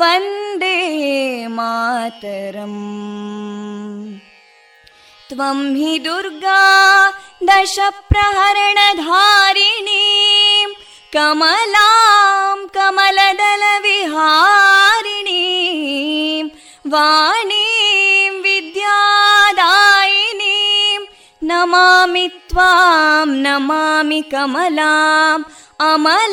वन्दे मातरम् त्वं हि दुर्गा दशप्रहरणधारिणीं कमलां कमलदलविहारिणीं वाणीं विद्यादायिनीं नमामि त्वां नमामि कमलाम् अमलामतुलां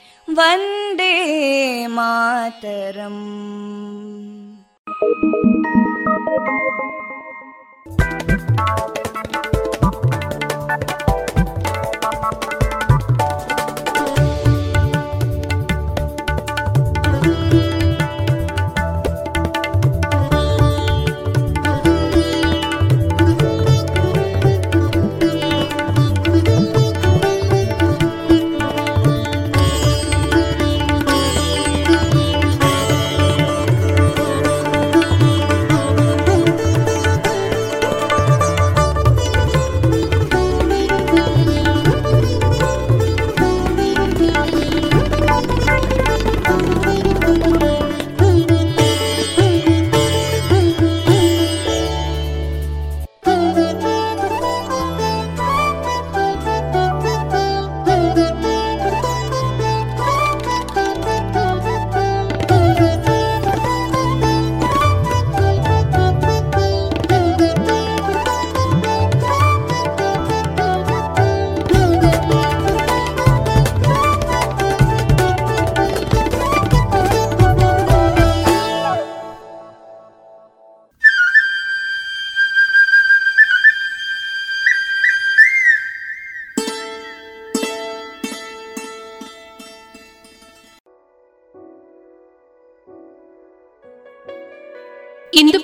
वन्दे मातरम्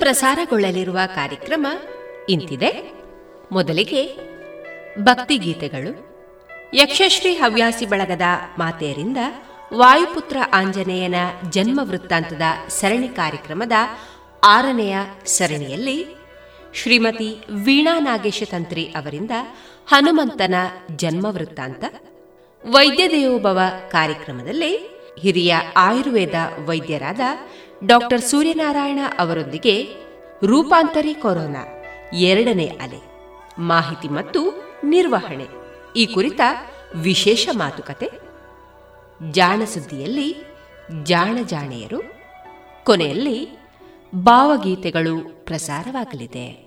ಪ್ರಸಾರಗೊಳ್ಳಲಿರುವ ಕಾರ್ಯಕ್ರಮ ಇಂತಿದೆ. ಮೊದಲಿಗೆ ಭಕ್ತಿಗೀತೆಗಳು. ಯಕ್ಷಶ್ರೀ ಹವ್ಯಾಸಿ ಬಳಗದ ಮಾತೆಯರಿಂದ ವಾಯುಪುತ್ರ ಆಂಜನೇಯನ ಜನ್ಮ ವೃತ್ತಾಂತದ ಸರಣಿ ಕಾರ್ಯಕ್ರಮದ ಆರನೆಯ ಸರಣಿಯಲ್ಲಿ ಶ್ರೀಮತಿ ವೀಣಾ ನಾಗೇಶ ತಂತ್ರಿ ಅವರಿಂದ ಹನುಮಂತನ ಜನ್ಮ ವೃತ್ತಾಂತ ವೈದ್ಯ ದೇವೋಭವ ಕಾರ್ಯಕ್ರಮದಲ್ಲಿ ಹಿರಿಯ ಆಯುರ್ವೇದ ವೈದ್ಯರಾದ ಡಾಕ್ಟರ್ ಸೂರ್ಯನಾರಾಯಣ ಅವರೊಂದಿಗೆ ರೂಪಾಂತರಿ ಕೊರೋನಾ, ಎರಡನೇ ಅಲೆ, ಮಾಹಿತಿ ಮತ್ತು ನಿರ್ವಹಣೆ. ಈ ಕುರಿತ ವಿಶೇಷ ಮಾತುಕತೆ, ಜಾಣ ಸುದ್ದಿಯಲ್ಲಿ ಜಾಣ ಜಾಣೆಯರು, ಕೊನೆಯಲ್ಲಿ ಭಾವಗೀತೆಗಳು ಪ್ರಸಾರವಾಗಲಿದೆ.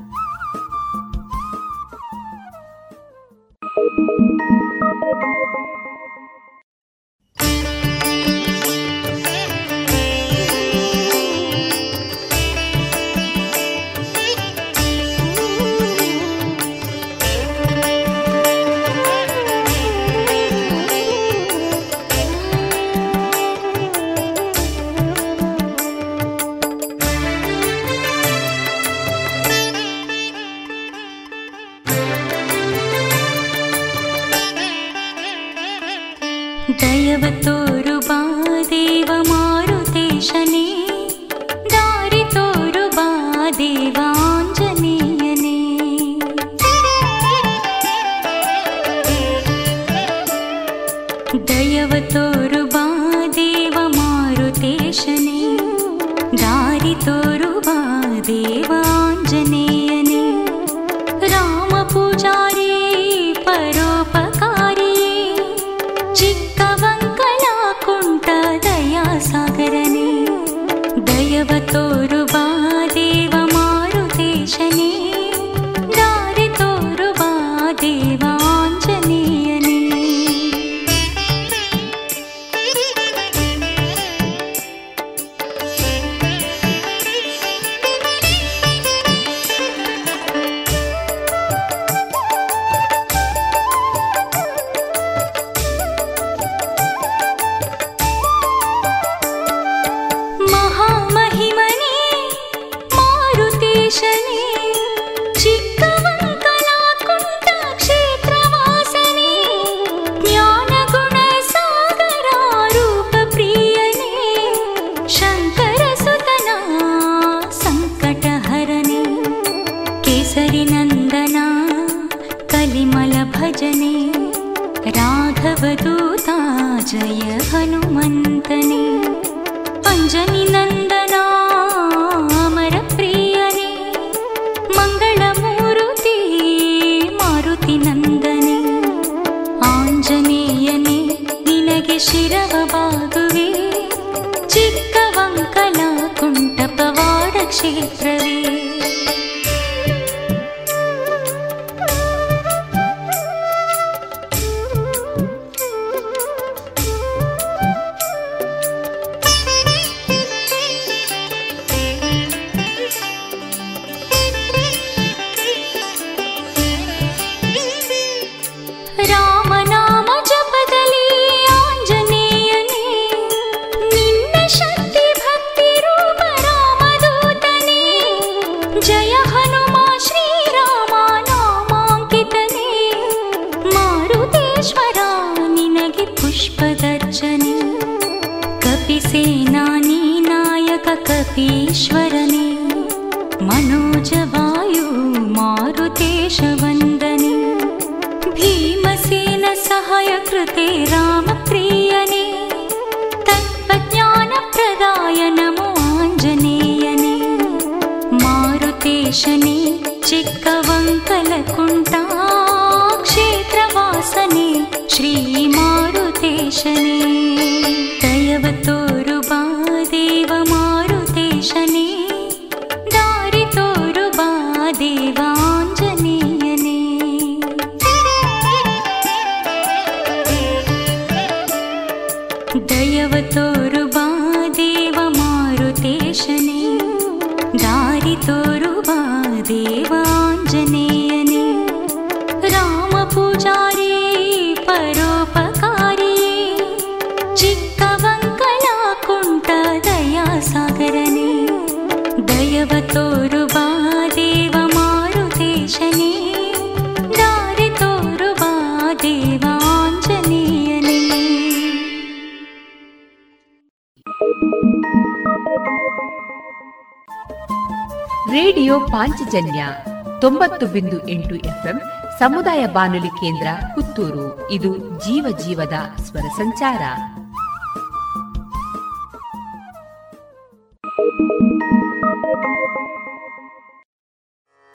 ತೊಂಬತ್ತು ಬಿಂದು ಎಂಟು ಎಫ್ಎಂ ಸಮುದಾಯ ಬಾನುಲಿ ಕೇಂದ್ರ ಪುತ್ತೂರು. ಇದು ಜೀವ ಜೀವದ ಸ್ವರ ಸಂಚಾರ.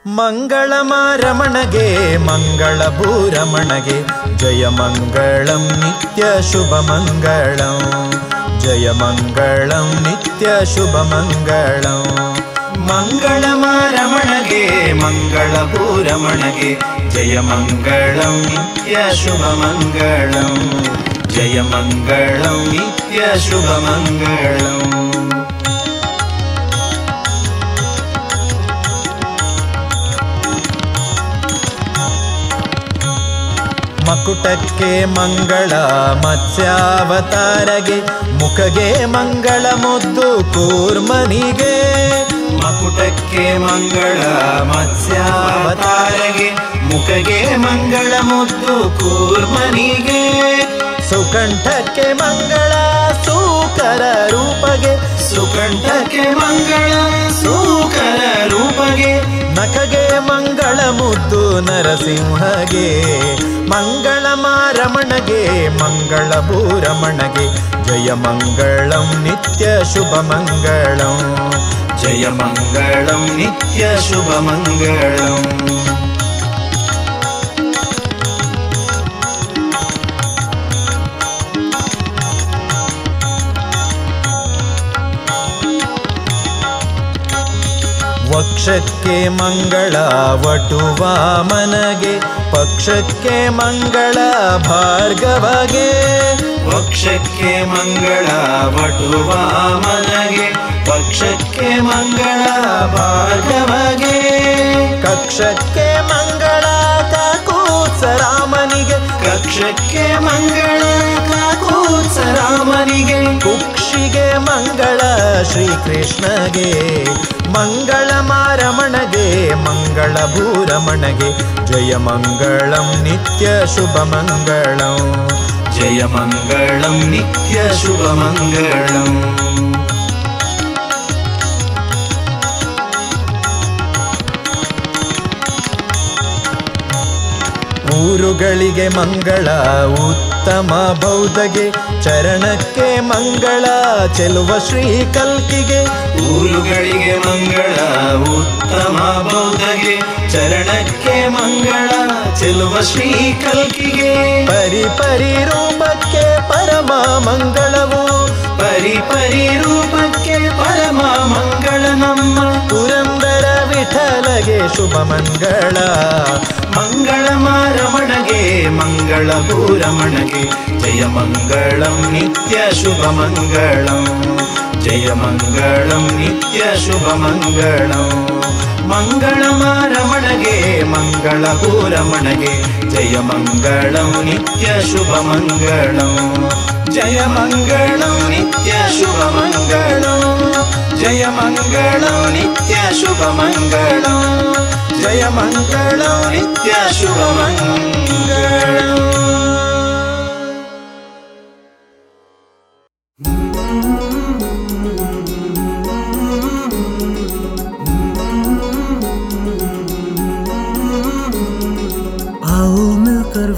ಮಂಗಳಮಾರಮಣಗೆ ಮಂಗಳ ಭೂರಮಣಗೆ ಜಯ ಮಂಗಳಂ ನಿತ್ಯ ಶುಭ ಮಂಗಳಂ, ಜಯ ಮಂಗಳಂ ನಿತ್ಯ ಶುಭ ಮಂಗಳಂ. ಮಂಗಳಮಾರಮಣಗೆ ಮಂಗಳ ಪೂರಮಣಗೆ ಜಯ ಮಂಗಳಂ, ನಿತ್ಯ ಶುಭ ಮಂಗಳಂ, ಜಯ ಮಂಗಳಂ, ನಿತ್ಯ ಶುಭ ಮಂಗಳಂ. ಮಕುಟಕ್ಕೆ ಮಂಗಳ ಮತ್ಸ್ಯಾವತಾರಗೆ, ಮುಖಗೆ ಮಂಗಳ ಮುದ್ದು ಕೂರ್ಮನಿಗೆ. ಮಕುಟಕ್ಕೆ ಮಂಗಳ ಮತ್ಸ್ಯಾವತಾರಗೆ ಮುಖಗೆ ಮಂಗಳ ಮುದ್ದು ಕೂರ್ಮನಿಗೆ. ಸುಕಂಠಕ್ಕೆ ಮಂಗಳ ಸೂಕರ ರೂಪಗೆ. ಸುಕಂಠಕ್ಕೆ ಮಂಗಳ ಸೂಕರ ರೂಪಗೆ. ನಖಗೆ ಮಂಗಳ ಮುದ್ದು ನರಸಿಂಹಗೆ. ಮಂಗಳ ಮಾರಮಣಗೆ ಮಂಗಳ ಭೂರಮಣಗೆ ಜಯ ಮಂಗಳಂ ನಿತ್ಯ ಶುಭ ಮಂಗಳಂ. ಜಯ ಮಂಗಳಂ ನಿತ್ಯ ಶುಭ ಮಂಗಳಂ. ವಕ್ಷಕ್ಕೆ ಮಂಗಳ ವಟುವ ಮನಗೆ ಪಕ್ಷಕ್ಕೆ ಮಂಗಳ ಭಾರ್ಗವಗೆ. ವಕ್ಷಕ್ಕೆ ಮಂಗಳ ವಟುವ ಮನಗೆ ಪಕ್ಷಕ್ಕೆ ಮಂಗಳ ಭಾರ್ಗವಗೆ. ಕಕ್ಷಕ್ಕೆ ಮಂಗಳ ಕಾಕೂತ್ಸರಾಮನಿಗೆ ಕಕ್ಷಕ್ಕೆ ಮಂಗಳ ಕಾಕೂತ್ಸರಾಮನಿಗೆ ಕುಕ್ಷಿಗೆ ಮಂಗಳ ಶ್ರೀಕೃಷ್ಣಗೆ. ಮಂಗಳ ಮಾರಮಣಗೆ ಮಂಗಳ ಭೂರಮಣಗೆ. ಜಯ ಮಂಗಳಂ ನಿತ್ಯ ಶುಭ ಮಂಗಳಂ. ಜಯ ಮಂಗಳಂ ನಿತ್ಯ ಶುಭ ಮಂಗಳಂ. ಊರುಗಳಿಗೆ ಮಂಗಳ, ಉತ್ತಮ ಬೌದ್ಧಗೆ ಚರಣಕ್ಕೆ ಮಂಗಳ, ಚೆಲುವ ಶ್ರೀ ಕಲ್ಕಿಗೆ ಊರುಗಳಿಗೆ ಮಂಗಳ, ಉತ್ತಮ ಬೌದ್ಧಗೆ ಚರಣಕ್ಕೆ ಮಂಗಳ, ಚೆಲುವ ಶ್ರೀ ಕಲ್ಕಿಗೆ ಪರಿ ಪರಿ ರೂಪಕ್ಕೆ ಪರಮ ಮಂಗಳವು, ಪರಿ ಪರಿ ರೂಪಕ್ಕೆ ಪರಮ ಮಂಗಳ ನಮ್ಮ ಪುರಂದರ ವಿಠಲಗೆ ಶುಭ ಮಂಗಳ. ಮಂಗಳ ಮಾರಮಣಗೆ, ಮಂಗಳ ಭೂರಮಣಗೆ ಜಯ ಮಂಗಳಂ, ನಿತ್ಯ ಶುಭ ಮಂಗಳಂ. ಜಯ ಮಂಗಳಂ, ನಿತ್ಯ ಶುಭ ಮಂಗಳಂ. ಮಂಗಳ ಮಾರಮಣಗೆ, ಮಂಗಳ ಭೂರಮಣಗೆ ಜಯ ಮಂಗಳಂ, ನಿತ್ಯ ಶುಭ ಮಂಗಳಂ. जय मङ्गणो नित्यशुभमङ्गणो जय मंगल शुभ मंगलो। जय मङ्गणो नित्यशुभमङ्गणो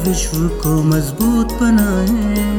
विश्व को मज़बूत बनाएँ।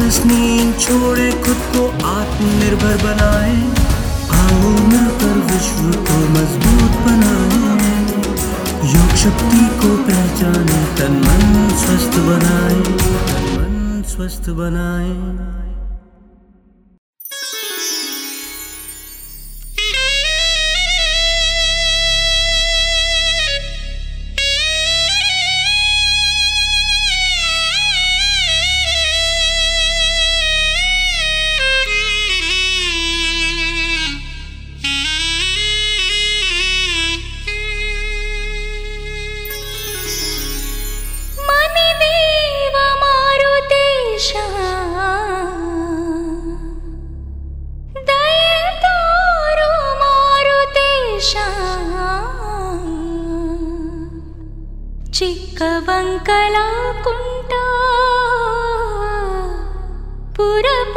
आलस नींद छोड़े खुद को आत्मनिर्भर बनाए। आओ मिलकर विश्व को मज़बूत बनाए। योग शक्ति को पहचाने, तन मन स्वस्थ बनाए। तन मन स्वस्थ बनाए। పురప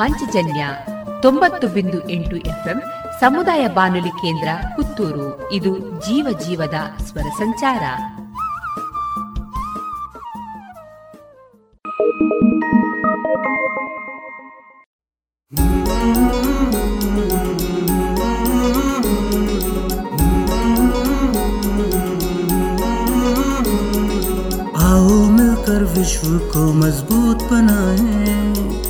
ಪಾಂಚಜನ್ಯ ತೊಂಬತ್ತು ಬಿಂದು ಎಂಟು ಎಫ್ಎಂ ಸಮುದಾಯ ಬಾನುಲಿ ಕೇಂದ್ರ ಪುತ್ತೂರು ಇದು ಜೀವ ಜೀವದ ಸ್ವರ ಸಂಚಾರ आओ मिलकर विश्व को मजबूत बनाए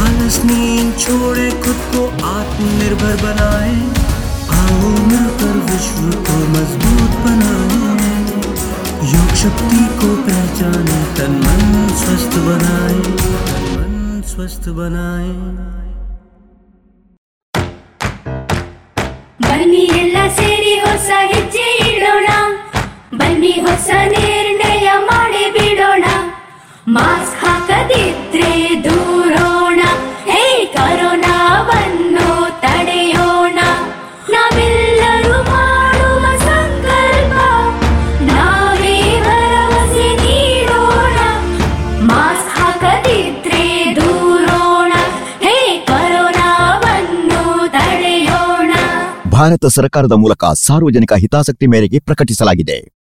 आलस नींद छोड़े खुद को आत्मनिर्भर बनाए आओ मिलकर विश्व को मजबूत बनाए योग शक्ति को पहचाने तन मन स्वस्थ बनाए तन मन स्वस्थ बनाए ಬನ್ನಿ ಎಲ್ಲ ಸೇರಿ ಹೊಸ ಹೆಜ್ಜೆ ಇಡೋಣ ಬನ್ನಿ ಹೊಸ ನಿರ್ಣಯ ಮಾಡಿ ಬಿಡೋಣ ಮಾಸ್ಕ್ ಹಾಕದಿದ್ರೆ ದೂರೋಣ ಹೇ ಭಾರತ ಸರ್ಕಾರದ ಮೂಲಕ ಸಾರ್ವಜನಿಕ ಹಿತಾಸಕ್ತಿ ಮೇರೆಗೆ ಪ್ರಕಟಿಸಲಾಗಿದೆ.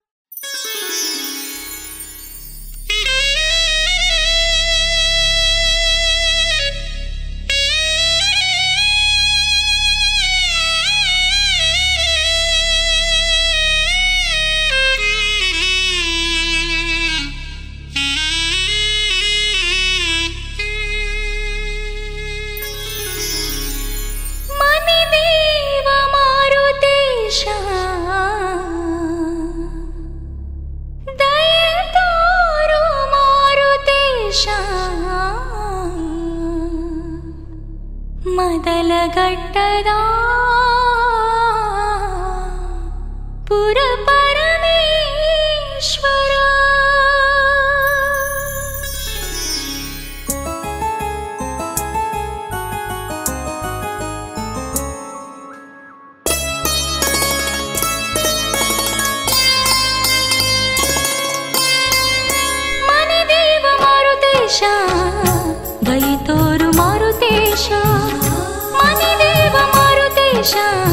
ಮೊದಲ ಘಟ್ಟದ 像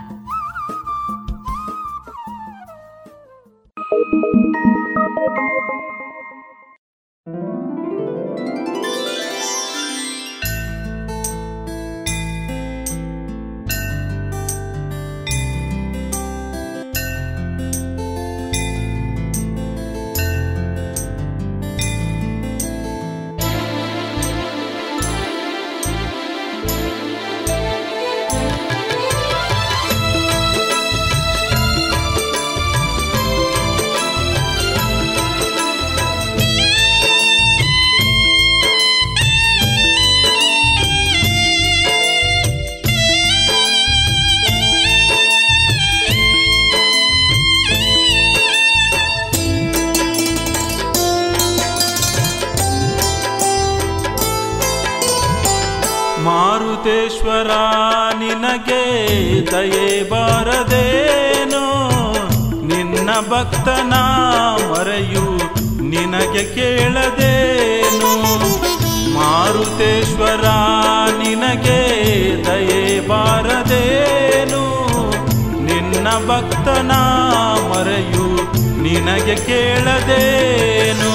ಮಾರುತೇಶ್ವರ ನಿನಗೆ ದಯೆ ಬಾರದೇನೋ? ನಿನ್ನ ಭಕ್ತನ ಮರೆಯು ನಿನಗೆ ಕೇಳದೇನು? ಮಾರುತೇಶ್ವರ ನಿನಗೆ ದಯೆ ಬಾರದೇನು? ನಿನ್ನ ಭಕ್ತನ ಮರೆಯು ನಿನಗೆ ಕೇಳದೇನು?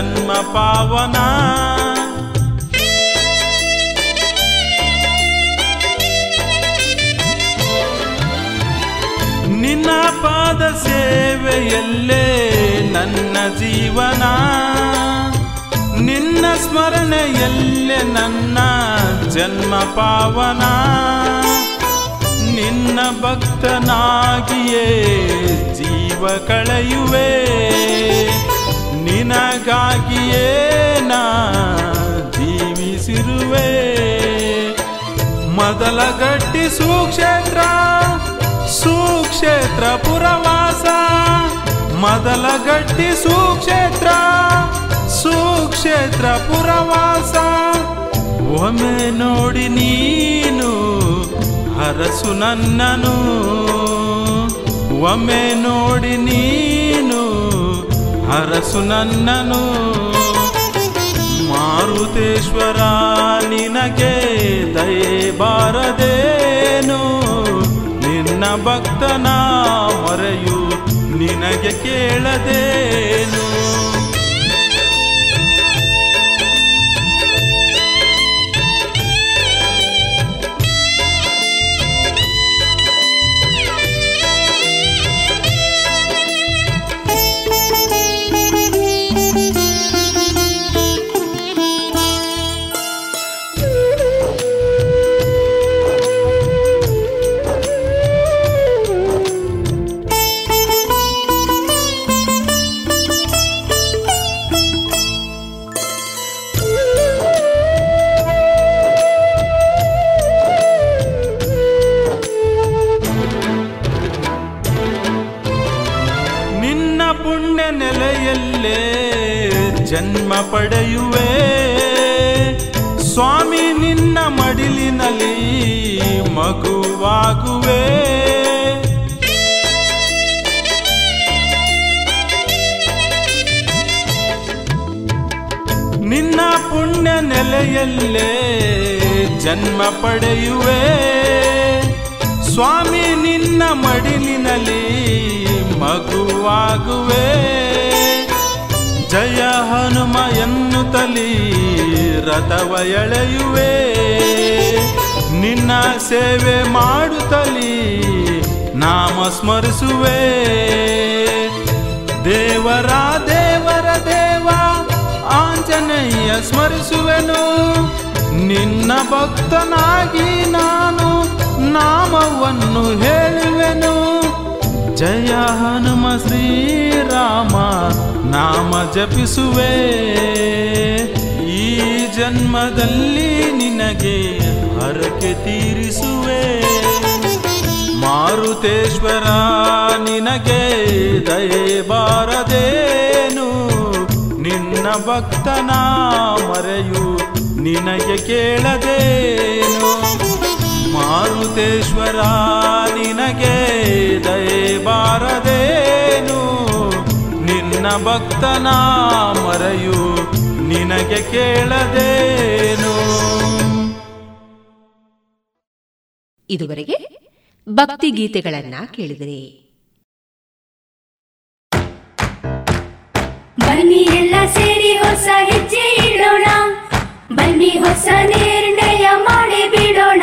ಜನ್ಮ ಪಾವನ. ನಿನ್ನ ಪಾದ ಸೇವೆಯಲ್ಲೇ ನನ್ನ ಜೀವನ. ನಿನ್ನ ಸ್ಮರಣೆಯಲ್ಲೇ ನನ್ನ ಜನ್ಮ ಪಾವನ. ನಿನ್ನ ಭಕ್ತನಾಗಿಯೇ ಜೀವ ಕಳೆಯುವೆ. ನಿನಗಾಗಿಯೇ ನಾ ಜೀವಿಸಿರುವೆ. ಮೊದಲ ಗಟ್ಟಿ ಸುಕ್ಷೇತ್ರ ಸುಕ್ಷೇತ್ರ ಪುರವಾಸ. ಮೊದಲ ಗಟ್ಟಿ ಸುಕ್ಷೇತ್ರ ಸುಕ್ಷೇತ್ರ ಪುರವಾಸ. ಒಮ್ಮೆ ನೋಡಿ ನೀನು ಹರಸು ನನ್ನನು ಒಮ್ಮೆ ನೋಡಿ ನೀನು ಹರಸು ನನ್ನನು ಮಾರುತೇಶ್ವರ ನಿನಗೆ ದಯೆ ಬಾರದೇನು? ನಿನ್ನ ಭಕ್ತನ ಮೊರೆಯು ನಿನಗೆ ಕೇಳದೇನು? ಪಡೆಯುವೆ. ಸ್ವಾಮಿ ನಿನ್ನ ಮಡಿಲಿನಲ್ಲಿ ಮಗುವಾಗುವೆ. ನಿನ್ನ ಪುಣ್ಯ ನೆಲೆಯಲ್ಲೇ ಜನ್ಮ ಪಡೆಯುವೆ. ಸ್ವಾಮಿ ನಿನ್ನ ಮಡಿಲಿನಲ್ಲಿ ಮಗುವಾಗುವೆ. ಜಯ ಹನುಮ ತಲಿ ರಥವ ಎಳೆಯುವೆ. ನಿನ್ನ ಸೇವೆ ಮಾಡುತ್ತಲಿ ನಾಮ ಸ್ಮರಿಸುವೆ. ದೇವರ ದೇವರ ದೇವ, ಆಂಜನೇಯ ಸ್ಮರಿಸುವೆನು. ನಿನ್ನ ಭಕ್ತನಾಗಿ ನಾನು ನಾಮವನ್ನು ಹೇಳುವೆನು. ಜಯ ಹನುಮ ಶ್ರೀರಾಮ, ನಾಮ ಜಪಿಸುವೆ. ಈ ಜನ್ಮದಲ್ಲಿ ನಿನಗೆ ಹರಕೆ ತೀರಿಸುವೆ. ಮಾರುತೇಶ್ವರ, ನಿನಗೆ ದಯೆ ಬಾರದೇನು? ನಿನ್ನ ಭಕ್ತನ ಮರೆಯು ನಿನಗೆ ಕೇಳದೇನು? ಮಾರುತೇಶ್ವರ ನಿನಗೆ ದಯೆ ಬಾರದೇನು? ನಿನ್ನ ಭಕ್ತನ ಮರೆಯು ನಿನಗೆ ಕೇಳದೇನು? ಇದುವರೆಗೆ ಭಕ್ತಿ ಗೀತೆಗಳನ್ನ ಕೇಳಿದರೆ. ಬನ್ನಿ ಎಲ್ಲ ಸೇರಿ ಹೊಸ ಹೆಜ್ಜೆ ಇಡೋಣ. ಬನ್ನಿ ಹೊಸ ನಿರ್ಣಯ ಮಾಡಿ ಬಿಡೋಣ.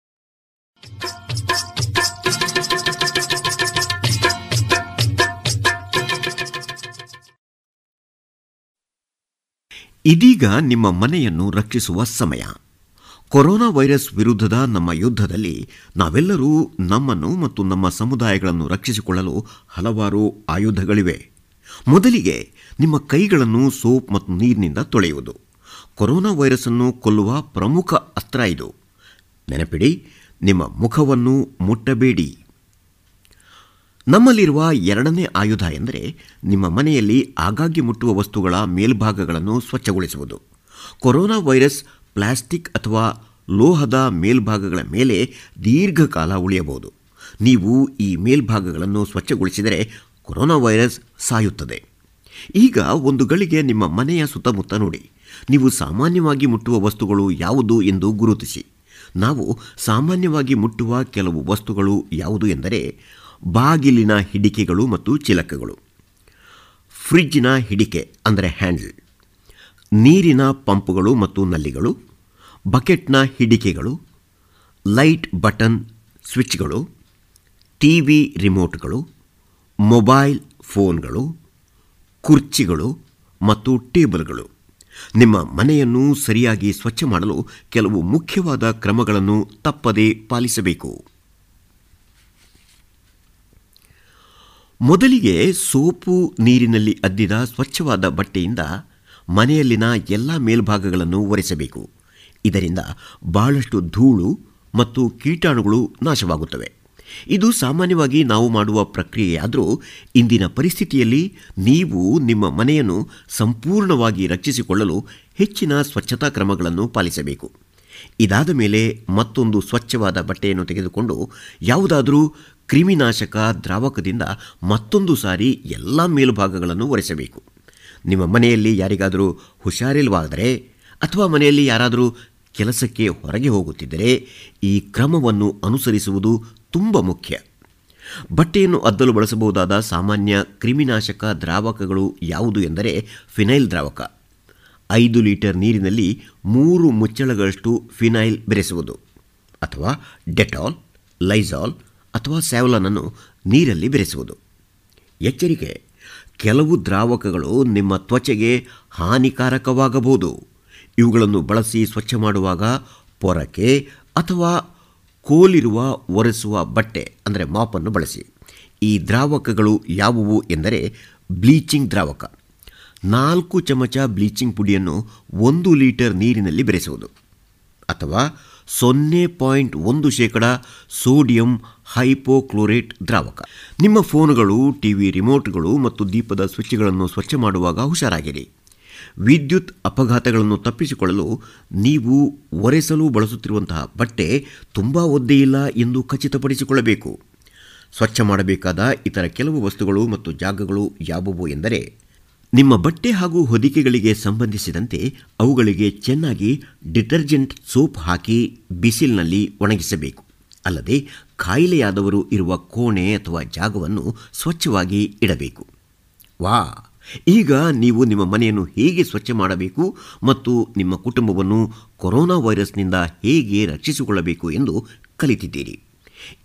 ಇದೀಗ ನಿಮ್ಮ ಮನೆಯನ್ನು ರಕ್ಷಿಸುವ ಸಮಯ. ಕೊರೋನಾ ವೈರಸ್ ವಿರುದ್ಧದ ನಮ್ಮ ಯುದ್ಧದಲ್ಲಿ ನಾವೆಲ್ಲರೂ ನಮ್ಮನ್ನು ಮತ್ತು ನಮ್ಮ ಸಮುದಾಯಗಳನ್ನು ರಕ್ಷಿಸಿಕೊಳ್ಳಲು ಹಲವಾರು ಆಯುಧಗಳಿವೆ. ಮೊದಲಿಗೆ ನಿಮ್ಮ ಕೈಗಳನ್ನು ಸೋಪ್ ಮತ್ತು ನೀರಿನಿಂದ ತೊಳೆಯುವುದು. ಕೊರೋನಾ ವೈರಸ್ ಅನ್ನು ಕೊಲ್ಲುವ ಪ್ರಮುಖ ಅಸ್ತ್ರ ಇದು. ನೆನಪಿಡಿ, ನಿಮ್ಮ ಮುಖವನ್ನು ಮುಟ್ಟಬೇಡಿ. ನಮ್ಮಲ್ಲಿರುವ ಎರಡನೇ ಆಯುಧ ಎಂದರೆ ನಿಮ್ಮ ಮನೆಯಲ್ಲಿ ಆಗಾಗ್ಗೆ ಮುಟ್ಟುವ ವಸ್ತುಗಳ ಮೇಲ್ಭಾಗಗಳನ್ನು ಸ್ವಚ್ಛಗೊಳಿಸುವುದು. ಕೊರೋನಾ ವೈರಸ್, ಪ್ಲಾಸ್ಟಿಕ್ ಅಥವಾ ಲೋಹದ ಮೇಲ್ಭಾಗಗಳ ಮೇಲೆ ದೀರ್ಘಕಾಲ ಉಳಿಯಬಹುದು. ನೀವು ಈ ಮೇಲ್ಭಾಗಗಳನ್ನು ಸ್ವಚ್ಛಗೊಳಿಸಿದರೆ ಕೊರೋನಾ ವೈರಸ್ ಸಾಯುತ್ತದೆ. ಈಗ ಒಂದು ಗಳಿಗೆ ನಿಮ್ಮ ಮನೆಯ ಸುತ್ತಮುತ್ತ ನೋಡಿ. ನೀವು ಸಾಮಾನ್ಯವಾಗಿ ಮುಟ್ಟುವ ವಸ್ತುಗಳು ಯಾವುದು ಎಂದು ಗುರುತಿಸಿ. ನಾವು ಸಾಮಾನ್ಯವಾಗಿ ಮುಟ್ಟುವ ಕೆಲವು ವಸ್ತುಗಳು ಯಾವುದು ಎಂದರೆ ಬಾಗಿಲಿನ ಹಿಡಿಕೆಗಳು ಮತ್ತು ಚಿಲಕಗಳು. ಫ್ರಿಡ್ಜ್ನ ಹಿಡಿಕೆ ಅಂದರೆ ಹ್ಯಾಂಡಲ್. ನೀರಿನ ಪಂಪುಗಳು ಮತ್ತು ನಲ್ಲಿಗಳು. ಬಕೆಟ್ನ ಹಿಡಿಕೆಗಳು. ಲೈಟ್ ಬಟನ್ ಸ್ವಿಚ್ಗಳು. ಟಿವಿ ರಿಮೋಟ್ಗಳು. ಮೊಬೈಲ್ ಫೋನ್ಗಳು. ಕುರ್ಚಿಗಳು ಮತ್ತು ಟೇಬಲ್ಗಳು. ನಿಮ್ಮ ಮನೆಯನ್ನು ಸರಿಯಾಗಿ ಸ್ವಚ್ಛ ಮಾಡಲು ಕೆಲವು ಮುಖ್ಯವಾದ ಕ್ರಮಗಳನ್ನು ತಪ್ಪದೇ ಪಾಲಿಸಬೇಕು. ಮೊದಲಿಗೆ ಸೋಪು ನೀರಿನಲ್ಲಿ ಅದ್ದಿದ ಸ್ವಚ್ಛವಾದ ಬಟ್ಟೆಯಿಂದ ಮನೆಯಲ್ಲಿನ ಎಲ್ಲ ಮೇಲ್ಭಾಗಗಳನ್ನು ಒರೆಸಬೇಕು. ಇದರಿಂದ ಬಹಳಷ್ಟು ಧೂಳು ಮತ್ತು ಕೀಟಾಣುಗಳು ನಾಶವಾಗುತ್ತವೆ. ಇದು ಸಾಮಾನ್ಯವಾಗಿ ನಾವು ಮಾಡುವ ಪ್ರಕ್ರಿಯೆಯಾದರೂ ಇಂದಿನ ಪರಿಸ್ಥಿತಿಯಲ್ಲಿ ನೀವು ನಿಮ್ಮ ಮನೆಯನ್ನು ಸಂಪೂರ್ಣವಾಗಿ ರಕ್ಷಿಸಿಕೊಳ್ಳಲು ಹೆಚ್ಚಿನ ಸ್ವಚ್ಛತಾ ಕ್ರಮಗಳನ್ನು ಪಾಲಿಸಬೇಕು. ಇದಾದ ಮೇಲೆ ಮತ್ತೊಂದು ಸ್ವಚ್ಛವಾದ ಬಟ್ಟೆಯನ್ನು ತೆಗೆದುಕೊಂಡು ಯಾವುದಾದರೂ ಕ್ರಿಮಿನಾಶಕ ದ್ರಾವಕದಿಂದ ಮತ್ತೊಂದು ಸಾರಿ ಎಲ್ಲ ಮೇಲುಭಾಗಗಳನ್ನು ಒರೆಸಬೇಕು. ನಿಮ್ಮ ಮನೆಯಲ್ಲಿ ಯಾರಿಗಾದರೂ ಹುಷಾರಿಲ್ವಾದರೆ ಅಥವಾ ಮನೆಯಲ್ಲಿ ಯಾರಾದರೂ ಕೆಲಸಕ್ಕೆ ಹೊರಗೆ ಹೋಗುತ್ತಿದ್ದರೆ ಈ ಕ್ರಮವನ್ನು ಅನುಸರಿಸುವುದು ತುಂಬ ಮುಖ್ಯ. ಬಟ್ಟೆಯನ್ನು ಅದ್ದಲು ಬಳಸಬಹುದಾದ ಸಾಮಾನ್ಯ ಕ್ರಿಮಿನಾಶಕ ದ್ರಾವಕಗಳು ಯಾವುದು ಎಂದರೆ ಫಿನೈಲ್ ದ್ರಾವಕ. ಐದು ಲೀಟರ್ ನೀರಿನಲ್ಲಿ ಮೂರು ಮುಚ್ಚಳಗಳಷ್ಟು ಫಿನೈಲ್ ಬೆರೆಸುವುದು. ಅಥವಾ ಡೆಟಾಲ್, ಲೈಸಾಲ್ ಅಥವಾ ಸ್ಯಾವ್ಲನನ್ನು ನೀರಲ್ಲಿ ಬೆರೆಸುವುದು. ಎಚ್ಚರಿಕೆ. ಕೆಲವು ದ್ರಾವಕಗಳು ನಿಮ್ಮ ತ್ವಚೆಗೆ ಹಾನಿಕಾರಕವಾಗಬಹುದು. ಇವುಗಳನ್ನು ಬಳಸಿ ಸ್ವಚ್ಛ ಮಾಡುವಾಗ ಪೊರಕೆ ಅಥವಾ ಕೋಲಿರುವ ಒರೆಸುವ ಬಟ್ಟೆ, ಅಂದರೆ ಮಾಪನ್ನು ಬಳಸಿ. ಈ ದ್ರಾವಕಗಳು ಯಾವುವು ಎಂದರೆ ಬ್ಲೀಚಿಂಗ್ ದ್ರಾವಕ. ನಾಲ್ಕು ಚಮಚ ಬ್ಲೀಚಿಂಗ್ ಪುಡಿಯನ್ನು ಒಂದು ಲೀಟರ್ ನೀರಿನಲ್ಲಿ ಬೆರೆಸುವುದು. ಅಥವಾ ಸೊನ್ನೆ ಪಾಯಿಂಟ್ ಒಂದು ಶೇಕಡ ಸೋಡಿಯಂ ಹೈಪೋಕ್ಲೋರೇಟ್ ದ್ರಾವಕ. ನಿಮ್ಮ ಫೋನುಗಳು, ಟಿವಿ ರಿಮೋಟ್ಗಳು ಮತ್ತು ದೀಪದ ಸ್ವಿಚ್ಗಳನ್ನು ಸ್ವಚ್ಛ ಮಾಡುವಾಗ ಹುಷಾರಾಗಿರಿ. ವಿದ್ಯುತ್ ಅಪಘಾತಗಳನ್ನು ತಪ್ಪಿಸಿಕೊಳ್ಳಲು ನೀವು ಒರೆಸಲು ಬಳಸುತ್ತಿರುವಂತಹ ಬಟ್ಟೆ ತುಂಬ ಒದ್ದೆಯಿಲ್ಲ ಎಂದು ಖಚಿತಪಡಿಸಿಕೊಳ್ಳಬೇಕು. ಸ್ವಚ್ಛ ಮಾಡಬೇಕಾದ ಇತರ ಕೆಲವು ವಸ್ತುಗಳು ಮತ್ತು ಜಾಗಗಳು ಯಾವುವು ಎಂದರೆ ನಿಮ್ಮ ಬಟ್ಟೆ ಹಾಗೂ ಹೊದಿಕೆಗಳಿಗೆ ಸಂಬಂಧಿಸಿದಂತೆ ಅವುಗಳಿಗೆ ಚೆನ್ನಾಗಿ ಡಿಟರ್ಜೆಂಟ್ ಸೋಪ್ ಹಾಕಿ ಬಿಸಿಲಿನಲ್ಲಿ ಒಣಗಿಸಬೇಕು. ಅಲ್ಲದೆ ಕಾಯಿಲೆಯಾದವರು ಇರುವ ಕೋಣೆ ಅಥವಾ ಜಾಗವನ್ನು ಸ್ವಚ್ಛವಾಗಿ ಇಡಬೇಕು. ವಾ! ಈಗ ನೀವು ನಿಮ್ಮ ಮನೆಯನ್ನು ಹೇಗೆ ಸ್ವಚ್ಛ ಮಾಡಬೇಕು ಮತ್ತು ನಿಮ್ಮ ಕುಟುಂಬವನ್ನು ಕೊರೋನಾ ವೈರಸ್ನಿಂದ ಹೇಗೆ ರಕ್ಷಿಸಿಕೊಳ್ಳಬೇಕು ಎಂದು ಕಲಿತಿದ್ದೀರಿ?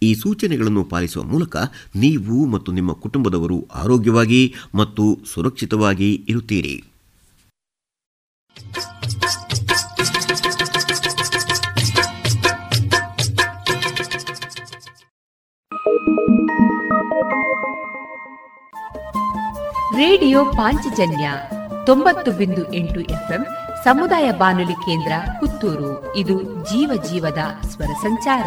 ಈ ಸೂಚನೆಗಳನ್ನು ಪಾಲಿಸುವ ಮೂಲಕ ನೀವು ಮತ್ತು ನಿಮ್ಮ ಕುಟುಂಬದವರು ಆರೋಗ್ಯವಾಗಿ ಮತ್ತು ಸುರಕ್ಷಿತವಾಗಿ ಇರುತ್ತೀರಿ. ರೇಡಿಯೋ ಪಾಂಚಜನ್ಯ ತೊಂಬತ್ತು ಬಿಂದು ಎಂಟು ಎಫ್ಎಂ ಸಮುದಾಯ ಬಾನುಲಿ ಕೇಂದ್ರ ಪುತ್ತೂರು. ಇದು ಜೀವ ಜೀವದ ಸ್ವರ ಸಂಚಾರ.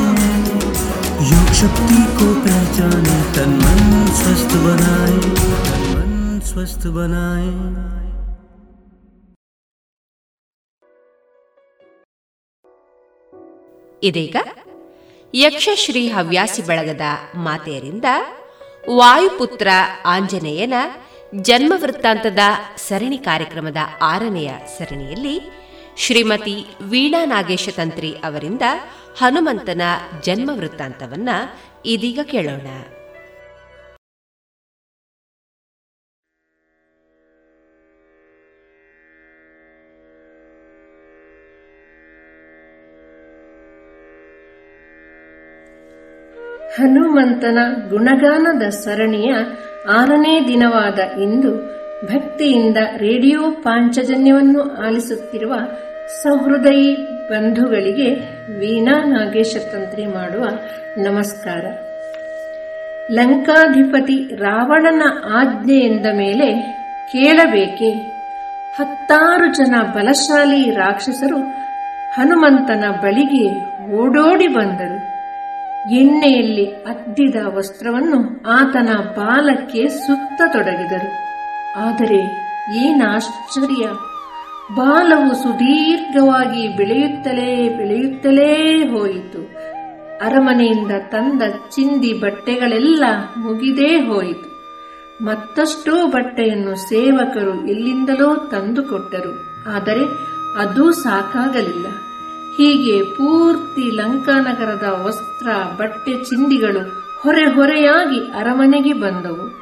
योग शक्ति को पहचाने तन मन स्वस्थ बनाए तन मन स्वस्थ बनाए ಇದೀಗ ಯಕ್ಷಶ್ರೀ ಹವ್ಯಾಸಿ ಬಳಗದ ಮಾತೆಯರಿಂದ ವಾಯುಪುತ್ರ ಆಂಜನೇಯನ ಜನ್ಮ ವೃತ್ತಾಂತದ ಸರಣಿ ಕಾರ್ಯಕ್ರಮದ ಆರನೆಯ ಸರಣಿಯಲ್ಲಿ ಶ್ರೀಮತಿ ವೀಣಾ ನಾಗೇಶ ತಂತ್ರಿ ಅವರಿಂದ ಹನುಮಂತನ ಜನ್ಮ ವೃತ್ತಾಂತವನ್ನ ಇದೀಗ ಕೇಳೋಣ. ಹನುಮಂತನ ಗುಣಗಾನದ ಸರಣಿಯ ಆರನೇ ದಿನವಾದ ಇಂದು ಭಕ್ತಿಯಿಂದ ರೇಡಿಯೋ ಪಾಂಚಜನ್ಯವನ್ನು ಆಲಿಸುತ್ತಿರುವ ಸಹೃದಯಿ ಬಂಧುಗಳಿಗೆ ವೀಣಾ ನಾಗೇಶ ತಂತ್ರಿ ಮಾಡುವ ನಮಸ್ಕಾರ. ಲಂಕಾಧಿಪತಿ ರಾವಣನ ಆಜ್ಞೆ ಎಂದ ಮೇಲೆ ಕೇಳಬೇಕೆ? ಹತ್ತಾರು ಜನ ಬಲಶಾಲಿ ರಾಕ್ಷಸರು ಹನುಮಂತನ ಬಳಿಗೆ ಓಡೋಡಿ ಬಂದರು. ಎಣ್ಣೆಯಲ್ಲಿ ಅದ್ದಿದ ವಸ್ತ್ರವನ್ನು ಆತನ ಬಾಲಕ್ಕೆ ಸುತ್ತ ತೊಡಗಿದರು. ಆದರೆ ಏನಾಶ್ಚರ್ಯ ಬಾಲವು ಸುದೀರ್ಘವಾಗಿ ಬೆಳೆಯುತ್ತಲೇ ಬೆಳೆಯುತ್ತಲೇ ಹೋಯಿತು. ಅರಮನೆಯಿಂದ ತಂದ ಚಿಂದಿ ಬಟ್ಟೆಗಳೆಲ್ಲ ಮುಗಿದೇ ಹೋಯಿತು. ಮತ್ತಷ್ಟು ಬಟ್ಟೆಯನ್ನು ಸೇವಕರು ಎಲ್ಲಿಂದಲೋ ತಂದುಕೊಟ್ಟರು ಆದರೆ ಅದೂ ಸಾಕಾಗಲಿಲ್ಲ. ಹೀಗೆ ಪೂರ್ತಿ ಲಂಕಾನಗರದ ವಸ್ತ್ರ, ಬಟ್ಟೆ ಚಿಂದಿಗಳು ಹೊರೆ ಹೊರೆಯಾಗಿ ಅರಮನೆಗೆ ಬಂದವು.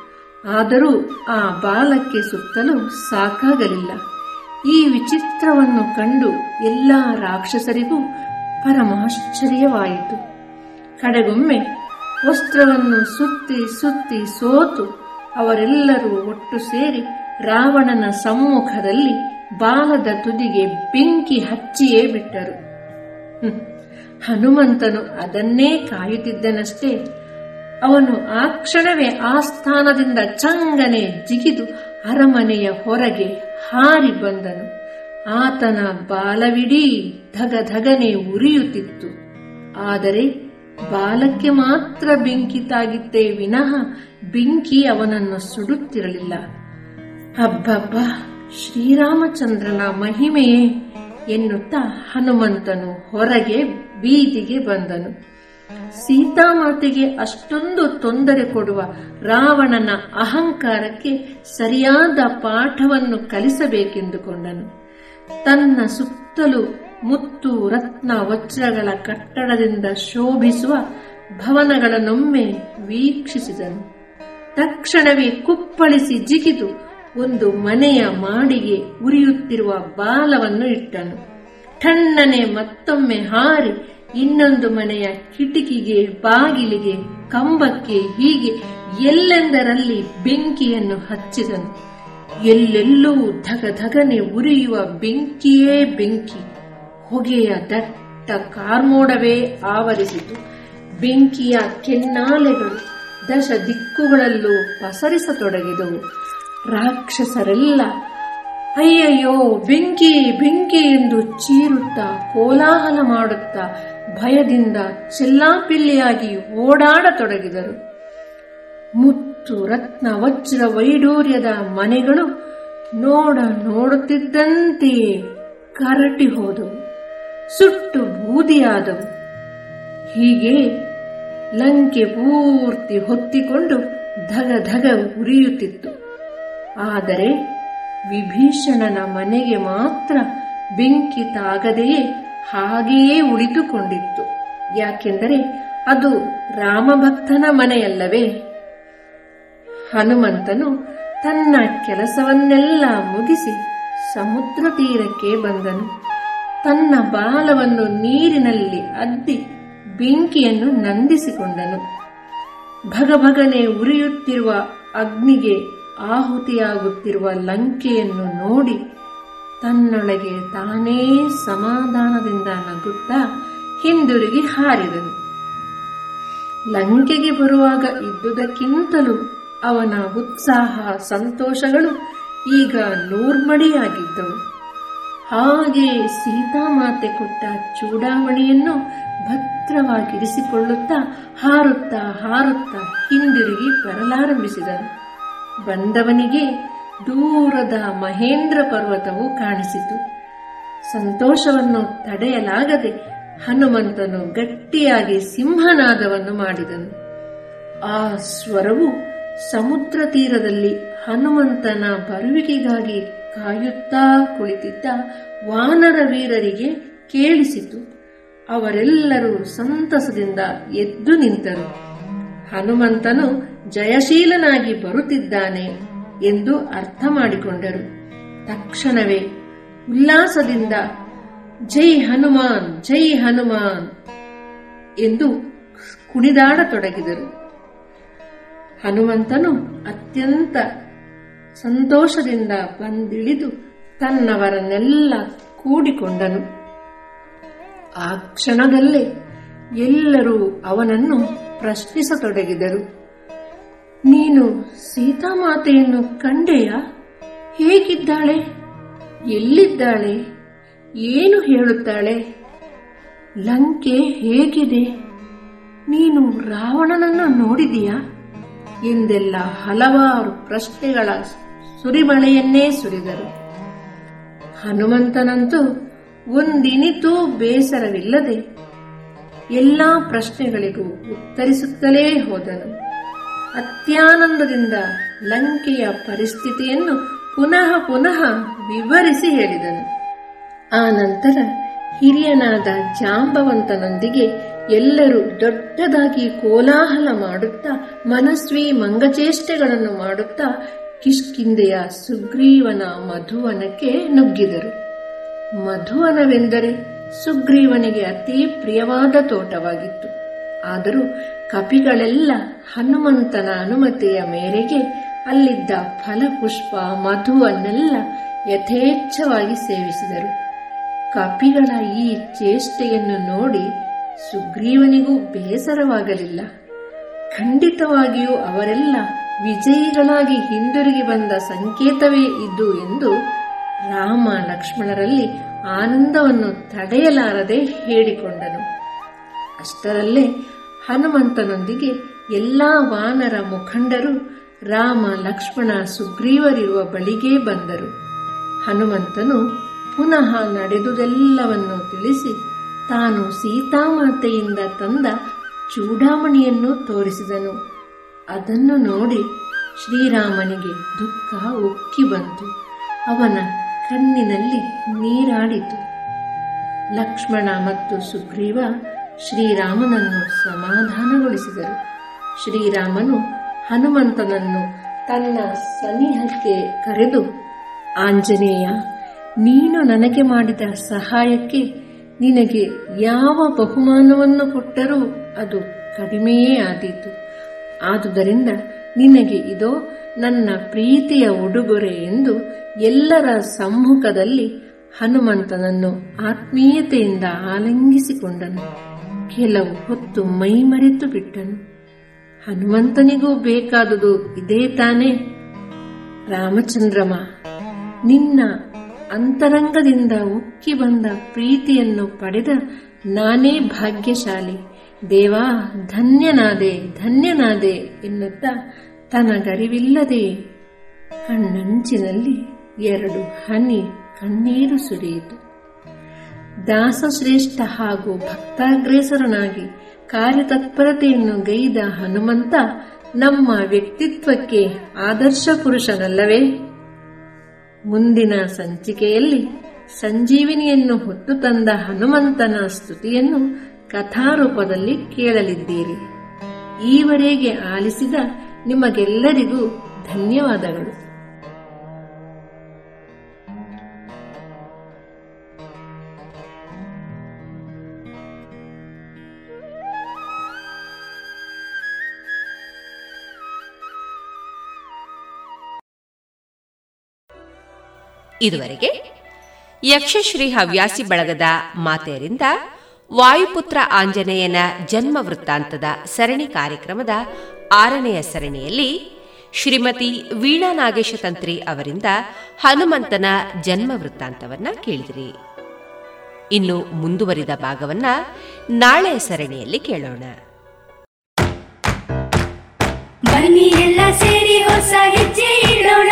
ಆದರೂ ಆ ಬಾಲಕ್ಕೆ ಸುತ್ತಲೂ ಸಾಕಾಗಲಿಲ್ಲ. ಈ ವಿಚಿತ್ರವನ್ನು ಕಂಡು ಎಲ್ಲ ರಾಕ್ಷಸರಿಗೂ ಪರಮಾಶ್ಚರ್ಯವಾಯಿತು. ಕಡೆಗೊಮ್ಮೆ ವಸ್ತ್ರವನ್ನು ಸುತ್ತಿ ಸುತ್ತಿ ಸೋತು ಅವರೆಲ್ಲರೂ ಒಟ್ಟು ಸೇರಿ ರಾವಣನ ಸಮ್ಮುಖದಲ್ಲಿ ಬಾಲದ ತುದಿಗೆ ಬೆಂಕಿ ಹಚ್ಚಿಯೇ ಬಿಟ್ಟರು. ಹನುಮಂತನು ಅದನ್ನೇ ಕಾಯುತ್ತಿದ್ದನಷ್ಟೇ. ಅವನು ಆ ಕ್ಷಣವೇ ಆ ಸ್ಥಾನದಿಂದ ಚಂಗನೆ ಜಿಗಿದು ಅರಮನೆಯ ಹೊರಗೆ ಹಾರಿ ಬಂದನು. ಆತನ ಬಾಲವಿಡೀ ಧಗ ಧಗನೆ ಉರಿಯುತ್ತಿತ್ತು. ಆದರೆ ಬಾಲಕ್ಕೆ ಮಾತ್ರ ಬೆಂಕಿ ತಾಗಿತ್ತೇ ವಿನಃ ಬೆಂಕಿ ಅವನನ್ನು ಸುಡುತ್ತಿರಲಿಲ್ಲ. ಅಬ್ಬಬ್ಬ, ಶ್ರೀರಾಮಚಂದ್ರನ ಮಹಿಮೆಯೇ ಎನ್ನುತ್ತಾ ಹನುಮಂತನು ಹೊರಗೆ ಬೀದಿಗೆ ಬಂದನು. ಸೀತಾಮಾತೆಗೆ ಅಷ್ಟೊಂದು ತೊಂದರೆ ಕೊಡುವ ರಾವಣನ ಅಹಂಕಾರಕ್ಕೆ ಸರಿಯಾದ ಪಾಠವನ್ನು ಕಲಿಸಬೇಕೆಂದುಕೊಂಡನು. ತನ್ನ ಸುತ್ತಲೂ ಮುತ್ತು ರತ್ನ ವಜ್ರಗಳ ಕಟ್ಟಡದಿಂದ ಶೋಭಿಸುವ ಭವನಗಳನ್ನೊಮ್ಮೆ ವೀಕ್ಷಿಸಿದನು. ತಕ್ಷಣವೇ ಕುಪ್ಪಳಿಸಿ ಜಿಗಿದು ಒಂದು ಮನೆಯ ಮಾಡಿಗೆ ಉರಿಯುತ್ತಿರುವ ಬಾಲವನ್ನು ಇಟ್ಟನು. ಠಣ್ಣನೆ ಮತ್ತೊಮ್ಮೆ ಹಾರಿ ಇನ್ನೊಂದು ಮನೆಯ ಕಿಟಕಿಗೆ, ಬಾಗಿಲಿಗೆ, ಕಂಬಕ್ಕೆ ಹೀಗೆ ಎಲ್ಲೆಂದರಲ್ಲಿ ಬೆಂಕಿಯನ್ನು ಹಚ್ಚಿದನು. ಎಲ್ಲೆಲ್ಲೂ ಧಗ ಧಗನೆ ಉರಿಯುವ ಬೆಂಕಿಯೇ ಬೆಂಕಿ. ಹೊಗೆಯ ದಟ್ಟ ಕಾರ್ಮೋಡವೇ ಆವರಿಸಿತು. ಬೆಂಕಿಯ ಕೆನ್ನಾಲೆಗಳು ದಶ ದಿಕ್ಕುಗಳಲ್ಲೂ ಪಸರಿಸತೊಡಗಿದವು. ರಾಕ್ಷಸರೆಲ್ಲ, ಅಯ್ಯಯ್ಯೋ, ಬೆಂಕಿ ಬೆಂಕಿ ಎಂದು ಚೀರುತ್ತಾ ಕೋಲಾಹಲ ಮಾಡುತ್ತಾ ಭಯದಿಂದ ಚೆಲ್ಲಾಪಿಲ್ಲಿಯಾಗಿ ಓಡಾಡತೊಡಗಿದರು. ಮುತ್ತು ರತ್ನ ವಜ್ರ ವೈಡೂರ್ಯದ ಮನೆಗಳು ನೋಡ ನೋಡುತ್ತಿದ್ದಂತೆಯೇ ಕರಟಿ ಹೋದವು. ಸುಟ್ಟು ಬೂದಿಯಾದವು. ಹೀಗೆ ಲಂಕೆ ಪೂರ್ತಿ ಹೊತ್ತಿಕೊಂಡು ಧಗ ಧಗ ಉರಿಯುತ್ತಿತ್ತು. ಆದರೆ ವಿಭೀಷಣನ ಮನೆಗೆ ಮಾತ್ರ ಬೆಂಕಿ ತಾಗದೆಯೇ ಹಾಗೆಯೇ ಉಳಿದುಕೊಂಡಿತ್ತು. ಯಾಕೆಂದರೆ ಅದು ರಾಮಭಕ್ತನ ಮನೆಯಲ್ಲವೇ? ಹನುಮಂತನು ತನ್ನ ಕೆಲಸವನ್ನೆಲ್ಲ ಮುಗಿಸಿ ಸಮುದ್ರ ತೀರಕ್ಕೆ ಬಂದನು. ತನ್ನ ಬಾಲವನ್ನು ನೀರಿನಲ್ಲಿ ಅದ್ದಿ ಬೆಂಕಿಯನ್ನು ನಂದಿಸಿಕೊಂಡನು. ಭಗಭಗನೆ ಉರಿಯುತ್ತಿರುವ ಅಗ್ನಿಗೆ ಆಹುತಿಯಾಗುತ್ತಿರುವ ಲಂಕೆಯನ್ನು ನೋಡಿ ತನ್ನೊಳಗೆ ತಾನೇ ಸಮಾಧಾನದಿಂದ ನಗುತ್ತಾ ಹಿಂದಿರುಗಿ ಹಾರಿದನು. ಲಂಕೆಗೆ ಬರುವಾಗ ಇದ್ದುದಕ್ಕಿಂತಲೂ ಅವನ ಉತ್ಸಾಹ, ಸಂತೋಷಗಳು ಈಗ ನೂರ್ಮಡಿಯಾಗಿದ್ದವು. ಹಾಗೆ ಸೀತಾಮಾತೆ ಕೊಟ್ಟ ಚೂಡಾಮಣಿಯನ್ನು ಭದ್ರವಾಗಿರಿಸಿಕೊಳ್ಳುತ್ತಾ ಹಾರುತ್ತಾ ಹಾರುತ್ತಾ ಹಿಂದಿರುಗಿ ಬರಲಾರಂಭಿಸಿದನು. ಬಂದವನಿಗೆ ದೂರದ ಮಹೇಂದ್ರ ಪರ್ವತವು ಕಾಣಿಸಿತು. ಸಂತೋಷವನ್ನು ತಡೆಯಲಾಗದೆ ಹನುಮಂತನು ಗಟ್ಟಿಯಾಗಿ ಸಿಂಹನಾದವನ್ನು ಮಾಡಿದನು. ಆ ಸ್ವರವು ಸಮುದ್ರ ತೀರದಲ್ಲಿ ಹನುಮಂತನ ಬರುವಿಕೆಗಾಗಿ ಕಾಯುತ್ತಾ ಕುಳಿತಿದ್ದ ವಾನರ ವೀರರಿಗೆ ಕೇಳಿಸಿತು. ಅವರೆಲ್ಲರೂ ಸಂತಸದಿಂದ ಎದ್ದು ನಿಂತರು. ಹನುಮಂತನು ಜಯಶೀಲನಾಗಿ ಬರುತ್ತಿದ್ದಾನೆ. ಎಂದು ಅರ್ಥ ಮಾಡಿಕೊಂಡರು. ತಕ್ಷಣವೇ ಉಲ್ಲಾಸದಿಂದ ಜೈ ಹನುಮಾನ್ ಜೈ ಹನುಮಾನ್ ಎಂದು ಕುಣಿದಾಡತೊಡಗಿದರು ಹನುಮಂತನು ಅತ್ಯಂತ ಸಂತೋಷದಿಂದ ಬಂದಿಳಿದು ತನ್ನವರನ್ನೆಲ್ಲ ಕೂಡಿಕೊಂಡನು. ಆ ಕ್ಷಣದಲ್ಲೇ ಎಲ್ಲರೂ ಅವನನ್ನು ಪ್ರಶ್ನಿಸತೊಡಗಿದರು. ನೀನು ಸೀತಾಮಾತೆಯನ್ನು ಕಂಡೆಯಾ? ಹೇಗಿದ್ದಾಳೆ? ಎಲ್ಲಿದ್ದಾಳೆ? ಏನು ಹೇಳುತ್ತಾಳೆ? ಲಂಕೆ ಹೇಗಿದೆ? ನೀನು ರಾವಣನನ್ನು ನೋಡಿದೀಯಾ? ಎಂದೆಲ್ಲ ಹಲವಾರು ಪ್ರಶ್ನೆಗಳ ಸುರಿಮಳೆಯನ್ನೇ ಸುರಿದರು. ಹನುಮಂತನಂತೂ ಒಂದಿನಿತೂ ಬೇಸರವಿಲ್ಲದೆ ಎಲ್ಲಾ ಪ್ರಶ್ನೆಗಳಿಗೂ ಉತ್ತರಿಸುತ್ತಲೇ ಹೋದನು. ಅತ್ಯಾನಂದದಿಂದ ಲಂಕೆಯ ಪರಿಸ್ಥಿತಿಯನ್ನು ಪುನಃ ಪುನಃ ವಿವರಿಸಿ ಹೇಳಿದನು. ಆ ನಂತರ ಹಿರಿಯನಾದ ಜಾಂಬವಂತನೊಂದಿಗೆ ಎಲ್ಲರೂ ದೊಡ್ಡದಾಗಿ ಕೋಲಾಹಲ ಮಾಡುತ್ತಾ, ಮನಸ್ವಿ ಮಂಗಚೇಷ್ಟೆಗಳನ್ನು ಮಾಡುತ್ತಾ ಕಿಷ್ಕಿಂದೆಯ ಸುಗ್ರೀವನ ಮಧುವನಕ್ಕೆ ನುಗ್ಗಿದರು. ಮಧುವನವೆಂದರೆ ಸುಗ್ರೀವನಿಗೆ ಅತಿ ಪ್ರಿಯವಾದ ತೋಟವಾಗಿತ್ತು. ಆದರೂ ಕಪಿಗಳೆಲ್ಲ ಹನುಮಂತನ ಅನುಮತಿಯ ಮೇರೆಗೆ ಅಲ್ಲಿದ್ದ ಫಲಪುಷ್ಪ ಮಧುವನ್ನೆಲ್ಲ ಯಥೇಚ್ಛವಾಗಿ ಸೇವಿಸಿದರು. ಕಪಿಗಳ ಈ ಚೇಷ್ಟೆಯನ್ನು ನೋಡಿ ಸುಗ್ರೀವನಿಗೂ ಬೇಸರವಾಗಲಿಲ್ಲ. ಖಂಡಿತವಾಗಿಯೂ ಅವರೆಲ್ಲ ವಿಜಯಿಗಳಾಗಿ ಹಿಂದಿರುಗಿ ಬಂದ ಸಂಕೇತವೇ ಇದು ಎಂದು ರಾಮ ಲಕ್ಷ್ಮಣರಲ್ಲಿ ಆನಂದವನ್ನು ತಡೆಯಲಾರದೆ ಹೇಳಿಕೊಂಡನು. ಅಷ್ಟರಲ್ಲೇ ಹನುಮಂತನೊಂದಿಗೆ ಎಲ್ಲಾ ವಾನರ ಮುಖಂಡರು ರಾಮ, ಲಕ್ಷ್ಮಣ, ಸುಗ್ರೀವರಿರುವ ಬಳಿಗೇ ಬಂದರು. ಹನುಮಂತನು ಪುನಃ ನಡೆದುದೆಲ್ಲವನ್ನು ತಿಳಿಸಿ ತಾನು ಸೀತಾಮಾತೆಯಿಂದ ತಂದ ಚೂಡಾಮಣಿಯನ್ನು ತೋರಿಸಿದನು. ಅದನ್ನು ನೋಡಿ ಶ್ರೀರಾಮನಿಗೆ ದುಃಖ ಉಕ್ಕಿ ಬಂತು. ಅವನ ಕಣ್ಣಿನಲ್ಲಿ ನೀರಾಡಿತು. ಲಕ್ಷ್ಮಣ ಮತ್ತು ಸುಗ್ರೀವ ಶ್ರೀರಾಮನನ್ನು ಸಮಾಧಾನಗೊಳಿಸಿದರು. ಶ್ರೀರಾಮನು ಹನುಮಂತನನ್ನು ತನ್ನ ಸನಿಹಕ್ಕೆ ಕರೆದು, ಆಂಜನೇಯ, ನೀನು ನನಗೆ ಮಾಡಿದ ಸಹಾಯಕ್ಕೆ ನಿನಗೆ ಯಾವ ಬಹುಮಾನವನ್ನು ಕೊಟ್ಟರೂ ಅದು ಕಡಿಮೆಯೇ ಆದೀತು. ಆದುದರಿಂದ ನಿನಗೆ ಇದೋ ನನ್ನ ಪ್ರೀತಿಯ ಉಡುಗೊರೆ ಎಂದು ಎಲ್ಲರ ಸಮ್ಮುಖದಲ್ಲಿ ಹನುಮಂತನನ್ನು ಆತ್ಮೀಯತೆಯಿಂದ ಆಲಿಂಗಿಸಿಕೊಂಡನು. ಕೆಲವು ಹೊತ್ತು ಮೈಮರೆತು ಬಿಟ್ಟನು. ಹನುಮಂತನಿಗೂ ಬೇಕಾದುದು ಇದೇ ತಾನೇ. ರಾಮಚಂದ್ರಮ, ನಿನ್ನ ಅಂತರಂಗದಿಂದ ಉಕ್ಕಿ ಬಂದ ಪ್ರೀತಿಯನ್ನು ಪಡೆದ ನಾನೇ ಭಾಗ್ಯಶಾಲಿ. ದೇವಾ, ಧನ್ಯನಾದೆ ಧನ್ಯನಾದೆ ಎನ್ನುತ್ತ ತನಗರಿವಿಲ್ಲದೆ ಕಣ್ಣಂಚಿನಲ್ಲಿ ಎರಡು ಹನಿ ಕಣ್ಣೀರು ಸುರಿಯಿತು. ದಾಸಶ್ರೇಷ್ಠ ಹಾಗೂ ಭಕ್ತಾಗ್ರೇಸರನಾಗಿ ಕಾರ್ಯತತ್ಪರತೆಯನ್ನು ಗೈದ ಹನುಮಂತ ನಮ್ಮ ವ್ಯಕ್ತಿತ್ವಕ್ಕೆ ಆದರ್ಶ ಪುರುಷನಲ್ಲವೇ? ಮುಂದಿನ ಸಂಚಿಕೆಯಲ್ಲಿ ಸಂಜೀವಿನಿಯನ್ನು ಹೊತ್ತು ತಂದ ಹನುಮಂತನ ಸ್ತುತಿಯನ್ನು ಕಥಾರೂಪದಲ್ಲಿ ಕೇಳಲಿದ್ದೀರಿ. ಈವರೆಗೆ ಆಲಿಸಿದ ನಿಮಗೆಲ್ಲರಿಗೂ ಧನ್ಯವಾದಗಳು. ಇದುವರೆಗೆ ಯಕ್ಷಶ್ರೀ ಹವ್ಯಾಸಿ ಬಳಗದ ಮಾತೆಯರಿಂದ ವಾಯುಪುತ್ರ ಆಂಜನೇಯನ ಜನ್ಮ ವೃತ್ತಾಂತದ ಸರಣಿ ಕಾರ್ಯಕ್ರಮದ ಆರನೆಯ ಸರಣಿಯಲ್ಲಿ ಶ್ರೀಮತಿ ವೀಣಾ ನಾಗೇಶ ತಂತ್ರಿ ಅವರಿಂದ ಹನುಮಂತನ ಜನ್ಮ ವೃತ್ತಾಂತವನ್ನ ಕೇಳಿದಿರಿ. ಇನ್ನು ಮುಂದುವರಿದ ಭಾಗವನ್ನ ನಾಳೆ ಸರಣಿಯಲ್ಲಿ ಕೇಳೋಣ. ಬನ್ನಿ ಎಲ್ಲ ಸೇರಿ ಹೊಸ ಹೆಜ್ಜೆ ಇಡೋಣ.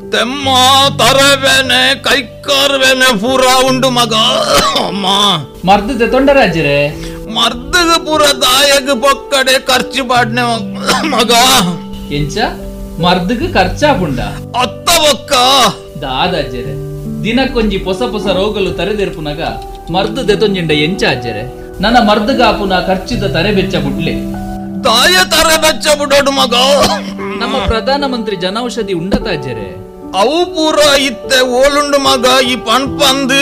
ತೆಮ್ಮ ತರವೇನೆ ಕೈ ಕರ್ವೇನೆ ಪೂರ ಉಂಡು ಮಗ. ಅಮ್ಮ. ಮರ್ದದ ತೊಂಡರಾಜ್ರೆ ಮರ್ದಗ ಪೂರ ದಾಯಗ ಪೊಕ್ಕಡೆ ಖರ್ಚು ಪಾಡ್ನೆ ಮಗ. ಎಂಚ? ಮರ್ದಗ ಖರ್ಚಾಪುಂಡ ಅತ್ತ ಬೊಕ್ಕ. ದಾದಾಜ್ಜರೆ ದಿನಕ್ಕೊಂಜಿ ಹೊಸ ಹೊಸ ರೋಗಲು ತರೆದೆರ್ಪುನಗ ಮರ್ದು ದೆತೊಂಜಿಂಡ ಎಂಚ ಅಜ್ಜರೆ ನನ್ನ ಮರ್ದಗಾಪುನ ಖರ್ಚಿದ ತರೆ ಬೆಚ್ಚ ಬುಡ್ಲೆ. ತಾಯ ತರ ಬೆಚ್ಚ ಬಿಡೋಡು ಮಗ. ನಮ್ಮ ಪ್ರಧಾನಮಂತ್ರಿ ಜನೌಷಧಿ ಉಂಡತಾಜರೆ ಅವು ಪೂರ ಇತ್ತೆ ಓಲುಂಡು ಮಗ ಈ ಪನ್ಪಂದು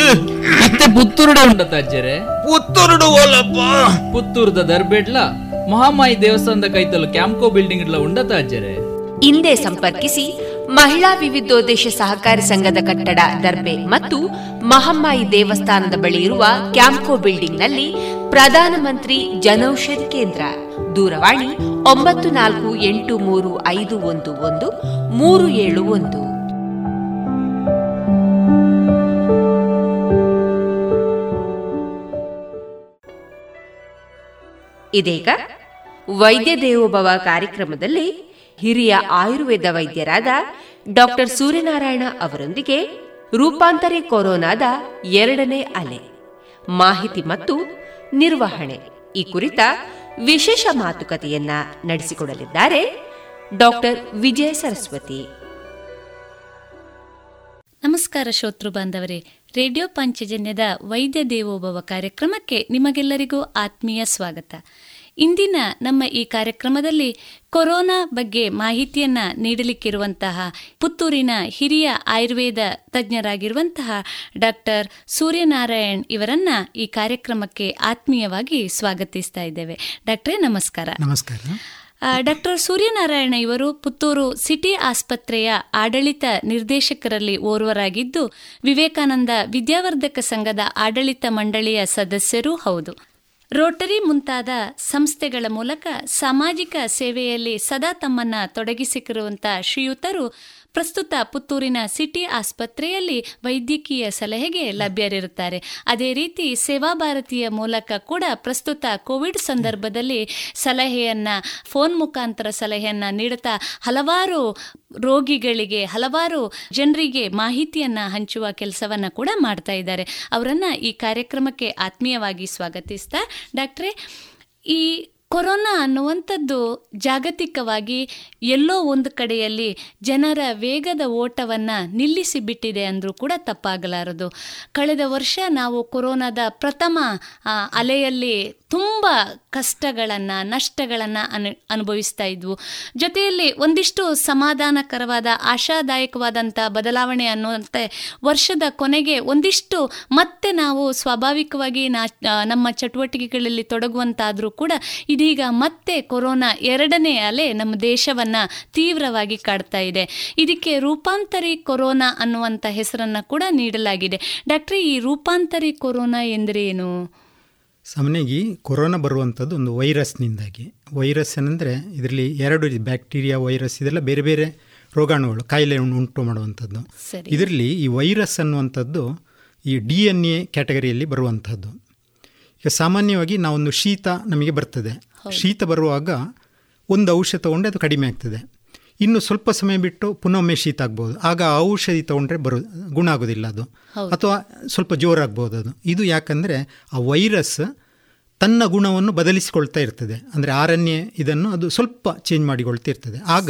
ಮತ್ತೆ ಪುತ್ತೂರುಡ ಅಜ್ಜರೆ ಪುತ್ತೂರುಡು ಓಲಪ್ಪ. ಪುತ್ತೂರದ ದರ್ಬೇಡ್ಲ ಮಹಾಮಾಯಿ ದೇವಸ್ಥಾನದ ಕೈತಲು ಕ್ಯಾಂಪ್ಕೋ ಬಿಲ್ಡಿಂಗ್ ಇಡ್ಲ ಉಂಡತಾಜರೆ ಹಿಂದೆ ಸಂಪರ್ಕಿಸಿ ಮಹಿಳಾ ವಿವಿಧೋದ್ದೇಶ ಸಹಕಾರಿ ಸಂಘದ ಕಟ್ಟಡ ದರ್ಬೆ ಮತ್ತು ಮಹಮ್ಮಾಯಿ ದೇವಸ್ಥಾನದ ಬಳಿ ಇರುವ ಕ್ಯಾಂಪ್ಕೋ ಬಿಲ್ಡಿಂಗ್ನಲ್ಲಿ ಪ್ರಧಾನಮಂತ್ರಿ ಜನೌಷಧಿ ಕೇಂದ್ರ. ದೂರವಾಣಿ ಒಂಬತ್ತು ನಾಲ್ಕು ಎಂಟು ಮೂರು ಐದು ಒಂದು ಒಂದು ಮೂರು ಏಳು ಒಂದು. ಇದೀಗ ವೈದ್ಯ ದೇವೋಭವ ಕಾರ್ಯಕ್ರಮದಲ್ಲಿ ಹಿರಿಯ ಆಯುರ್ವೇದ ವೈದ್ಯರಾದ ಡಾಕ್ಟರ್ ಸೂರ್ಯನಾರಾಯಣ ಅವರೊಂದಿಗೆ ರೂಪಾಂತರಿ ಕೊರೋನಾದ ಎರಡನೇ ಅಲೆ, ಮಾಹಿತಿ ಮತ್ತು ನಿರ್ವಹಣೆ ಈ ಕುರಿತ ವಿಶೇಷ ಮಾತುಕತೆಯನ್ನ ನಡೆಸಿಕೊಡಲಿದ್ದಾರೆ ಡಾಕ್ಟರ್ ವಿಜಯ ಸರಸ್ವತಿ. ನಮಸ್ಕಾರ ಶ್ರೋತೃ ಬಾಂಧವರೇ. ರೇಡಿಯೋ ಪಂಚಜನ್ಯದ ವೈದ್ಯ ದೇವೋಭವ ಕಾರ್ಯಕ್ರಮಕ್ಕೆ ನಿಮಗೆಲ್ಲರಿಗೂ ಆತ್ಮೀಯ ಸ್ವಾಗತ. ಇಂದಿನ ನಮ್ಮ ಈ ಕಾರ್ಯಕ್ರಮದಲ್ಲಿ ಕೊರೋನಾ ಬಗ್ಗೆ ಮಾಹಿತಿಯನ್ನ ನೀಡಲಿಕ್ಕಿರುವಂತಹ ಪುತ್ತೂರಿನ ಹಿರಿಯ ಆಯುರ್ವೇದ ತಜ್ಞರಾಗಿರುವಂತಹ ಡಾಕ್ಟರ್ ಸೂರ್ಯನಾರಾಯಣ್ ಇವರನ್ನ ಈ ಕಾರ್ಯಕ್ರಮಕ್ಕೆ ಆತ್ಮೀಯವಾಗಿ ಸ್ವಾಗತಿಸ್ತಾ ಇದ್ದೇವೆ. ಡಾಕ್ಟ್ರೇ, ನಮಸ್ಕಾರ. ನಮಸ್ಕಾರ. ಡಾಕ್ಟರ್ ಸೂರ್ಯನಾರಾಯಣ ಇವರು ಪುತ್ತೂರು ಸಿಟಿ ಆಸ್ಪತ್ರೆಯ ಆಡಳಿತ ನಿರ್ದೇಶಕರಲ್ಲಿ ಓರ್ವರಾಗಿದ್ದು, ವಿವೇಕಾನಂದ ವಿದ್ಯಾವರ್ಧಕ ಸಂಘದ ಆಡಳಿತ ಮಂಡಳಿಯ ಸದಸ್ಯರೂ ಹೌದು. ರೋಟರಿ ಮುಂತಾದ ಸಂಸ್ಥೆಗಳ ಮೂಲಕ ಸಾಮಾಜಿಕ ಸೇವೆಯಲ್ಲಿ ಸದಾ ತಮ್ಮನ್ನ ತೊಡಗಿಸಿರುವಂಥ ಶ್ರೀಯುತರು ಪ್ರಸ್ತುತ ಪುತ್ತೂರಿನ ಸಿಟಿ ಆಸ್ಪತ್ರೆಯಲ್ಲಿ ವೈದ್ಯಕೀಯ ಸಲಹೆಗೆ ಲಭ್ಯರಿರುತ್ತಾರೆ. ಅದೇ ರೀತಿ ಸೇವಾ ಭಾರತೀಯ ಮೂಲಕ ಕೂಡ ಪ್ರಸ್ತುತ ಕೋವಿಡ್ ಸಂದರ್ಭದಲ್ಲಿ ಸಲಹೆಯನ್ನ, ಫೋನ್ ಮುಖಾಂತರ ಸಲಹೆಯನ್ನ ನೀಡುತ್ತಾ ಹಲವಾರು ರೋಗಿಗಳಿಗೆ, ಹಲವಾರು ಜನರಿಗೆ ಮಾಹಿತಿಯನ್ನ ಹಂಚುವ ಕೆಲಸವನ್ನ ಕೂಡ ಮಾಡ್ತಾ ಇದ್ದಾರೆ. ಅವರನ್ನ ಈ ಕಾರ್ಯಕ್ರಮಕ್ಕೆ ಆತ್ಮೀಯವಾಗಿ ಸ್ವಾಗತಿಸ್ತಾ ಡಾಕ್ಟ್ರೇ, ಈ ಕೊರೋನಾ ಅನ್ನುವಂಥದ್ದು ಜಾಗತಿಕವಾಗಿ ಎಲ್ಲೋ ಒಂದು ಕಡೆಯಲ್ಲಿ ಜನರ ವೇಗದ ಓಟವನ್ನು ನಿಲ್ಲಿಸಿ ಬಿಟ್ಟಿದೆ ಅಂದರೂ ಕೂಡ ತಪ್ಪಾಗಲಾರದು. ಕಳೆದ ವರ್ಷ ನಾವು ಕೊರೋನಾದ ಪ್ರಥಮ ಅಲೆಯಲ್ಲಿ ತುಂಬ ಕಷ್ಟಗಳನ್ನು, ನಷ್ಟಗಳನ್ನು ಅನು, ಅನುಭವಿಸ್ತಾ ಇದ್ವು. ಜೊತೆಯಲ್ಲಿ ಒಂದಿಷ್ಟು ಸಮಾಧಾನಕರವಾದ ಆಶಾದಾಯಕವಾದಂಥ ಬದಲಾವಣೆ ಅನ್ನುವಂತೆ ವರ್ಷದ ಕೊನೆಗೆ ಒಂದಿಷ್ಟು ಮತ್ತೆ ನಾವು ಸ್ವಾಭಾವಿಕವಾಗಿ ನಾ ನಮ್ಮ ಚಟುವಟಿಕೆಗಳಲ್ಲಿ ತೊಡಗುವಂತಾದರೂ ಕೂಡ ಇದೀಗ ಮತ್ತೆ ಕೊರೋನಾ ಎರಡನೇ ಅಲೆ ನಮ್ಮ ದೇಶವನ್ನು ತೀವ್ರವಾಗಿ ಕಾಡ್ತಾ ಇದೆ. ಇದಕ್ಕೆ ರೂಪಾಂತರಿ ಕೊರೋನಾ ಅನ್ನುವಂಥ ಹೆಸರನ್ನು ಕೂಡ ನೀಡಲಾಗಿದೆ. ಡಾಕ್ಟ್ರಿ, ಈ ರೂಪಾಂತರಿ ಕೊರೋನಾ ಎಂದರೇನು? ಸಾಮಾನ್ಯವಾಗಿ ಕೊರೋನಾ ಬರುವಂಥದ್ದು ಒಂದು ವೈರಸ್ನಿಂದಾಗಿ. ವೈರಸ್ ಏನಂದರೆ ಇದರಲ್ಲಿ ಎರಡು ಬ್ಯಾಕ್ಟೀರಿಯಾ ವೈರಸ್ ಇದೆಲ್ಲ ಬೇರೆ ಬೇರೆ ರೋಗಾಣುಗಳು ಕಾಯಿಲೆ ಉಂಟು ಮಾಡುವಂಥದ್ದು ಇದರಲ್ಲಿ ಈ ವೈರಸ್ ಅನ್ನುವಂಥದ್ದು ಈ ಡಿ ಎನ್ ಎ ಕ್ಯಾಟಗರಿಯಲ್ಲಿ ಬರುವಂಥದ್ದು. ಈಗ ಸಾಮಾನ್ಯವಾಗಿ ನಾವೊಂದು ಶೀತ ನಮಗೆ ಬರ್ತದೆ. ಶೀತ ಬರುವಾಗ ಒಂದು ಔಷಧ ತೊಗೊಂಡೆ ಅದು ಕಡಿಮೆ ಆಗ್ತದೆ. ಇನ್ನು ಸ್ವಲ್ಪ ಸಮಯ ಬಿಟ್ಟು ಪುನೊಮ್ಮೆ ಶೀತ ಆಗ್ಬೋದು. ಆಗ ಔಷಧಿ ತೊಗೊಂಡ್ರೆ ಬರು ಗುಣ ಆಗೋದಿಲ್ಲ ಅದು. ಅಥವಾ ಸ್ವಲ್ಪ ಜೋರಾಗ್ಬೋದು ಅದು. ಇದು ಯಾಕಂದರೆ ಆ ವೈರಸ್ ತನ್ನ ಗುಣವನ್ನು ಬದಲಿಸಿಕೊಳ್ತಾ ಇರ್ತದೆ. ಅಂದರೆ ಆರನ್ಯ ಇದನ್ನು ಅದು ಸ್ವಲ್ಪ ಚೇಂಜ್ ಮಾಡಿಕೊಳ್ತಾ ಇರ್ತದೆ. ಆಗ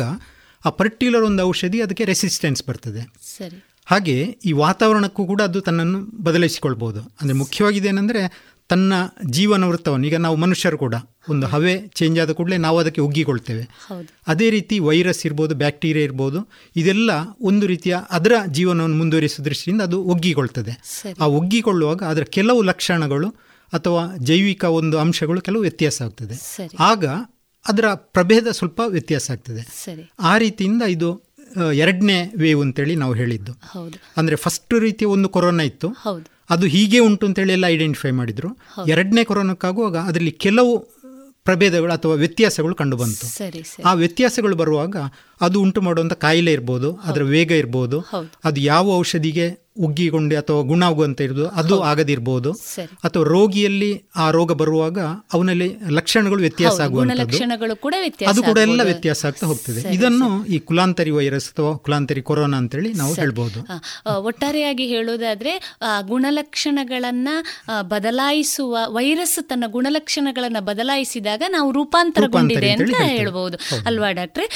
ಆ ಪರ್ಟಿಕ್ಯುಲರ್ ಒಂದು ಔಷಧಿ ಅದಕ್ಕೆ ರೆಸಿಸ್ಟೆನ್ಸ್ ಬರ್ತದೆ. ಸರಿ. ಹಾಗೆ ಈ ವಾತಾವರಣಕ್ಕೂ ಕೂಡ ಅದು ತನ್ನನ್ನು ಬದಲಿಸಿಕೊಳ್ಬೋದು. ಅಂದರೆ ಮುಖ್ಯವಾಗಿದೇನೆಂದರೆ ತನ್ನ ಜೀವನ ವೃತ್ತವನ್ನು ಈಗ ನಾವು ಮನುಷ್ಯರು ಕೂಡ ಒಂದು ಹವೆ ಚೇಂಜ್ ಆದ ಕೂಡಲೇ ನಾವು ಅದಕ್ಕೆ ಒಗ್ಗಿಕೊಳ್ತೇವೆ ಅದೇ ರೀತಿ ವೈರಸ್ ಇರ್ಬೋದು ಬ್ಯಾಕ್ಟೀರಿಯಾ ಇರ್ಬೋದು ಇದೆಲ್ಲ ಒಂದು ರೀತಿಯ ಅದರ ಜೀವನವನ್ನು ಮುಂದುವರಿಸುವ ದೃಷ್ಟಿಯಿಂದ ಅದು ಒಗ್ಗಿಕೊಳ್ತದೆ ಆ ಒಗ್ಗಿಕೊಳ್ಳುವಾಗ ಅದರ ಕೆಲವು ಲಕ್ಷಣಗಳು ಅಥವಾ ಜೈವಿಕ ಒಂದು ಅಂಶಗಳು ಕೆಲವು ವ್ಯತ್ಯಾಸ ಆಗ್ತದೆ. ಆಗ ಅದರ ಪ್ರಭೇದ ಸ್ವಲ್ಪ ವ್ಯತ್ಯಾಸ ಆಗ್ತದೆ. ಆ ರೀತಿಯಿಂದ ಇದು ಎರಡನೇ ವೇವ್ ಅಂತೇಳಿ ನಾವು ಹೇಳಿದ್ದು. ಅಂದರೆ ಫಸ್ಟ್ ರೀತಿಯ ಒಂದು ಕೊರೋನಾ ಇತ್ತು. ಅದು ಹೀಗೆ ಉಂಟು ಅಂತೇಳಿ ಎಲ್ಲ ಐಡೆಂಟಿಫೈ ಮಾಡಿದ್ರು. ಎರಡನೇ ಕೊರೋನಾಕ್ಕಾಗುವಾಗ ಅದರಲ್ಲಿ ಕೆಲವು ಪ್ರಭೇದಗಳು ಅಥವಾ ವ್ಯತ್ಯಾಸಗಳು ಕಂಡು ಬಂತು. ಆ ವ್ಯತ್ಯಾಸಗಳು ಬರುವಾಗ ಅದು ಉಂಟು ಮಾಡುವಂಥ ಕಾಯಿಲೆ ಇರ್ಬೋದು ಅದರ ವೇಗ ಇರ್ಬೋದು ಅದು ಯಾವ ಔಷಧಿಗೆ ಉಗ್ಗಿಕೊಂಡು ಅಥವಾ ಗುಣ ಆಗುವಂತ ಇರೋದು ಅದು ಆಗದಿರ್ಬೋದು. ಅಥವಾ ರೋಗಿಯಲ್ಲಿ ಆ ರೋಗ ಬರುವಾಗ ಅವನಲ್ಲಿ ಲಕ್ಷಣಗಳು ವ್ಯತ್ಯಾಸ ಆಗುವಂಥದ್ದು. ಅದು ಕೂಡ ಎಲ್ಲ ವ್ಯತ್ಯಾಸ ಆಗ್ತಾ ಹೋಗ್ತದೆ. ಇದನ್ನು ಈ ಕುಲಾಂತರಿ ವೈರಸ್ ಅಥವಾ ಕುಲಾಂತರಿ ಕೊರೋನಾ ಅಂತೇಳಿ ನಾವು ಹೇಳ್ಬೋದು. ಒಟ್ಟಾರೆಯಾಗಿ ಹೇಳೋದಾದ್ರೆ ಗುಣಲಕ್ಷಣಗಳನ್ನ ಬದಲಾಯಿಸುವ ವೈರಸ್ ತನ್ನ ಗುಣಲಕ್ಷಣಗಳನ್ನ ಬದಲಾಯಿಸಿದಾಗ ನಾವು ರೂಪಾಂತರಗೊಂಡಿದೆ ಅಂತ ಹೇಳ್ಬೋದು. ಅಲ್ವಾ ಡಾಕ್ಟ್ರೆ?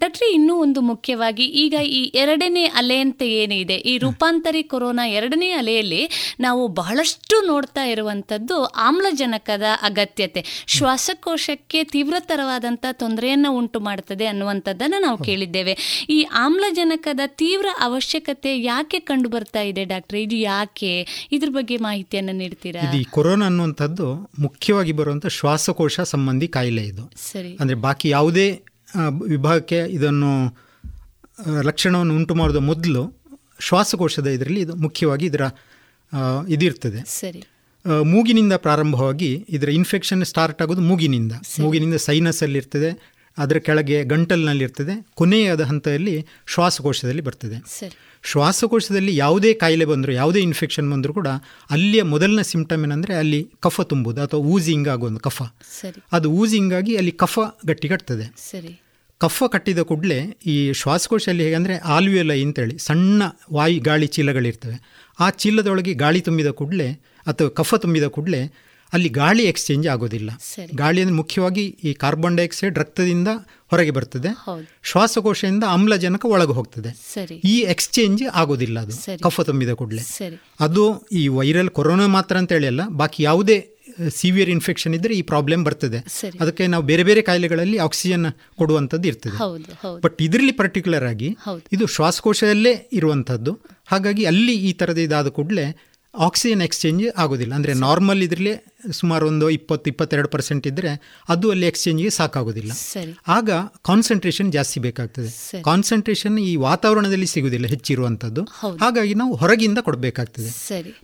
ಡಾಕ್ಟ್ರೆ ಇನ್ನೂ ಒಂದು ಮುಖ್ಯವಾಗಿ ಈಗ ಈ ಎರಡನೇ ಅಲೆ ಅಂತ ಏನಿದೆ? ಈ ರೂಪಾಂತರ ಸಾರಿ ಕೊರೋನಾ ಎರಡನೇ ಅಲೆಯಲ್ಲಿ ನಾವು ಬಹಳಷ್ಟು ನೋಡ್ತಾ ಇರುವಂಥದ್ದು ಆಮ್ಲಜನಕದ ಅಗತ್ಯತೆ. ಶ್ವಾಸಕೋಶಕ್ಕೆ ತೀವ್ರತರವಾದಂಥ ತೊಂದರೆಯನ್ನು ಉಂಟು ಮಾಡ್ತದೆ ಅನ್ನುವಂಥದ್ದನ್ನು ನಾವು ಕೇಳಿದ್ದೇವೆ. ಈ ಆಮ್ಲಜನಕದ ತೀವ್ರ ಅವಶ್ಯಕತೆ ಯಾಕೆ ಕಂಡು ಬರ್ತಾ ಇದೆ ಡಾಕ್ಟರ್? ಇದು ಯಾಕೆ? ಇದ್ರ ಬಗ್ಗೆ ಮಾಹಿತಿಯನ್ನು ನೀಡ್ತೀರಾ? ಈ ಕೊರೋನಾ ಅನ್ನುವಂಥದ್ದು ಮುಖ್ಯವಾಗಿ ಬರುವಂಥ ಶ್ವಾಸಕೋಶ ಸಂಬಂಧಿ ಕಾಯಿಲೆ ಇದು. ಸರಿ. ಅಂದರೆ ಬಾಕಿ ಯಾವುದೇ ವಿಭಾಗಕ್ಕೆ ಇದನ್ನು ಲಕ್ಷಣವನ್ನು ಉಂಟು ಮಾಡೋದು ಮೊದಲು ಶ್ವಾಸಕೋಶದ ಇದರಲ್ಲಿ ಇದು ಮುಖ್ಯವಾಗಿ ಇದರ ಇದಿರ್ತದೆ. ಸರಿ. ಮೂಗಿನಿಂದ ಪ್ರಾರಂಭವಾಗಿ ಇದರ ಇನ್ಫೆಕ್ಷನ್ ಸ್ಟಾರ್ಟ್ ಆಗೋದು ಮೂಗಿನಿಂದ. ಮೂಗಿನಿಂದ ಸೈನಸಲ್ಲಿರ್ತದೆ ಅದರ ಕೆಳಗೆ ಗಂಟಲಿನಲ್ಲಿರ್ತದೆ ಕೊನೆಯಾದ ಹಂತದಲ್ಲಿ ಶ್ವಾಸಕೋಶದಲ್ಲಿ ಬರ್ತದೆ. ಶ್ವಾಸಕೋಶದಲ್ಲಿ ಯಾವುದೇ ಕಾಯಿಲೆ ಬಂದರೂ ಯಾವುದೇ ಇನ್ಫೆಕ್ಷನ್ ಬಂದರೂ ಕೂಡ ಅಲ್ಲಿಯ ಮೊದಲನೇ ಸಿಂಪ್ಟಮ್ ಏನಂದರೆ ಅಲ್ಲಿ ಕಫ ತುಂಬುದು ಅಥವಾ ಊಸಿಂಗ್ ಆಗೋದು ಕಫ. ಅದು ಊಜಿಂಗ್ ಆಗಿ ಅಲ್ಲಿ ಕಫ ಗಟ್ಟಿಗಟ್ತದೆ. ಸರಿ. ಕಫ ಕಟ್ಟಿದ ಕೂಡಲೇ ಈ ಶ್ವಾಸಕೋಶದಲ್ಲಿ ಹೇಗೆಂದರೆ ಆಲ್ವಿಯಲೈ ಅಂತೇಳಿ ಸಣ್ಣ ವಾಯು ಗಾಳಿ ಚೀಲಗಳಿರ್ತವೆ. ಆ ಚೀಲದೊಳಗೆ ಗಾಳಿ ತುಂಬಿದ ಕೂಡಲೇ ಅಥವಾ ಕಫ ತುಂಬಿದ ಕೂಡಲೇ ಅಲ್ಲಿ ಗಾಳಿ ಎಕ್ಸ್ಚೇಂಜ್ ಆಗೋದಿಲ್ಲ. ಗಾಳಿ ಅಂದರೆ ಮುಖ್ಯವಾಗಿ ಈ ಕಾರ್ಬನ್ ಡೈಆಕ್ಸೈಡ್ ರಕ್ತದಿಂದ ಹೊರಗೆ ಬರ್ತದೆ. ಶ್ವಾಸಕೋಶದಿಂದ ಆಮ್ಲಜನಕ ಒಳಗೆ ಹೋಗ್ತದೆ. ಈ ಎಕ್ಸ್ಚೇಂಜ್ ಆಗೋದಿಲ್ಲ ಅದು ಕಫ ತುಂಬಿದ ಕೂಡಲೇ. ಅದು ಈ ವೈರಲ್ ಕೊರೋನಾ ಮಾತ್ರ ಅಂತ ಹೇಳಿ ಅಲ್ಲ ಬಾಕಿ ಯಾವುದೇ ಸಿವಿಯರ್ ಇನ್ಫೆಕ್ಷನ್ ಇದ್ದರೆ ಈ ಪ್ರಾಬ್ಲಮ್ ಬರ್ತದೆ. ಅದಕ್ಕೆ ನಾವು ಬೇರೆ ಬೇರೆ ಕಾಯಿಲೆಗಳಲ್ಲಿ ಆಕ್ಸಿಜನ್ ಕೊಡುವಂಥದ್ದು ಇರ್ತದೆ. ಬಟ್ ಇದರಲ್ಲಿ ಪರ್ಟಿಕ್ಯುಲರ್ ಆಗಿ ಇದು ಶ್ವಾಸಕೋಶದಲ್ಲೇ ಇರುವಂಥದ್ದು. ಹಾಗಾಗಿ ಅಲ್ಲಿ ಈ ಥರದ ಇದಾದ ಕೂಡಲೇ ಆಕ್ಸಿಜನ್ ಎಕ್ಸ್ಚೇಂಜ್ ಆಗೋದಿಲ್ಲ. ಅಂದರೆ ನಾರ್ಮಲ್ ಇದರಲ್ಲಿ ಸುಮಾರು ಒಂದು ಇಪ್ಪತ್ತು ಇಪ್ಪತ್ತೆರಡು ಪರ್ಸೆಂಟ್ ಇದ್ದರೆ ಅದು ಅಲ್ಲಿ ಎಕ್ಸ್ಚೇಂಜ್ಗೆ ಸಾಕಾಗೋದಿಲ್ಲ. ಆಗ ಕಾನ್ಸಂಟ್ರೇಷನ್ ಜಾಸ್ತಿ ಬೇಕಾಗ್ತದೆ. ಕಾನ್ಸಂಟ್ರೇಷನ್ ಈ ವಾತಾವರಣದಲ್ಲಿ ಸಿಗುವುದಿಲ್ಲ ಹೆಚ್ಚಿರುವಂಥದ್ದು. ಹಾಗಾಗಿ ನಾವು ಹೊರಗಿಂದ ಕೊಡಬೇಕಾಗ್ತದೆ.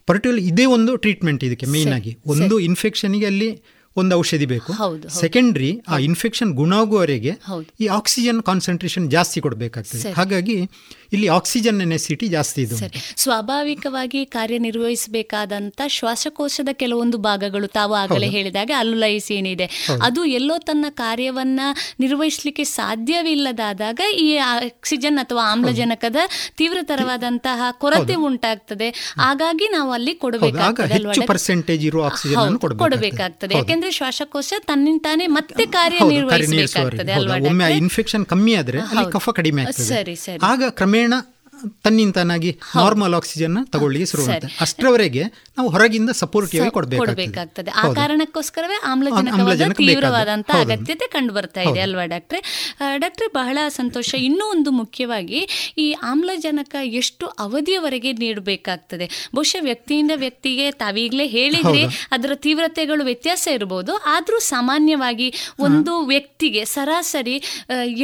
ಪರ್ಟಿಕ್ಯುಲರ್ ಇದೇ ಒಂದು ಟ್ರೀಟ್ಮೆಂಟ್ ಇದಕ್ಕೆ ಮೇಯ್ನ್ ಆಗಿ. ಒಂದು ಇನ್ಫೆಕ್ಷನ್ಗೆ ಅಲ್ಲಿ ಒಂದು ಔಷಧಿ ಬೇಕು. ಸೆಕೆಂಡ್ರಿ ಆ ಇನ್ಫೆಕ್ಷನ್ ಗುಣಾಗುವವರೆಗೆ. ಈ ಆಕ್ಸಿಜನ್ ಕಾನ್ಸಂಟ್ರೇಷನ್ ಜಾಸ್ತಿ ಕೊಡಬೇಕಾಗ್ತದೆ. ಹಾಗಾಗಿ ಇಲ್ಲಿ ಆಕ್ಸಿಜನ್ ನೆಸಿಟಿ ಜಾಸ್ತಿ ಇದೆ. ಸರಿ. ಸ್ವಾಭಾವಿಕವಾಗಿ ಕಾರ್ಯನಿರ್ವಹಿಸಬೇಕಾದಂತ ಶ್ವಾಸಕೋಶದ ಕೆಲವೊಂದು ಭಾಗಗಳು ತಾವು ಆಗಲೇ ಹೇಳಿದಾಗ ಅಲ್ಲುಲೈಸ್ ಏನಿದೆ. ಅದು ಎಲ್ಲೋ ತನ್ನ ಕಾರ್ಯವನ್ನ ನಿರ್ವಹಿಸಲಿಕ್ಕೆ ಸಾಧ್ಯವಿಲ್ಲದಾದಾಗ ಈ ಆಕ್ಸಿಜನ್ ಅಥವಾ ಆಮ್ಲಜನಕದ ತೀವ್ರತರವಾದಂತಹ ಕೊರತೆ ಉಂಟಾಗ್ತದೆ. ಹಾಗಾಗಿ ನಾವು ಅಲ್ಲಿ ಕೊಡಬೇಕಾಗ್ತದೆ ಯಾಕೆಂದ್ರೆ ಶ್ವಾಸಕೋಶ ತನ್ನಿಂದಾನೆ ಮತ್ತೆ ಕಾರ್ಯನಿರ್ವಹಿಸಬೇಕಾಗ್ತದೆ ಅಲ್ವಾ? ಇನ್ಫೆಕ್ಷನ್ ಕಮ್ಮಿ ಆದ್ರೆ ಕಫ ಕಡಿಮೆ ಸರಿ ಸರಿ. ಆಗ ಕ್ರಮೇಣ க்ரமேண ತನ್ನಿಂತಾನಾಗಿ ನಾರ್ಮಲ್ ಆಕ್ಸಿಜನ್ ತಗೊಳ್ಳಿ ಶುರು ಮಾಡುತ್ತೆ ಅಷ್ಟರವರೆಗೆ ನಾವು ಹೊರಗಿಂದ ಸಪೋರ್ಟಿವ್ ಆಗಿ ಕೊಡಬೇಕಾಗ್ತದೆ. ಆ ಕಾರಣಕ್ಕೋಸ್ಕರವೇ ಆಮ್ಲಜನಕ ತೀವ್ರವಾದಂತಹ ಅಗತ್ಯತೆ ಕಂಡು ಬರ್ತಾ ಇದೆ ಅಲ್ವಾ ಡಾಕ್ಟ್ರೆ? ಡಾಕ್ಟ್ರೆ ಬಹಳ ಸಂತೋಷ. ಇನ್ನೂ ಒಂದು ಮುಖ್ಯವಾಗಿ ಈ ಆಮ್ಲಜನಕ ಎಷ್ಟು ಅವಧಿಯವರೆಗೆ ನೀಡಬೇಕಾಗ್ತದೆ? ಬಹುಶಃ ವ್ಯಕ್ತಿಯಿಂದ ವ್ಯಕ್ತಿಗೆ ತಾವೀಗಲೇ ಹೇಳಿದ್ರೆ ಅದರ ತೀವ್ರತೆಗಳು ವ್ಯತ್ಯಾಸ ಇರಬಹುದು ಆದ್ರೂ ಸಾಮಾನ್ಯವಾಗಿ ಒಂದು ವ್ಯಕ್ತಿಗೆ ಸರಾಸರಿ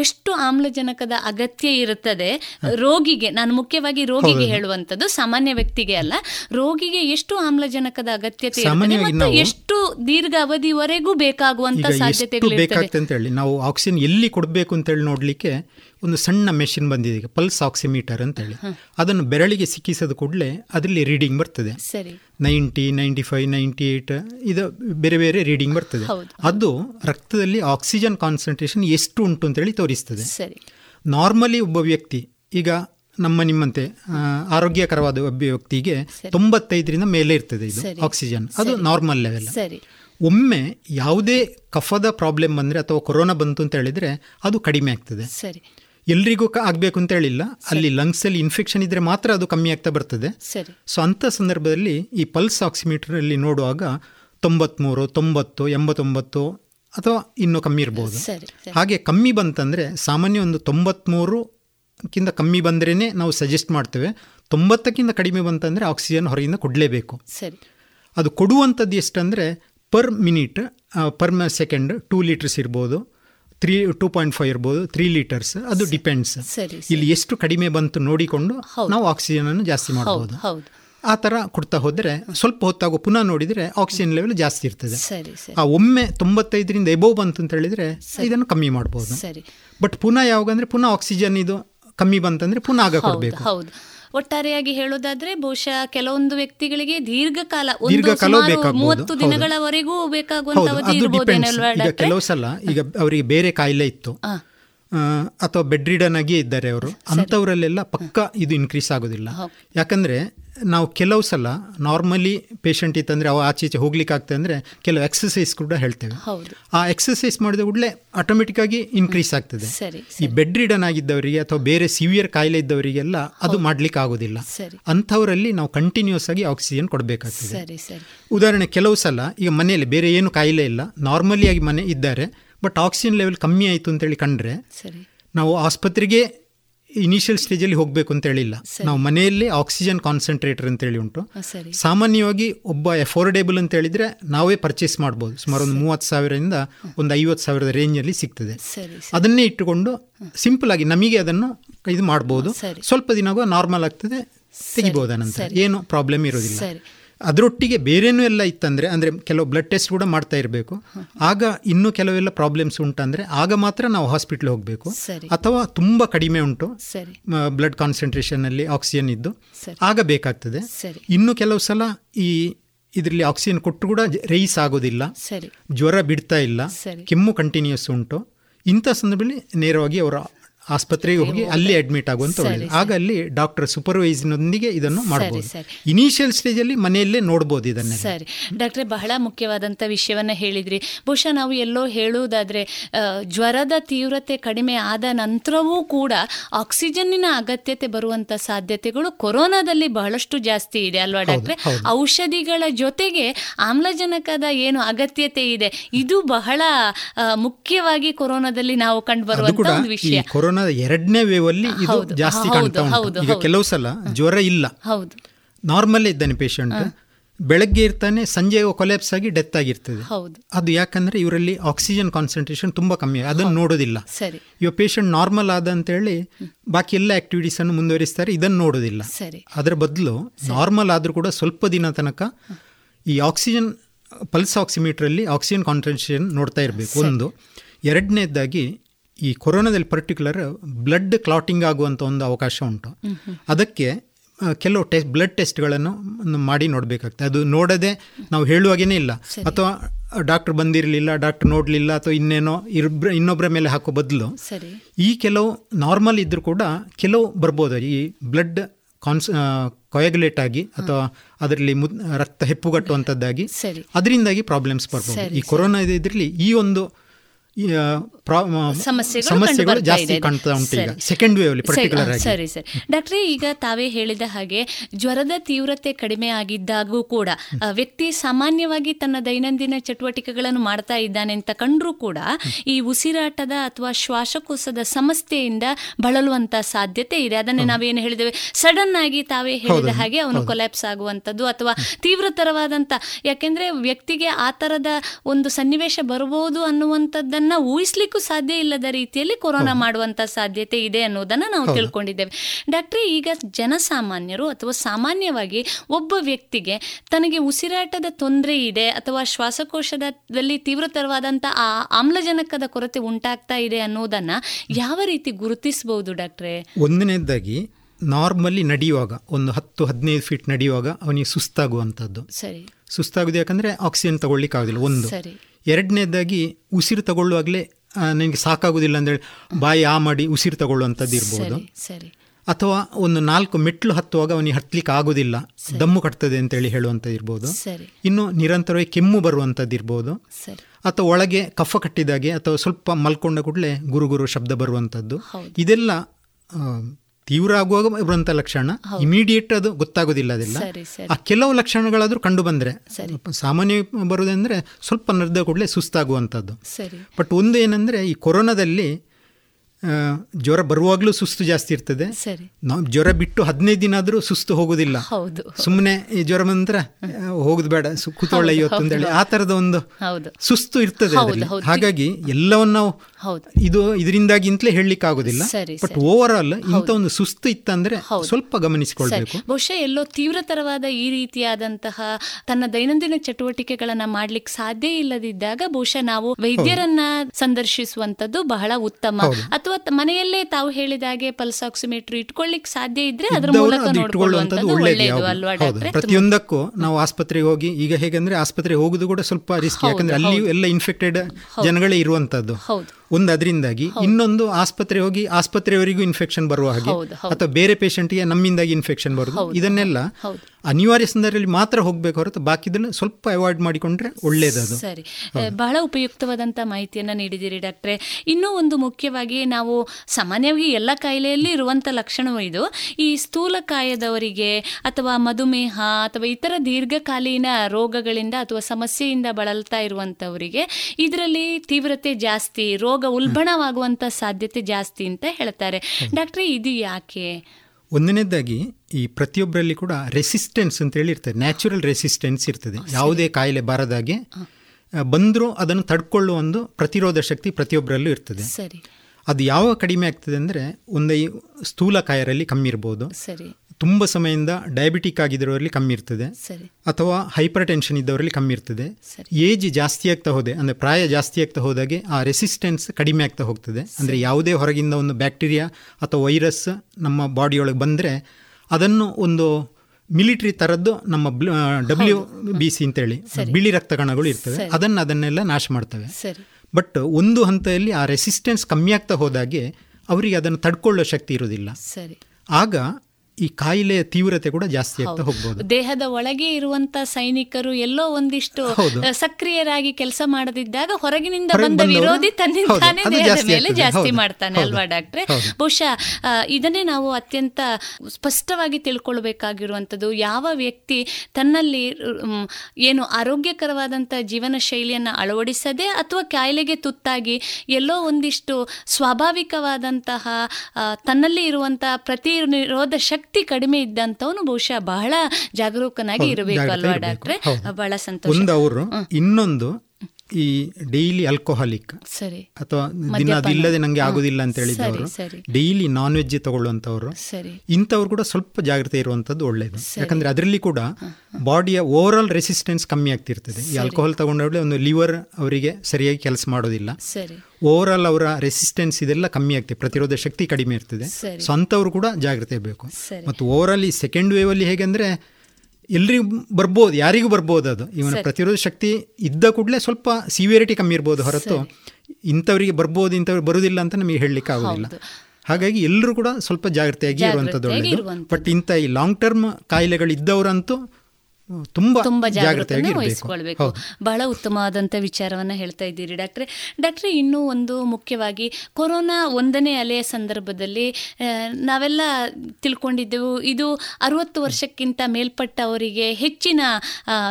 ಎಷ್ಟು ಆಮ್ಲಜನಕದ ಅಗತ್ಯ ಇರುತ್ತದೆ? ರೋಗಿಗೆ ನಾನು ಮುಖ್ಯವಾಗಿ ರೋಗಿಗೆ ಹೇಳುವಂತದ್ದು ಸಾಮಾನ್ಯ ವ್ಯಕ್ತಿಗೆ ಅಲ್ಲ. ರೋಗಿಗೆ ಎಷ್ಟು ಆಮ್ಲಜನಕದ ಅಗತ್ಯತೆ ಮತ್ತು ಎಷ್ಟು ದೀರ್ಘ ಅವಧಿವರೆಗೂ ಬೇಕಾಗುವಂತ ಸಾಧ್ಯತೆಗಳು ನಾವು ಆಕ್ಸಿಜನ್ ಎಲ್ಲಿ ಕೊಡಬೇಕು ಅಂತ ಹೇಳಿ ನೋಡ್ಲಿಕ್ಕೆ ಒಂದು ಸಣ್ಣ ಮೆಷಿನ್ ಬಂದಿದೆ ಈಗ ಪಲ್ಸ್ ಆಕ್ಸಿಮೀಟರ್ ಅಂತ ಹೇಳಿ. ಅದನ್ನು ಬೆರಳಿಗೆ ಸಿಕ್ಕಿಸದ ಕೂಡಲೇ ಅದರಲ್ಲಿ ರೀಡಿಂಗ್ ಬರ್ತದೆ. Ninety ninety five ninety eight ಇದು ಬೇರೆ ಬೇರೆ ರೀಡಿಂಗ್ ಬರ್ತದೆ. ಅದು ರಕ್ತದಲ್ಲಿ ಆಕ್ಸಿಜನ್ ಕಾನ್ಸಂಟ್ರೇಷನ್ ಎಷ್ಟು ಉಂಟು ಅಂತೇಳಿ ತೋರಿಸ್ತದೆ. ನಾರ್ಮಲಿ ಒಬ್ಬ ವ್ಯಕ್ತಿ ಈಗ ನಮ್ಮ ನಿಮ್ಮಂತೆ ಆರೋಗ್ಯಕರವಾದ ಅಭಿವ್ಯಕ್ತಿಗೆ ವ್ಯಕ್ತಿಗೆ ತೊಂಬತ್ತೈದರಿಂದ ಮೇಲೆ ಇರ್ತದೆ ಇದು ಆಕ್ಸಿಜನ್. ಅದು ನಾರ್ಮಲ್ ಲೆವೆಲ್ ಸರಿ. ಒಮ್ಮೆ ಯಾವುದೇ ಕಫದ ಪ್ರಾಬ್ಲಮ್ ಬಂದರೆ ಅಥವಾ ಕೊರೋನಾ ಬಂತು ಅಂತ ಹೇಳಿದರೆ ಅದು ಕಡಿಮೆ ಆಗ್ತದೆ. ಸರಿ. ಎಲ್ರಿಗೂ ಆಗಬೇಕು ಅಂತ ಹೇಳಿಲ್ಲ. ಅಲ್ಲಿ ಲಂಗ್ಸಲ್ಲಿ ಇನ್ಫೆಕ್ಷನ್ ಇದ್ದರೆ ಮಾತ್ರ ಅದು ಕಮ್ಮಿ ಆಗ್ತಾ ಬರ್ತದೆ. ಸರಿ. ಸೊ ಅಂಥ ಸಂದರ್ಭದಲ್ಲಿ ಈ ಪಲ್ಸ್ ಆಕ್ಸಿಮೀಟರಲ್ಲಿ ನೋಡುವಾಗ ತೊಂಬತ್ತ್ಮೂರು ತೊಂಬತ್ತು ಎಂಬತ್ತೊಂಬತ್ತು ಅಥವಾ ಇನ್ನೂ ಕಮ್ಮಿ ಇರ್ಬೋದು. ಹಾಗೆ ಕಮ್ಮಿ ಬಂತಂದರೆ ಸಾಮಾನ್ಯ ಒಂದು ತೊಂಬತ್ತ್ಮೂರುಕ್ಕಿಂತ ಕಮ್ಮಿ ಬಂದ್ರೇ ನಾವು ಸಜೆಸ್ಟ್ ಮಾಡ್ತೇವೆ. ತೊಂಬತ್ತಕ್ಕಿಂತ ಕಡಿಮೆ ಬಂತಂದರೆ ಆಕ್ಸಿಜನ್ ಹೊರಗಿಂದ ಕೊಡಲೇಬೇಕು. ಸರಿ. ಅದು ಕೊಡುವಂಥದ್ದು ಎಷ್ಟಂದರೆ per minute per second two litres ಇರ್ಬೋದು ತ್ರೀ ಟೂ ಪಾಯಿಂಟ್ ಫೈವ್ ಇರ್ಬೋದು ತ್ರೀ ಲೀಟರ್ಸ್ ಅದು ಡಿಪೆಂಡ್ಸ್ ಇಲ್ಲಿ ಎಷ್ಟು ಕಡಿಮೆ ಬಂತು ನೋಡಿಕೊಂಡು ನಾವು ಆಕ್ಸಿಜನ್ ಅನ್ನು ಜಾಸ್ತಿ ಮಾಡ್ಬೋದು. ಆ ಥರ ಕೊಡ್ತಾ ಹೋದರೆ ಸ್ವಲ್ಪ ಹೊತ್ತಾಗೋ ಪುನಃ ನೋಡಿದರೆ ಆಕ್ಸಿಜನ್ ಲೆವೆಲ್ ಜಾಸ್ತಿ ಇರ್ತದೆ. ಆ ಒಮ್ಮೆ ತೊಂಬತ್ತೈದರಿಂದ ಎಬೋವ್ ಬಂತು ಅಂತ ಹೇಳಿದರೆ ಇದನ್ನು ಕಮ್ಮಿ ಮಾಡ್ಬೋದು. ಬಟ್ ಪುನಃ ಯಾವಾಗಂದ್ರೆ ಪುನಃ ಆಕ್ಸಿಜನ್ ಇದು ಕಮ್ಮಿ ಬಂತಂದ್ರೆ ಪುನಃ ಆಗ ಕೊಡಬೇಕು. ಹೌದು. ಒಟ್ಟಾರೆಯಾಗಿ ಹೇಳೋದಾದ್ರೆ ಬಹುಶಃ ಕೆಲವೊಂದು ವ್ಯಕ್ತಿಗಳಿಗೆ ದೀರ್ಘಕಾಲ ದೀರ್ಘಕಾಲ. ಮೂವತ್ತು. ದಿನಗಳವರೆಗೂ ಬೇಕಾಗುವಂತ ಅವಧಿ ಕೆಲವು ಸಲ ಈಗ ಅವರಿಗೆ ಬೇರೆ ಕಾಯಿಲೆ ಇತ್ತು. ಅಥವಾ ಬೆಡ್ ರಿಡನ್ ಆಗಿ ಇದ್ದಾರೆ ಅವರು. ಅಂಥವರಲ್ಲೆಲ್ಲ ಪಕ್ಕ ಇದು ಇನ್ಕ್ರೀಸ್ ಆಗೋದಿಲ್ಲ. ಯಾಕಂದ್ರೆ ನಾವು ಕೆಲವು ಸಲ ನಾರ್ಮಲಿ ಪೇಷಂಟ್ ಇತ್ತಂದರೆ ಅವ ಆಚೆ ಈಚೆ ಹೋಗ್ಲಿಕ್ಕೆ ಆಗ್ತದೆ ಅಂದರೆ ಕೆಲವು ಎಕ್ಸಸೈಸ್ ಕೂಡ ಹೇಳ್ತೇವೆ. ಆ ಎಕ್ಸಸೈಸ್ ಮಾಡಿದ ಕೂಡಲೇ ಆಟೋಮೆಟಿಕ್ ಆಗಿ ಇನ್ಕ್ರೀಸ್ ಆಗ್ತದೆ. ಈ ಬೆಡ್ ರಿಡನ್ ಆಗಿದ್ದವರಿಗೆ ಅಥವಾ ಬೇರೆ ಸಿವಿಯರ್ ಕಾಯಿಲೆ ಇದ್ದವರಿಗೆಲ್ಲ ಅದು ಮಾಡ್ಲಿಕ್ಕೆ ಆಗೋದಿಲ್ಲ. ಅಂಥವರಲ್ಲಿ ನಾವು ಕಂಟಿನ್ಯೂಸ್ ಆಗಿ ಆಕ್ಸಿಜನ್ ಕೊಡಬೇಕಾಗ್ತದೆ. ಉದಾಹರಣೆ ಕೆಲವು ಸಲ ಈಗ ಮನೆಯಲ್ಲಿ ಬೇರೆ ಏನು ಕಾಯಿಲೆ ಇಲ್ಲ ನಾರ್ಮಲಿ ಆಗಿ ಮನೆ ಇದ್ದಾರೆ ಬಟ್ ಆಕ್ಸಿಜನ್ ಲೆವೆಲ್ ಕಮ್ಮಿ ಆಯಿತು ಅಂತೇಳಿ ಕಂಡ್ರೆ ನಾವು ಆಸ್ಪತ್ರೆಗೆ ಇನಿಷಿಯಲ್ ಸ್ಟೇಜಲ್ಲಿ ಹೋಗಬೇಕು ಅಂತ ಹೇಳಿಲ್ಲ. ನಾವು ಮನೆಯಲ್ಲೇ ಆಕ್ಸಿಜನ್ ಕಾನ್ಸಂಟ್ರೇಟರ್ ಅಂತೇಳಿ ಉಂಟು. ಆ, ಸಾಮಾನ್ಯವಾಗಿ ಒಬ್ಬ ಎಫೋರ್ಡೇಬಲ್ ಅಂತ ಹೇಳಿದ್ರೆ ನಾವೇ ಪರ್ಚೇಸ್ ಮಾಡ್ಬೋದು. ಸುಮಾರು ಒಂದು ಮೂವತ್ತು ಸಾವಿರದಿಂದ ಒಂದು ಐವತ್ತು ಸಾವಿರದ ರೇಂಜಲ್ಲಿ ಸಿಗ್ತದೆ. ಅದನ್ನೇ ಇಟ್ಟುಕೊಂಡು ಸಿಂಪಲ್ ಆಗಿ ನಮಗೆ ಅದನ್ನು ಇದು ಮಾಡ್ಬೋದು. ಸ್ವಲ್ಪ ದಿನ ನಾರ್ಮಲ್ ಆಗ್ತದೆ ತೆಗಿಬೋದು ಅನಂತರ ಏನು ಪ್ರಾಬ್ಲಮ್ ಇರೋದಿಲ್ಲ. ಅದರೊಟ್ಟಿಗೆ ಬೇರೇನೂ ಎಲ್ಲ ಇತ್ತಂದರೆ ಅಂದರೆ ಕೆಲವು ಬ್ಲಡ್ ಟೆಸ್ಟ್ ಕೂಡ ಮಾಡ್ತಾ ಇರಬೇಕು. ಆಗ ಇನ್ನೂ ಕೆಲವೆಲ್ಲ ಪ್ರಾಬ್ಲಮ್ಸ್ ಉಂಟಂದರೆ ಆಗ ಮಾತ್ರ ನಾವು ಹಾಸ್ಪಿಟ್ಲ್ ಹೋಗಬೇಕು. ಅಥವಾ ತುಂಬ ಕಡಿಮೆ ಉಂಟು. ಬ್ಲಡ್ ಕಾನ್ಸಂಟ್ರೇಷನಲ್ಲಿ ಆಕ್ಸಿಜನ್ ಇದ್ದು. ಆಗ ಬೇಕಾಗ್ತದೆ. ಇನ್ನು ಕೆಲವು ಸಲ ಈ ಇದರಲ್ಲಿ ಆಕ್ಸಿಜನ್ ಕೊಟ್ಟು ಕೂಡ ರೈಸ್ ಆಗೋದಿಲ್ಲ. ಜ್ವರ ಬಿಡ್ತಾ ಇಲ್ಲ. ಕೆಮ್ಮು ಕಂಟಿನ್ಯೂಸ್ ಉಂಟು. ಇಂಥ ಸಂದರ್ಭದಲ್ಲಿ ನೇರವಾಗಿ ಅವರ ಆಸ್ಪತ್ರೆಗೆ ಹೋಗಿ ಅಲ್ಲಿ ಅಡ್ಮಿಟ್ ಆಗುವಂತ ಒಳ್ಳೆಯದು ಆಗ ಅಲ್ಲಿ ಡಾಕ್ಟರ್ ಸೂಪರ್ವೈಸ್ನೊಂದಿಗೆ ಇದನ್ನು ಮಾಡಬಹುದು ಇನಿಷಿಯಲ್ ಸ್ಟೇಜ್ ಅಲ್ಲಿ ಮನೆಯಲ್ಲೇ ನೋಡಬಹುದು ಇದನ್ನ ಸರಿ. ಡಾಕ್ಟ್ರೆ ಬಹಳ ಮುಖ್ಯವಾದಂತ ವಿಷಯವನ್ನ ಹೇಳಿದ್ರಿ. ಬಹುಶಃ ನಾವು ಎಲ್ಲೋ ಹೇಳುವುದಾದ್ರೆ ಜ್ವರದ ತೀವ್ರತೆ ಕಡಿಮೆ ಆದ ನಂತರವೂ ಕೂಡ ಆಕ್ಸಿಜನ್ನಿನ ಅಗತ್ಯತೆ ಬರುವಂತ ಸಾಧ್ಯತೆಗಳು ಕೊರೋನಾದಲ್ಲಿ ಬಹಳಷ್ಟು ಜಾಸ್ತಿ ಇದೆ ಅಲ್ವಾ ಡಾಕ್ಟ್ರೆ ಔಷಧಿಗಳ ಜೊತೆಗೆ ಆಮ್ಲಜನಕದ ಏನು ಅಗತ್ಯತೆ ಇದೆ. ಇದು ಬಹಳ ಮುಖ್ಯವಾಗಿ ಕೊರೋನಾದಲ್ಲಿ ನಾವು ಕಂಡು ಬರುವಂತಹ ವಿಷಯ. ಕೊರೋನಾದ ಎರಡನೇ ವೇವ್ ಅಲ್ಲಿ ಇದು ಜಾಸ್ತಿ ಕಾಣ್ತಾ ಉಂಟು. ಈಗ ಕೆಲವು ಸಲ ಜ್ವರ ಇಲ್ಲ. ಹೌದು. ನಾರ್ಮಲ್ ಇದ್ದಾನೆ ಪೇಷಂಟ್ ಬೆಳಗ್ಗೆ ಇರ್ತಾನೆ ಸಂಜೆ ಕೊಲೆಪ್ಸ್ ಆಗಿ ಡೆತ್ ಆಗಿರ್ತದೆ. ಅದು ಯಾಕಂದ್ರೆ ಇವರಲ್ಲಿ ಆಕ್ಸಿಜನ್ ಕಾನ್ಸಂಟ್ರೇಷನ್ ತುಂಬಾ ಕಮ್ಮಿ. ಅದನ್ನು ನೋಡೋದಿಲ್ಲ. ಸರಿ. ಇವ ಪೇಷಂಟ್ ನಾರ್ಮಲ್ ಆದ ಅಂತ ಹೇಳಿ ಬಾಕಿ ಎಲ್ಲ ಆಕ್ಟಿವಿಟೀಸ್ ಅನ್ನು ಮುಂದುವರಿಸ್ತಾರೆ ಇದನ್ನು ನೋಡೋದಿಲ್ಲ. ಸರಿ. ಅದರ ಬದಲು ನಾರ್ಮಲ್ ಆದ್ರೂ ಕೂಡ ಸ್ವಲ್ಪ ದಿನ ತನಕ ಈ ಆಕ್ಸಿಜನ್ ಪಲ್ಸ್ ಆಕ್ಸಿಮೀಟ್ರಲ್ಲಿ ಆಕ್ಸಿಜನ್ ಕಾನ್ಸಂಟ್ರೇಷನ್ ನೋಡ್ತಾ ಇರಬೇಕು ಒಂದು. ಎರಡನೇದಾಗಿ ಈ ಕೊರೋನಾದಲ್ಲಿ ಪರ್ಟಿಕ್ಯುಲರ್ ಬ್ಲಡ್ ಕ್ಲಾಟಿಂಗ್ ಆಗುವಂಥ ಒಂದು ಅವಕಾಶ ಉಂಟು. ಅದಕ್ಕೆ ಕೆಲವು ಟೆಸ್ಟ್ ಬ್ಲಡ್ ಟೆಸ್ಟ್ಗಳನ್ನು ಮಾಡಿ ನೋಡಬೇಕಾಗ್ತದೆ. ಅದು ನೋಡದೆ ನಾವು ಹೇಳುವಾಗೇನೇ ಇಲ್ಲ. ಅಥವಾ ಡಾಕ್ಟರ್ ಬಂದಿರಲಿಲ್ಲ ಡಾಕ್ಟರ್ ನೋಡಲಿಲ್ಲ ಅಥವಾ ಇನ್ನೇನೋ ಇರ್ಬ್ರ ಇನ್ನೊಬ್ಬರ ಮೇಲೆ ಹಾಕೋ ಬದಲು ಸರಿ. ಈ ಕೆಲವು ನಾರ್ಮಲ್ ಇದ್ದರೂ ಕೂಡ ಕೆಲವು ಬರ್ಬೋದು. ಈ ಬ್ಲಡ್ ಕಾನ್ಸ್ ಕೊಯಗುಲೇಟ್ ಆಗಿ ಅಥವಾ ಅದರಲ್ಲಿ ಮುದ್ ರಕ್ತ ಹೆಪ್ಪುಗಟ್ಟುವಂಥದ್ದಾಗಿ ಅದರಿಂದಾಗಿ ಪ್ರಾಬ್ಲಮ್ಸ್ ಬರ್ಬೋದು. ಈ ಕೊರೋನಾ ಇದರಲ್ಲಿ ಈ ಒಂದು ಸಮಸ್ಯೆಗಳು ಜಾಸ್ತಿ. ಕಾಣ್ತಾ ಉಂಟು ಈಗ. ಸೆಕೆಂಡ್ ವೇವ್ ಪರ್ಟಿಕ್ಯುಲರ್ ಆಗಿ. ಸರಿ ಸರಿ. ಡಾಕ್ಟ್ರೆ ಈಗ ತಾವೇ ಹೇಳಿದ ಹಾಗೆ ಜ್ವರದ ತೀವ್ರತೆ ಕಡಿಮೆ ಆಗಿದ್ದಾಗೂ ಕೂಡ ವ್ಯಕ್ತಿ ಸಾಮಾನ್ಯವಾಗಿ ತನ್ನ ದೈನಂದಿನ ಚಟುವಟಿಕೆಗಳನ್ನು ಮಾಡ್ತಾ ಇದ್ದಾನೆ ಅಂತ ಕಂಡ್ರೂ ಕೂಡ ಈ ಉಸಿರಾಟದ ಅಥವಾ ಶ್ವಾಸಕೋಶದ ಸಮಸ್ಯೆಯಿಂದ ಬಳಲುವಂತ ಸಾಧ್ಯತೆ ಇದೆ. ಅದನ್ನೇ ನಾವೇನು ಹೇಳಿದ್ದೇವೆ? ಸಡನ್ ಆಗಿ ತಾವೇ ಹೇಳಿದ ಹಾಗೆ ಅವನು ಕೊಲ್ಯಾಪ್ಸ್ ಆಗುವಂಥದ್ದು ಅಥವಾ ತೀವ್ರತರವಾದಂತ ಯಾಕೆಂದ್ರೆ ವ್ಯಕ್ತಿಗೆ ಆ ತರದ ಒಂದು ಸನ್ನಿವೇಶ ಬರಬಹುದು ಅನ್ನುವಂಥದ್ದನ್ನ ಊಹಿಸ್ಲಿಕ್ಕೂ ಸಾಧ್ಯ ಇಲ್ಲದ ರೀತಿಯಲ್ಲಿ ಕೊರೋನಾ ಮಾಡುವಂತ ಸಾಧ್ಯತೆ ಇದೆ ಅನ್ನೋದನ್ನ ನಾವು ತಿಳ್ಕೊಂಡಿದ್ದೇವೆ. ಡಾಕ್ಟ್ರೆ ಈಗ ಜನಸಾಮಾನ್ಯರು ಅಥವಾ ಸಾಮಾನ್ಯವಾಗಿ ಒಬ್ಬ ವ್ಯಕ್ತಿಗೆ ತನಗೆ ಉಸಿರಾಟದ ತೊಂದರೆ ಇದೆ ಅಥವಾ ಶ್ವಾಸಕೋಶದಲ್ಲಿ ತೀವ್ರತರವಾದಂತ ಆ ಆಮ್ಲಜನಕದ ಕೊರತೆ ಉಂಟಾಗ್ತಾ ಇದೆ ಅನ್ನೋದನ್ನ ಯಾವ ರೀತಿ ಗುರುತಿಸಬಹುದು ಡಾಕ್ಟ್ರೆ? ಒಂದನೇದಾಗಿ ನಾರ್ಮಲಿ ನಡೆಯುವಾಗ ಒಂದು ಹತ್ತು ಹದಿನೈದು ಫೀಟ್ ನಡೆಯುವಾಗ ಅವನಿಗೆ ಸುಸ್ತಾಗುವಂಥದ್ದು. ಸರಿ. ಸುಸ್ತಾಗೋದು ಯಾಕಂದರೆ ಆಕ್ಸಿಜನ್ ತಗೊಳ್ಲಿಕ್ಕೆ ಆಗೋದಿಲ್ಲ ಒಂದು ಎರಡನೇದಾಗಿ ಉಸಿರು ತಗೊಳ್ಳುವಾಗಲೇ ನನಗೆ ಸಾಕಾಗೋದಿಲ್ಲ ಅಂದರೆ ಬಾಯಿ ಆ ಮಾಡಿ ಉಸಿರು ತಗೊಳ್ಳುವಂಥದ್ದು ಇರ್ಬೋದು. ಸರಿ. ಅಥವಾ ಒಂದು ನಾಲ್ಕು ಮೆಟ್ಲು ಹತ್ತುವಾಗ ಅವನಿಗೆ ಹತ್ತಲಿಕ್ಕೆ ಆಗೋದಿಲ್ಲ. ದಮ್ಮು ಕಟ್ತದೆ ಅಂತೇಳಿ ಹೇಳುವಂಥದ್ದು ಇರ್ಬೋದು. ಇನ್ನು ನಿರಂತರವಾಗಿ ಕೆಮ್ಮು ಬರುವಂಥದ್ದು ಇರ್ಬೋದು. ಅಥವಾ ಒಳಗೆ ಕಫ ಕಟ್ಟಿದಾಗೆ ಅಥವಾ ಸ್ವಲ್ಪ ಮಲ್ಕೊಂಡ ಕೂಡಲೇ ಗುರುಗುರು ಗುರು ಶಬ್ದ ಬರುವಂಥದ್ದು. ಇದೆಲ್ಲ ತೀವ್ರ ಆಗುವಾಗ ಬರುವಂಥ ಲಕ್ಷಣ ಇಮಿಡಿಯೇಟ್ ಅದು ಗೊತ್ತಾಗೋದಿಲ್ಲ ಅದೆಲ್ಲ. ಆ ಕೆಲವು ಲಕ್ಷಣಗಳಾದರೂ ಕಂಡು ಬಂದರೆ ಸಾಮಾನ್ಯ ಬರುವುದಂದರೆ ಸ್ವಲ್ಪ ನಡೆದ ಕೂಡಲೇ ಸುಸ್ತಾಗುವಂಥದ್ದು ಬಟ್ ಒಂದು ಏನಂದರೆ ಈ ಕೊರೋನಾದಲ್ಲಿ ಜ್ವರ ಬರುವಾಗಲೂ ಸುಸ್ತು ಜಾಸ್ತಿ ಇರ್ತದೆ. ನಾವು ಜ್ವರ ಬಿಟ್ಟು ಹದಿನೈದು ದಿನ ಆದರೂ ಸುಸ್ತು ಹೋಗೋದಿಲ್ಲ. ಸುಮ್ಮನೆ ಈ ಜ್ವರ ಬಂದ್ರೆ ಹೋಗುದು ಬೇಡ. ಹೌದು, ಇವತ್ತು ಅಂತೇಳಿ ಆ ಥರದ ಒಂದು ಸುಸ್ತು ಇರ್ತದೆ. ಹಾಗಾಗಿ ಎಲ್ಲವನ್ನು ನಾವು ಹೌದು. ಇದು ಇದರಿಂದಾಗಿ ಅಂತಲೇ ಹೇಳಲಿಕ್ಕೆ ಆಗೋದಿಲ್ಲ ಸರಿ, ಬಟ್. ಓವರ್ ಆಲ್ ಇಂಥ ಒಂದು ಸುಸ್ತು ಇತ್ತಂದ್ರೆ ಸ್ವಲ್ಪ ಗಮನಿಸಿಕೊಳ್ಬೇಕು. ಬಹುಶಃ ಎಲ್ಲೋ ತೀವ್ರತರವಾದ ಈ ರೀತಿಯಾದಂತಹ ತನ್ನ ದೈನಂದಿನ ಚಟುವಟಿಕೆಗಳನ್ನ ಮಾಡ್ಲಿಕ್ಕೆ ಸಾಧ್ಯ ಇಲ್ಲದಿದ್ದಾಗ ಬಹುಶಃ ನಾವು ವೈದ್ಯರನ್ನ ಸಂದರ್ಶಿಸುವಂತದ್ದು ಬಹಳ ಉತ್ತಮ. ಅಥವಾ ಮನೆಯಲ್ಲೇ ತಾವು ಹೇಳಿದ ಹಾಗೆ ಪಲ್ಸ್ ಆಕ್ಸಿಮೀಟರ್ ಇಟ್ಕೊಳ್ಳಿಕ್ ಸಾಧ್ಯ ಇದ್ರೆ ಅದರ ಮೂಲಕ ನೋಡ್ಕೊಳ್ಳುವಂತದ್ದು ಒಳ್ಳೆಯದು ಅಲ್ವಾ ಹೌದು. ಡಾಕ್ಟ್ರೆ? ಪ್ರತಿಯೊಂದಕ್ಕೂ ನಾವು ಆಸ್ಪತ್ರೆಗೆ ಹೋಗಿ ಈಗ ಹೇಗಂದ್ರೆ ಆಸ್ಪತ್ರೆಗೆ ಹೋಗುದು ಕೂಡ ಸ್ವಲ್ಪ ರಿಸ್ಕ್ ಯಾಕಂದ್ರೆ ಅಲ್ಲಿ ಎಲ್ಲ ಇನ್ಫೆಕ್ಟೆಡ್ ಜನಗಳೇ ಇರುವಂತದ್ದು ಹೌದು. ಒಂದು ಅದರಿಂದಾಗಿ ಇನ್ನೊಂದು ಆಸ್ಪತ್ರೆ ಹೋಗಿ ಆಸ್ಪತ್ರೆಯವರಿಗೂ ಇನ್ಫೆಕ್ಷನ್ ಬರುವ ಹಾಗೆ. ಅಥವಾ ಬೇರೆ ಪೇಷಂಟ್ಗೆ ನಮ್ಮಿಂದಾಗಿ ಇನ್ಫೆಕ್ಷನ್ ಬರುದು ಇದನ್ನೆಲ್ಲ ಅನಿವಾರ್ಯ ಸಂದರ್ಭದಲ್ಲಿ ಮಾತ್ರ ಹೋಗ್ಬೇಕು ಹೊರತು ಬಾಕಿದನ್ನು ಸ್ವಲ್ಪ ಅವಾಯ್ಡ್ ಮಾಡಿಕೊಂಡ್ರೆ ಒಳ್ಳೇದದು. ಸರಿ. ಬಹಳ ಉಪಯುಕ್ತವಾದಂತಹ ಮಾಹಿತಿಯನ್ನ ನೀಡಿದ್ದೀರಿ ಡಾಕ್ಟ್ರೆ. ಇನ್ನೂ ಒಂದು ಮುಖ್ಯವಾಗಿ ನಾವು ಸಾಮಾನ್ಯವಾಗಿ ಎಲ್ಲ ಕಾಯಿಲೆಯಲ್ಲಿ ಇರುವಂತ ಲಕ್ಷಣವೂ ಇದು. ಈ ಸ್ಥೂಲಕಾಯದವರಿಗೆ ಅಥವಾ ಮಧುಮೇಹ ಅಥವಾ ಇತರ ದೀರ್ಘಕಾಲೀನ ರೋಗಗಳಿಂದ ಅಥವಾ ಸಮಸ್ಯೆಯಿಂದ ಬಳಲ್ತಾ ಇರುವಂತವರಿಗೆ ಇದರಲ್ಲಿ ತೀವ್ರತೆ ಜಾಸ್ತಿ ರೋಗ ಉಲ್ಬಣವಾಗುವಂಥ ಸಾಧ್ಯತೆ ಜಾಸ್ತಿ ಅಂತ ಹೇಳ್ತಾರೆ. ಡಾಕ್ಟರ್ ಇದು ಯಾಕೆ? ಒಂದನೇದಾಗಿ ಈ ಪ್ರತಿಯೊಬ್ಬರಲ್ಲಿ ಕೂಡ ರೆಸಿಸ್ಟೆನ್ಸ್ ಅಂತ ಹೇಳಿ ಇರ್ತದೆ. ನ್ಯಾಚುರಲ್ ರೆಸಿಸ್ಟೆನ್ಸ್ ಇರ್ತದೆ. ಯಾವುದೇ ಕಾಯಿಲೆ ಬಾರದಾಗೆ ಬಂದರೂ ಅದನ್ನು ತಡ್ಕೊಳ್ಳುವ ಒಂದು ಪ್ರತಿರೋಧ ಶಕ್ತಿ ಪ್ರತಿಯೊಬ್ಬರಲ್ಲೂ ಇರ್ತದೆ. ಸರಿ. ಅದು ಯಾವಾಗ ಕಡಿಮೆ ಆಗ್ತದೆ ಅಂದರೆ ಒಂದು ಸ್ಥೂಲ ಸ್ಥೂಲಕಾಯರಲ್ಲಿ ಕಮ್ಮಿ ಇರ್ಬೋದು. ಸರಿ. ತುಂಬ ಸಮಯದಿಂದ ಡಯಾಬಿಟಿಕ್ ಆಗಿದ್ದವರಲ್ಲಿ ಕಮ್ಮಿ ಇರ್ತದೆ. ಅಥವಾ ಹೈಪರ್ ಟೆನ್ಷನ್ ಇದ್ದವರಲ್ಲಿ ಕಮ್ಮಿ ಇರ್ತದೆ. ಏಜ್ ಜಾಸ್ತಿ ಆಗ್ತಾ ಹೋದೆ ಅಂದರೆ ಪ್ರಾಯ ಜಾಸ್ತಿ ಆಗ್ತಾ ಹೋದಾಗೆ ಆ ರೆಸಿಸ್ಟೆನ್ಸ್ ಕಡಿಮೆ ಆಗ್ತಾ ಹೋಗ್ತದೆ. ಅಂದರೆ ಯಾವುದೇ ಹೊರಗಿಂದ ಒಂದು ಬ್ಯಾಕ್ಟೀರಿಯಾ ಅಥವಾ ವೈರಸ್ ನಮ್ಮ ಬಾಡಿಯೊಳಗೆ ಬಂದರೆ ಅದನ್ನು ಒಂದು ಮಿಲಿಟರಿ ಥರದ್ದು ನಮ್ಮ ಡಬ್ಲ್ಯೂ ಬಿ ಸಿ ಅಂತೇಳಿ. ಬಿಳಿ ರಕ್ತ ಕಣಗಳು ಇರ್ತವೆ. ಅದನ್ನು ಅದನ್ನೆಲ್ಲ ನಾಶ ಮಾಡ್ತವೆ. ಬಟ್ ಒಂದು ಹಂತದಲ್ಲಿ ಆ ರೆಸಿಸ್ಟೆನ್ಸ್ ಕಮ್ಮಿ ಆಗ್ತಾ ಹೋದಾಗೆ ಅವರಿಗೆ ಅದನ್ನು ತಡ್ಕೊಳ್ಳೋ ಶಕ್ತಿ ಇರೋದಿಲ್ಲ ಆಗ ಈ ಕಾಯಿಲೆಯ ತೀವ್ರತೆ ಕೂಡ ಜಾಸ್ತಿ ಆಗ್ತಾ ಹೋಗ್ಬೋದು. ದೇಹದ ಒಳಗೆ ಇರುವಂತ ಸೈನಿಕರು ಎಲ್ಲೋ ಒಂದಿಷ್ಟು ಸಕ್ರಿಯರಾಗಿ ಕೆಲಸ ಮಾಡದಿದ್ದಾಗ ಹೊರಗಿನಿಂದ ಬಂದ ವಿರೋಧಿ ತನ್ನಿಂದಾನೇ ಹೌದು, ದೇಹದ ಜಾಸ್ತಿ ಮೇಲೆ ಜಾಸ್ತಿ ಮಾಡ್ತಾನೆ ಅಲ್ವಾ ಡಾಕ್ಟ್ರೆ. ಬಹುಶಃ ಇದನ್ನೇ ನಾವು ಅತ್ಯಂತ ಸ್ಪಷ್ಟವಾಗಿ ತಿಳ್ಕೊಳ್ಬೇಕಾಗಿರುವಂಥದ್ದು. ಯಾವ ವ್ಯಕ್ತಿ ತನ್ನಲ್ಲಿ ಏನು ಆರೋಗ್ಯಕರವಾದಂಥ ಜೀವನ ಶೈಲಿಯನ್ನು ಅಳವಡಿಸದೆ ಅಥವಾ ಕಾಯಿಲೆಗೆ ತುತ್ತಾಗಿ ಎಲ್ಲೋ ಒಂದಿಷ್ಟು ಸ್ವಾಭಾವಿಕವಾದಂತಹ ತನ್ನಲ್ಲಿ ಇರುವಂತಹ ಪ್ರತಿರೋಧ ಶಕ್ತಿ ಕಡಿಮೆ ಇದ್ದಂತವನು ಬಹುಶಃ ಬಹಳ ಜಾಗರೂಕನಾಗಿ ಇರಬೇಕು. ಅಲ್ವಾ ಡಾಕ್ಟ್ರೆ ಬಹಳ ಸಂತೋಷ. ಅವರು ಇನ್ನೊಂದು ಈ ಡೈಲಿ ಆಲ್ಕೋಹಾಲಿಕ್ ಸರಿ ಅಥವಾ ದಿನ. ಅದಿಲ್ಲದೆ ನಂಗೆ. ಆಗುದಿಲ್ಲ ಅಂತ ಹೇಳಿದವರು. ಡೈಲಿ ನಾನ್ ವೆಜ್ ತಗೊಳ್ಳುವಂಥವ್ರು ಸರಿ ಇಂಥವ್ರು ಕೂಡ ಸ್ವಲ್ಪ ಜಾಗ್ರತೆ ಇರುವಂಥದ್ದು ಒಳ್ಳೇದು. ಯಾಕಂದ್ರೆ ಅದರಲ್ಲಿ ಕೂಡ ಬಾಡಿಯ ಓವರ್ ಆಲ್ ರೆಸಿಸ್ಟೆನ್ಸ್ ಕಮ್ಮಿ ಆಗ್ತಿರ್ತದೆ ಈ. ಆಲ್ಕೋಹಾಲ್ ತಗೊಂಡ್ರೆ ಒಂದು ಲಿವರ್ ಅವರಿಗೆ ಸರಿಯಾಗಿ ಕೆಲಸ ಮಾಡೋದಿಲ್ಲ ಸರಿ ಓವರ್ ಆಲ್ ಅವರ ರೆಸಿಸ್ಟೆನ್ಸ್ ಇದೆಲ್ಲ ಕಮ್ಮಿ ಆಗ್ತದೆ ಪ್ರತಿರೋಧ ಶಕ್ತಿ ಕಡಿಮೆ ಇರ್ತದೆ ಸೊ ಅಂಥವ್ರು ಕೂಡ ಜಾಗ್ರತೆ ಬೇಕು. ಮತ್ತು ಓವರ್ ಆಲ್ ಈ ಸೆಕೆಂಡ್ ವೇವಲ್ಲಿ ಹೇಗೆಂದರೆ ಎಲ್ರಿಗೂ ಬರ್ಬೋದು ಯಾರಿಗೂ ಬರ್ಬೋದು ಅದು. ಇವನ ಪ್ರತಿರೋಧ ಶಕ್ತಿ ಇದ್ದ ಕೂಡಲೇ ಸ್ವಲ್ಪ ಸಿವಿಯರಿಟಿ ಕಮ್ಮಿ ಇರ್ಬೋದು ಹೊರತು ಇಂಥವರಿಗೆ ಬರ್ಬೋದು ಇಂಥವ್ರಿಗೆ ಬರುವುದಿಲ್ಲ ಅಂತ ನಮಗೆ ಹೇಳಲಿಕ್ಕೆ ಆಗೋದಿಲ್ಲ. ಹಾಗಾಗಿ ಎಲ್ಲರೂ ಕೂಡ ಸ್ವಲ್ಪ ಜಾಗ್ರತೆಯಾಗಿ ಇರುವಂಥದ್ದು ಒಳ್ಳೆಯದು ಬಟ್ ಇಂಥ ಈ ಲಾಂಗ್ ಟರ್ಮ್ ಕಾಯಿಲೆಗಳು ಇದ್ದವರಂತೂ ತುಂಬ ತುಂಬಾ ವಹಿಸ್ಕೊಳ್ಬೇಕು. ಹೌದು. ಬಹಳ ಉತ್ತಮವಾದಂಥ ವಿಚಾರವನ್ನ ಹೇಳ್ತಾ ಇದ್ದೀರಿ ಡಾಕ್ಟ್ರೆ. ಡಾಕ್ಟ್ರೆ ಇನ್ನೂ ಒಂದು ಮುಖ್ಯವಾಗಿ ಕೊರೋನಾ ಒಂದನೇ ಅಲೆಯ ಸಂದರ್ಭದಲ್ಲಿ ನಾವೆಲ್ಲ ತಿಳ್ಕೊಂಡಿದ್ದೆವು ಇದು ಅರುವತ್ತು ವರ್ಷಕ್ಕಿಂತ ಮೇಲ್ಪಟ್ಟವರಿಗೆ ಹೆಚ್ಚಿನ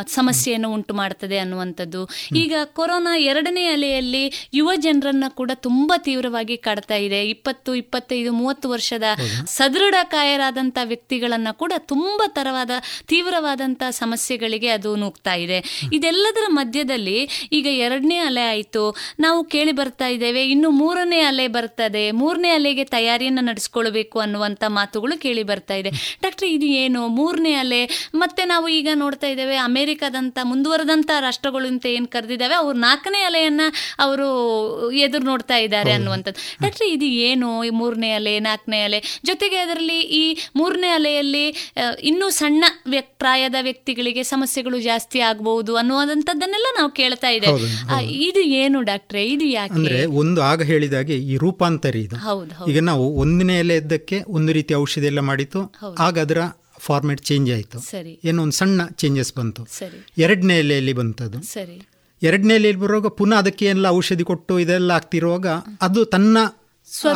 ಸಮಸ್ಯೆಯನ್ನು ಉಂಟು ಮಾಡ್ತದೆ ಅನ್ನುವಂಥದ್ದು. ಈಗ ಕೊರೋನಾ ಎರಡನೇ ಅಲೆಯಲ್ಲಿ ಯುವ ಜನರನ್ನ ಕೂಡ ತುಂಬಾ ತೀವ್ರವಾಗಿ ಕಾಡ್ತಾ ಇದೆ. ಇಪ್ಪತ್ತು ಇಪ್ಪತ್ತೈದು ಮೂವತ್ತು ವರ್ಷದ ಸದೃಢ ಕಾಯರಾದಂಥ ವ್ಯಕ್ತಿಗಳನ್ನ ಕೂಡ ತುಂಬಾ ತರವಾದ ತೀವ್ರವಾದಂಥ ಸಮಸ್ಯೆಗಳಿಗೆ ಅದು ನೂಗ್ತಾ ಇದೆ. ಇದೆಲ್ಲದರ ಮಧ್ಯದಲ್ಲಿ ಈಗ ಎರಡನೇ ಅಲೆ ಆಯಿತು. ನಾವು ಕೇಳಿ ಬರ್ತಾ ಇದ್ದೇವೆ ಇನ್ನು ಮೂರನೇ ಅಲೆ ಬರ್ತದೆ. ಮೂರನೇ ಅಲೆಗೆ ತಯಾರಿಯನ್ನು ನಡೆಸ್ಕೊಳ್ಬೇಕು ಅನ್ನುವಂಥ ಮಾತುಗಳು ಕೇಳಿ ಬರ್ತಾ ಇದೆ. ಡಾಕ್ಟ್ರೆ ಇದು ಏನು? ಮೂರನೇ ಅಲೆ. ಮತ್ತೆ ನಾವು ಈಗ ನೋಡ್ತಾ ಇದ್ದೇವೆ ಅಮೆರಿಕದಂಥ ಮುಂದುವರೆದಂಥ ರಾಷ್ಟ್ರಗಳು ಅಂತ ಏನು ಕರೆದಿದ್ದಾವೆ ಅವ್ರು ನಾಲ್ಕನೇ ಅಲೆಯನ್ನ ಅವರು ಎದುರು ನೋಡ್ತಾ ಇದ್ದಾರೆ ಅನ್ನುವಂಥದ್ದು. ಡಾಕ್ಟ್ರೆ ಇದು ಏನು ಈ ಮೂರನೇ ಅಲೆ ನಾಲ್ಕನೇ ಅಲೆ? ಜೊತೆಗೆ ಅದರಲ್ಲಿ ಈ ಮೂರನೇ ಅಲೆಯಲ್ಲಿ ಇನ್ನೂ ಸಣ್ಣ ವ್ಯಕ್ ಪ್ರಾಯದ ವ್ಯಕ್ತಿಗಳಿಗೆ ಸಮಸ್ಯೆಗಳು ಜಾಸ್ತಿ ಆಗಬಹುದು ಅನ್ನುವಂಥದ್ದನ್ನೆಲ್ಲ ನಾವು ಕೇಳ್ತಾ ಇದ್ದೇವೆ. ಇದು ಏನು ಡಾಕ್ಟ್ರೆ? ಇದು ಯಾಕೆ? ಅಂದ್ರೆ ಒಂದು ಆಗ ಹೇಳಿದಾಗೆ ಈ ರೂಪಾಂತರಿ ಇದು. ಈಗ ನಾವು ಒಂದನೇ ಎಲೆ ಇದ್ದಕ್ಕೆ ಒಂದು ರೀತಿ ಔಷಧಿ ಎಲ್ಲ ಮಾಡಿತ್ತು ಆಗ ಅದರ ಫಾರ್ಮೆಟ್ ಚೇಂಜ್ ಆಯಿತು. ಏನೋ ಒಂದು ಸಣ್ಣ ಚೇಂಜಸ್ ಬಂತು. ಎರಡನೇ ಎಲೆಯಲ್ಲಿ ಬಂತದು. ಸರಿ. ಎರಡನೇ ಎಲೆಯಲ್ಲಿ ಬರುವಾಗ ಪುನಃ ಅದಕ್ಕೆ ಎಲ್ಲ ಔಷಧಿ ಕೊಟ್ಟು ಇದೆಲ್ಲ ಆಗ್ತಿರುವಾಗ ಅದು ತನ್ನ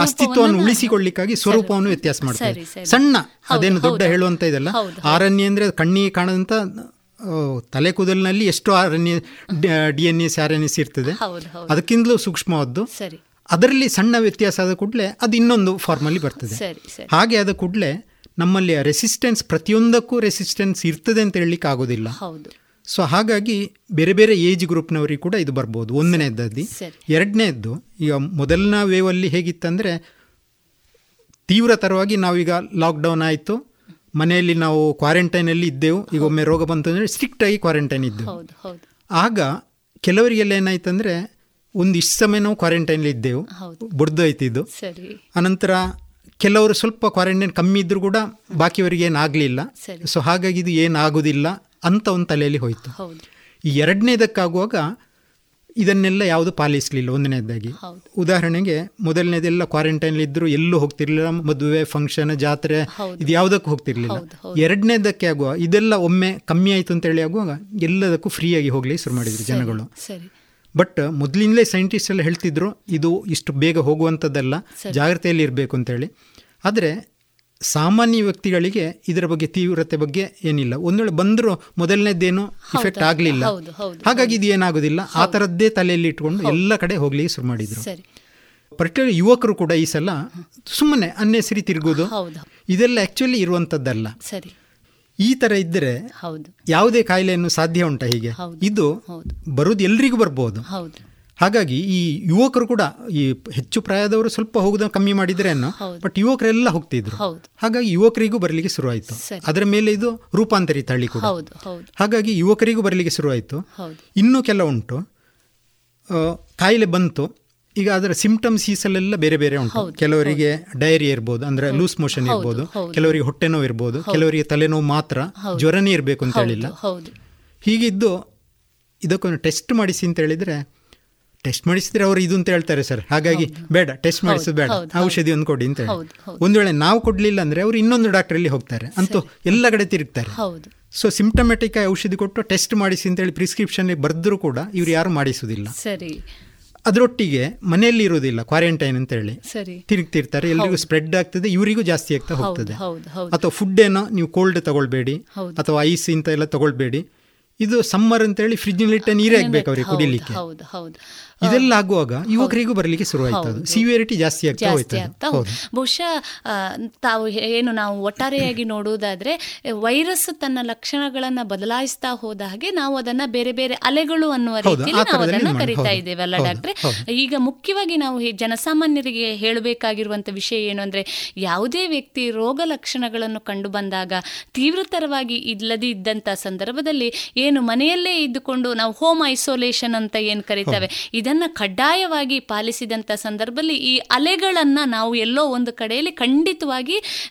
ಅಸ್ತಿತ್ವವನ್ನು ನಾನು- ಉಳಿಸಿಕೊಳ್ಳಿಕ್ಕಾಗಿ ಸ್ವರೂಪವನ್ನು ವ್ಯತ್ಯಾಸ ಸರಿ. ಸಣ್ಣ ಅದೇನು ದೊಡ್ಡ. ಹೇಳುವಂತ ಇದಲ್ಲ. ಆರಣ್ಯ ಅಂದ್ರೆ ಕಣ್ಣಿಗೆ ಕಾಣದಂತ ತಲೆ ಕೂದಲಿನಲ್ಲಿ ಎಷ್ಟು R N A D N S R N S ಇರ್ತದೆ ಅದಕ್ಕಿಂತಲೂ ಸೂಕ್ಷ್ಮವಾದ್ದು. ಅದರಲ್ಲಿ ಸಣ್ಣ ವ್ಯತ್ಯಾಸ ಆದ ಕೂಡಲೇ ಅದು ಇನ್ನೊಂದು ಫಾರ್ಮಲ್ಲಿ ಬರ್ತದೆ. ಹಾಗೆ ಆದ ಕೂಡಲೇ ನಮ್ಮಲ್ಲಿ ರೆಸಿಸ್ಟೆನ್ಸ್ ಪ್ರತಿಯೊಂದಕ್ಕೂ ರೆಸಿಸ್ಟೆನ್ಸ್ ಇರ್ತದೆ ಅಂತ ಹೇಳಲಿಕ್ಕೆ ಆಗೋದಿಲ್ಲ. ಸೊ ಹಾಗಾಗಿ ಬೇರೆ ಬೇರೆ ಏಜ್ ಗ್ರೂಪ್ನವರಿಗೆ ಕೂಡ ಇದು ಬರ್ಬೋದು. ಒಂದನೇದ್ದದ್ದು ಸರಿ. ಎರಡನೇದ್ದು ಈಗ ಮೊದಲನ ವೇವಲ್ಲಿ ಹೇಗಿತ್ತಂದರೆ ತೀವ್ರತರವಾಗಿ ನಾವೀಗ ಲಾಕ್ಡೌನ್ ಆಯಿತು. ಮನೆಯಲ್ಲಿ ನಾವು ಕ್ವಾರಂಟೈನಲ್ಲಿ ಇದ್ದೆವು. ಈಗ ಒಮ್ಮೆ ರೋಗ ಬಂತು ಅಂದರೆ ಸ್ಟ್ರಿಕ್ಟಾಗಿ ಕ್ವಾರಂಟೈನ್ ಇದ್ದೆವು. ಆಗ ಕೆಲವರಿಗೆಲ್ಲ ಏನಾಯ್ತಂದರೆ ಒಂದು ಇಷ್ಟು ಸಮಯ ನಾವು ಕ್ವಾರಂಟೈನಲ್ಲಿ ಇದ್ದೆವು. ಬುಡ್ದೋಯ್ತಿದ್ದು ಅನಂತರ ಕೆಲವರು ಸ್ವಲ್ಪ ಕ್ವಾರಂಟೈನ್ ಕಮ್ಮಿ ಇದ್ದರೂ ಕೂಡ ಬಾಕಿಯವರಿಗೆ ಏನಾಗಲಿಲ್ಲ. ಸೊ ಹಾಗಾಗಿ ಇದು ಏನಾಗೋದಿಲ್ಲ ಅಂತ ಒಂದು ತಲೆಯಲ್ಲಿ ಹೋಯಿತು. ಈ ಎರಡನೇದಕ್ಕಾಗುವಾಗ ಇದನ್ನೆಲ್ಲ ಯಾವುದು ಪಾಲಿಸಲಿಲ್ಲ ಒಂದನೇದಾಗಿ. ಉದಾಹರಣೆಗೆ ಮೊದಲನೇದೆಲ್ಲ ಕ್ವಾರಂಟೈನ್ ಇದ್ರು ಎಲ್ಲೂ ಹೋಗ್ತಿರ್ಲಿಲ್ಲ ಮದುವೆ ಫಂಕ್ಷನ್ ಜಾತ್ರೆ ಇದು ಯಾವುದಕ್ಕೂ ಹೋಗ್ತಿರ್ಲಿಲ್ಲ. ಎರಡನೇದಕ್ಕೆ ಆಗುವ ಇದೆಲ್ಲ ಒಮ್ಮೆ ಕಮ್ಮಿ ಆಯಿತು ಅಂತೇಳಿ ಆಗುವಾಗ ಎಲ್ಲದಕ್ಕೂ ಫ್ರೀಯಾಗಿ ಹೋಗಲಿ ಶುರು ಮಾಡಿದ್ರು ಜನಗಳು. ಬಟ್ ಮೊದಲಿಂದಲೇ ಸೈಂಟಿಸ್ಟ್ ಎಲ್ಲ ಹೇಳ್ತಿದ್ರು ಇದು ಇಷ್ಟು ಬೇಗ ಹೋಗುವಂಥದ್ದಲ್ಲ ಜಾಗ್ರತೆಯಲ್ಲಿ ಇರಬೇಕು ಅಂತೇಳಿ ಆದರೆ ಸಾಮಾನ್ಯ ವ್ಯಕ್ತಿಗಳಿಗೆ ಇದರ ಬಗ್ಗೆ ತೀವ್ರತೆ ಬಗ್ಗೆ ಏನಿಲ್ಲ. ಒಂದು ವೇಳೆ ಬಂದರೂ ಮೊದಲನೇದೇನು ಇಫೆಕ್ಟ್ ಆಗಲಿಲ್ಲ. ಹಾಗಾಗಿ ಇದು ಏನಾಗೋದಿಲ್ಲ ಆ ಥರದ್ದೇ ತಲೆಯಲ್ಲಿ ಇಟ್ಕೊಂಡು ಎಲ್ಲ ಕಡೆ ಹೋಗ್ಲಿಕ್ಕೆ ಶುರು ಮಾಡಿದ್ರು. ಪರ್ಟಿಕ್ಯುಲರ್ ಯುವಕರು ಕೂಡ ಈ ಸಲ ಸುಮ್ಮನೆ ಅನ್ನೆಸರಿ ತಿರುಗೋದು ಇದೆಲ್ಲ ಆ್ಯಕ್ಚುಲಿ ಇರುವಂಥದ್ದಲ್ಲ. ಸರಿ. ಈ ಥರ ಇದ್ದರೆ ಯಾವುದೇ ಕಾಯಿಲೆಯನ್ನು ಸಾಧ್ಯ ಉಂಟಾ ಹೀಗೆ? ಇದು ಬರೋದು ಎಲ್ರಿಗೂ ಬರ್ಬೋದು. ಹೌದು. ಹಾಗಾಗಿ ಈ ಯುವಕರು ಕೂಡ ಈ ಹೆಚ್ಚು ಪ್ರಾಯದವರು ಸ್ವಲ್ಪ ಹೋಗುದ ಕಮ್ಮಿ ಮಾಡಿದ್ರೇನು ಬಟ್ ಯುವಕರೆಲ್ಲ ಹೋಗ್ತಿದ್ರು. ಹಾಗಾಗಿ ಯುವಕರಿಗೂ ಬರಲಿಕ್ಕೆ ಶುರುವಾಯಿತು. ಅದರ ಮೇಲೆ ಇದು ರೂಪಾಂತರಿ ತಳ್ಳಿ ಕೂಡ. ಹಾಗಾಗಿ ಯುವಕರಿಗೂ ಬರಲಿಕ್ಕೆ ಶುರುವಾಯಿತು. ಇನ್ನೂ ಕೆಲವುಂಟು ಉಂಟು. ಕಾಯಿಲೆ ಬಂತು. ಈಗ ಅದರ ಸಿಂಪ್ಟಮ್ಸ್ ಈ ಸಲೆಲ್ಲ ಬೇರೆ ಬೇರೆ ಉಂಟು. ಕೆಲವರಿಗೆ ಡಯರಿ ಇರ್ಬೋದು ಅಂದ್ರೆ ಲೂಸ್ ಮೋಷನ್ ಇರ್ಬೋದು ಕೆಲವರಿಗೆ ಹೊಟ್ಟೆ ನೋವು ಇರ್ಬೋದು ಕೆಲವರಿಗೆ ತಲೆನೋವು ಮಾತ್ರ ಜ್ವರನೇ ಇರಬೇಕು ಅಂತ ಹೇಳಿಲ್ಲ. ಹೀಗಿದ್ದು ಇದಕ್ಕೊಂದು ಟೆಸ್ಟ್ ಮಾಡಿಸಿ ಅಂತ ಹೇಳಿದ್ರೆ ಟೆಸ್ಟ್ ಮಾಡಿಸಿದ್ರೆ ಅವರು ಇದು ಅಂತ ಹೇಳ್ತಾರೆ ಸರ್. ಹಾಗಾಗಿ ಬೇಡ ಟೆಸ್ಟ್ ಮಾಡಿಸೋದು ಬೇಡ. ಔಷಧಿ ಒಂದು ಕೊಡಿ ಅಂತ ಹೇಳಿ. ಒಂದು ವೇಳೆ ನಾವು ಕೊಡ್ಲಿಲ್ಲ ಅಂದ್ರೆ ಅವರು ಇನ್ನೊಂದು ಡಾಕ್ಟ್ರಲ್ಲಿ ಹೋಗ್ತಾರೆ. ಅಂತೂ ಎಲ್ಲ ಕಡೆ ತಿರುಗ್ತಾರೆ. ಸೊ ಸಿಂಪ್ಟಮೆಟಿಕ್ ಆಗಿ ಔಷಧಿ ಕೊಟ್ಟು ಟೆಸ್ಟ್ ಮಾಡಿಸಿ ಅಂತ ಹೇಳಿ ಪ್ರಿಸ್ಕ್ರಿಪ್ಷನ್ ಬರೆದ್ರೂ ಕೂಡ ಇವ್ರು ಯಾರು ಮಾಡಿಸೋದಿಲ್ಲ ಸರಿ. ಅದರೊಟ್ಟಿಗೆ ಮನೆಯಲ್ಲಿ ಇರುವುದಿಲ್ಲ ಕ್ವಾರಂಟೈನ್ ಅಂತ ಹೇಳಿ. ತಿರುಗ್ತಿರ್ತಾರೆ. ಎಲ್ಲರಿಗೂ ಸ್ಪ್ರೆಡ್ ಆಗ್ತದೆ ಇವರಿಗೂ ಜಾಸ್ತಿ ಆಗ್ತಾ ಹೋಗ್ತದೆ. ಅಥವಾ ಫುಡ್ ಏನೋ ನೀವು ಕೋಲ್ಡ್ ತಗೊಳ್ಬೇಡಿ ಅಥವಾ ಐಸ್ ಇಂತ ಎಲ್ಲ ತಗೊಳ್ಬೇಡಿ. ಇದು ಸಮ್ಮರ್ ಅಂತ ಹೇಳಿ ಫ್ರಿಜ್ನಲ್ಲಿಟ್ಟ ನೀರೇ ಆಗ್ಬೇಕು ಅವ್ರಿಗೆ ಕುಡಿಲಿಕ್ಕೆ. ಹೌದು ಹೌದು. ಇದೆಲ್ಲ ಆಗುವಾಗ ಯುವಕರಿಗೂ ಬರಲಿಕ್ಕೆ ಶುರುವಾಯಿತು ಅದು. ಸಿವಿಯರಿಟಿ ಜಾಸ್ತಿ ಆಗ್ತಾ ಹೋಯ್ತು. ಬಹುಶಃ ತಾವು ಏನು ನಾವು ಒಟ್ಟಾರೆಯಾಗಿ ನೋಡುವುದಾದ್ರೆ ವೈರಸ್ ತನ್ನ ಲಕ್ಷಣಗಳನ್ನ ಬದಲಾಯಿಸ್ತಾ ಹೋದ ಹಾಗೆ ನಾವು ಅದನ್ನ ಬೇರೆ ಬೇರೆ ಅಲೆಗಳು ಅನ್ನುವ ರೀತಿಯಲ್ಲಿ ನಾವು ಅದನ್ನ ಕರಿತಾ ಇದ್ದೇವಲ್ಲ ಡಾಕ್ಟ್ರೆ? ಈಗ ಮುಖ್ಯವಾಗಿ ನಾವು ಜನಸಾಮಾನ್ಯರಿಗೆ ಹೇಳಬೇಕಾಗಿರುವಂತ ವಿಷಯ ಏನು ಅಂದ್ರೆ ಯಾವುದೇ ವ್ಯಕ್ತಿ ರೋಗ ಲಕ್ಷಣಗಳನ್ನು ಕಂಡು ಬಂದಾಗ ತೀವ್ರತರವಾಗಿ ಇಲ್ಲದೇ ಇದ್ದಂತ ಸಂದರ್ಭದಲ್ಲಿ ಏನು ಮನೆಯಲ್ಲೇ ಇದ್ದುಕೊಂಡು ನಾವು ಹೋಮ್ ಐಸೋಲೇಷನ್ ಅಂತ ಏನು ಕರಿತೇವೆ? ಇದನ್ನ ಕಡ್ಡಾಯವಾಗಿ ಪಾಲಿಸಿದಂತ ಸಂದರ್ಭದಲ್ಲಿ ಈ ಅಲೆಗಳನ್ನ ನಾವು ಎಲ್ಲೋ ಒಂದು ಕಡೆಯಲ್ಲಿ ಖಂಡಿತವಾಗಿ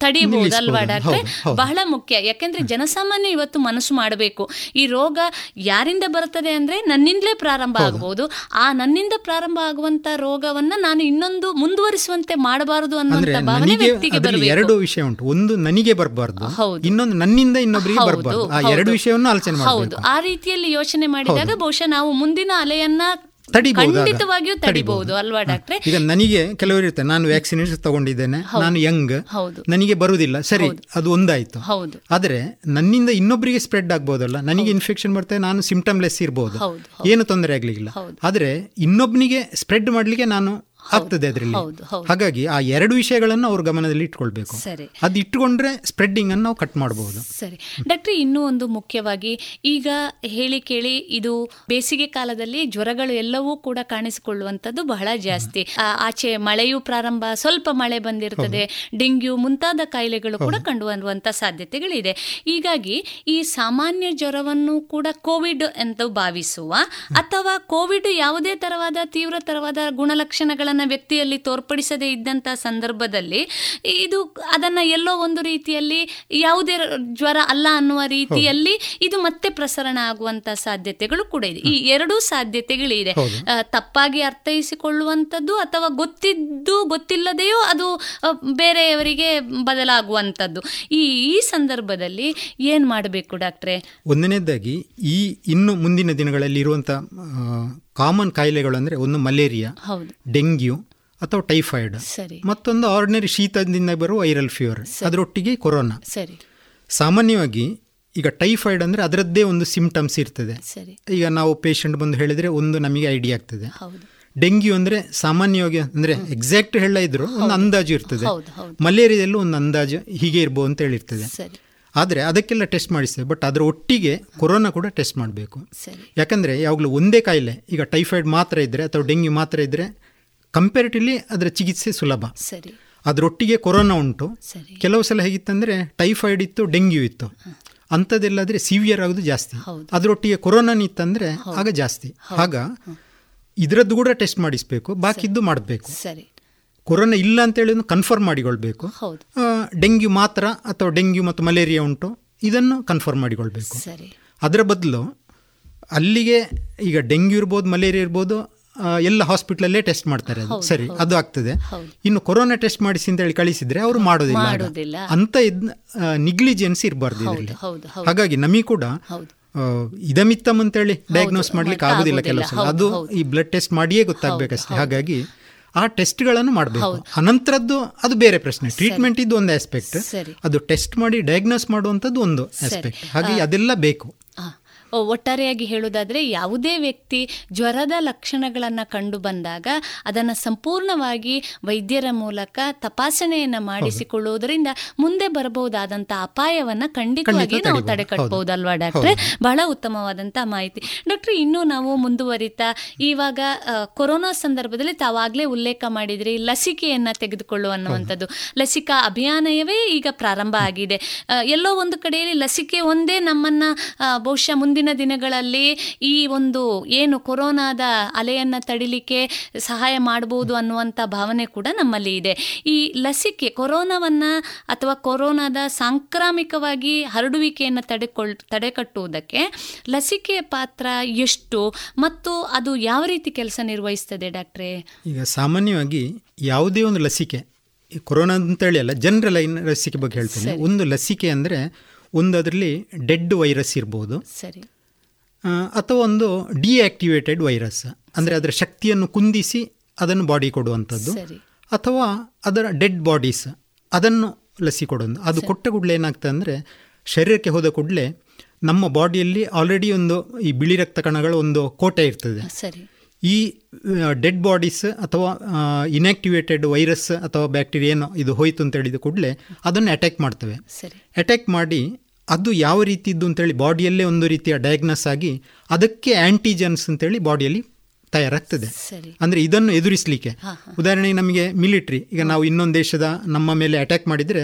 ತಡಿಬಹುದು ಅಲ್ವಾ. ಡಾಕ್ಟ್ರೆ. ಬಹಳ ಮುಖ್ಯ. ಯಾಕೆಂದ್ರೆ ಜನಸಾಮಾನ್ಯ ಇವತ್ತು ಮನಸ್ಸು ಮಾಡಬೇಕು. ಈ ರೋಗ ಯಾರಿಂದ ಬರ್ತದೆ ಅಂದ್ರೆ ನನ್ನಿಂದಲೇ ಪ್ರಾರಂಭ ಆಗಬಹುದು ಆ ನನ್ನಿಂದ ಪ್ರಾರಂಭ ಆಗುವಂತ ರೋಗವನ್ನ ನಾನು ಇನ್ನೊಂದು ಮುಂದುವರಿಸುವಂತೆ ಮಾಡಬಾರದು ಅನ್ನೋ ಅನ್ನುವಂತ ಭಾವನೆ ವ್ಯಕ್ತಿಗೆ ಬರಬೇಕು. ಎರಡು ವಿಷಯ ಉಂಟು. ಒಂದು ನನಗೆ ಬರಬಾರದು ಹೌದು. ಇನ್ನೊಂದು ನನ್ನಿಂದ ಇನ್ನೊಬ್ಬರಿಗೆ ಬರಬಾರದು. ಆ. ಎರಡು ವಿಷಯವನ್ನು ಆಲೋಚನೆ ಹೌದು. ಆ ರೀತಿಯಲ್ಲಿ ಯೋಚನೆ ಮಾಡಿದಾಗ ಬಹುಶಃ ನಾವು ಮುಂದಿನ ಅಲೆಯನ್ನ. ಖಂಡಿತವಾಗಿಯೂ ತಡಿಬಹುದು ಅಲ್ವಾ ಡಾಕ್ಟ್ರೆ? ಈಗ ನನಗೆ ಕೆಲವರು ಇರ್ತಾರೆ ನಾನು ವ್ಯಾಕ್ಸಿನೇಷನ್ ತಗೊಂಡಿದ್ದೇನೆ ನಾನು ಯಂಗ್ ಹೌದು. ನನಗೆ ಬರುವುದಿಲ್ಲ ಸರಿ ಅದು ಒಂದಾಯ್ತು. ಹೌದು. ಆದರೆ ನನ್ನಿಂದ ಇನ್ನೊಬ್ಬರಿಗೆ ಸ್ಪ್ರೆಡ್ ಆಗ್ಬೋದಲ್ಲ ನನಗೆ ಇನ್ಫೆಕ್ಷನ್ ಬರ್ತದೆ ನಾನು ಸಿಂಪ್ಟಮ್ಲೆಸ್ ಇರ್ಬೋದು. ಏನು ತೊಂದರೆ ಆಗ್ಲಿಕ್ಕಿಲ್ಲ. ಆದರೆ ಇನ್ನೊಬ್ಬನಿಗೆ ಸ್ಪ್ರೆಡ್ ಮಾಡ್ಲಿಕ್ಕೆ ನಾನು ಆಗ್ತದೆ ಅದರಲ್ಲಿ. ಹಾಗಾಗಿ ಆ ಎರಡು ವಿಷಯಗಳನ್ನು ಅವ್ರ ಗಮನದಲ್ಲಿ ಇಟ್ಕೊಳ್ಬೇಕು. ಸರಿ. ಅದು ಇಟ್ಟುಕೊಂಡ್ರೆ ಸ್ಪ್ರೆಡ್ಡಿಂಗ್ ಅನ್ನು ನಾವು ಕಟ್ ಮಾಡಬಹುದು ಸರಿ. ಡಾಕ್ಟರ್ ಇನ್ನೂ ಒಂದು ಮುಖ್ಯವಾಗಿ ಈಗ ಹೇಳಿ ಕೇಳಿ ಇದು ಬೇಸಿಗೆ ಕಾಲದಲ್ಲಿ ಜ್ವರಗಳು ಎಲ್ಲವೂ ಕೂಡ ಕಾಣಿಸಿಕೊಳ್ಳುವಂಥದ್ದು ಬಹಳ ಜಾಸ್ತಿ. ಆಚೆ ಮಳೆಯೂ ಪ್ರಾರಂಭ ಸ್ವಲ್ಪ ಮಳೆ ಬಂದಿರ್ತದೆ ಡೆಂಗ್ಯೂ ಮುಂತಾದ ಕಾಯಿಲೆಗಳು ಕೂಡ ಕಂಡು ಬರುವಂತ ಸಾಧ್ಯತೆಗಳಿದೆ. ಹೀಗಾಗಿ ಈ ಸಾಮಾನ್ಯ ಜ್ವರವನ್ನು ಕೂಡ ಕೋವಿಡ್ ಎಂದು ಭಾವಿಸುವ ಅಥವಾ ಕೋವಿಡ್ ಯಾವುದೇ ತರವಾದ ತೀವ್ರತರವಾದ ಗುಣಲಕ್ಷಣಗಳನ್ನ ವ್ಯಕ್ತಿಯಲ್ಲಿ ತೋರ್ಪಡಿಸದೇ ಇದ್ದಂಥ ಸಂದರ್ಭದಲ್ಲಿ ಇದು ಅದನ್ನ ಎಲ್ಲೋ ಒಂದು ರೀತಿಯಲ್ಲಿ ಯಾವುದೇ ಜ್ವರ ಅಲ್ಲ ಅನ್ನುವ ರೀತಿಯಲ್ಲಿ ಇದು ಮತ್ತೆ ಪ್ರಸರಣ ಆಗುವಂತಹ ಸಾಧ್ಯತೆಗಳು ಕೂಡ ಇದೆ. ಈ ಎರಡೂ ಸಾಧ್ಯತೆಗಳಿದೆ. ತಪ್ಪಾಗಿ ಅರ್ಥೈಸಿಕೊಳ್ಳುವಂಥದ್ದು ಅಥವಾ ಗೊತ್ತಿದ್ದು ಗೊತ್ತಿಲ್ಲದೆಯೋ ಅದು ಬೇರೆಯವರಿಗೆ ಬದಲಾಗುವಂಥದ್ದು. ಈ ಈ ಸಂದರ್ಭದಲ್ಲಿ ಏನ್ ಮಾಡಬೇಕು ಡಾಕ್ಟ್ರೆ? ಒಂದನೇದಾಗಿ ಈ ಇನ್ನು ಮುಂದಿನ ದಿನಗಳಲ್ಲಿ ಇರುವಂಥ ಕಾಮನ್ ಕಾಯಿಲೆಗಳು ಅಂದರೆ ಒಂದು ಮಲೇರಿಯಾ ಡೆಂಗ್ಯೂ ಅಥವಾ ಟೈಫಾಯ್ಡ್. ಮತ್ತೊಂದು ಆರ್ಡಿನರಿ ಶೀತದಿಂದ ಬರುವ ವೈರಲ್ ಫೀವರ್ ಅದರೊಟ್ಟಿಗೆ ಕೊರೋನಾ. ಸರಿ. ಸಾಮಾನ್ಯವಾಗಿ ಈಗ ಟೈಫಾಯ್ಡ್ ಅಂದರೆ ಅದರದ್ದೇ ಒಂದು ಸಿಂಪ್ಟಮ್ಸ್ ಇರ್ತದೆ. ಈಗ ನಾವು ಪೇಷಂಟ್ ಬಂದು ಹೇಳಿದರೆ ಒಂದು ನಮಗೆ ಐಡಿಯಾ ಆಗ್ತದೆ. ಡೆಂಗ್ಯೂ ಅಂದರೆ ಸಾಮಾನ್ಯವಾಗಿ ಅಂದರೆ ಎಕ್ಸಾಕ್ಟ್ ಹೇಳ ಇದ್ರು ಒಂದು ಅಂದಾಜು ಇರ್ತದೆ. ಮಲೇರಿಯಾದಲ್ಲೂ ಒಂದು ಅಂದಾಜು ಹೀಗೆ ಇರ್ಬೋದು ಅಂತ ಹೇಳಿರ್ತದೆ. ಆದರೆ ಅದಕ್ಕೆಲ್ಲ ಟೆಸ್ಟ್ ಮಾಡಿಸ್ತೇವೆ ಬಟ್ ಅದರ ಒಟ್ಟಿಗೆ ಕೊರೋನಾ ಕೂಡ ಟೆಸ್ಟ್ ಮಾಡಬೇಕು. ಯಾಕಂದರೆ ಯಾವಾಗಲೂ ಒಂದೇ ಕಾಯಿಲೆ. ಈಗ ಟೈಫಾಯ್ಡ್ ಮಾತ್ರ ಇದ್ದರೆ ಅಥವಾ ಡೆಂಗ್ಯು ಮಾತ್ರ ಇದ್ದರೆ ಕಂಪೇರಿಟಿವ್ಲಿ ಅದರ ಚಿಕಿತ್ಸೆ ಸುಲಭ. ಸರಿ. ಅದರೊಟ್ಟಿಗೆ ಕೊರೋನಾ ಉಂಟು. ಕೆಲವು ಸಲ ಹೇಗಿತ್ತಂದರೆ ಟೈಫಾಯ್ಡ್ ಇತ್ತು ಡೆಂಗ್ಯೂ ಇತ್ತು. ಅಂಥದ್ದೆಲ್ಲಾದರೆ ಸಿವಿಯರ್ ಆಗೋದು ಜಾಸ್ತಿ. ಅದರೊಟ್ಟಿಗೆ ಕೊರೋನಾನ ಇತ್ತಂದರೆ ಆಗ ಜಾಸ್ತಿ. ಆಗ ಇದರದ್ದು ಕೂಡ ಟೆಸ್ಟ್ ಮಾಡಿಸ್ಬೇಕು. ಬಾಕಿದ್ದು ಮಾಡಬೇಕು. ಸರಿ. ಕೊರೋನಾ ಇಲ್ಲ ಅಂತೇಳಿ ಕನ್ಫರ್ಮ್ ಮಾಡಿಕೊಳ್ಬೇಕು. ಡೆಂಗ್ಯೂ ಮಾತ್ರ ಅಥವಾ ಡೆಂಗ್ಯೂ ಮತ್ತು ಮಲೇರಿಯಾ ಉಂಟು ಇದನ್ನು ಕನ್ಫರ್ಮ್ ಮಾಡಿಕೊಳ್ಬೇಕು. ಸರಿ. ಅದರ ಬದಲು ಅಲ್ಲಿಗೆ ಈಗ ಡೆಂಗ್ಯೂ ಇರ್ಬೋದು ಮಲೇರಿಯಾ ಇರ್ಬೋದು ಎಲ್ಲ ಹಾಸ್ಪಿಟ್ಲಲ್ಲೇ ಟೆಸ್ಟ್ ಮಾಡ್ತಾರೆ ಅದು. ಸರಿ ಅದು ಆಗ್ತದೆ. ಇನ್ನು ಕೊರೋನಾ ಟೆಸ್ಟ್ ಮಾಡಿಸಿ ಅಂತ ಹೇಳಿ ಕಳಿಸಿದ್ರೆ ಅವರು ಮಾಡೋದಿಲ್ಲ ಅಂತ ಇದ್ ನಿಗ್ಲಿಜೆನ್ಸ್ ಇರಬಾರ್ದು ಇದರಲ್ಲಿ. ಹಾಗಾಗಿ ನಮಗೆ ಕೂಡ ಇದಮಿತ್ತಮ್ ಅಂತೇಳಿ ಡಯಾಗ್ನೋಸ್ ಮಾಡ್ಲಿಕ್ಕೆ ಆಗೋದಿಲ್ಲ ಸಲ ಅದು ಈ ಬ್ಲಡ್ ಟೆಸ್ಟ್ ಮಾಡಿಯೇ ಗೊತ್ತಾಗಬೇಕಷ್ಟೇ. ಹಾಗಾಗಿ ಆ ಟೆಸ್ಟ್ಗಳನ್ನು ಮಾಡಬೇಕು. ಅನಂತರದ್ದು ಅದು ಬೇರೆ ಪ್ರಶ್ನೆ. ಟ್ರೀಟ್ಮೆಂಟ್ ಇದು ಒಂದು ಆಸ್ಪೆಕ್ಟ್ ಅದು ಟೆಸ್ಟ್ ಮಾಡಿ ಡಯಾಗ್ನೋಸ್ ಮಾಡುವಂಥದ್ದು ಒಂದು. ಆಸ್ಪೆಕ್ಟ್ ಹಾಗೆ ಅದೆಲ್ಲ ಬೇಕು. ಒಟ್ಟಾರೆಯಾಗಿ ಹೇಳುವುದಾದ್ರೆ ಯಾವುದೇ ವ್ಯಕ್ತಿ ಜ್ವರದ ಲಕ್ಷಣಗಳನ್ನು ಕಂಡು ಬಂದಾಗ ಅದನ್ನು ಸಂಪೂರ್ಣವಾಗಿ ವೈದ್ಯರ ಮೂಲಕ ತಪಾಸಣೆಯನ್ನು ಮಾಡಿಸಿಕೊಳ್ಳುವುದರಿಂದ ಮುಂದೆ ಬರಬಹುದಾದಂಥ ಅಪಾಯವನ್ನು ಖಂಡಿತವಾಗಿ ಖಂಡಿತ ನಾವು. ತಡೆಗಟ್ಟಬಹುದಲ್ವಾ ಹೌದು. ಡಾಕ್ಟ್ರೆ? ಬಹಳ ಉತ್ತಮವಾದಂಥ ಮಾಹಿತಿ. ಡಾಕ್ಟ್ರೆ ಇನ್ನೂ ನಾವು ಮುಂದುವರಿತಾ ಇವಾಗ ಕೊರೋನಾ ಸಂದರ್ಭದಲ್ಲಿ ತಾವಾಗಲೇ ಉಲ್ಲೇಖ ಮಾಡಿದ್ರಿ ಲಸಿಕೆಯನ್ನು ತೆಗೆದುಕೊಳ್ಳುವ ಅನ್ನುವಂಥದ್ದು. ಲಸಿಕಾ ಅಭಿಯಾನವೇ ಈಗ ಪ್ರಾರಂಭ ಆಗಿದೆ. ಎಲ್ಲೋ ಒಂದು ಕಡೆಯಲ್ಲಿ ಲಸಿಕೆ ಒಂದೇ ನಮ್ಮನ್ನ ಬಹುಶಃ ಮುಂದಿನ ದಿನಗಳಲ್ಲಿ ಈ ಒಂದು ಏನು ಕೊರೋನಾದ ಅಲೆಯನ್ನು ತಡಿಲಿಕ್ಕೆ ಸಹಾಯ ಮಾಡಬಹುದು ಅನ್ನುವಂಥ ಭಾವನೆ ಕೂಡ ನಮ್ಮಲ್ಲಿ ಇದೆ. ಈ ಲಸಿಕೆ ಕೊರೋನಾವನ್ನ ಅಥವಾ ಕೊರೋನಾದ ಸಾಂಕ್ರಾಮಿಕವಾಗಿ ಹರಡುವಿಕೆಯನ್ನು ತಡೆಕೊಳ್ ತಡೆಗಟ್ಟುವುದಕ್ಕೆ ಲಸಿಕೆಯ ಪಾತ್ರ ಎಷ್ಟು ಮತ್ತು ಅದು ಯಾವ ರೀತಿ ಕೆಲಸ ನಿರ್ವಹಿಸ್ತದೆ ಡಾಕ್ಟ್ರೇ? ಈಗ ಸಾಮಾನ್ಯವಾಗಿ ಯಾವುದೇ ಒಂದು ಲಸಿಕೆ ಕೊರೋನಾ ಅಂತೇಳಿ ಅಲ್ಲ ಜನರಲ್ ಲಸಿಕೆ ಬಗ್ಗೆ ಹೇಳ್ತೇನೆ. ಒಂದು ಲಸಿಕೆ ಅಂದರೆ ಒಂದು ಅದರಲ್ಲಿ ಡೆಡ್ ವೈರಸ್ ಇರ್ಬೋದು. ಸರಿ. ಅಥವಾ ಒಂದು ಡಿಆಕ್ಟಿವೇಟೆಡ್ ವೈರಸ್ ಅಂದರೆ ಅದರ ಶಕ್ತಿಯನ್ನು ಕುಂದಿಸಿ ಅದನ್ನು ಬಾಡಿ ಕೊಡುವಂಥದ್ದು. ಅಥವಾ ಅದರ ಡೆಡ್ ಬಾಡೀಸ್ ಅದನ್ನು ಲಸಿ ಕೊಡೋದು ಅದು ಕೊಟ್ಟ ಕೂಡಲೇ ಏನಾಗ್ತದೆ ಅಂದರೆ ಶರೀರಕ್ಕೆ ಹೋದ ಕೂಡಲೇ ನಮ್ಮ ಬಾಡಿಯಲ್ಲಿ ಆಲ್ರೆಡಿ ಒಂದು ಈ ಬಿಳಿ ರಕ್ತ ಕಣಗಳ ಒಂದು ಕೋಟೆ ಇರ್ತದೆ. ಸರಿ. ಈ ಡೆಡ್ ಬಾಡೀಸ್ ಅಥವಾ ಇನ್ಆಕ್ಟಿವೇಟೆಡ್ ವೈರಸ್ ಅಥವಾ ಬ್ಯಾಕ್ಟೀರಿಯಾ ಏನೋ ಇದು ಹೋಯಿತು ಅಂತ ಹೇಳಿದ ಕೂಡಲೇ ಅದನ್ನು ಅಟ್ಯಾಕ್ ಮಾಡ್ತವೆ. ಸರಿ. ಅಟ್ಯಾಕ್ ಮಾಡಿ ಅದು ಯಾವ ರೀತಿದ್ದು ಅಂತೇಳಿ ಬಾಡಿಯಲ್ಲೇ ಒಂದು ರೀತಿಯ ಡಯಾಗ್ನಸ್ ಆಗಿ ಅದಕ್ಕೆ ಆ್ಯಂಟಿಜನ್ಸ್ ಅಂತೇಳಿ ಬಾಡಿಯಲ್ಲಿ ತಯಾರಾಗ್ತದೆ. ಅಂದರೆ ಇದನ್ನು ಎದುರಿಸಲಿಕ್ಕೆ. ಉದಾಹರಣೆಗೆ ನಮಗೆ ಮಿಲಿಟ್ರಿ ಈಗ ನಾವು ಇನ್ನೊಂದು ದೇಶದ ನಮ್ಮ ಮೇಲೆ ಅಟ್ಯಾಕ್ ಮಾಡಿದರೆ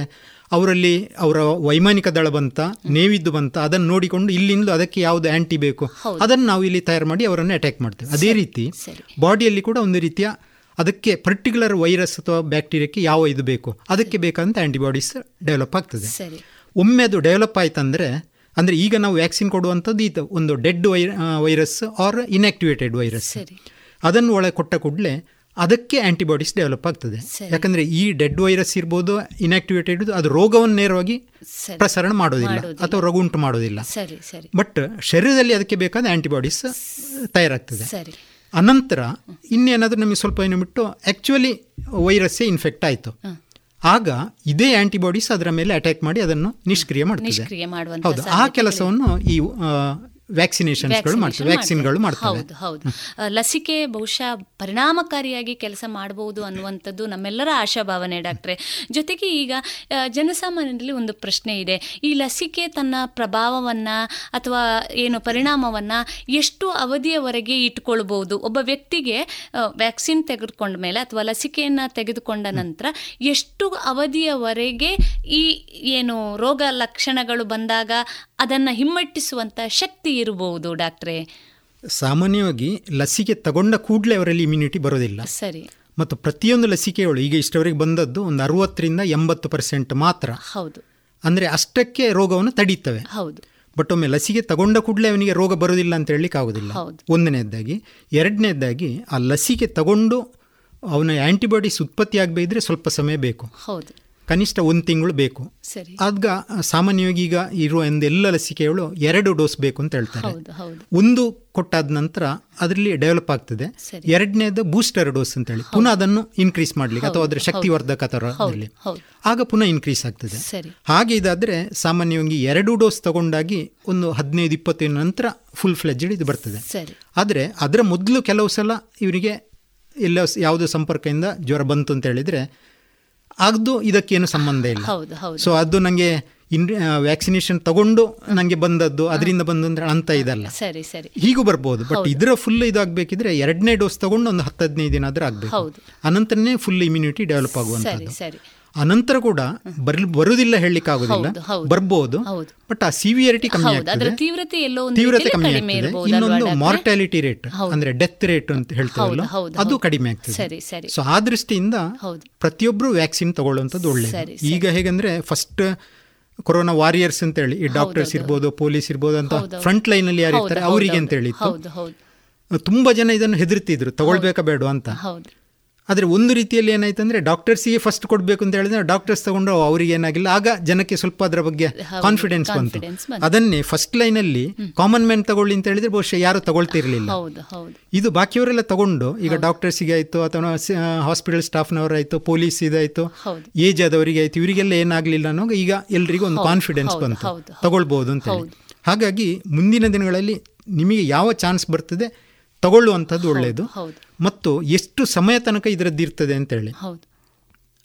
ಅವರಲ್ಲಿ ಅವರ ವೈಮಾನಿಕ ದಳ ಬಂತ ನೇವಿದ್ದು ಬಂತ ಅದನ್ನು ನೋಡಿಕೊಂಡು ಇಲ್ಲಿಂದ ಅದಕ್ಕೆ ಯಾವುದು ಆ್ಯಂಟಿ ಬೇಕು. ಅದನ್ನು ನಾವು ಇಲ್ಲಿ ತಯಾರು ಮಾಡಿ ಅವರನ್ನು ಅಟ್ಯಾಕ್ ಮಾಡ್ತೇವೆ. ಅದೇ ರೀತಿ ಬಾಡಿಯಲ್ಲಿ ಕೂಡ ಒಂದು ರೀತಿಯ ಅದಕ್ಕೆ ಪರ್ಟಿಕ್ಯುಲರ್ ವೈರಸ್ ಅಥವಾ ಬ್ಯಾಕ್ಟೀರಿಯಾಕ್ಕೆ ಯಾವ ಇದು ಬೇಕು ಅದಕ್ಕೆ ಬೇಕಂತ ಆ್ಯಂಟಿಬಾಡೀಸ್ ಡೆವಲಪ್ ಆಗ್ತದೆ. ಒಮ್ಮೆ ಅದು ಡೆವಲಪ್ ಆಯ್ತಂದರೆ ಅಂದರೆ ಈಗ ನಾವು ವ್ಯಾಕ್ಸಿನ್ ಕೊಡುವಂಥದ್ದು ಇದು ಒಂದು ಡೆಡ್ ವೈ ವೈರಸ್ ಆರ್ ಇನ್ಆಕ್ಟಿವೇಟೆಡ್ ವೈರಸ್ ಸರಿ. ಅದನ್ನು ಒಳಗೆ ಕೊಟ್ಟ ಕೂಡಲೇ ಅದಕ್ಕೆ ಆ್ಯಂಟಿಬಾಡೀಸ್ ಡೆವಲಪ್ ಆಗ್ತದೆ. ಯಾಕಂದರೆ ಈ ಡೆಡ್ ವೈರಸ್ ಇರ್ಬೋದು ಇನ್ಆಕ್ಟಿವೇಟೆಡ್ ಅದು ರೋಗವನ್ನು ನೇರವಾಗಿ ಪ್ರಸರಣ ಮಾಡೋದಿಲ್ಲ. ಅಥವಾ ರೋಗ ಉಂಟು ಮಾಡೋದಿಲ್ಲ. ಸರಿ ಸರಿ. ಬಟ್ ಶರೀರದಲ್ಲಿ ಅದಕ್ಕೆ ಬೇಕಾದ ಆ್ಯಂಟಿಬಾಡೀಸ್ ತಯಾರಾಗ್ತದೆ. ಸರಿ. ಅನಂತರ ಇನ್ನೇನಾದರೂ ನಮಗೆ ಸ್ವಲ್ಪ ಏನು ಬಿಟ್ಟು ಆ್ಯಕ್ಚುಲಿ ವೈರಸ್ಸೇ ಇನ್ಫೆಕ್ಟ್ ಆಯಿತು. ಆಗ ಇದೇ ಆಂಟಿಬಾಡೀಸ್ ಅದರ ಮೇಲೆ ಅಟ್ಯಾಕ್ ಮಾಡಿ ಅದನ್ನು ನಿಷ್ಕ್ರಿಯ ಮಾಡ್ತದೆ. ಹೌದು ಆ ಕೆಲಸವನ್ನು ಈ ವ್ಯಾಕ್ಸಿನೇಷನ್ಸ್ಗಳು ಮಾಡ್ತವೆ ವ್ಯಾಕ್ಸಿನ್ಗಳು ಮಾಡ್ತಾರೆ ಹೌದು ಹೌದು. ಲಸಿಕೆ ಬಹುಶಃ ಪರಿಣಾಮಕಾರಿಯಾಗಿ ಕೆಲಸ ಮಾಡಬಹುದು ಅನ್ನುವಂಥದ್ದು ನಮ್ಮೆಲ್ಲರ ಆಶಾಭಾವನೆ ಡಾಕ್ಟ್ರೆ. ಜೊತೆಗೆ ಈಗ ಜನಸಾಮಾನ್ಯರಲ್ಲಿ ಒಂದು ಪ್ರಶ್ನೆ ಇದೆ. ಈ ಲಸಿಕೆ ತನ್ನ ಪ್ರಭಾವವನ್ನ ಅಥವಾ ಏನು ಪರಿಣಾಮವನ್ನ ಎಷ್ಟು ಅವಧಿಯವರೆಗೆ ಇಟ್ಕೊಳ್ಬಹುದು ಒಬ್ಬ ವ್ಯಕ್ತಿಗೆ ವ್ಯಾಕ್ಸಿನ್ ತೆಗೆದುಕೊಂಡ ಮೇಲೆ ಅಥವಾ ಲಸಿಕೆಯನ್ನ ತೆಗೆದುಕೊಂಡ ನಂತರ ಎಷ್ಟು ಅವಧಿಯವರೆಗೆ ಈ ಏನು ರೋಗ ಲಕ್ಷಣಗಳು ಬಂದಾಗ ಅದನ್ನ ಹಿಮ್ಮೆಟ್ಟಿಸುವಂತ ಶಕ್ತಿ ಇರಬಹುದು ಡಾಕ್ಟ್ರೆ? ಸಾಮಾನ್ಯವಾಗಿ ಲಸಿಕೆ ತಗೊಂಡ ಕೂಡಲೇ ಅವರಲ್ಲಿ ಇಮ್ಯುನಿಟಿ ಬರೋದಿಲ್ಲ. ಸರಿ. ಮತ್ತು ಪ್ರತಿಯೊಂದು ಲಸಿಕೆಗಳು ಈಗ ಇಷ್ಟವರೆಗೆ ಬಂದದ್ದು ಒಂದು ಅರವತ್ತರಿಂದ ಎಂಬತ್ತು ಪರ್ಸೆಂಟ್ ಮಾತ್ರ. ಹೌದು. ಅಂದರೆ ಅಷ್ಟಕ್ಕೆ ರೋಗವನ್ನು ತಡೀತವೆ. ಹೌದು. ಬಟ್ ಒಮ್ಮೆ ಲಸಿಕೆ ತಗೊಂಡ ಕೂಡಲೇ ಅವನಿಗೆ ರೋಗ ಬರೋದಿಲ್ಲ ಅಂತ ಹೇಳಲಿಕ್ಕೆ ಆಗೋದಿಲ್ಲ. ಒಂದನೇದಾಗಿ ಎರಡನೇದಾಗಿ ಆ ಲಸಿಕೆ ತಗೊಂಡು ಅವನ ಆ್ಯಂಟಿಬಾಡೀಸ್ ಉತ್ಪತ್ತಿ ಆಗಬೇಕಿದ್ರೆ ಸ್ವಲ್ಪ ಸಮಯ ಬೇಕು. ಹೌದು. ಕನಿಷ್ಠ ಒಂದು ತಿಂಗಳು ಬೇಕು. ಆಗ ಸಾಮಾನ್ಯವಾಗಿ ಈಗ ಇರುವ ಒಂದು ಎಲ್ಲ ಲಸಿಕೆಗಳು ಎರಡು ಡೋಸ್ ಬೇಕು ಅಂತ ಹೇಳ್ತಾರೆ. ಒಂದು ಕೊಟ್ಟಾದ ನಂತರ ಅದರಲ್ಲಿ ಡೆವಲಪ್ ಆಗ್ತದೆ. ಎರಡನೇದು ಬೂಸ್ಟರ್ ಡೋಸ್ ಅಂತ ಹೇಳಿ. ಪುನಃ ಅದನ್ನು ಇನ್ಕ್ರೀಸ್ ಮಾಡಲಿಕ್ಕೆ ಅಥವಾ ಅದರ ಶಕ್ತಿವರ್ಧಕ ಹೌದು, ಆಗ ಪುನಃ ಇನ್ಕ್ರೀಸ್ ಆಗ್ತದೆ. ಹಾಗೆ ಇದಾದ್ರೆ ಸಾಮಾನ್ಯವಾಗಿ ಎರಡು ಡೋಸ್ ತಗೊಂಡಾಗಿ ಒಂದು ಹದಿನೈದು ಇಪ್ಪತ್ತು ದಿನ ನಂತರ ಫುಲ್ ಫ್ಲೆಜ್ಡ್ ಇದು ಬರ್ತದೆ. ಆದರೆ ಅದರ ಮೊದಲು ಕೆಲವು ಸಲ ಇವರಿಗೆ ಎಲ್ಲ ಯಾವುದೋ ಸಂಪರ್ಕದಿಂದ ಜ್ವರ ಬಂತು ಅಂತ ಹೇಳಿದರೆ ಅದು ಇದಕ್ಕೇನು ಸಂಬಂಧ ಇಲ್ಲ. ಸೊ ಅದು ನನಗೆ ಇನ್ ವ್ಯಾಕ್ಸಿನೇಷನ್ ತಗೊಂಡು ನನಗೆ ಬಂದದ್ದು ಅದರಿಂದ ಬಂದು ಅಂದ್ರೆ ಅಂತ ಇದಲ್ಲ. ಸರಿ ಸರಿ. ಹೀಗೂ ಬರ್ಬೋದು ಬಟ್. ಇದರ ಫುಲ್ ಇದಾಗಬೇಕಿದ್ರೆ ಎರಡನೇ ಡೋಸ್ ತಗೊಂಡು ಒಂದು ಹತ್ತು ಹದಿನೈದು ದಿನ ಆದ್ರೆ ಆಗಬೇಕು. ಅನಂತರನೇ ಫುಲ್ ಇಮ್ಯುನಿಟಿ ಡೆವಲಪ್ ಆಗುವಂಥದ್ದು. ಸರಿ. ಅನಂತರ ಕೂಡ ಬರುವುದಿಲ್ಲ ಹೇಳಲಿಕ್ಕೆ ಆಗೋದಿಲ್ಲ ಹೌದು, ಹೌದು. ಬರ್ಬೋದು. ಬಟ್ ಆ ಸಿವಿಯರಿಟಿ ಕಮ್ಮಿ ಆಗ್ತದೆ. ತೀವ್ರತೆ ಕಮ್ಮಿ ಆಗ್ತದೆ. ಇನ್ನೊಂದು ಮಾರ್ಟಾಲಿಟಿ ರೇಟ್ ಅಂದ್ರೆ ಡೆತ್ ರೇಟ್ ಅಂತ ಹೇಳ್ತಾರಲ್ಲ ಅದು. ಕಡಿಮೆ ಆಗ್ತದೆ. ಸೊ ಆ ದೃಷ್ಟಿಯಿಂದ ಪ್ರತಿಯೊಬ್ರು ಪ್ರತಿಯೊಬ್ಬರು ವ್ಯಾಕ್ಸಿನ್ ತಗೊಳ್ಳುವಂಥದ್ದು ಸರಿ, ಒಳ್ಳೆಯದು ಈಗ ಹೇಗಂದ್ರೆ ಫಸ್ಟ್ ಕೊರೋನಾ ವಾರಿಯರ್ಸ್ ಅಂತ ಹೇಳಿ ಈ ಡಾಕ್ಟರ್ಸ್ ಇರ್ಬೋದು ಪೊಲೀಸ್ ಇರ್ಬೋದು ಅಂತ ಫ್ರಂಟ್ ಲೈನ್ ಅಲ್ಲಿ ಯಾರು ಇರ್ತಾರೆ ಅವರಿಗೆ ಅಂತ ಹೇಳಿತ್ತು ತುಂಬಾ ಜನ ಇದನ್ನು ಹೆದರ್ತಿದ್ರು. ತಗೊಳ್ಬೇಕಾ ಬೇಡ ಅಂತ. ಆದರೆ ಒಂದು ರೀತಿಯಲ್ಲಿ ಏನಾಯ್ತು ಅಂದರೆ ಡಾಕ್ಟರ್ಸಿಗೆ ಫಸ್ಟ್ ಕೊಡಬೇಕು ಅಂತ ಹೇಳಿದ್ರೆ ಡಾಕ್ಟರ್ಸ್ ತಗೊಂಡು ಅವರಿಗೆ ಏನಾಗಿಲ್ಲ. ಆಗ ಜನಕ್ಕೆ ಸ್ವಲ್ಪ ಅದರ ಬಗ್ಗೆ ಕಾನ್ಫಿಡೆನ್ಸ್ ಬಂತು. ಅದನ್ನೇ ಫಸ್ಟ್ ಲೈನಲ್ಲಿ ಕಾಮನ್ ಮ್ಯಾನ್ ತಗೊಳ್ಳಿ ಅಂತ ಹೇಳಿದ್ರೆ ಬಹುಶಃ ಯಾರು ತಗೊಳ್ತಿರ್ಲಿಲ್ಲ. ಇದು ಬಾಕಿಯವರೆಲ್ಲ ತಗೊಂಡು ಈಗ ಡಾಕ್ಟರ್ಸಿಗೆ ಆಯಿತು ಅಥವಾ ಹಾಸ್ಪಿಟಲ್ ಸ್ಟಾಫ್ನವರಾಯ್ತು ಪೊಲೀಸ್ ಇದಾಯಿತು ಏಜ್ ಆದವರಿಗೆ ಆಯಿತು ಇವರಿಗೆಲ್ಲ ಏನಾಗಲಿಲ್ಲ ಅನ್ನೋ ಈಗ ಎಲ್ರಿಗೂ ಒಂದು ಕಾನ್ಫಿಡೆನ್ಸ್ ಬಂತು. ತಗೊಳ್ಬೋದು ಅಂತ ಹೇಳಿ. ಹಾಗಾಗಿ ಮುಂದಿನ ದಿನಗಳಲ್ಲಿ ನಿಮಗೆ ಯಾವ ಚಾನ್ಸ್ ಬರ್ತದೆ ತಗೊಳ್ಳುವಂಥದ್ದು ಒಳ್ಳೆಯದು. ಮತ್ತು ಎಷ್ಟು ಸಮಯ ತನಕ ಇದರದ್ದು ಇರ್ತದೆ ಅಂತೇಳಿ.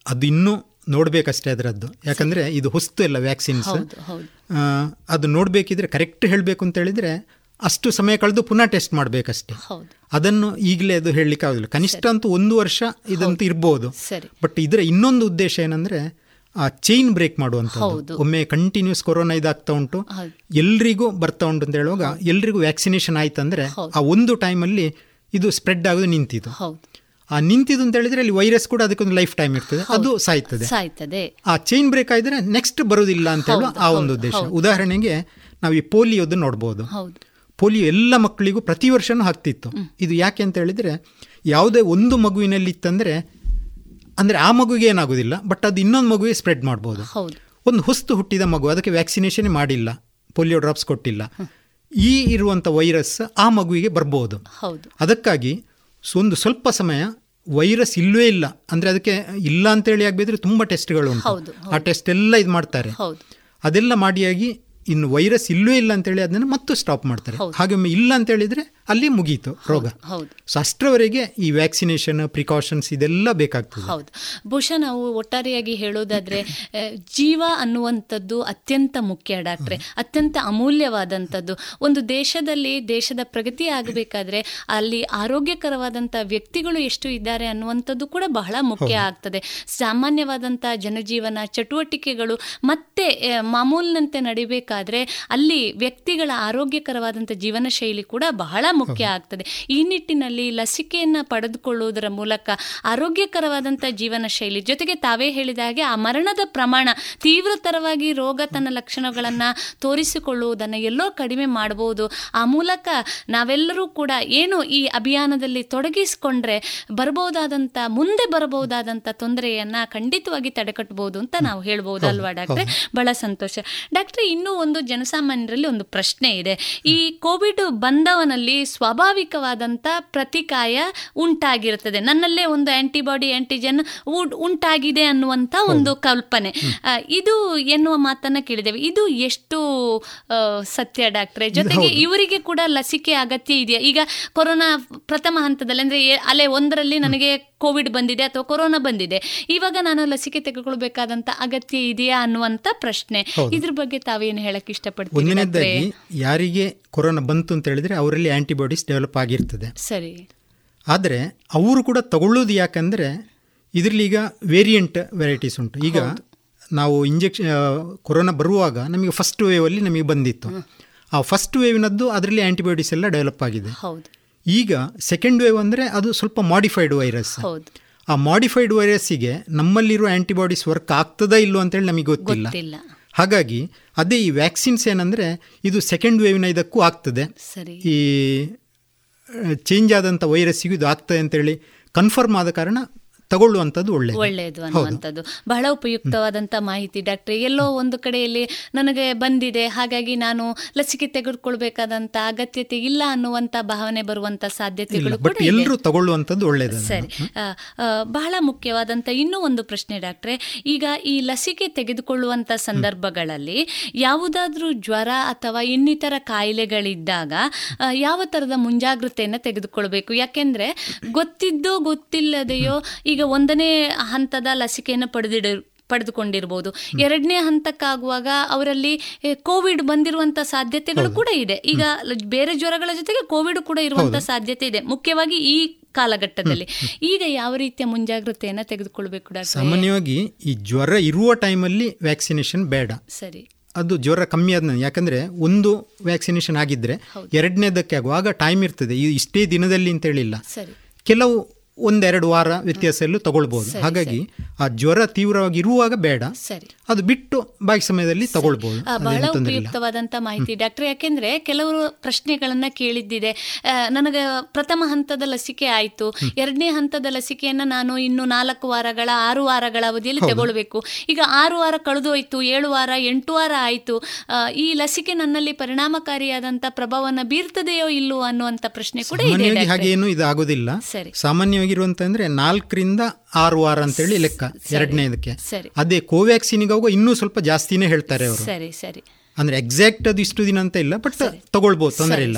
ಅದು ಇನ್ನೂ ನೋಡಬೇಕಷ್ಟೇ ಅದರದ್ದು. ಯಾಕಂದರೆ ಇದು ಹೊಸ್ತು ಎಲ್ಲ ವ್ಯಾಕ್ಸಿನ್ಸ್. ಅದು ನೋಡಬೇಕಿದ್ರೆ ಕರೆಕ್ಟ್ ಹೇಳಬೇಕು ಅಂತ ಹೇಳಿದರೆ ಅಷ್ಟು ಸಮಯ ಕಳೆದು ಪುನಃ ಟೆಸ್ಟ್ ಮಾಡಬೇಕಷ್ಟೇ. ಅದನ್ನು ಈಗಲೇ ಅದು ಹೇಳಲಿಕ್ಕೆ ಆಗೋದಿಲ್ಲ ಕನಿಷ್ಠ ಅಂತೂ ಒಂದು ವರ್ಷ ಇದಂತೂ ಇರ್ಬೋದು. ಬಟ್ ಇದರ ಇನ್ನೊಂದು ಉದ್ದೇಶ ಏನಂದರೆ ಆ ಚೈನ್ ಬ್ರೇಕ್ ಮಾಡುವಂಥದ್ದು. ಒಮ್ಮೆ ಕಂಟಿನ್ಯೂಸ್ ಕೊರೋನಾ ಇದಾಗ್ತಾ ಉಂಟು. ಎಲ್ರಿಗೂ ಬರ್ತಾ ಉಂಟು ಅಂತ ಹೇಳುವಾಗ ಎಲ್ರಿಗೂ ವ್ಯಾಕ್ಸಿನೇಷನ್ ಆಯ್ತಂದ್ರೆ ಆ ಒಂದು ಟೈಮಲ್ಲಿ ಇದು ಸ್ಪ್ರೆಡ್ ಆಗೋದು ನಿಂತಿದ್ದು. ಆ ನಿಂತಿದ್ದು ಅಂತ ಹೇಳಿದ್ರೆ ಅಲ್ಲಿ ವೈರಸ್ ಕೂಡ ಅದಕ್ಕೊಂದು ಲೈಫ್ ಟೈಮ್ ಇರ್ತದೆ. ಅದು ಸಾಯ್ತದೆ. ಆ ಚೈನ್ ಬ್ರೇಕ್ ಆಯ್ತಾರೆ ನೆಕ್ಸ್ಟ್ ಬರೋದಿಲ್ಲ ಅಂತ ಹೇಳುವ ಆ ಒಂದು ಉದ್ದೇಶ. ಉದಾಹರಣೆಗೆ ನಾವು ಈ ಪೋಲಿಯೋದು ನೋಡ್ಬೋದು. ಪೋಲಿಯೋ ಎಲ್ಲ ಮಕ್ಕಳಿಗೂ ಪ್ರತಿ ವರ್ಷನೂ ಹಾಕ್ತಿತ್ತು. ಇದು ಯಾಕೆ ಅಂತ ಹೇಳಿದ್ರೆ ಯಾವುದೇ ಒಂದು ಮಗುವಿನಲ್ಲಿ ಇತ್ತಂದರೆ ಅಂದರೆ ಆ ಮಗುಗೆ ಏನಾಗೋದಿಲ್ಲ ಬಟ್ ಅದು ಇನ್ನೊಂದು ಮಗುವಿಗೆ ಸ್ಪ್ರೆಡ್ ಮಾಡ್ಬೋದು. ಒಂದು ಹೊಸ್ತು ಹುಟ್ಟಿದ ಮಗು ಅದಕ್ಕೆ ವ್ಯಾಕ್ಸಿನೇಷನ್ ಮಾಡಿಲ್ಲ ಪೋಲಿಯೋ ಡ್ರಾಪ್ಸ್ ಕೊಟ್ಟಿಲ್ಲ ಈ ಇರುವಂಥ ವೈರಸ್ ಆ ಮಗುವಿಗೆ ಬರ್ಬೋದು. ಅದಕ್ಕಾಗಿ ಸ್- ಒಂದು ಸ್ವಲ್ಪ ಸಮಯ ವೈರಸ್ ಇಲ್ಲವೇ ಇಲ್ಲ ಅಂದರೆ ಅದಕ್ಕೆ ಇಲ್ಲ ಅಂತೇಳಿ ಆಗಬೇಕಿದ್ರೆ ತುಂಬ ಟೆಸ್ಟ್ಗಳು ಉಂಟು. ಆ ಟೆಸ್ಟ್ ಎಲ್ಲ ಇದು ಮಾಡ್ತಾರೆ. ಅದೆಲ್ಲ ಮಾಡಿಯಾಗಿ ಇನ್ನು ವೈರಸ್ ಇಲ್ಲೂ ಇಲ್ಲ ಅಂತೇಳಿ ಅದನ್ನು ಮತ್ತೆ ಸ್ಟಾಪ್ ಮಾಡ್ತಾರೆ. ಹಾಗೆ ಇಲ್ಲ ಅಂತ ಹೇಳಿದ್ರೆ ಅಲ್ಲಿ ಮುಗೀತು ರೋಗ. ಹೌದು. ಸೊ ಅಷ್ಟರವರೆಗೆ ಈ ವ್ಯಾಕ್ಸಿನೇಷನ್ ಪ್ರಿಕಾಷನ್ಸ್ ಇದೆಲ್ಲ ಬೇಕಾಗ್ತದೆ. ಹೌದು. ಬಹುಶಃ ನಾವು ಒಟ್ಟಾರೆಯಾಗಿ ಹೇಳೋದಾದ್ರೆ ಜೀವ ಅನ್ನುವಂಥದ್ದು ಅತ್ಯಂತ ಮುಖ್ಯ ಡಾಕ್ಟ್ರೆ. ಅತ್ಯಂತ ಅಮೂಲ್ಯವಾದಂಥದ್ದು. ಒಂದು ದೇಶದಲ್ಲಿ ದೇಶದ ಪ್ರಗತಿ ಆಗಬೇಕಾದ್ರೆ ಅಲ್ಲಿ ಆರೋಗ್ಯಕರವಾದಂಥ ವ್ಯಕ್ತಿಗಳು ಎಷ್ಟು ಇದ್ದಾರೆ ಅನ್ನುವಂಥದ್ದು ಕೂಡ ಬಹಳ ಮುಖ್ಯ ಆಗ್ತದೆ. ಸಾಮಾನ್ಯವಾದಂಥ ಜನಜೀವನ ಚಟುವಟಿಕೆಗಳು ಮತ್ತೆ ಮಾಮೂಲಿನಂತೆ ಮಾಮೂಲಿನಂತೆ ನಡಿಬೇಕಾದ್ರೆ ಅಲ್ಲಿ ವ್ಯಕ್ತಿಗಳ ಆರೋಗ್ಯಕರವಾದಂಥ ಜೀವನ ಶೈಲಿ ಕೂಡ ಬಹಳ ಮುಖ್ಯ ಆಗ್ತದೆ. ಈ ನಿಟ್ಟಿನಲ್ಲಿ ಲಸಿಕೆಯನ್ನು ಪಡೆದುಕೊಳ್ಳುವುದರ ಮೂಲಕ ಆರೋಗ್ಯಕರವಾದಂಥ ಜೀವನ ಶೈಲಿ ಜೊತೆಗೆ ತಾವೇ ಹೇಳಿದ ಹಾಗೆ ಆ ಮರಣದ ಪ್ರಮಾಣ ತೀವ್ರತರವಾಗಿ ರೋಗ ತನ್ನ ಲಕ್ಷಣಗಳನ್ನು ತೋರಿಸಿಕೊಳ್ಳುವುದನ್ನು ಎಲ್ಲೋ ಕಡಿಮೆ ಮಾಡಬಹುದು ಆ ಮೂಲಕ ನಾವೆಲ್ಲರೂ ಕೂಡ ಏನು ಈ ಅಭಿಯಾನದಲ್ಲಿ ತೊಡಗಿಸಿಕೊಂಡ್ರೆ ಬರಬಹುದಾದಂಥ ಮುಂದೆ ಬರಬಹುದಾದಂಥ ತೊಂದರೆಯನ್ನು ಖಂಡಿತವಾಗಿ ತಡೆಗಟ್ಟಬಹುದು ಅಂತ ನಾವು ಹೇಳ್ಬೋದು ಅಲ್ವಾ ಡಾಕ್ಟ್ರೆ? ಬಹಳ ಸಂತೋಷ. ಡಾಕ್ಟ್ರೆ ಇನ್ನೂ ಒಂದು ಜನಸಾಮಾನ್ಯರಲ್ಲಿ ಒಂದು ಪ್ರಶ್ನೆ ಇದೆ. ಈ ಕೋವಿಡ್ ಬಂದವನಲ್ಲಿ ಸ್ವಾಭಾವಿಕವಾದಂಥ ಪ್ರತಿಕಾಯ ಉಂಟಾಗಿರುತ್ತದೆ. ನನ್ನಲ್ಲೇ ಒಂದು ಆಂಟಿಬಾಡಿ ಆಂಟಿಜನ್ ಉಂಟಾಗಿದೆ ಅನ್ನುವಂಥ ಒಂದು ಕಲ್ಪನೆ. ಇದು ಎನ್ನುವ ಮಾತನ್ನ ಕೇಳಿದ್ದೇವೆ. ಇದು ಎಷ್ಟು ಸತ್ಯ ಡಾಕ್ಟ್ರೆ? ಜೊತೆಗೆ ಇವರಿಗೆ ಕೂಡ ಲಸಿಕೆ ಅಗತ್ಯ ಇದೆಯಾ? ಈಗ ಕೊರೋನಾ ಪ್ರಥಮ ಹಂತದಲ್ಲಿ ಅಂದ್ರೆ ಅಲೆ ಒಂದರಲ್ಲಿ ನನಗೆ ಕೋವಿಡ್ ಬಂದಿದೆ ಅಥವಾ ಕೊರೋನಾ ಬಂದಿದೆ. ಇವಾಗ ನಾನು ಲಸಿಕೆ ತೆಗೆದುಕೊಳ್ಬೇಕಾದಂಥ ಅಗತ್ಯ ಇದೆಯಾ ಅನ್ನುವಂಥ ಪ್ರಶ್ನೆ. ಇದ್ರ ಬಗ್ಗೆ ತಾವೇನು ಹೇಳಕ್ ಇಷ್ಟಪಡ್ತೀನಿ? ಯಾರಿಗೆ ಕೊರೋನಾ ಬಂತು ಅಂತ ಹೇಳಿದ್ರೆ ಅವರಲ್ಲಿ ಆಂಟಿಬಾಡೀಸ್ ಡೆವಲಪ್ ಆಗಿರ್ತದೆ. ಸರಿ. ಆದರೆ ಅವರು ಕೂಡ ತಗೊಳ್ಳೋದು ಯಾಕಂದರೆ ಇದರಲ್ಲಿ ಈಗ ವೇರಿಯಂಟ್ ವೆರೈಟೀಸ್ ಉಂಟು. ಈಗ ನಾವು ಇಂಜೆಕ್ಷನ್ ಕೊರೋನಾ ಬರುವಾಗ ನಮಗೆ ಫಸ್ಟ್ ವೇವಲ್ಲಿ ನಮಗೆ ಬಂದಿತ್ತು. ಆ ಫಸ್ಟ್ ವೇವ್ನದ್ದು ಅದರಲ್ಲಿ ಆಂಟಿಬಯೋಟಿಕ್ಸ್ ಎಲ್ಲ ಡೆವಲಪ್ ಆಗಿದೆ. ಈಗ ಸೆಕೆಂಡ್ ವೇವ್ ಅಂದರೆ ಅದು ಸ್ವಲ್ಪ ಮಾಡಿಫೈಡ್ ವೈರಸ್ ಆ ಮಾಡಿಫೈಡ್ ವೈರಸ್ಸಿಗೆ ನಮ್ಮಲ್ಲಿರೋ ಆಂಟಿಬಾಡೀಸ್ ವರ್ಕ್ ಆಗ್ತದಾ ಇಲ್ಲೋ ಅಂತೇಳಿ ನಮಗೆ ಗೊತ್ತಿಲ್ಲ. ಹಾಗಾಗಿ ಅದೇ ಈ ವ್ಯಾಕ್ಸಿನ್ಸ್ ಏನಂದರೆ ಇದು ಸೆಕೆಂಡ್ ವೇವ್ನ ಇದಕ್ಕೂ ಆಗ್ತದೆ. ಸರಿ. ಈ ಚೇಂಜ್ ಆದಂಥ ವೈರಸ್ಸಿಗೂ ಇದು ಆಗ್ತದೆ ಅಂತೇಳಿ ಕನ್ಫರ್ಮ್ ಆದ ಕಾರಣ ತಗೊಳ್ಳುವಂಥದ್ದು ಒಳ್ಳೆಯದು ಒಳ್ಳೆಯದು ಅನ್ನುವಂಥದ್ದು. ಬಹಳ ಉಪಯುಕ್ತವಾದಂಥ ಮಾಹಿತಿ ಡಾಕ್ಟ್ರೆ. ಎಲ್ಲೋ ಒಂದು ಕಡೆಯಲ್ಲಿ ನನಗೆ ಬಂದಿದೆ. ಹಾಗಾಗಿ ನಾನು ಲಸಿಕೆ ತೆಗೆದುಕೊಳ್ಬೇಕಾದಂಥ ಅಗತ್ಯತೆ ಇಲ್ಲ ಅನ್ನುವಂಥ ಭಾವನೆ ಬರುವಂಥ ಸಾಧ್ಯತೆಗಳು ಕೂಡ. ಎಲ್ಲರೂ ತಗೊಳ್ಳುವಂಥದ್ದು ಒಳ್ಳೆಯದು ಸರಿ. ಬಹಳ ಮುಖ್ಯವಾದಂಥ ಇನ್ನೂ ಒಂದು ಪ್ರಶ್ನೆ ಡಾಕ್ಟ್ರೆ. ಈಗ ಈ ಲಸಿಕೆ ತೆಗೆದುಕೊಳ್ಳುವಂಥ ಸಂದರ್ಭಗಳಲ್ಲಿ ಯಾವುದಾದ್ರೂ ಜ್ವರ ಅಥವಾ ಇನ್ನಿತರ ಕಾಯಿಲೆಗಳಿದ್ದಾಗ ಯಾವ ಥರದ ಮುಂಜಾಗ್ರತೆಯನ್ನು ತೆಗೆದುಕೊಳ್ಬೇಕು? ಯಾಕೆಂದರೆ ಗೊತ್ತಿದ್ದೋ ಗೊತ್ತಿಲ್ಲದೆಯೋ ಈಗ ಒಂದನೇ ಹಂತದ ಲಸಿಕೆಯನ್ನು ಪಡೆದಿಡ ಪಡೆದುಕೊಂಡಿರ್ಬೋದು. ಎರಡನೇ ಹಂತಕ್ಕಾಗುವಾಗ ಅವರಲ್ಲಿ ಕೋವಿಡ್ ಬಂದಿರುವಂತ ಸಾಧ್ಯತೆಗಳು ಕೂಡ ಇದೆ. ಈಗ ಬೇರೆ ಜ್ವರಗಳ ಜೊತೆಗೆ ಕೋವಿಡ್ ಕೂಡ ಇರುವಂತ ಸಾಧ್ಯತೆ ಇದೆ. ಮುಖ್ಯವಾಗಿ ಈ ಕಾಲಘಟ್ಟದಲ್ಲಿ. ಈಗ ಯಾವ ರೀತಿಯ ಮುಂಜಾಗ್ರತೆಯನ್ನು ತೆಗೆದುಕೊಳ್ಬೇಕು ಸಾಮಾನ್ಯವಾಗಿ ಈ ಜ್ವರ ಇರುವ ಟೈಮಲ್ಲಿ ವ್ಯಾಕ್ಸಿನೇಷನ್ ಬೇಡ. ಸರಿ. ಅದು ಜ್ವರ ಕಮ್ಮಿ ಆದ ಯಾಕಂದ್ರೆ ಒಂದು ವ್ಯಾಕ್ಸಿನೇಷನ್ ಆಗಿದ್ರೆ ಎರಡನೇದಕ್ಕೆ ಆಗುವಾಗ ಟೈಮ್ ಇರ್ತದೆ. ಇಷ್ಟೇ ದಿನದಲ್ಲಿ ಅಂತ ಹೇಳಿಲ್ಲ. ಸರಿ. ಕೆಲವು ಒಂದೆರಡು ವಾರ ವ್ಯತ್ಯಾಸದಲ್ಲೂ ತಗೊಳ್ಬೋದು. ಹಾಗಾಗಿ ಆ ಜ್ವರ ತೀವ್ರವಾಗಿ ಇರುವಾಗ ಬೇಡ. ಸರಿ. ಅದು ಬಿಟ್ಟು ಬಾಕಿ ಸಮಯದಲ್ಲಿ ತಗೊಳ್ಬೋದು. ಬಹಳ ಉಪಯುಕ್ತವಾದಂತ ಮಾಹಿತಿ. ಡಾಕ್ಟರ್ ಯಾಕೆಂದ್ರೆ ಕೆಲವರು ಪ್ರಶ್ನೆಗಳನ್ನ ಕೇಳಿದ್ದಿದೆ. ನನಗೆ ಪ್ರಥಮ ಹಂತದ ಲಸಿಕೆ ಆಯ್ತು. ಎರಡನೇ ಹಂತದ ಲಸಿಕೆಯನ್ನ ನಾನು ಇನ್ನು ನಾಲ್ಕು ವಾರಗಳ ಆರು ವಾರಗಳ ಅವಧಿಯಲ್ಲಿ. ತಗೊಳ್ಬೇಕು. ಈಗ ಆರು ವಾರ ಕಳೆದು ಹೋಯ್ತು ಏಳು ವಾರ ಎಂಟು ವಾರ ಆಯ್ತು. ಈ ಲಸಿಕೆ ನನ್ನಲ್ಲಿ ಪರಿಣಾಮಕಾರಿಯಾದಂತ ಪ್ರಭಾವವನ್ನು ಬೀರ್ತದೆಯೋ ಇಲ್ಲೋ ಅನ್ನುವಂತ ಪ್ರಶ್ನೆ ಕೂಡ ಇದೆ. ಹಾಗೇನು ಇದು ಆಗೋದಿಲ್ಲ ಸರಿ ಸಾಮಾನ್ಯವಾಗಿರುವಂತಂದ್ರೆ ನಾಲ್ಕರಿಂದ ಆರು ವಾರ ಅಂತೇಳಿ ಲೆಕ್ಕ ಎರಡನೇದಕ್ಕೆ. ಅದೇ ಕೋವ್ಯಾಕ್ಸಿನಿಗಾಗ ಇನ್ನೂ ಸ್ವಲ್ಪ ಜಾಸ್ತಿನೇ ಹೇಳ್ತಾರೆ ಅವರು. ಸರಿ ಸರಿ. ಅಂದ್ರೆ ಎಕ್ಸಾಕ್ಟ್ ಅದು ಇಷ್ಟು ದಿನ ಅಂತ ಇಲ್ಲ ಬಟ್ ತಗೊಳ್ಬಹುದು ತೊಂದರೆ ಇಲ್ಲ.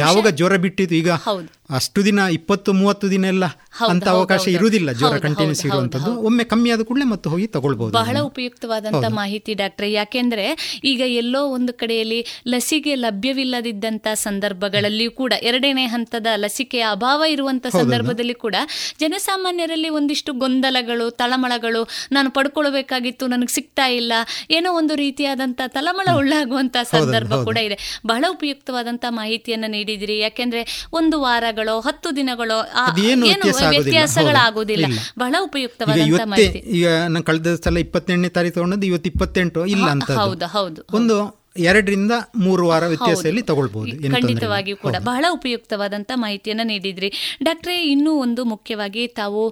ಯಾವಾಗ ಜ್ವರ ಬಿಟ್ಟಿದ್ದು ಈಗ ಹೌದು. ಅಷ್ಟು ದಿನ ಇಪ್ಪತ್ತು ಮೂವತ್ತು ದಿನ ಎಲ್ಲ ಅಂತ ಅವಕಾಶ. ಇರುವುದಿಲ್ಲ ಜ್ವರ ಕಂಟಿನ್ಯೂಸ್ ಇರುವಂತದ್ದು ಒಮ್ಮೆ ಕಮ್ಮಿ ಆದ ಕೂಡಲೇ ಮತ್ತೆ ಹೋಗಿ ತಗೊಳ್ಬಹುದು ಬಹಳ. ಉಪಯುಕ್ತವಾದಂತ ಮಾಹಿತಿ ಡಾಕ್ಟ್ರೆ ಯಾಕೆಂದ್ರೆ ಈಗ ಎಲ್ಲೋ ಒಂದು ಕಡೆಯಲ್ಲಿ ಲಸಿಕೆ ಲಭ್ಯವಿಲ್ಲದಿದ್ದಂತ ಸಂದರ್ಭಗಳಲ್ಲಿಯೂ ಕೂಡ ಎರಡನೇ ಹಂತದ ಲಸಿಕೆಯ ಅಭಾವ ಇರುವಂತ ಸಂದರ್ಭದಲ್ಲಿ ಕೂಡ ಜನಸಾಮಾನ್ಯರಲ್ಲಿ ಒಂದಿಷ್ಟು ಗೊಂದಲಗಳು ತಳಮಳಗಳು ನಾನು ಪಡ್ಕೊಳ್ಬೇಕಾಗಿತ್ತು ನನಗೆ ಸಿಗ್ತಾ ಇಲ್ಲ ಏನೋ ಒಂದು ರೀತಿಯಾದಂತ ತಳಮಳ ಉಳ್ಳಾಗುವಂತ ಸಂದರ್ಭ ಕೂಡ ಇದೆ. ಬಹಳ ಉಪಯುಕ್ತವಾದಂತ ಮಾಹಿತಿಯನ್ನು ನೀಡಿದಿರಿ. ಯಾಕೆಂದ್ರೆ ಒಂದು ವಾರಗಳೋ ಹತ್ತು ದಿನಗಳೋ ಏನು ವ್ಯತ್ಯಾಸ ಆಗೋದಿಲ್ಲ. ಬಹಳ ಉಪಯುಕ್ತವಾದ ಉಪಯುಕ್ತವಾದಂತ ಮಾಹಿತಿ. ಈಗ ನಾನು ಕಳೆದ ಸಲ ಇಪ್ಪತ್ತೆಂಟನೇ ತಾರೀಕು ತಗೊಂಡದ್ದು ಇವತ್ತು ಇಪ್ಪತ್ತೆಂಟು ಇಲ್ಲ ಅಂತ ಹೌದು ಹೌದು. ಒಂದು ಎರಡರಿಂದ ಮೂರು ವಾರ ವ್ಯತ್ಯಾಸದಲ್ಲಿ ಹೌದು. ತಗೊಳ್ಬಹುದು. ಖಂಡಿತವಾಗಿಯೂ ಕೂಡ ಬಹಳ ಉಪಯುಕ್ತವಾದಂತಹ ಮಾಹಿತಿಯನ್ನು ನೀಡಿದ್ರಿ. ಡಾಕ್ಟ್ರೇ ಇನ್ನೂ ಒಂದು ಮುಖ್ಯವಾಗಿ ತಾವು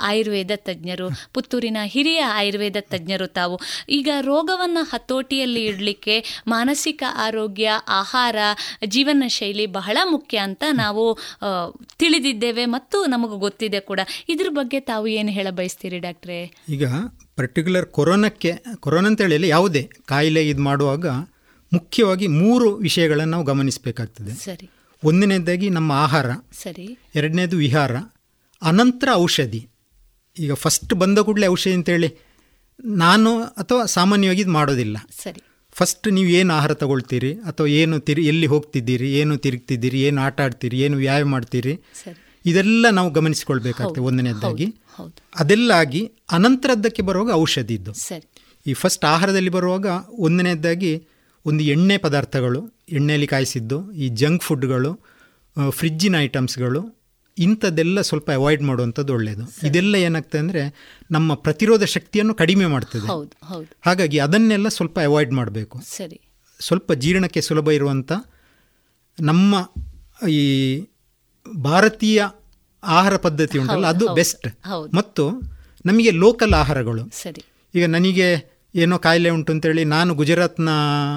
ಆಯುರ್ವೇದ ತಜ್ಞರು ಪುತ್ತೂರಿನ ಹಿರಿಯ ಆಯುರ್ವೇದ ತಜ್ಞರು ತಾವು. ಈಗ ರೋಗವನ್ನು ಹತೋಟಿಯಲ್ಲಿ ಇಡಲಿಕ್ಕೆ ಮಾನಸಿಕ ಆರೋಗ್ಯ ಆಹಾರ ಜೀವನ ಶೈಲಿ ಬಹಳ ಮುಖ್ಯ ಅಂತ ನಾವು ತಿಳಿದಿದ್ದೇವೆ ಮತ್ತು ನಮಗೆ ಗೊತ್ತಿದೆ ಕೂಡ. ಇದ್ರ ಬಗ್ಗೆ ತಾವು ಏನು ಹೇಳ ಬಯಸ್ತೀರಿ ಡಾಕ್ಟ್ರೇ? ಈಗ ಪರ್ಟಿಕ್ಯುಲರ್ ಕೊರೋನಾಕ್ಕೆ ಕೊರೋನಾ ಅಂತ ಹೇಳಿ ಯಾವುದೇ ಕಾಯಿಲೆ ಇದು ಮಾಡುವಾಗ ಮುಖ್ಯವಾಗಿ ಮೂರು ವಿಷಯಗಳನ್ನು ನಾವು ಗಮನಿಸಬೇಕಾಗ್ತದೆ. ಸರಿ. ಒಂದನೇದಾಗಿ ನಮ್ಮ ಆಹಾರ ಸರಿ. ಎರಡನೇದು ವಿಹಾರ ಅನಂತರ ಔಷಧಿ. ಈಗ ಫಸ್ಟ್ ಬಂದ ಕೂಡಲೇ ಔಷಧಿ ಅಂತೇಳಿ ನಾನು ಅಥವಾ ಸಾಮಾನ್ಯವಾಗಿ ಇದು ಮಾಡೋದಿಲ್ಲ. ಸರಿ. ಫಸ್ಟ್ ನೀವು ಏನು ಆಹಾರ ತಗೊಳ್ತೀರಿ ಅಥವಾ ಏನು ತಿರು ಎಲ್ಲಿ ಹೋಗ್ತಿದ್ದೀರಿ ಏನು ತಿರುಗ್ತಿದ್ದೀರಿ ಏನು ಆಟ ಆಡ್ತೀರಿ ಏನು ವ್ಯಾಯಾಮ ಮಾಡ್ತೀರಿ ಇದೆಲ್ಲ ನಾವು ಗಮನಿಸಿಕೊಳ್ಬೇಕಾಗ್ತದೆ ಒಂದನೇದಾಗಿ. ಅದೆಲ್ಲ ಆಗಿ ಅನಂತರದ್ದಕ್ಕೆ ಬರುವಾಗ ಔಷಧಿ ಇದ್ದು ಈ ಫಸ್ಟ್ ಆಹಾರದಲ್ಲಿ ಬರುವಾಗ ಒಂದನೇದಾಗಿ ಒಂದು ಎಣ್ಣೆ ಪದಾರ್ಥಗಳು ಎಣ್ಣೆಯಲ್ಲಿ ಕಾಯಿಸಿದ್ದು ಈ ಜಂಕ್ ಫುಡ್ಗಳು ಫ್ರಿಜ್ಜಿನ ಐಟಮ್ಸ್ಗಳು ಇಂಥದ್ದೆಲ್ಲ ಸ್ವಲ್ಪ ಅವಾಯ್ಡ್ ಮಾಡುವಂಥದ್ದು ಒಳ್ಳೆಯದು ಇದೆಲ್ಲ ಏನಾಗ್ತದೆ ಅಂದರೆ ನಮ್ಮ ಪ್ರತಿರೋಧ ಶಕ್ತಿಯನ್ನು ಕಡಿಮೆ ಮಾಡ್ತದೆ. ಹಾಗಾಗಿ ಅದನ್ನೆಲ್ಲ ಸ್ವಲ್ಪ ಅವಾಯ್ಡ್ ಮಾಡಬೇಕು. ಸರಿ. ಸ್ವಲ್ಪ ಜೀರ್ಣಕ್ಕೆ ಸುಲಭ ಇರುವಂಥ ನಮ್ಮ ಈ ಭಾರತೀಯ ಆಹಾರ ಪದ್ಧತಿ ಉಂಟಲ್ಲ ಅದು ಬೆಸ್ಟ್. ಮತ್ತು ನಮಗೆ ಲೋಕಲ್ ಆಹಾರಗಳು. ಸರಿ. ಈಗ ನನಗೆ ಏನೋ ಕಾಯಿಲೆ ಉಂಟು ಅಂತೇಳಿ ನಾನು ಗುಜರಾತ್ನ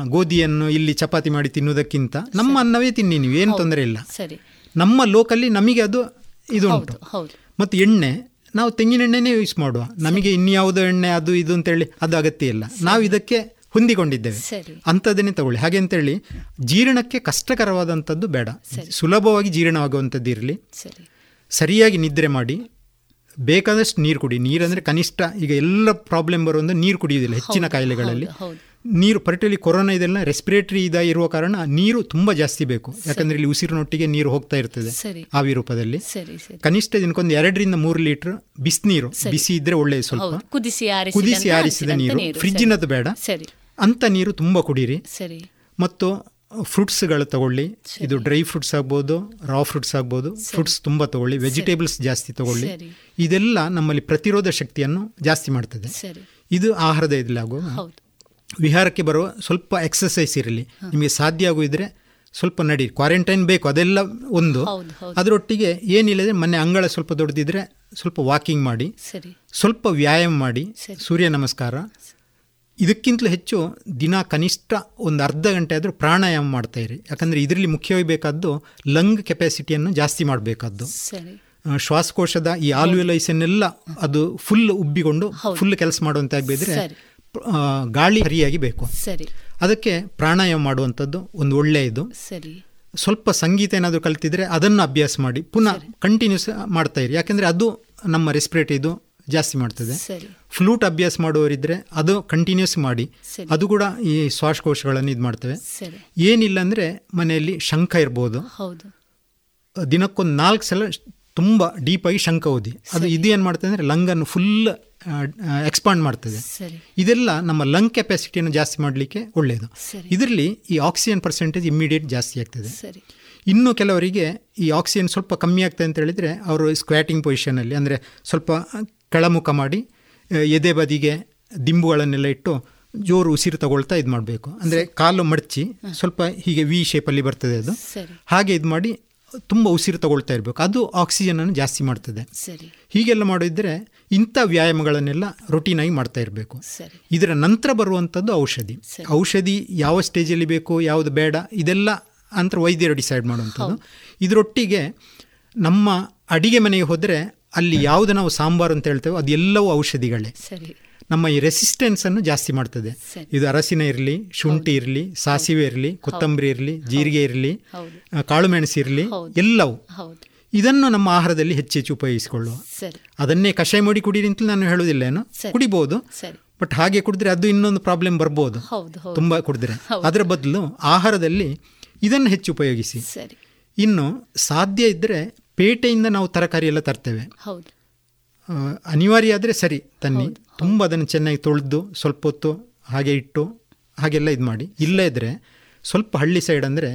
ಗೋಧಿಯನ್ನು ಇಲ್ಲಿ ಚಪಾತಿ ಮಾಡಿ ತಿನ್ನುವುದಕ್ಕಿಂತ ನಮ್ಮ ಅನ್ನವೇ ತಿನ್ನಿ ನೀವು ಏನು ತೊಂದರೆ ಇಲ್ಲ. ಸರಿ. ನಮ್ಮ ಲೋಕಲ್ಲಿ ನಮಗೆ ಅದು ಇದು ಉಂಟು. ಮತ್ತು ಎಣ್ಣೆ ನಾವು ತೆಂಗಿನ ಎಣ್ಣೆನೇ ಯೂಸ್ ಮಾಡುವ. ನಮಗೆ ಇನ್ಯಾವುದೋ ಎಣ್ಣೆ ಅದು ಇದು ಅಂತೇಳಿ ಅದು ಅಗತ್ಯ ಇಲ್ಲ. ನಾವು ಇದಕ್ಕೆ ಹೊಂದಿಕೊಂಡಿದ್ದೇವೆ. ಸರಿ. ಅಂಥದ್ದನ್ನೇ ತಗೊಳ್ಳಿ. ಹಾಗೆ ಅಂತೇಳಿ ಜೀರ್ಣಕ್ಕೆ ಕಷ್ಟಕರವಾದಂಥದ್ದು ಬೇಡ. ಸುಲಭವಾಗಿ ಜೀರ್ಣವಾಗುವಂಥದ್ದು ಇರಲಿ. ಸರಿ. ಸರಿಯಾಗಿ ನಿದ್ರೆ ಮಾಡಿ. ಬೇಕಾದಷ್ಟು ನೀರು ಕುಡಿ. ನೀರಂದರೆ ಕನಿಷ್ಠ ಈಗ ಎಲ್ಲ ಪ್ರಾಬ್ಲಮ್ ಬರುವಂಥ ನೀರು ಕುಡಿಯೋದಿಲ್ಲ ಹೆಚ್ಚಿನ ಕಾಯಿಲೆಗಳಲ್ಲಿ. ನೀರು ಪರ್ಟಿಲಿ ಕೊರೋನಾ ಇದೆಲ್ಲ ರೆಸ್ಪಿರೇಟರಿ ಇದ ಇರುವ ಕಾರಣ ನೀರು ತುಂಬ ಜಾಸ್ತಿ ಬೇಕು. ಯಾಕಂದರೆ ಇಲ್ಲಿ ಉಸಿರಿನೊಟ್ಟಿಗೆ ನೀರು ಹೋಗ್ತಾ ಇರ್ತದೆ. ಆವಿ ರೂಪದಲ್ಲಿ ಕನಿಷ್ಠ ದಿನಕ್ಕೊಂದು ಎರಡರಿಂದ ಮೂರು ಲೀಟರ್ ಬಿಸಿನೀರು. ಬಿಸಿ ಇದ್ರೆ ಒಳ್ಳೆಯ ಸ್ವಲ್ಪ. ಕುದಿಸಿ ಆರಿಸಿದ ನೀರು. ಫ್ರಿಜ್ಜಿನದ್ದು ಬೇಡ. ಸರಿ. ಅಂಥ ನೀರು ತುಂಬ ಕುಡೀರಿ. ಸರಿ. ಮತ್ತು ಫ್ರೂಟ್ಸ್ಗಳು ತಗೊಳ್ಳಿ. ಇದು ಡ್ರೈ ಫ್ರೂಟ್ಸ್ ಆಗ್ಬೋದು ರಾ ಫ್ರೂಟ್ಸ್ ಆಗ್ಬೋದು. ಫ್ರೂಟ್ಸ್ ತುಂಬ ತಗೊಳ್ಳಿ. ವೆಜಿಟೇಬಲ್ಸ್ ಜಾಸ್ತಿ ತಗೊಳ್ಳಿ. ಇದೆಲ್ಲ ನಮ್ಮಲ್ಲಿ ಪ್ರತಿರೋಧ ಶಕ್ತಿಯನ್ನು ಜಾಸ್ತಿ ಮಾಡ್ತದೆ. ಇದು ಆಹಾರದ ಹೌದು. ವಿಹಾರಕ್ಕೆ ಬರುವ ಸ್ವಲ್ಪ ಎಕ್ಸಸೈಸ್ ಇರಲಿ. ನಿಮಗೆ ಸಾಧ್ಯ ಆಗುವುದಿದ್ರೆ ಸ್ವಲ್ಪ ನಡಿ. ಕ್ವಾರಂಟೈನ್ ಬೇಕು ಅದೆಲ್ಲ ಒಂದು. ಅದರೊಟ್ಟಿಗೆ ಏನಿಲ್ಲದೆ ಮನೆ ಅಂಗಳ ಸ್ವಲ್ಪ ದೊಡ್ಡದಿದ್ರೆ ಸ್ವಲ್ಪ ವಾಕಿಂಗ್ ಮಾಡಿ. ಸ್ವಲ್ಪ ವ್ಯಾಯಾಮ ಮಾಡಿ. ಸೂರ್ಯ ನಮಸ್ಕಾರ. ಇದಕ್ಕಿಂತಲೂ ಹೆಚ್ಚು ದಿನ ಕನಿಷ್ಠ ಒಂದು ಅರ್ಧ ಗಂಟೆ ಆದರೂ ಪ್ರಾಣಾಯಾಮ ಮಾಡ್ತಾ ಇರಿ. ಯಾಕಂದರೆ ಇದರಲ್ಲಿ ಮುಖ್ಯವಾಗಿ ಬೇಕಾದ್ದು ಲಂಗ್ ಕೆಪಾಸಿಟಿಯನ್ನು ಜಾಸ್ತಿ ಮಾಡಬೇಕಾದ್ದು. ಶ್ವಾಸಕೋಶದ ಈ ಆಲ್ವಿಲೈಸನ್ನೆಲ್ಲ ಅದು ಫುಲ್ ಉಬ್ಬಿಕೊಂಡು ಫುಲ್ ಕೆಲಸ ಮಾಡುವಂತೆ ಆಗಬೇಕಿದ್ರೆ. ಗಾಳಿ ಸರಿಯಾಗಿ ಬೇಕು. ಸರಿ. ಅದಕ್ಕೆ ಪ್ರಾಣಾಯಾಮ ಮಾಡುವಂಥದ್ದು ಒಂದು ಒಳ್ಳೆಯದು. ಸರಿ. ಸ್ವಲ್ಪ ಸಂಗೀತ ಏನಾದರೂ ಕಲ್ತಿದ್ರೆ ಅದನ್ನು ಅಭ್ಯಾಸ ಮಾಡಿ. ಪುನಃ ಕಂಟಿನ್ಯೂಸ್ ಮಾಡ್ತಾ ಇರಿ. ಯಾಕೆಂದರೆ ಅದು ನಮ್ಮ ರೆಸ್ಪಿರೇಟ್ ಇದು ಜಾಸ್ತಿ ಮಾಡ್ತದೆ. ಫ್ಲೂಟ್ ಅಭ್ಯಾಸ ಮಾಡುವವರಿದ್ರೆ ಅದು ಕಂಟಿನ್ಯೂಸ್ ಮಾಡಿ. ಅದು ಕೂಡ ಈ ಶ್ವಾಸಕೋಶಗಳನ್ನು ಇದು ಮಾಡ್ತವೆ. ಏನಿಲ್ಲ ಅಂದರೆ ಮನೆಯಲ್ಲಿ ಶಂಖ ಇರ್ಬೋದು. ದಿನಕ್ಕೊಂದು ನಾಲ್ಕು ಸಲ ತುಂಬ ಡೀಪಾಗಿ ಶಂಖ ಓದಿ. ಅದು ಇದು ಏನು ಮಾಡ್ತದೆ ಅಂದರೆ ಲಂಗನ್ನು ಫುಲ್ ಎಕ್ಸ್ಪಾಂಡ್ ಮಾಡ್ತದೆ. ಇದೆಲ್ಲ ನಮ್ಮ ಲಂಗ್ ಕೆಪಾಸಿಟಿಯನ್ನು ಜಾಸ್ತಿ ಮಾಡಲಿಕ್ಕೆ ಒಳ್ಳೆಯದು ಇದರಲ್ಲಿ ಈ ಆಕ್ಸಿಜನ್ ಪರ್ಸೆಂಟೇಜ್ ಇಮ್ಮಿಡಿಯೇಟ್ ಜಾಸ್ತಿ ಆಗ್ತದೆ. ಇನ್ನು ಕೆಲವರಿಗೆ ಈ ಆಕ್ಸಿಜನ್ ಸ್ವಲ್ಪ ಕಮ್ಮಿ ಆಗ್ತದೆ ಅಂತ ಹೇಳಿದರೆ ಅವರು ಸ್ಕ್ವಾಟಿಂಗ್ ಪೊಸಿಷನಲ್ಲಿ ಅಂದರೆ ಸ್ವಲ್ಪ ಕೆಳಮುಖ ಮಾಡಿ ಎದೆ ಬದಿಗೆ ದಿಂಬುಗಳನ್ನೆಲ್ಲ ಇಟ್ಟು ಜೋರು ಉಸಿರು ತಗೊಳ್ತಾ ಇದು ಮಾಡಬೇಕು. ಅಂದರೆ ಕಾಲು ಮಡಚಿ ಸ್ವಲ್ಪ ಹೀಗೆ ವಿ ಶೇಪಲ್ಲಿ ಬರ್ತದೆ ಅದು. ಹಾಗೆ ಇದು ಮಾಡಿ ತುಂಬ ಉಸಿರು ತಗೊಳ್ತಾ ಇರಬೇಕು. ಅದು ಆಕ್ಸಿಜನನ್ನು ಜಾಸ್ತಿ ಮಾಡ್ತದೆ. ಹೀಗೆಲ್ಲ ಮಾಡಿದರೆ ಇಂಥ ವ್ಯಾಯಾಮಗಳನ್ನೆಲ್ಲ ರೊಟೀನಾಗಿ ಮಾಡ್ತಾ ಇರಬೇಕು. ಇದರ ನಂತರ ಬರುವಂಥದ್ದು ಔಷಧಿ. ಔಷಧಿ ಯಾವ ಸ್ಟೇಜಲ್ಲಿ ಬೇಕು ಯಾವುದು ಬೇಡ ಇದೆಲ್ಲ ಅಂತ ವೈದ್ಯರು ಡಿಸೈಡ್ ಮಾಡುವಂಥದ್ದು. ಇದರೊಟ್ಟಿಗೆ ನಮ್ಮ ಅಡಿಗೆ ಮನೆಗೆ ಹೋದರೆ ಅಲ್ಲಿ ಯಾವುದು ನಾವು ಸಾಂಬಾರು ಅಂತ ಹೇಳ್ತೇವೆ ಅದೆಲ್ಲವೂ ಔಷಧಿಗಳೇ. ನಮ್ಮ ಈ ರೆಸಿಸ್ಟೆನ್ಸನ್ನು ಜಾಸ್ತಿ ಮಾಡ್ತದೆ. ಇದು ಅರಸಿನ ಇರಲಿ ಶುಂಠಿ ಇರಲಿ ಸಾಸಿವೆ ಇರಲಿ ಕೊತ್ತಂಬರಿ ಇರಲಿ ಜೀರಿಗೆ ಇರಲಿ ಕಾಳು ಮೆಣಸು ಇರಲಿ ಎಲ್ಲವೂ. ಇದನ್ನು ನಮ್ಮ ಆಹಾರದಲ್ಲಿ ಹೆಚ್ಚು ಹೆಚ್ಚು ಉಪಯೋಗಿಸಿಕೊಳ್ಳುವ. ಅದನ್ನೇ ಕಷಾಯ ಮಾಡಿ ಕುಡೀರಿ ಅಂತ ನಾನು ಹೇಳೋದಿಲ್ಲ ಏನು? ಕುಡಿಬಹುದು ಬಟ್ ಹಾಗೆ ಕುಡಿದ್ರೆ ಅದು ಇನ್ನೊಂದು ಪ್ರಾಬ್ಲಮ್ ಬರ್ಬೋದು. ತುಂಬ ಕುಡಿದ್ರೆ. ಅದರ ಬದಲು ಆಹಾರದಲ್ಲಿ ಇದನ್ನು ಹೆಚ್ಚು ಉಪಯೋಗಿಸಿ. ಇನ್ನು ಸಾಧ್ಯ ಇದ್ದರೆ ಪೇಟೆಯಿಂದ ನಾವು ತರಕಾರಿ ಎಲ್ಲ ತರ್ತೇವೆ. ಅನಿವಾರ್ಯ ಆದರೆ ಸರಿ ತನ್ನಿ. ತುಂಬ ಅದನ್ನು ಚೆನ್ನಾಗಿ ತೊಳೆದು ಸ್ವಲ್ಪ ಹೊತ್ತು ಹಾಗೆ ಇಟ್ಟು ಹಾಗೆಲ್ಲ ಇದು ಮಾಡಿ. ಇಲ್ಲ ಇದ್ದರೆ ಸ್ವಲ್ಪ ಹಳ್ಳಿ ಸೈಡ್ ಅಂದರೆ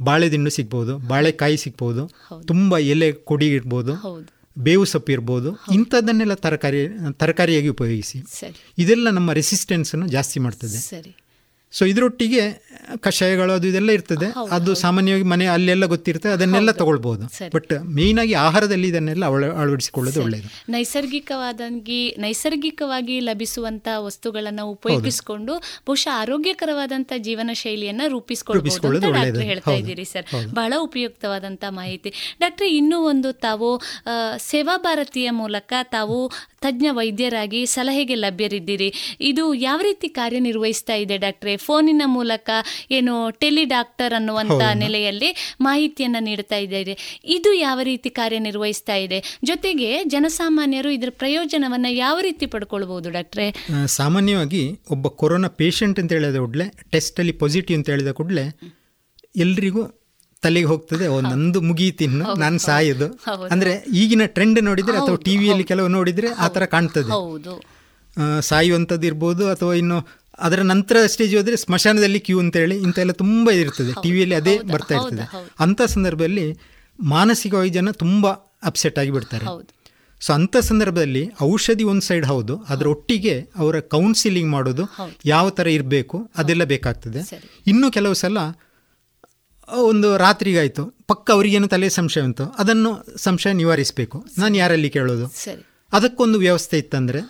ಬಾಳೆದಿಣ್ಣು ಸಿಗ್ಬೋದು ಬಾಳೆಕಾಯಿ ಸಿಗ್ಬೋದು ತುಂಬ ಎಲೆ ಕೊಡಿ ಇರ್ಬೋದು ಬೇವು ಸೊಪ್ಪು ಇರ್ಬೋದು ಇಂಥದ್ದನ್ನೆಲ್ಲ ತರಕಾರಿ ತರಕಾರಿಯಾಗಿ ಉಪಯೋಗಿಸಿ. ಇದೆಲ್ಲ ನಮ್ಮ ರೆಸಿಸ್ಟೆನ್ಸನ್ನು ಜಾಸ್ತಿ ಮಾಡ್ತದೆ. ಸೊ ಇದರೊಟ್ಟಿಗೆ ಕಷಾಯಗಳು ಅದು ಇದೆಲ್ಲ ಇರ್ತದೆ. ಅದು ಸಾಮಾನ್ಯವಾಗಿ ಮನೆ ಅಲ್ಲೆಲ್ಲ ಗೊತ್ತಿರ್ತದೆ ಅದನ್ನೆಲ್ಲ ತಗೊಳ್ಬೋದು. ಬಟ್ ಆಗಿ ಆಹಾರದಲ್ಲಿ ಇದನ್ನೆಲ್ಲ ಅಳ ಅಳವಡಿಸಿಕೊಳ್ಳೋದು ಒಳ್ಳೆಯದು ನೈಸರ್ಗಿಕವಾದಂಗಿ ನೈಸರ್ಗಿಕವಾಗಿ ಲಭಿಸುವಂತ ವಸ್ತುಗಳನ್ನು ಉಪಯೋಗಿಸಿಕೊಂಡು ಬಹುಶಃ ಆರೋಗ್ಯಕರವಾದಂತ ಜೀವನ ಶೈಲಿಯನ್ನ ರೂಪಿಸಿಕೊಳ್ಳಬಹುದು. ಡಾಕ್ಟರ್ ಹೇಳ್ತಾ. ಇದ್ದೀರಿ ಸರ್. ಬಹಳ ಉಪಯುಕ್ತವಾದಂತ ಮಾಹಿತಿ. ಡಾಕ್ಟರ್ ಇನ್ನೂ ಒಂದು ತಾವು ಸೇವಾ ಭಾರತೀಯ ಮೂಲಕ ತಾವು ತಜ್ಞ ವೈದ್ಯರಾಗಿ ಸಲಹೆಗೆ ಲಭ್ಯರಿದ್ದೀರಿ. ಇದು ಯಾವ ರೀತಿ ಕಾರ್ಯನಿರ್ವಹಿಸ್ತಾ ಇದೆ ಡಾಕ್ಟ್ರೆ? ಫೋನಿನ ಮೂಲಕ ಏನು ಟೆಲಿ ಡಾಕ್ಟರ್ ಅನ್ನುವಂತ ನೆಲೆಯಲ್ಲಿ ಮಾಹಿತಿಯನ್ನು ನೀಡ್ತಾ ಇದ್ದಾರೆ. ಇದು ಯಾವ ರೀತಿ ಕಾರ್ಯನಿರ್ವಹಿಸ್ತಾ ಇದೆ? ಜೊತೆಗೆ ಜನಸಾಮಾನ್ಯರು ಇದರ ಪ್ರಯೋಜನವನ್ನ ಯಾವ ರೀತಿ ಪಡ್ಕೊಳ್ಬಹುದು ಡಾಕ್ಟ್ರೆ? ಸಾಮಾನ್ಯವಾಗಿ ಒಬ್ಬ ಕೊರೋನಾ ಪೇಷಂಟ್ ಅಂತ ಹೇಳಿದ ಕೂಡಲೇ ಟೆಸ್ಟಲ್ಲಿ ಪಾಸಿಟಿವ್ ಅಂತ ಹೇಳಿದ ಕೂಡಲೇ ಎಲ್ರಿಗೂ ತಲೆಗೆ ಹೋಗ್ತದೆ ಓ ನಂದು ಮುಗೀತಿನ್ನು ನಾನು ಸಾಯೋದು. ಅಂದ್ರೆ ಈಗಿನ ಟ್ರೆಂಡ್ ನೋಡಿದ್ರೆ ಅಥವಾ ಟಿ ವಿಯಲ್ಲಿ ಕೆಲವು ನೋಡಿದ್ರೆ ಆ ಥರ ಕಾಣ್ತದೆ. ಸಾಯುವಂಥದ್ದು ಇರ್ಬೋದು ಅಥವಾ ಇನ್ನು ಅದರ ನಂತರ ಸ್ಟೇಜ್ ಹೋದರೆ ಸ್ಮಶಾನದಲ್ಲಿ ಕ್ಯೂ ಅಂತೇಳಿ ಇಂಥೆಲ್ಲ ತುಂಬ ಇರ್ತದೆ. ಟಿ ವಿಯಲ್ಲಿ ಅದೇ ಬರ್ತಾ ಇರ್ತದೆ. ಅಂಥ ಸಂದರ್ಭದಲ್ಲಿ ಮಾನಸಿಕವಾಗಿ ಜನ ತುಂಬ ಅಪ್ಸೆಟ್ ಆಗಿ ಬಿಡ್ತಾರೆ. ಹೌದು. ಸೊ ಅಂಥ ಸಂದರ್ಭದಲ್ಲಿ ಔಷಧಿ ಒಂದು ಸೈಡ್ ಹೌದು ಅದರ ಒಟ್ಟಿಗೆ ಅವರ ಕೌನ್ಸಿಲಿಂಗ್ ಮಾಡೋದು ಯಾವ ಥರ ಇರಬೇಕು ಅದೆಲ್ಲ ಬೇಕಾಗ್ತದೆ. ಇನ್ನು ಕೆಲವು ಸಲ ಒಂದು ರಾತ್ರಿಗಾಯಿತು. ಪಕ್ಕ ಅವರಿಗೇನು ತಲೆ ಸಂಶಯ ಉಂಟು? ಅದನ್ನು ಸಂಶಯ ನಿವಾರಿಸಬೇಕು. ನಾನು ಯಾರಲ್ಲಿ ಕೇಳೋದು? ಸರಿ. ಅದಕ್ಕೊಂದು ವ್ಯವಸ್ಥೆ ಇತ್ತಂದರೆ?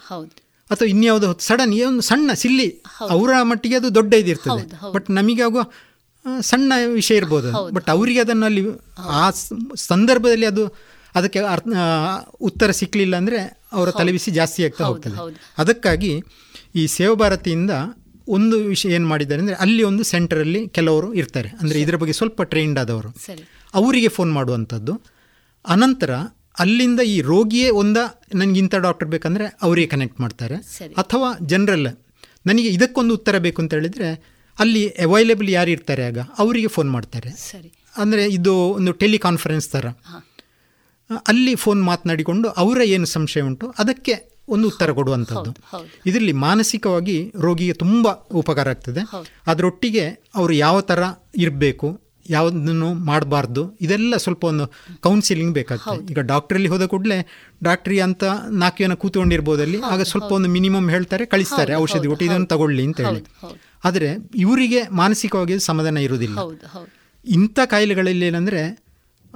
ಅಥವಾ ಇನ್ಯಾವುದೋ ಸಡನ್ ಒಂದು ಸಣ್ಣ ಸಿಲ್ಲಿ ಅವರ ಮಟ್ಟಿಗೆ ಅದು ದೊಡ್ಡ ಇದಿರ್ತದೆ. ಬಟ್ ನಮಗಾಗುವ ಆ, ಸಣ್ಣ ವಿಷಯ ಇರ್ಬೋದು. ಬಟ್ ಅವರಿಗೆ ಅದನ್ನು ಅಲ್ಲಿ ಆ ಸಂದರ್ಭದಲ್ಲಿ ಅದು ಅದಕ್ಕೆ ಅರ್ಥ ಉತ್ತರ ಸಿಕ್ಕಲಿಲ್ಲ ಅಂದರೆ ಅವರ ತಲೆಬಿಸಿ ಜಾಸ್ತಿ ಆಗ್ತಾ ಹೋಗ್ತದೆ. ಅದಕ್ಕಾಗಿ ಈ ಸೇವಾ ಭಾರತಿಯಿಂದ ಒಂದು ವಿಷಯ ಏನು ಮಾಡಿದ್ದಾರೆ ಅಂದರೆ ಅಲ್ಲಿ ಒಂದು ಸೆಂಟರಲ್ಲಿ ಕೆಲವರು ಇರ್ತಾರೆ. ಅಂದರೆ ಇದರ ಬಗ್ಗೆ ಸ್ವಲ್ಪ ಟ್ರೈನ್ಡ್ ಆದವರು. ಅವರಿಗೆ ಫೋನ್ ಮಾಡುವಂಥದ್ದು. ಅನಂತರ ಅಲ್ಲಿಂದ ಈ ರೋಗಿಯೇ ಒಂದ ನನಗೆ ಇಂಥ ಡಾಕ್ಟರ್ ಬೇಕಂದರೆ ಅವರಿಗೆ ಕನೆಕ್ಟ್ ಮಾಡ್ತಾರೆ. ಅಥವಾ ಜನರಲ್ ನನಗೆ ಇದಕ್ಕೊಂದು ಉತ್ತರ ಬೇಕು ಅಂತ ಹೇಳಿದರೆ ಅಲ್ಲಿ ಅವೈಲೇಬಲ್ ಯಾರು ಇರ್ತಾರೆ ಆಗ ಅವರಿಗೆ ಫೋನ್ ಮಾಡ್ತಾರೆ. ಅಂದರೆ ಇದು ಒಂದು ಟೆಲಿಕಾನ್ಫರೆನ್ಸ್ ಥರ ಅಲ್ಲಿ ಫೋನ್ ಮಾತನಾಡಿಕೊಂಡು ಅವರ ಏನು ಸಂಶಯ ಉಂಟು ಅದಕ್ಕೆ ಒಂದು ಉತ್ತರ ಕೊಡುವಂಥದ್ದು. ಇದರಲ್ಲಿ ಮಾನಸಿಕವಾಗಿ ರೋಗಿಗೆ ತುಂಬ ಉಪಕಾರ ಆಗ್ತದೆ. ಅದರೊಟ್ಟಿಗೆ ಅವರು ಯಾವ ಥರ ಇರಬೇಕು ಯಾವುದನ್ನು ಮಾಡಬಾರ್ದು ಇದೆಲ್ಲ ಸ್ವಲ್ಪ ಒಂದು ಕೌನ್ಸಿಲಿಂಗ್ ಬೇಕಾಗ್ತದೆ. ಈಗ ಡಾಕ್ಟ್ರಲ್ಲಿ ಹೋದ ಕೂಡಲೇ ಡಾಕ್ಟ್ರಿ ಅಂತ ನಾಲ್ಕು ಜನ ಕೂತ್ಕೊಂಡಿರ್ಬೋದಲ್ಲಿ ಆಗ ಸ್ವಲ್ಪ ಒಂದು ಮಿನಿಮಮ್ ಹೇಳ್ತಾರೆ ಕಳಿಸ್ತಾರೆ ಔಷಧಿ ಕೊಟ್ಟು ಇದನ್ನು ತಗೊಳ್ಳಿ ಅಂತ ಹೇಳಿ. ಆದರೆ ಇವರಿಗೆ ಮಾನಸಿಕವಾಗಿ ಸಮಾಧಾನ ಇರುವುದಿಲ್ಲ. ಇಂಥ ಕಾಯಿಲೆಗಳಲ್ಲಿ ಏನಂದರೆ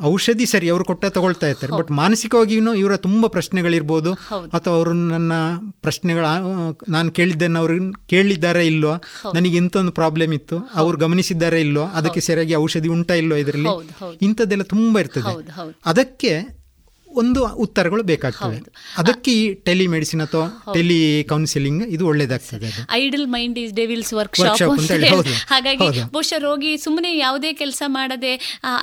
ಔಷಧಿ ಸರಿ ಅವರು ಕೊಟ್ಟ ತಗೊಳ್ತಾ ಇರ್ತಾರೆ. ಬಟ್ ಮಾನಸಿಕವಾಗಿಯೂ ಇವರ ತುಂಬ ಪ್ರಶ್ನೆಗಳಿರ್ಬೋದು. ಅಥವಾ ಅವರು ನನ್ನ ಪ್ರಶ್ನೆಗಳ ನಾನು ಕೇಳಿದ್ದನ್ನು ಅವ್ರು ಕೇಳಿದ್ದಾರೆ ಇಲ್ವೋ? ನನಗೆ ಇಂಥೊಂದು ಪ್ರಾಬ್ಲಮ್ ಇತ್ತು. ಅವ್ರು ಗಮನಿಸಿದ್ದಾರೆ ಇಲ್ವೋ? ಅದಕ್ಕೆ ಸರಿಯಾಗಿ ಔಷಧಿ ಉಂಟಾ ಇಲ್ವೋ ಇದರಲ್ಲಿ. ಇಂಥದ್ದೆಲ್ಲ ತುಂಬ ಇರ್ತದೆ. ಅದಕ್ಕೆ ಒಂದು ಉತ್ತರಗಳು ಬೇಕಾಗ್ತವೆ. ಅದಕ್ಕೆ ಈ ಟೆಲಿಮೆಡಿಸಿನ್ ಅಥವಾ ಟೆಲಿ ಕೌನ್ಸಿಲಿಂಗ್ ಇದು ಒಳ್ಳೇದಾಗ್ತದೆ idle mind is devil's work ಹಾಗಾಗಿ ಬಹುಶಃ ರೋಗಿ ಸುಮ್ಮನೆ ಯಾವುದೇ ಕೆಲಸ ಮಾಡದೆ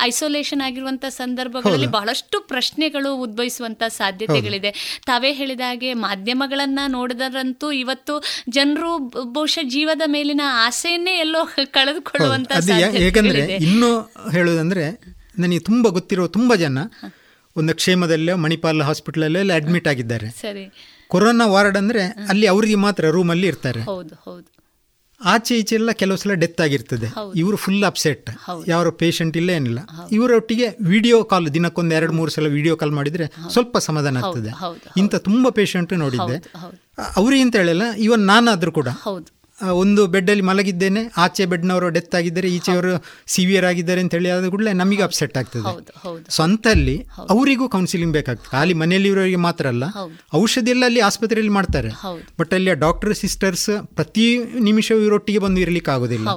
ಐಸೋಲೇಷನ್ ಆಗಿರುವಂತ ಸಂದರ್ಭಗಳಲ್ಲಿ ಬಹಳಷ್ಟು ಪ್ರಶ್ನೆಗಳು ಉದ್ಭವಿಸುವಂತ ಸಾಧ್ಯತೆಗಳಿದೆ. ತಾವೇ ಹೇಳಿದ ಹಾಗೆ ಮಾಧ್ಯಮಗಳನ್ನ ನೋಡಿದರಂತೂ ಇವತ್ತು ಜನರು ಬಹುಶಃ ಜೀವದ ಮೇಲಿನ ಆಸೆಯನ್ನೇ ಎಲ್ಲೋ ಕಳೆದುಕೊಳ್ಳುವಂತ ಸಾಧ್ಯತೆ ಯಾ- ಹೇಗಂದ್ರೆ ಸಾಧ್ಯತೆಗಳಿದೆ ಇನ್ನೂ ಹೇಳೋದಂದ್ರೆ ನನಗೆ ತುಂಬ ಗೊತ್ತಿರೋ ತುಂಬಾ ಜನ ಒಂದು ಕ್ಷೇಮದಲ್ಲೇ ಮಣಿಪಾಲ್ ಹಾಸ್ಪಿಟಲಲ್ಲೆಲ್ಲ ಅಡ್ಮಿಟ್ ಆಗಿದ್ದಾರೆ. ಸರಿ. ಕೊರೋನಾ ವಾರ್ಡ್ ಅಂದರೆ ಅಲ್ಲಿ ಅವರಿಗೆ ಮಾತ್ರ ರೂಮಲ್ಲಿ ಇರ್ತಾರೆ. ಹೌದು ಹೌದು. ಆಚೆ ಈಚೆ ಎಲ್ಲ ಕೆಲವು ಸಲ ಡೆತ್ ಆಗಿರ್ತದೆ. ಇವರು ಫುಲ್ ಅಪ್ಸೆಟ್ ಯಾವ ಪೇಷಂಟ್ ಇಲ್ಲ ಏನಿಲ್ಲ. ಇವರೊಟ್ಟಿಗೆ ವಿಡಿಯೋ ಕಾಲ್ ದಿನಕ್ಕೊಂದು ಎರಡು ಮೂರು ಸಲ ವಿಡಿಯೋ ಕಾಲ್ ಮಾಡಿದ್ರೆ ಸ್ವಲ್ಪ ಸಮಾಧಾನ ಆಗ್ತದೆ. ಇಂಥ ತುಂಬಾ ಪೇಷಂಟ್ ನೋಡಿದ್ದೆ. ಅವ್ರಿಗೆ ಅಂತ ಹೇಳಿಲ್ಲ ಇವನ್ ನಾನಾದರೂ ಕೂಡ. ಒಂದು ಬೆಡ್ಡಲ್ಲಿ ಮಲಗಿದ್ದೇನೆ. ಆಚೆ ಬೆಡ್ನವರು ಡೆತ್ ಆಗಿದ್ದಾರೆ. ಈಚೆಯವರು ಸಿವಿಯರ್ ಆಗಿದ್ದಾರೆ ಅಂತ ಹೇಳಿ ಆದ ಕೂಡಲೇ ನಮಗೆ ಅಪ್ಸೆಟ್ ಆಗ್ತದೆ. ಸ್ವಂತಲ್ಲಿ ಅವರಿಗೂ ಕೌನ್ಸಿಲಿಂಗ್ ಬೇಕಾಗ್ತದೆ. ಖಾಲಿ ಮನೆಯಲ್ಲಿ ಇರೋರಿಗೆ ಮಾತ್ರ ಅಲ್ಲ ಔಷಧಿ ಎಲ್ಲ ಅಲ್ಲಿ ಆಸ್ಪತ್ರೆಯಲ್ಲಿ ಮಾಡ್ತಾರೆ. ಬಟ್ ಅಲ್ಲಿ ಡಾಕ್ಟರ್ ಸಿಸ್ಟರ್ಸ್ ಪ್ರತಿ ನಿಮಿಷವೂ ಇವರೊಟ್ಟಿಗೆ ಬಂದು ಇರಲಿಕ್ಕೆ ಆಗೋದಿಲ್ಲ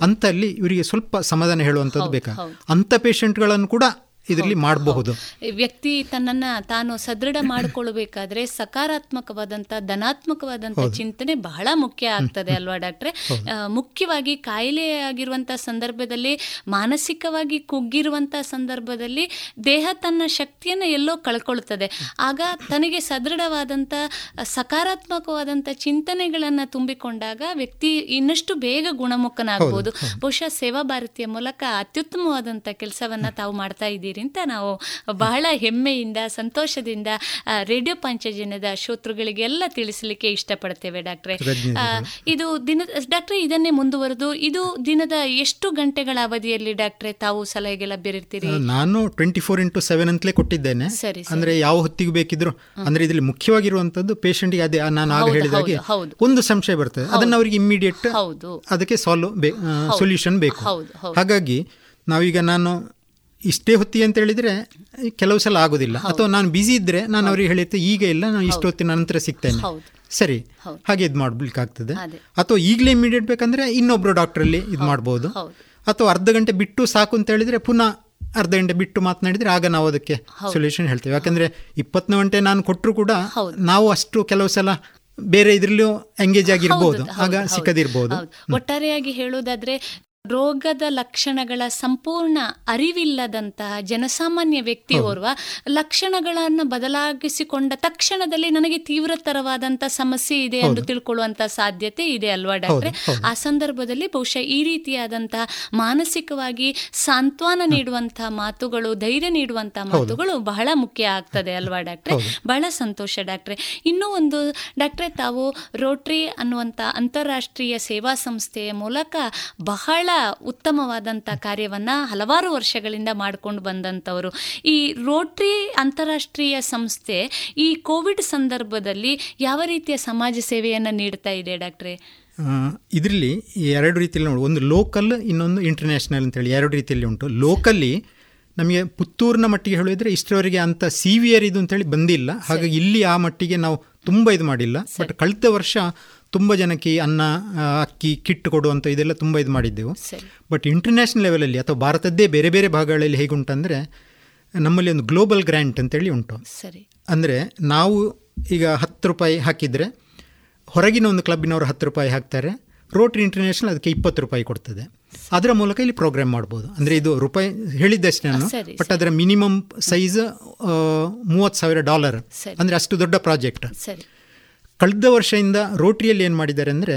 ಅಂತಲ್ಲಿ ಇವರಿಗೆ ಸ್ವಲ್ಪ ಸಮಾಧಾನ ಹೇಳುವಂಥದ್ದು ಬೇಕಾಗ ಅಂಥ ಪೇಷಂಟ್ಗಳನ್ನು ಕೂಡ ಇದರಲ್ಲಿ ಮಾಡಬಹುದು. ವ್ಯಕ್ತಿ ತನ್ನನ್ನ ತಾನು ಸದೃಢ ಮಾಡಿಕೊಳ್ಳಬೇಕಾದ್ರೆ ಸಕಾರಾತ್ಮಕವಾದಂತ ಧನಾತ್ಮಕವಾದಂಥ ಚಿಂತನೆ ಬಹಳ ಮುಖ್ಯ ಆಗ್ತದೆ ಅಲ್ವಾ ಡಾಕ್ಟ್ರೆ? ಮುಖ್ಯವಾಗಿ ಕಾಯಿಲೆ ಆಗಿರುವಂತ ಸಂದರ್ಭದಲ್ಲಿ ಮಾನಸಿಕವಾಗಿ ಕುಗ್ಗಿರುವಂತ ಸಂದರ್ಭದಲ್ಲಿ ದೇಹ ತನ್ನ ಶಕ್ತಿಯನ್ನು ಎಲ್ಲೋ ಕಳ್ಕೊಳ್ತದೆ. ಆಗ ತನಗೆ ಸದೃಢವಾದಂತ ಸಕಾರಾತ್ಮಕವಾದಂತ ಚಿಂತನೆಗಳನ್ನ ತುಂಬಿಕೊಂಡಾಗ ವ್ಯಕ್ತಿ ಇನ್ನಷ್ಟು ಬೇಗ ಗುಣಮುಖನಾಗಬಹುದು ಬಹುಶಃ ಸೇವಾ ಭಾರತಿಯ ಮೂಲಕ ಅತ್ಯುತ್ತಮವಾದಂತ ಕೆಲಸವನ್ನ ತಾವು ಮಾಡ್ತಾ ಇದ್ದೀರಿ ಅಂತ ನಾವು ಬಹಳ ಹೆಮ್ಮೆಯಿಂದ ಸಂತೋಷದಿಂದ ರೇಡಿಯೋ ಪಂಚಜನ್ಯದ ಶ್ರೋತೃಗಳಿಗೆಲ್ಲ ತಿಳಿಸಲಿಕ್ಕೆ ಇಷ್ಟಪಡ್ತೇವೆ ಡಾಕ್ಟ್ರೆ. ಇದು ದಿನ ಡಾಕ್ಟ್ರೆ ಇದನ್ನೇ ಮುಂದುವರೆದು ಇದು ದಿನದ ಎಷ್ಟು ಗಂಟೆಗಳ ಅವಧಿಯಲ್ಲಿ ಡಾಕ್ಟ್ರೆ ತಾವು ಸಲಹೆಗೆ ಲಭ್ಯರಿರ್ತೀರಿ? ನಾನು ಟ್ವೆಂಟಿ ಫೋರ್ ಇಂಟು ಸೆವೆನ್ ಅಂತಲೇ ಕೊಟ್ಟಿದ್ದೇನೆ. ಸರಿ, ಅಂದ್ರೆ ಯಾವ ಹೊತ್ತಿಗೆ ಬೇಕಿದ್ರು ಅಂದ್ರೆ ಇದರಲ್ಲಿ ಮುಖ್ಯವಾಗಿರುವಂತದ್ದು ಪೇಷಂಟ್ಗೆ ಅದೇ ನಾನು ಆಗ ಹೌದು, ಹೇಳಿದ ಹಾಗೆ ಹೌದು, ಹೌದು. ಒಂದು ಸಂಶಯ ಬರ್ತದೆ. ಅದನ್ನ ಅವರಿಗೆ ಇಮ್ಮಿಡಿಯೇಟ್ ಅದಕ್ಕೆ ಸಾಲ್ವ್. ಸೊಲ್ಯೂಷನ್ ಬೇಕು. ಹಾಗಾಗಿ ನಾವೀಗ ನಾನು ಇಷ್ಟೇ ಹೊತ್ತಿಗೆ ಅಂತ ಹೇಳಿದರೆ ಕೆಲವು ಸಲ ಆಗೋದಿಲ್ಲ. ಅಥವಾ ನಾನು ಬ್ಯುಸಿ ಇದ್ದರೆ ನಾನು ಅವ್ರಿಗೆ ಹೇಳಿದ್ದೆ ಈಗ ಇಲ್ಲ ನಾನು ಇಷ್ಟು ಹೊತ್ತಿನ ನಂತರ ಸಿಗ್ತೇನೆ. ಸರಿ. ಹಾಗೆ ಇದು ಮಾಡ್ಬೇಕಾಗ್ತದೆ ಅಥವಾ ಈಗಲೇ ಇಮಿಡಿಯೇಟ್ ಬೇಕಂದರೆ ಇನ್ನೊಬ್ಬರು ಡಾಕ್ಟ್ರಲ್ಲಿ ಇದು ಮಾಡ್ಬೋದು. ಅಥವಾ ಅರ್ಧ ಗಂಟೆ ಬಿಟ್ಟು ಸಾಕು ಅಂತ ಹೇಳಿದರೆ ಪುನಃ ಅರ್ಧ ಗಂಟೆ ಬಿಟ್ಟು ಮಾತನಾಡಿದರೆ ಆಗ ನಾವು ಅದಕ್ಕೆ ಸೊಲ್ಯೂಷನ್ ಹೇಳ್ತೇವೆ. ಯಾಕಂದರೆ ಇಪ್ಪತ್ತನೇ ಗಂಟೆ ನಾನು ಕೊಟ್ಟರು ಕೂಡ ನಾವು ಅಷ್ಟು ಕೆಲವು ಸಲ ಬೇರೆ ಇದರಲ್ಲೂ ಎಂಗೇಜ್ ಆಗಿರ್ಬೋದು. ಆಗ ಸಿಕ್ಕದಿರ್ಬೋದು. ಒಟ್ಟಾರೆಯಾಗಿ ಹೇಳುವುದಾದ್ರೆ ರೋಗದ ಲಕ್ಷಣಗಳ ಸಂಪೂರ್ಣ ಅರಿವಿಲ್ಲದಂತಹ ಜನಸಾಮಾನ್ಯ ವ್ಯಕ್ತಿ ಓರ್ವ ಲಕ್ಷಣಗಳನ್ನು ಬದಲಾಗಿಸಿಕೊಂಡ ತಕ್ಷಣದಲ್ಲಿ ನನಗೆ ತೀವ್ರತರವಾದಂತಹ ಸಮಸ್ಯೆ ಇದೆ ಎಂದು ತಿಳ್ಕೊಳ್ಳುವಂತ ಸಾಧ್ಯತೆ ಇದೆ ಅಲ್ವಾ ಡಾಕ್ಟ್ರೆ? ಆ ಸಂದರ್ಭದಲ್ಲಿ ಬಹುಶಃ ಈ ರೀತಿಯಾದಂತಹ ಮಾನಸಿಕವಾಗಿ ಸಾಂತ್ವನ ನೀಡುವಂತಹ ಮಾತುಗಳು ಧೈರ್ಯ ನೀಡುವಂತಹ ಮಾತುಗಳು ಬಹಳ ಮುಖ್ಯ ಆಗ್ತದೆ ಅಲ್ವಾ ಡಾಕ್ಟ್ರೆ? ಬಹಳ ಸಂತೋಷ ಡಾಕ್ಟ್ರೆ. ಇನ್ನೂ ಒಂದು ಡಾಕ್ಟ್ರೆ ತಾವು ರೋಟ್ರಿ ಅನ್ನುವಂಥ ಅಂತಾರಾಷ್ಟ್ರೀಯ ಸೇವಾ ಸಂಸ್ಥೆಯ ಮೂಲಕ ಬಹಳ ಉತ್ತಮವಾದಂಥ ಕಾರ್ಯವನ್ನು ಹಲವಾರು ವರ್ಷಗಳಿಂದ ಮಾಡ್ಕೊಂಡು ಬಂದಂಥವರು ಈ ರೋಟ್ರಿ ಅಂತಾರಾಷ್ಟ್ರೀಯ ಸಂಸ್ಥೆ ಈ ಕೋವಿಡ್ ಸಂದರ್ಭದಲ್ಲಿ ಯಾವ ರೀತಿಯ ಸಮಾಜ ಸೇವೆಯನ್ನು ನೀಡ್ತಾ ಇದೆ ಡಾಕ್ಟ್ರೆ? ಇದರಲ್ಲಿ ಎರಡು ರೀತಿಯಲ್ಲಿ ನೋಡಿ ಒಂದು ಲೋಕಲ್ ಇನ್ನೊಂದು ಇಂಟರ್ನ್ಯಾಷನಲ್ ಅಂತೇಳಿ ಎರಡು ರೀತಿಯಲ್ಲಿ ಉಂಟು. ಲೋಕಲ್ಲಿ ನಮಗೆ ಪುತ್ತೂರಿನ ಮಟ್ಟಿಗೆ ಹೇಳಿದ್ರೆ ಇಷ್ಟರವರೆಗೆ ಅಂತ ಸಿವಿಯರ್ ಇದು ಅಂತೇಳಿ ಬಂದಿಲ್ಲ. ಹಾಗಾಗಿ ಇಲ್ಲಿ ಆ ಮಟ್ಟಿಗೆ ನಾವು ತುಂಬ ಇದು ಮಾಡಿಲ್ಲ. ಬಟ್ ಕಳೆದ ವರ್ಷ ತುಂಬ ಜನಕ್ಕೆ ಅನ್ನ ಅಕ್ಕಿ ಕಿಟ್ ಕೊಡುವಂಥ ಇದೆಲ್ಲ ತುಂಬ ಇದು ಮಾಡಿದ್ದೆವು. ಬಟ್ ಇಂಟರ್ನ್ಯಾಷನಲ್ ಲೆವೆಲಲ್ಲಿ ಅಥವಾ ಭಾರತದ್ದೇ ಬೇರೆ ಬೇರೆ ಭಾಗಗಳಲ್ಲಿ ಹೇಗುಂಟಂದರೆ ನಮ್ಮಲ್ಲಿ ಒಂದು ಗ್ಲೋಬಲ್ ಗ್ರ್ಯಾಂಟ್ ಅಂತೇಳಿ ಉಂಟು. ಸರಿ. ಅಂದರೆ ನಾವು ಈಗ ಹತ್ತು ರೂಪಾಯಿ ಹಾಕಿದರೆ ಹೊರಗಿನ ಒಂದು ಕ್ಲಬ್ಬಿನವರು ಹತ್ತು ರೂಪಾಯಿ ಹಾಕ್ತಾರೆ ರೋಟ್ರಿ ಇಂಟರ್ನ್ಯಾಷನಲ್ ಅದಕ್ಕೆ ಇಪ್ಪತ್ತು ರೂಪಾಯಿ ಕೊಡ್ತದೆ. ಅದರ ಮೂಲಕ ಇಲ್ಲಿ ಪ್ರೋಗ್ರಾಮ್ ಮಾಡ್ಬೋದು. ಅಂದರೆ ಇದು ರೂಪಾಯಿ ಹೇಳಿದ್ದಷ್ಟೇ ನಾನು. ಬಟ್ ಅದರ ಮಿನಿಮಮ್ ಸೈಜ್ ಮೂವತ್ತು ಸಾವಿರ ಡಾಲರ್. ಅಂದರೆ ಅಷ್ಟು ದೊಡ್ಡ ಪ್ರಾಜೆಕ್ಟ್ ಕಳೆದ ವರ್ಷದಿಂದ ರೋಟ್ರಿಯಲ್ಲಿ ಏನು ಮಾಡಿದ್ದಾರೆ ಅಂದರೆ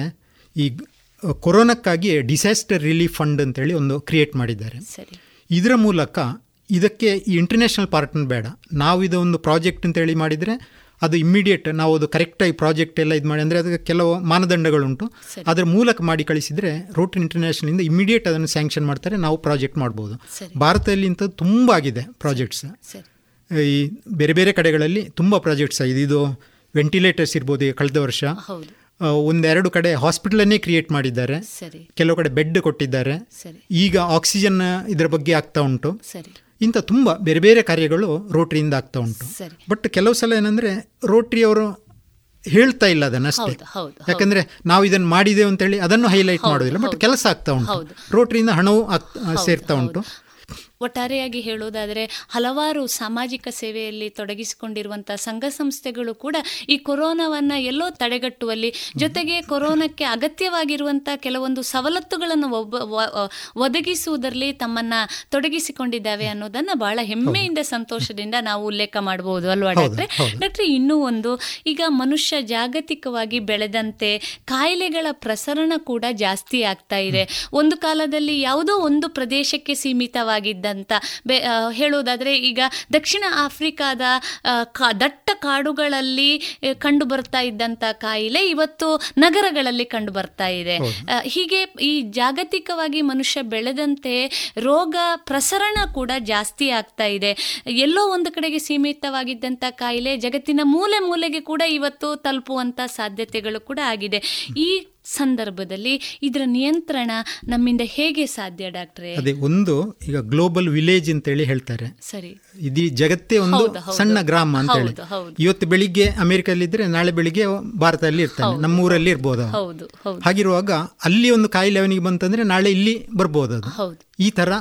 ಈ ಕೊರೋನಕ್ಕಾಗಿ ಡಿಸಾಸ್ಟರ್ ರಿಲೀಫ್ ಫಂಡ್ ಅಂತೇಳಿ ಒಂದು ಕ್ರಿಯೇಟ್ ಮಾಡಿದ್ದಾರೆ. ಇದರ ಮೂಲಕ ಇದಕ್ಕೆ ಈ ಇಂಟರ್ನ್ಯಾಷನಲ್ ಪಾರ್ಟ್ನರ್ ಬೇಡ. ನಾವು ಇದು ಒಂದು ಪ್ರಾಜೆಕ್ಟ್ ಅಂತೇಳಿ ಮಾಡಿದರೆ ಅದು ಇಮ್ಮಿಡಿಯೇಟ್ ನಾವು ಅದು ಕರೆಕ್ಟಾಗಿ ಪ್ರಾಜೆಕ್ಟ್ ಎಲ್ಲ ಇದು ಮಾಡಿ ಅಂದರೆ ಅದಕ್ಕೆ ಕೆಲವು ಮಾನದಂಡಗಳುಂಟು. ಅದರ ಮೂಲಕ ಮಾಡಿ ಕಳಿಸಿದರೆ ರೋಟ್ರಿ ಇಂಟರ್ನ್ಯಾಷನಲಿಂದ ಇಮ್ಮಿಡಿಯೇಟ್ ಅದನ್ನು ಸ್ಯಾಂಕ್ಷನ್ ಮಾಡ್ತಾರೆ ನಾವು ಪ್ರಾಜೆಕ್ಟ್ ಮಾಡ್ಬೋದು. ಭಾರತದಲ್ಲಿ ಇಂಥದ್ದು ತುಂಬ ಆಗಿದೆ ಪ್ರಾಜೆಕ್ಟ್ಸ್ ಈ ಬೇರೆ ಬೇರೆ ಕಡೆಗಳಲ್ಲಿ ತುಂಬ ಪ್ರಾಜೆಕ್ಟ್ಸ್ ಆಗಿದೆ. ಇದು ವೆಂಟಿಲೇಟರ್ಸ್ ಇರ್ಬೋದು ಕಳೆದ ವರ್ಷ. ಒಂದೆರಡು ಕಡೆ ಹಾಸ್ಪಿಟಲನ್ನೇ ಕ್ರಿಯೇಟ್ ಮಾಡಿದ್ದಾರೆ. ಕೆಲವು ಕಡೆ ಬೆಡ್ ಕೊಟ್ಟಿದ್ದಾರೆ. ಈಗ ಆಕ್ಸಿಜನ್ ಇದರ ಬಗ್ಗೆ ಆಗ್ತಾ ಉಂಟು. ಇಂಥ ತುಂಬ ಬೇರೆ ಬೇರೆ ಕಾರ್ಯಗಳು ರೋಟ್ರಿಯಿಂದ ಆಗ್ತಾ ಉಂಟು. ಬಟ್ ಕೆಲವು ಸಲ ಏನಂದರೆ ರೋಟ್ರಿಯವರು ಹೇಳ್ತಾ ಇಲ್ಲ ಅದನ್ನಷ್ಟೇ ಯಾಕಂದ್ರೆ ನಾವು ಇದನ್ನು ಅಂತ ಅಂತೇಳಿ ಅದನ್ನು ಹೈಲೈಟ್ ಮಾಡೋದಿಲ್ಲ ಬಟ್ ಕೆಲಸ ಆಗ್ತಾ ಉಂಟು. ರೋಟ್ರಿಯಿಂದ ಹಣವು ಸೇರ್ತಾ. ಉಂಟು. ಒಟ್ಟಾರೆಯಾಗಿ ಹೇಳೋದಾದರೆ ಹಲವಾರು ಸಾಮಾಜಿಕ ಸೇವೆಯಲ್ಲಿ ತೊಡಗಿಸಿಕೊಂಡಿರುವಂಥ ಸಂಘ ಸಂಸ್ಥೆಗಳು ಕೂಡ ಈ ಕೊರೋನಾವನ್ನು ಎಲ್ಲೋ ತಡೆಗಟ್ಟುವಲ್ಲಿ ಜೊತೆಗೆ ಕೊರೋನಾಕ್ಕೆ ಅಗತ್ಯವಾಗಿರುವಂಥ ಕೆಲವೊಂದು ಸವಲತ್ತುಗಳನ್ನು ಒಬ್ಬ ಒದಗಿಸುವುದರಲ್ಲಿ ತಮ್ಮನ್ನ ತೊಡಗಿಸಿಕೊಂಡಿದ್ದಾವೆ ಅನ್ನೋದನ್ನು ಬಹಳ ಹೆಮ್ಮೆಯಿಂದ ಸಂತೋಷದಿಂದ ನಾವು ಉಲ್ಲೇಖ ಮಾಡಬಹುದು ಅಲ್ವಾ ಡಾಕ್ಟ್ರೆ. ಡಾಕ್ಟ್ರೆ ಇನ್ನೂ ಒಂದು ಈಗ ಮನುಷ್ಯ ಜಾಗತಿಕವಾಗಿ ಬೆಳೆದಂತೆ ಕಾಯಿಲೆಗಳ ಪ್ರಸರಣ ಕೂಡ ಜಾಸ್ತಿ ಆಗ್ತಾ ಇದೆ. ಒಂದು ಕಾಲದಲ್ಲಿ ಯಾವುದೋ ಒಂದು ಪ್ರದೇಶಕ್ಕೆ ಸೀಮಿತವಾಗಿದ್ದಂಥ ಅಂತ. ಬೆ ಹೇಳುವುದಾದರೆ ಈಗ ದಕ್ಷಿಣ ಆಫ್ರಿಕಾದ ದಟ್ಟ ಕಾಡುಗಳಲ್ಲಿ ಕಂಡು ಬರ್ತಾ ಇದ್ದಂಥ ಕಾಯಿಲೆ ಇವತ್ತು ನಗರಗಳಲ್ಲಿ ಕಂಡು ಬರ್ತಾ ಇದೆ. ಹೀಗೆ ಈ ಜಾಗತಿಕವಾಗಿ ಮನುಷ್ಯ ಬೆಳೆದಂತೆ ರೋಗ ಪ್ರಸರಣ ಕೂಡ ಜಾಸ್ತಿ ಆಗ್ತಾ ಇದೆ. ಎಲ್ಲೋ ಒಂದು ಕಡೆಗೆ ಸೀಮಿತವಾಗಿದ್ದಂಥ ಕಾಯಿಲೆ ಜಗತ್ತಿನ ಮೂಲೆ ಮೂಲೆಗೆ ಕೂಡ ಇವತ್ತು ತಲುಪುವಂಥ ಸಾಧ್ಯತೆಗಳು ಕೂಡ ಆಗಿದೆ. ಈ ಸಂದರ್ಭದಲ್ಲಿ ಇದರ ನಿಯಂತ್ರಣ ನಮ್ಮಿಂದ ಹೇಗೆ ಸಾಧ್ಯ ಡಾಕ್ಟ್ರೆ? ಅದೇ ಒಂದು ಈಗ ಗ್ಲೋಬಲ್ ವಿಲೇಜ್ ಅಂತ ಹೇಳಿ ಹೇಳ್ತಾರೆ. ಸರಿ. ಇದು ಜಗತ್ತೇ ಒಂದು. ಸಣ್ಣ ಗ್ರಾಮ ಅಂತ ಹೇಳಿ. ಇವತ್ತು ಬೆಳಿಗ್ಗೆ ಅಮೆರಿಕದಲ್ಲಿ ಇದ್ರೆ ನಾಳೆ ಬೆಳಿಗ್ಗೆ ಭಾರತದಲ್ಲಿ ಇರ್ತಾನೆ. ನಮ್ಮೂರಲ್ಲಿ ಇರ್ಬೋದು ಅವ. ಹೌದು ಹೌದು. ಹಾಗಿರುವಾಗ ಅಲ್ಲಿ ಒಂದು ಕಾಯಿಲೆ ಅವನಿಗೆ ಬಂತಂದ್ರೆ ನಾಳೆ ಇಲ್ಲಿ ಬರ್ಬೋದು ಅದು. ಈ ತರ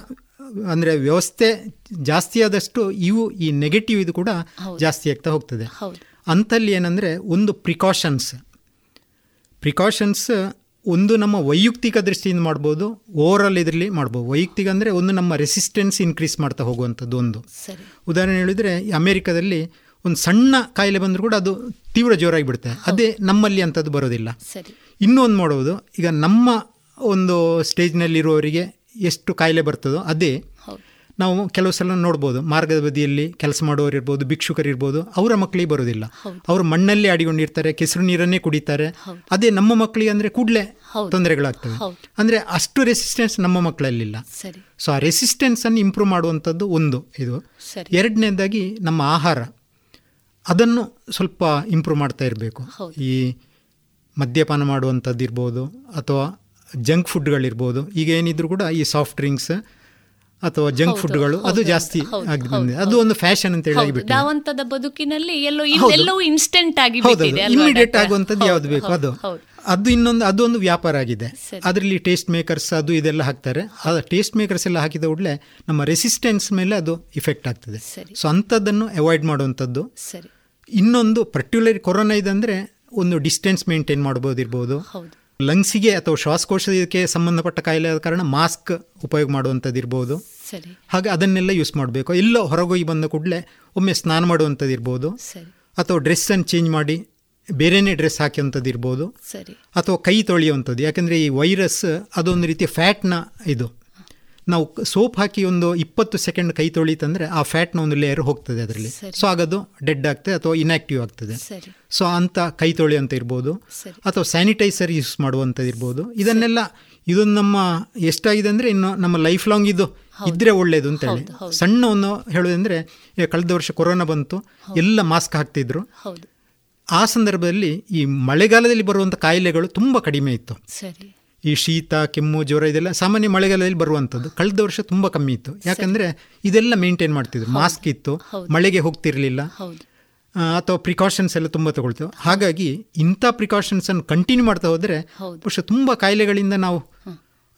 ಅಂದ್ರೆ ವ್ಯವಸ್ಥೆ ಜಾಸ್ತಿ ಆದಷ್ಟು ಇವು ಈ ನೆಗೆಟಿವ್ ಇದು ಕೂಡ ಜಾಸ್ತಿ ಆಗ್ತಾ ಹೋಗ್ತದೆ. ಅಂತಲ್ಲಿ ಏನಂದರೆ ಒಂದು ಪ್ರಿಕಾಷನ್ಸ್ ಪ್ರಿಕಾಷನ್ಸ್ ಒಂದು ನಮ್ಮ ವೈಯಕ್ತಿಕ ದೃಷ್ಟಿಯಿಂದ ಮಾಡ್ಬೋದು ಓವರಾಲ್ ಇದರಲ್ಲಿ ಮಾಡ್ಬೋದು. ವೈಯಕ್ತಿಕ ಅಂದರೆ ಒಂದು ನಮ್ಮ ರೆಸಿಸ್ಟೆನ್ಸ್ ಇನ್ಕ್ರೀಸ್ ಮಾಡ್ತಾ ಹೋಗುವಂಥದ್ದು ಒಂದು. ಉದಾಹರಣೆ ಹೇಳಿದರೆ ಅಮೇರಿಕಾದಲ್ಲಿ ಒಂದು ಸಣ್ಣ ಕಾಯಿಲೆ ಬಂದರೂ ಕೂಡ ಅದು ತೀವ್ರ ಜೋರಾಗಿ ಬಿಡುತ್ತೆ. ಅದೇ ನಮ್ಮಲ್ಲಿ ಅಂಥದ್ದು ಬರೋದಿಲ್ಲ. ಇನ್ನೂ ಇನ್ನೊಂದು ಮಾಡೋದು ಈಗ ನಮ್ಮ ಒಂದು ಸ್ಟೇಜ್ನಲ್ಲಿರುವವರಿಗೆ ಎಷ್ಟು ಕಾಯಿಲೆ ಬರ್ತದೋ ಅದೇ ನಾವು ಕೆಲವು ಸಲ ನೋಡ್ಬೋದು ಮಾರ್ಗದ ಬದಿಯಲ್ಲಿ ಕೆಲಸ ಮಾಡುವವರು ಭಿಕ್ಷುಕರಿರ್ಬೋದು ಅವರ ಮಕ್ಕಳಿಗೆ ಬರೋದಿಲ್ಲ ಅವರು ಮಣ್ಣಲ್ಲಿ ಆಡಿಕೊಂಡಿರ್ತಾರೆ ಕೆಸರು ನೀರನ್ನೇ ಕುಡಿತಾರೆ. ಅದೇ ನಮ್ಮ ಮಕ್ಕಳಿಗೆ ಅಂದರೆ ಕೂಡಲೇ ತೊಂದರೆಗಳಾಗ್ತವೆ. ಅಂದರೆ ಅಷ್ಟು ರೆಸಿಸ್ಟೆನ್ಸ್ ನಮ್ಮ ಮಕ್ಕಳಲ್ಲಿಲ್ಲ. ಸೊ ಆ ರೆಸಿಸ್ಟೆನ್ಸನ್ನು ಇಂಪ್ರೂವ್ ಮಾಡುವಂಥದ್ದು ಒಂದು ಇದು. ಎರಡನೇದಾಗಿ ನಮ್ಮ ಆಹಾರ. ಅದನ್ನು ಸ್ವಲ್ಪ ಇಂಪ್ರೂವ್ ಮಾಡ್ತಾ ಇರಬೇಕು. ಈ ಮದ್ಯಪಾನ ಮಾಡುವಂಥದ್ದು ಇರ್ಬೋದು ಅಥವಾ ಜಂಕ್ ಫುಡ್ಗಳಿರ್ಬೋದು ಈಗ ಏನಿದ್ರು ಕೂಡ ಈ ಸಾಫ್ಟ್ ಡ್ರಿಂಕ್ಸ್ ಅಥವಾ ಜಂಕ್ ಫುಡ್ಗಳು ಅದು ಜಾಸ್ತಿ ಆಗಿ ಬಂದಿದೆ ಅದು ಒಂದು ಫ್ಯಾಷನ್ ಅಂತ ಹೇಳಿ ಧಾವಂತದ ಬದುಕಿನಲ್ಲಿ ಎಲ್ಲೋ ಎಲ್ಲವೂ ಇನ್ಸ್ಟೆಂಟ್ ಆಗಿ ಇಮಿಡಿಯೇಟ್ ಆಗುವಂತದ್ದು ಆಗುವಂಥದ್ದು ಯಾವ್ದು ಬೇಕು? ಅದು. ಅದು ಇನ್ನೊಂದು ಅದು ಒಂದು ವ್ಯಾಪಾರ ಆಗಿದೆ. ಅದರಲ್ಲಿ ಟೇಸ್ಟ್ ಮೇಕರ್ಸ್ ಅದು ಇದೆಲ್ಲ ಹಾಕ್ತಾರೆ. ಆ ಟೇಸ್ಟ್ ಮೇಕರ್ಸ್ ಎಲ್ಲ ಹಾಕಿದ ಕೂಡಲೇ ನಮ್ಮ ರೆಸಿಸ್ಟೆನ್ಸ್ ಮೇಲೆ ಅದು ಇಫೆಕ್ಟ್ ಆಗ್ತದೆ. ಸೊ ಅಂಥದ್ದನ್ನು ಅವಾಯ್ಡ್ ಮಾಡುವಂಥದ್ದು. ಇನ್ನೊಂದು ಪರ್ಟ್ಯುಲರ್ ಕೊರೋನಾ ಇದಂದರೆ ಒಂದು ಡಿಸ್ಟೆನ್ಸ್ ಮೇಂಟೈನ್ ಮಾಡ್ಬೋದಿರ್ಬೋದು. ಹೌದು. ಲಂಗ್ಸಿಗೆ ಅಥವಾ ಶ್ವಾಸಕೋಶಕ್ಕೆ ಸಂಬಂಧಪಟ್ಟ ಕಾಯಿಲೆ ಆದ ಕಾರಣ ಮಾಸ್ಕ್ ಉಪಯೋಗ ಮಾಡುವಂಥದ್ದು ಇರ್ಬೋದು ಸರಿ. ಹಾಗೆ ಅದನ್ನೆಲ್ಲ ಯೂಸ್ ಮಾಡಬೇಕು. ಇಲ್ಲ ಹೊರಗೋಗಿ ಬಂದ ಕೂಡಲೇ ಒಮ್ಮೆ ಸ್ನಾನ ಮಾಡುವಂಥದ್ದು ಇರ್ಬೋದು ಅಥವಾ ಡ್ರೆಸ್ಸನ್ನು ಚೇಂಜ್ ಮಾಡಿ ಬೇರೆಯೇ ಡ್ರೆಸ್ ಹಾಕುವಂಥದ್ದು ಇರ್ಬೋದು ಸರಿ. ಅಥವಾ ಕೈ ತೊಳೆಯುವಂಥದ್ದು. ಯಾಕೆಂದರೆ ಈ ವೈರಸ್ ಅದೊಂದು ರೀತಿಯ ಫ್ಯಾಟ್ನ ಇದು. ನಾವು ಸೋಪ್ ಹಾಕಿ ಒಂದು ಇಪ್ಪತ್ತು ಸೆಕೆಂಡ್ ಕೈ ತೊಳಿತಂದರೆ ಆ ಫ್ಯಾಟ್ನ ಒಂದು ಲೇಯರ್ ಹೋಗ್ತದೆ ಅದರಲ್ಲಿ. ಸೊ ಆಗದು ಡೆಡ್ ಆಗ್ತದೆ ಅಥವಾ ಇನ್ಆಕ್ಟಿವ್ ಆಗ್ತದೆ. ಸೊ ಅಂಥ ಕೈ ತೊಳೆಯುವಂಥ ಇರ್ಬೋದು. ಸರಿ. ಅಥವಾ ಸ್ಯಾನಿಟೈಸರ್ ಯೂಸ್ ಮಾಡುವಂಥದ್ದು ಇರ್ಬೋದು. ಇದನ್ನೆಲ್ಲ ಇದೊಂದು ನಮ್ಮ ಎಷ್ಟಾಗಿದೆ ಅಂದರೆ ಇನ್ನು ನಮ್ಮ ಲೈಫ್ ಲಾಂಗ್ ಇದು. ಇದ್ರೆ ಒಳ್ಳೆಯದು ಅಂತ ಹೇಳಿ. ಸಣ್ಣ ಒಂದು ಹೇಳೋದಂದರೆ ಕಳೆದ ವರ್ಷ ಕೊರೋನಾ ಬಂತು ಎಲ್ಲ ಮಾಸ್ಕ್ ಹಾಕ್ತಿದ್ರು. ಆ ಸಂದರ್ಭದಲ್ಲಿ ಈ ಮಳೆಗಾಲದಲ್ಲಿ ಬರುವಂಥ ಕಾಯಿಲೆಗಳು ತುಂಬ ಕಡಿಮೆ ಇತ್ತು. ಈ ಶೀತ ಕೆಮ್ಮು ಜ್ವರ ಇದೆಲ್ಲ ಸಾಮಾನ್ಯ ಮಳೆಗಾಲದಲ್ಲಿ ಬರುವಂಥದ್ದು. ಕಳೆದ ವರ್ಷ ತುಂಬ ಕಮ್ಮಿ ಇತ್ತು. ಯಾಕಂದರೆ ಇದೆಲ್ಲ ಮೇಂಟೈನ್ ಮಾಡ್ತಿದ್ರು. ಮಾಸ್ಕ್ ಇತ್ತು. ಮಳೆಗೆ ಹೋಗ್ತಿರಲಿಲ್ಲ. ಅಥವಾ ಪ್ರಿಕಾಷನ್ಸ್ ಎಲ್ಲ ತುಂಬ ತಗೊಳ್ತೇವೆ ಹಾಗಾಗಿ ಇಂಥ ಪ್ರಿಕಾಷನ್ಸನ್ನು ಕಂಟಿನ್ಯೂ ಮಾಡ್ತಾ ಹೋದರೆ ಹೌದು. ಬಹುಶಃ ತುಂಬ ಕಾಯಿಲೆಗಳಿಂದ ನಾವು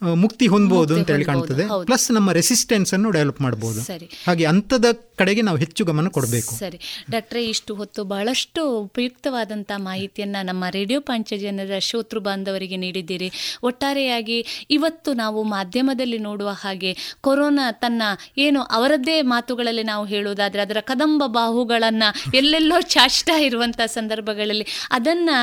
ಮುಕ್ತಿ ಹೊಂದಬಹುದು ಅಂತ ಹೇಳಿ ಕಾಣ್ತದೆ. ಪ್ಲಸ್ ನಮ್ಮ ರೆಸಿಸ್ಟೆನ್ಸ್ ಅನ್ನು ಡೆವಲಪ್ ಮಾಡಬಹುದು ಸರಿ. ಹಾಗೆ ಅಂತದ ಕಡೆಗೆ ನಾವು ಹೆಚ್ಚು ಗಮನ ಕೊಡಬೇಕು. ಸರಿ. ಡಾಕ್ಟ್ರೆ ಇಷ್ಟು ಹೊತ್ತು ಬಹಳಷ್ಟು ಉಪಯುಕ್ತವಾದಂತಹ ಮಾಹಿತಿಯನ್ನು ನಮ್ಮ ರೇಡಿಯೋ ಪಾಂಚಜನ್ಯದ ಶೋತೃ ಬಾಂಧವರಿಗೆ ನೀಡಿದ್ದೀರಿ. ಒಟ್ಟಾರೆಯಾಗಿ ಇವತ್ತು ನಾವು ಮಾಧ್ಯಮದಲ್ಲಿ ನೋಡುವ ಹಾಗೆ ಕೊರೋನಾ ತನ್ನ ಏನು ಅವರದ್ದೇ ಮಾತುಗಳಲ್ಲಿ ನಾವು ಹೇಳುವುದಾದರೆ ಅದರ ಕದಂಬ ಬಾಹುಗಳನ್ನು ಎಲ್ಲೆಲ್ಲೋ ಚಾಚ್ತಾ ಇರುವಂಥ ಸಂದರ್ಭಗಳಲ್ಲಿ ಅದನ್ನು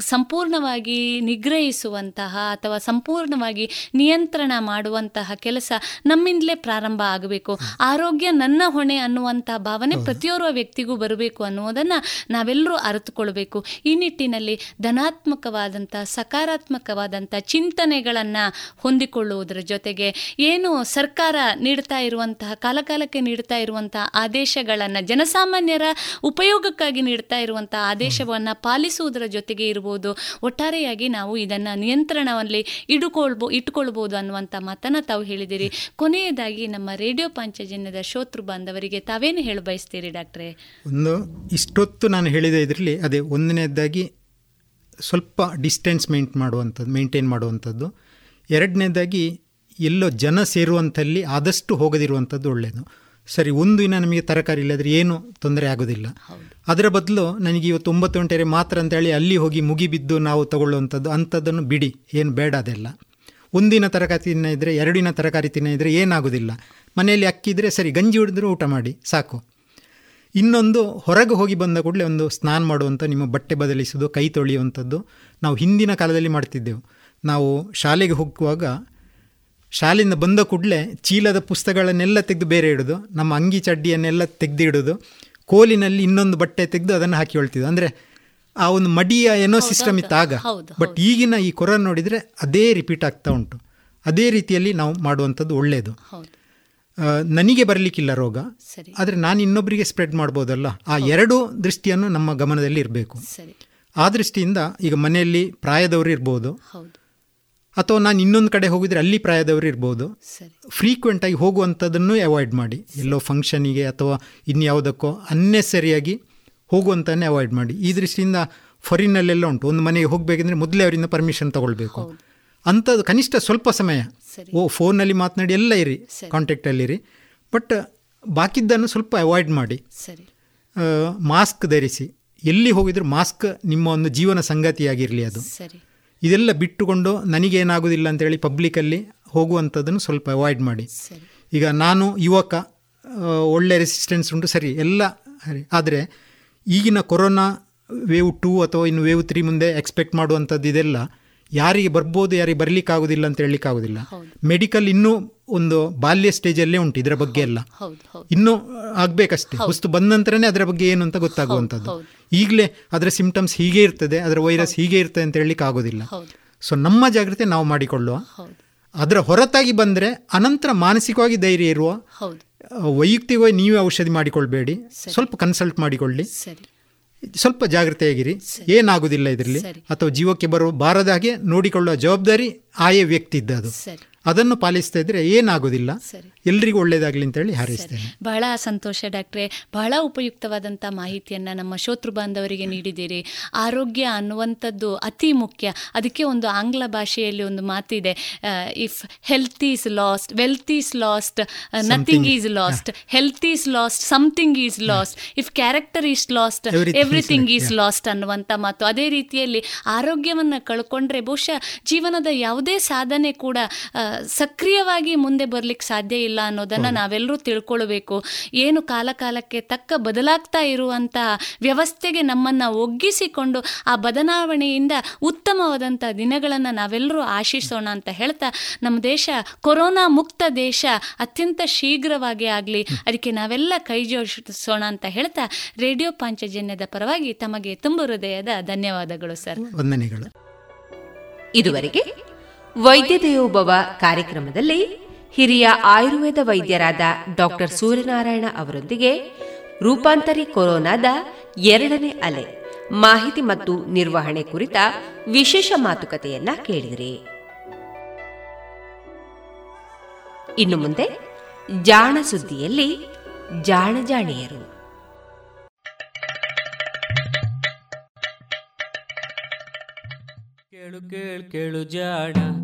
ಸಂಪೂರ್ಣವಾಗಿ ನಿಗ್ರಹಿಸುವಂತಹ ಅಥವಾ ಸಂಪೂರ್ಣವಾಗಿ ನಿಯಂತ್ರಣ ಮಾಡುವಂತಹ ಕೆಲಸ ನಮ್ಮಿಂದಲೇ ಪ್ರಾರಂಭ ಆಗಬೇಕು. ಆರೋಗ್ಯ ನನ್ನ ಹೊಣೆ ಅನ್ನುವಂಥ ಭಾವನೆ ಪ್ರತಿಯೋರ್ವ ವ್ಯಕ್ತಿಗೂ ಬರಬೇಕು ಅನ್ನುವುದನ್ನು ನಾವೆಲ್ಲರೂ ಅರಿತುಕೊಳ್ಬೇಕು. ಈ ನಿಟ್ಟಿನಲ್ಲಿ ಧನಾತ್ಮಕವಾದಂಥ ಸಕಾರಾತ್ಮಕವಾದಂಥ ಚಿಂತನೆಗಳನ್ನು ಹೊಂದಿಕೊಳ್ಳುವುದರ ಜೊತೆಗೆ ಏನು ಸರ್ಕಾರ ನೀಡ್ತಾ ಇರುವಂತಹ ಕಾಲಕಾಲಕ್ಕೆ ನೀಡ್ತಾ ಇರುವಂತಹ ಆದೇಶಗಳನ್ನು ಜನಸಾಮಾನ್ಯರ ಉಪಯೋಗಕ್ಕಾಗಿ ನೀಡ್ತಾ ಇರುವಂತಹ ಆದೇಶವನ್ನು ಪಾಲಿಸುವುದರ ಜೊತೆಗೆ ಇರ್ಬೋದು. ಒಟ್ಟಾರೆಯಾಗಿ ನಾವು ಇದನ್ನು ನಿಯಂತ್ರಣದಲ್ಲಿ ಇಡುಕೊಳ್ಬೋ ಇಟ್ಕೊಳ್ಬೋದು ಅನ್ನುವಂಥ ಮಾತನ್ನು ತಾವು ಹೇಳಿದಿರಿ. ಕೊನೆಯದಾಗಿ ನಮ್ಮ ರೇಡಿಯೋ ಪಂಚಜನ್ಯದ ಶೋತೃ ಬಾಂಧವರಿಗೆ ತಾವೇನು ಹೇಳ ಬಯಸ್ತೀರಿ ಡಾಕ್ಟ್ರೇ? ಒಂದು ಇಷ್ಟೊತ್ತು ನಾನು ಹೇಳಿದ ಇದರಲ್ಲಿ ಅದೇ ಒಂದನೇದಾಗಿ ಸ್ವಲ್ಪ ಡಿಸ್ಟೆನ್ಸ್ ಮೇಂಟ್ ಮಾಡುವಂಥದ್ದು ಮೇಂಟೈನ್ ಮಾಡುವಂಥದ್ದು. ಎರಡನೇದಾಗಿ ಎಲ್ಲೋ ಜನ ಸೇರುವಂಥಲ್ಲಿ ಆದಷ್ಟು ಹೋಗದಿರುವಂಥದ್ದು ಒಳ್ಳೆಯದು ಸರಿ ಒಂದು ದಿನ ನಮಗೆ ತರಕಾರಿ ಇಲ್ಲದ್ರೆ ಏನು ತೊಂದರೆ ಆಗೋದಿಲ್ಲ. ಅದರ ಬದಲು ನನಗೆ ಇವತ್ತು ಒಂಬತ್ತು ಗಂಟೆಗೆ ಮಾತ್ರ ಅಂತೇಳಿ ಅಲ್ಲಿ ಹೋಗಿ ಮುಗಿಬಿದ್ದು ನಾವು ತಗೊಳ್ಳುವಂಥದ್ದು ಅಂಥದ್ದನ್ನು ಬಿಡಿ ಏನು ಬೇಡ ಅದೆಲ್ಲ. ಒಂದಿನ ತರಕಾರಿ ತಿನ್ನ ಇದ್ದರೆ ಎರಡಿನ ತರಕಾರಿ ತಿನ್ನ ಇದ್ದರೆ ಏನಾಗೋದಿಲ್ಲ. ಮನೆಯಲ್ಲಿ ಅಕ್ಕಿದ್ರೆ ಸರಿ, ಗಂಜಿ ಹಿಡಿದ್ರೂ ಊಟ ಮಾಡಿ, ಸಾಕು. ಇನ್ನೊಂದು, ಹೊರಗೆ ಹೋಗಿ ಬಂದ ಕೂಡಲೇ ಒಂದು ಸ್ನಾನ ಮಾಡುವಂಥ ನಿಮ್ಮ ಬಟ್ಟೆ ಬದಲಿಸೋದು ಕೈ ತೊಳೆಯುವಂಥದ್ದು ನಾವು ಹಿಂದಿನ ಕಾಲದಲ್ಲಿ ಮಾಡ್ತಿದ್ದೆವು. ನಾವು ಶಾಲೆಗೆ ಹೋಗುವಾಗ ಶಾಲೆಯಿಂದ ಬಂದ ಕೂಡಲೇ ಚೀಲದ ಪುಸ್ತಕಗಳನ್ನೆಲ್ಲ ತೆಗೆದು ಬೇರೆ ಇಡೋದು, ನಮ್ಮ ಅಂಗಿ ಚಡ್ಡಿಯನ್ನೆಲ್ಲ ತೆಗೆದು ಇಡೋದು, ಕೋಲಿನಲ್ಲಿ ಇನ್ನೊಂದು ಬಟ್ಟೆ ತೆಗೆದು ಅದನ್ನು ಹಾಕಿ ಹೇಳ್ತಿದ್ದು ಅಂದರೆ ಆ ಒಂದು ಮಡಿಯ ಏನೋ ಸಿಸ್ಟಮ್ ಇತ್ತು ಆಗ ಬಟ್ ಈಗಿನ ಈ ಕೊರೋನಾ ನೋಡಿದರೆ ಅದೇ ರಿಪೀಟ್ ಆಗ್ತಾ ಉಂಟು. ಅದೇ ರೀತಿಯಲ್ಲಿ ನಾವು ಮಾಡುವಂಥದ್ದು ಒಳ್ಳೆಯದು ನನಗೆ ಬರಲಿಕ್ಕಿಲ್ಲ ರೋಗ. ಆದರೆ ನಾನು ಇನ್ನೊಬ್ಬರಿಗೆ ಸ್ಪ್ರೆಡ್ ಮಾಡ್ಬೋದಲ್ಲ? ಆ ಎರಡು ದೃಷ್ಟಿಯನ್ನು ನಮ್ಮ ಗಮನದಲ್ಲಿ ಇರಬೇಕು. ಆ ದೃಷ್ಟಿಯಿಂದ ಈಗ ಮನೆಯಲ್ಲಿ ಪ್ರಾಯದವರು ಇರ್ಬೋದು. ಅಥವಾ ನಾನು ಇನ್ನೊಂದು ಕಡೆ ಹೋಗಿದ್ರೆ ಅಲ್ಲಿ ಪ್ರಾಯದವರು ಇರ್ಬೋದು. ಫ್ರೀಕ್ವೆಂಟಾಗಿ ಹೋಗುವಂಥದ್ದನ್ನು ಅವಾಯ್ಡ್ ಮಾಡಿ. ಎಲ್ಲೋ ಫಂಕ್ಷನಿಗೆ ಅಥವಾ ಇನ್ಯಾವುದಕ್ಕೋ ಅನ್ನೆಸರಿಯಾಗಿ ಹೋಗುವಂತನ್ನೇ ಅವಾಯ್ಡ್ ಮಾಡಿ. ಈ ದೃಷ್ಟಿಯಿಂದ ಫಾರಿನಲ್ಲೆಲ್ಲ ಉಂಟು. ಒಂದು ಮನೆಗೆ ಹೋಗಬೇಕಂದ್ರೆ ಮೊದಲೇ ಅವರಿಂದ ಪರ್ಮಿಷನ್ ತಗೊಳ್ಬೇಕು. ಅಂಥದ್ದು ಕನಿಷ್ಠ ಸ್ವಲ್ಪ ಸಮಯ. ಓ ಫೋನಲ್ಲಿ ಮಾತನಾಡಿ ಎಲ್ಲ ಇರಿ ಕಾಂಟ್ಯಾಕ್ಟಲ್ಲಿರಿ ಬಟ್ ಬಾಕಿದ್ದನ್ನು ಸ್ವಲ್ಪ ಅವಾಯ್ಡ್ ಮಾಡಿ. ಮಾಸ್ಕ್ ಧರಿಸಿ. ಎಲ್ಲಿ ಹೋಗಿದ್ರು ಮಾಸ್ಕ್ ನಿಮ್ಮ ಒಂದು ಜೀವನ ಸಂಗತಿಯಾಗಿರಲಿ ಅದು. ಇದೆಲ್ಲ ಬಿಟ್ಟುಕೊಂಡು ನನಗೇನಾಗೋದಿಲ್ಲ ಅಂತೇಳಿ ಪಬ್ಲಿಕಲ್ಲಿ ಹೋಗುವಂಥದ್ದನ್ನು ಸ್ವಲ್ಪ ಅವಾಯ್ಡ್ ಮಾಡಿ. ಈಗ ನಾನು ಯುವಕ ಒಳ್ಳೆ ರೆಸಿಸ್ಟೆನ್ಸ್ ಉಂಟು ಸರಿ ಎಲ್ಲ ಆದರೆ ಈಗಿನ ಕೊರೋನಾ ವೇವ್ ಟೂ ಅಥವಾ ಇನ್ನು ವೇವ್ ತ್ರೀ ಮುಂದೆ ಎಕ್ಸ್ಪೆಕ್ಟ್ ಮಾಡುವಂಥದ್ದು ಇದೆಲ್ಲ ಯಾರಿಗೆ ಬರ್ಬೋದು ಯಾರಿಗೆ ಬರಲಿಕ್ಕಾಗೋದಿಲ್ಲ ಅಂತ ಹೇಳಲಿಕ್ಕಾಗೋದಿಲ್ಲ. ಮೆಡಿಕಲ್ ಇನ್ನೂ ಒಂದು ಬಾಲ್ಯ ಸ್ಟೇಜಲ್ಲೇ ಉಂಟು ಇದರ ಬಗ್ಗೆ ಎಲ್ಲ. ಇನ್ನೂ ಆಗಬೇಕಷ್ಟೇ. ವಸ್ತು ಬಂದ ನಂತರನೇ ಅದರ ಬಗ್ಗೆ ಏನು ಅಂತ ಗೊತ್ತಾಗುವಂಥದ್ದು. ಈಗಲೇ ಅದರ ಸಿಂಪ್ಟಮ್ಸ್ ಹೀಗೆ ಇರ್ತದೆ ಅದರ ವೈರಸ್ ಹೀಗೆ ಇರ್ತದೆ ಅಂತ ಹೇಳಲಿಕ್ಕೆ ಆಗೋದಿಲ್ಲ ಸೊ ನಮ್ಮ ಜಾಗ್ರತೆ ನಾವು ಮಾಡಿಕೊಳ್ಳುವ. ಅದರ ಹೊರತಾಗಿ ಬಂದರೆ ಅನಂತರ ಮಾನಸಿಕವಾಗಿ ಧೈರ್ಯ ಇರುವ ವೈಯಕ್ತಿಕವಾಗಿ ನೀವೇ ಔಷಧಿ ಮಾಡಿಕೊಳ್ಬೇಡಿ. ಸ್ವಲ್ಪ ಕನ್ಸಲ್ಟ್ ಮಾಡಿಕೊಳ್ಳಿ. ಸ್ವಲ್ಪ ಜಾಗ್ರತೆಯಾಗಿರಿ. ಏನಾಗುವುದಿಲ್ಲ ಇದರಲ್ಲಿ. ಅಥವಾ ಜೀವಕ್ಕೆ ಬರುವ ಬಾರದ ಹಾಗೆ ನೋಡಿಕೊಳ್ಳುವ ಜವಾಬ್ದಾರಿ ಆಯೇ ವ್ಯಕ್ತಿ ಇದ್ದದು ಅದನ್ನು ಪಾಲಿಸ್ತಾ ಇದ್ರೆ ಏನಾಗೋದಿಲ್ಲ. ಎಲ್ರಿಗೂ ಒಳ್ಳೇದಾಗಲಿ ಅಂತ ಹೇಳಿ ಹಾರೈಸ್ತೇನೆ. ಬಹಳ ಸಂತೋಷ ಡಾಕ್ಟ್ರೆ. ಬಹಳ ಉಪಯುಕ್ತವಾದಂಥ ಮಾಹಿತಿಯನ್ನ ನಮ್ಮ ಶೋತೃ ಬಾಂಧವರಿಗೆ ನೀಡಿದ್ದೀರಿ. ಆರೋಗ್ಯ ಅನ್ನುವಂಥದ್ದು ಅತಿ ಮುಖ್ಯ. ಅದಕ್ಕೆ ಒಂದು ಆಂಗ್ಲ ಭಾಷೆಯಲ್ಲಿ ಒಂದು ಮಾತಿದೆ if health is lost wealth is lost nothing is lost health is lost something is lost if character is lost everything is lost ಅನ್ನುವಂಥ ಮಾತು. ಅದೇ ರೀತಿಯಲ್ಲಿ ಆರೋಗ್ಯವನ್ನು ಕಳ್ಕೊಂಡ್ರೆ ಬಹುಶಃ ಜೀವನದ ಯಾವುದೇ ಸಾಧನೆ ಕೂಡ ಸಕ್ರಿಯವಾಗಿ ಮುಂದೆ ಬರ್ಲಿಕ್ಕೆ ಸಾಧ್ಯ ಇಲ್ಲ ಅನ್ನೋದನ್ನು ನಾವೆಲ್ಲರೂ ತಿಳ್ಕೊಳ್ಬೇಕು. ಏನು ಕಾಲಕಾಲಕ್ಕೆ ತಕ್ಕ ಬದಲಾಗ್ತಾ ಇರುವಂಥ ವ್ಯವಸ್ಥೆಗೆ ನಮ್ಮನ್ನು ಒಗ್ಗಿಸಿಕೊಂಡು ಆ ಬದಲಾವಣೆಯಿಂದ ಉತ್ತಮವಾದಂಥ ದಿನಗಳನ್ನು ನಾವೆಲ್ಲರೂ ಆಶಿಸೋಣ ಅಂತ ಹೇಳ್ತಾ ನಮ್ಮ ದೇಶ ಕೊರೋನಾ ಮುಕ್ತ ದೇಶ ಅತ್ಯಂತ ಶೀಘ್ರವಾಗಿ ಆಗಲಿ. ಅದಕ್ಕೆ ನಾವೆಲ್ಲ ಕೈ ಜೋಡಿಸೋಣ ಅಂತ ಹೇಳ್ತಾ ರೇಡಿಯೋ ಪಾಂಚಜನ್ಯದ ಪರವಾಗಿ ತಮಗೆ ತುಂಬ ಹೃದಯದ ಧನ್ಯವಾದಗಳು ಸರ್. ವಂದನೆಗಳು. ಇದುವರೆಗೆ ವೈದ್ಯ ದೇವೋಭವ ಕಾರ್ಯಕ್ರಮದಲ್ಲಿ ಹಿರಿಯ ಆಯುರ್ವೇದ ವೈದ್ಯರಾದ ಡಾಕ್ಟರ್ ಸೂರ್ಯನಾರಾಯಣ ಅವರೊಂದಿಗೆ ರೂಪಾಂತರಿ ಕೊರೋನಾದ ಎರಡನೇ ಅಲೆ ಮಾಹಿತಿ ಮತ್ತು ನಿರ್ವಹಣೆ ಕುರಿತ ವಿಶೇಷ ಮಾತುಕತೆಯನ್ನ ಕೇಳಿದಿರಿ. ಇನ್ನು ಮುಂದೆ ಜಾಣ ಸುದ್ದಿಯಲ್ಲಿ ಜಾಣ ಜಾಣಿಯರು. ಕೇಳು ಕೇಳು ಕೇಳು ಜಾಣ.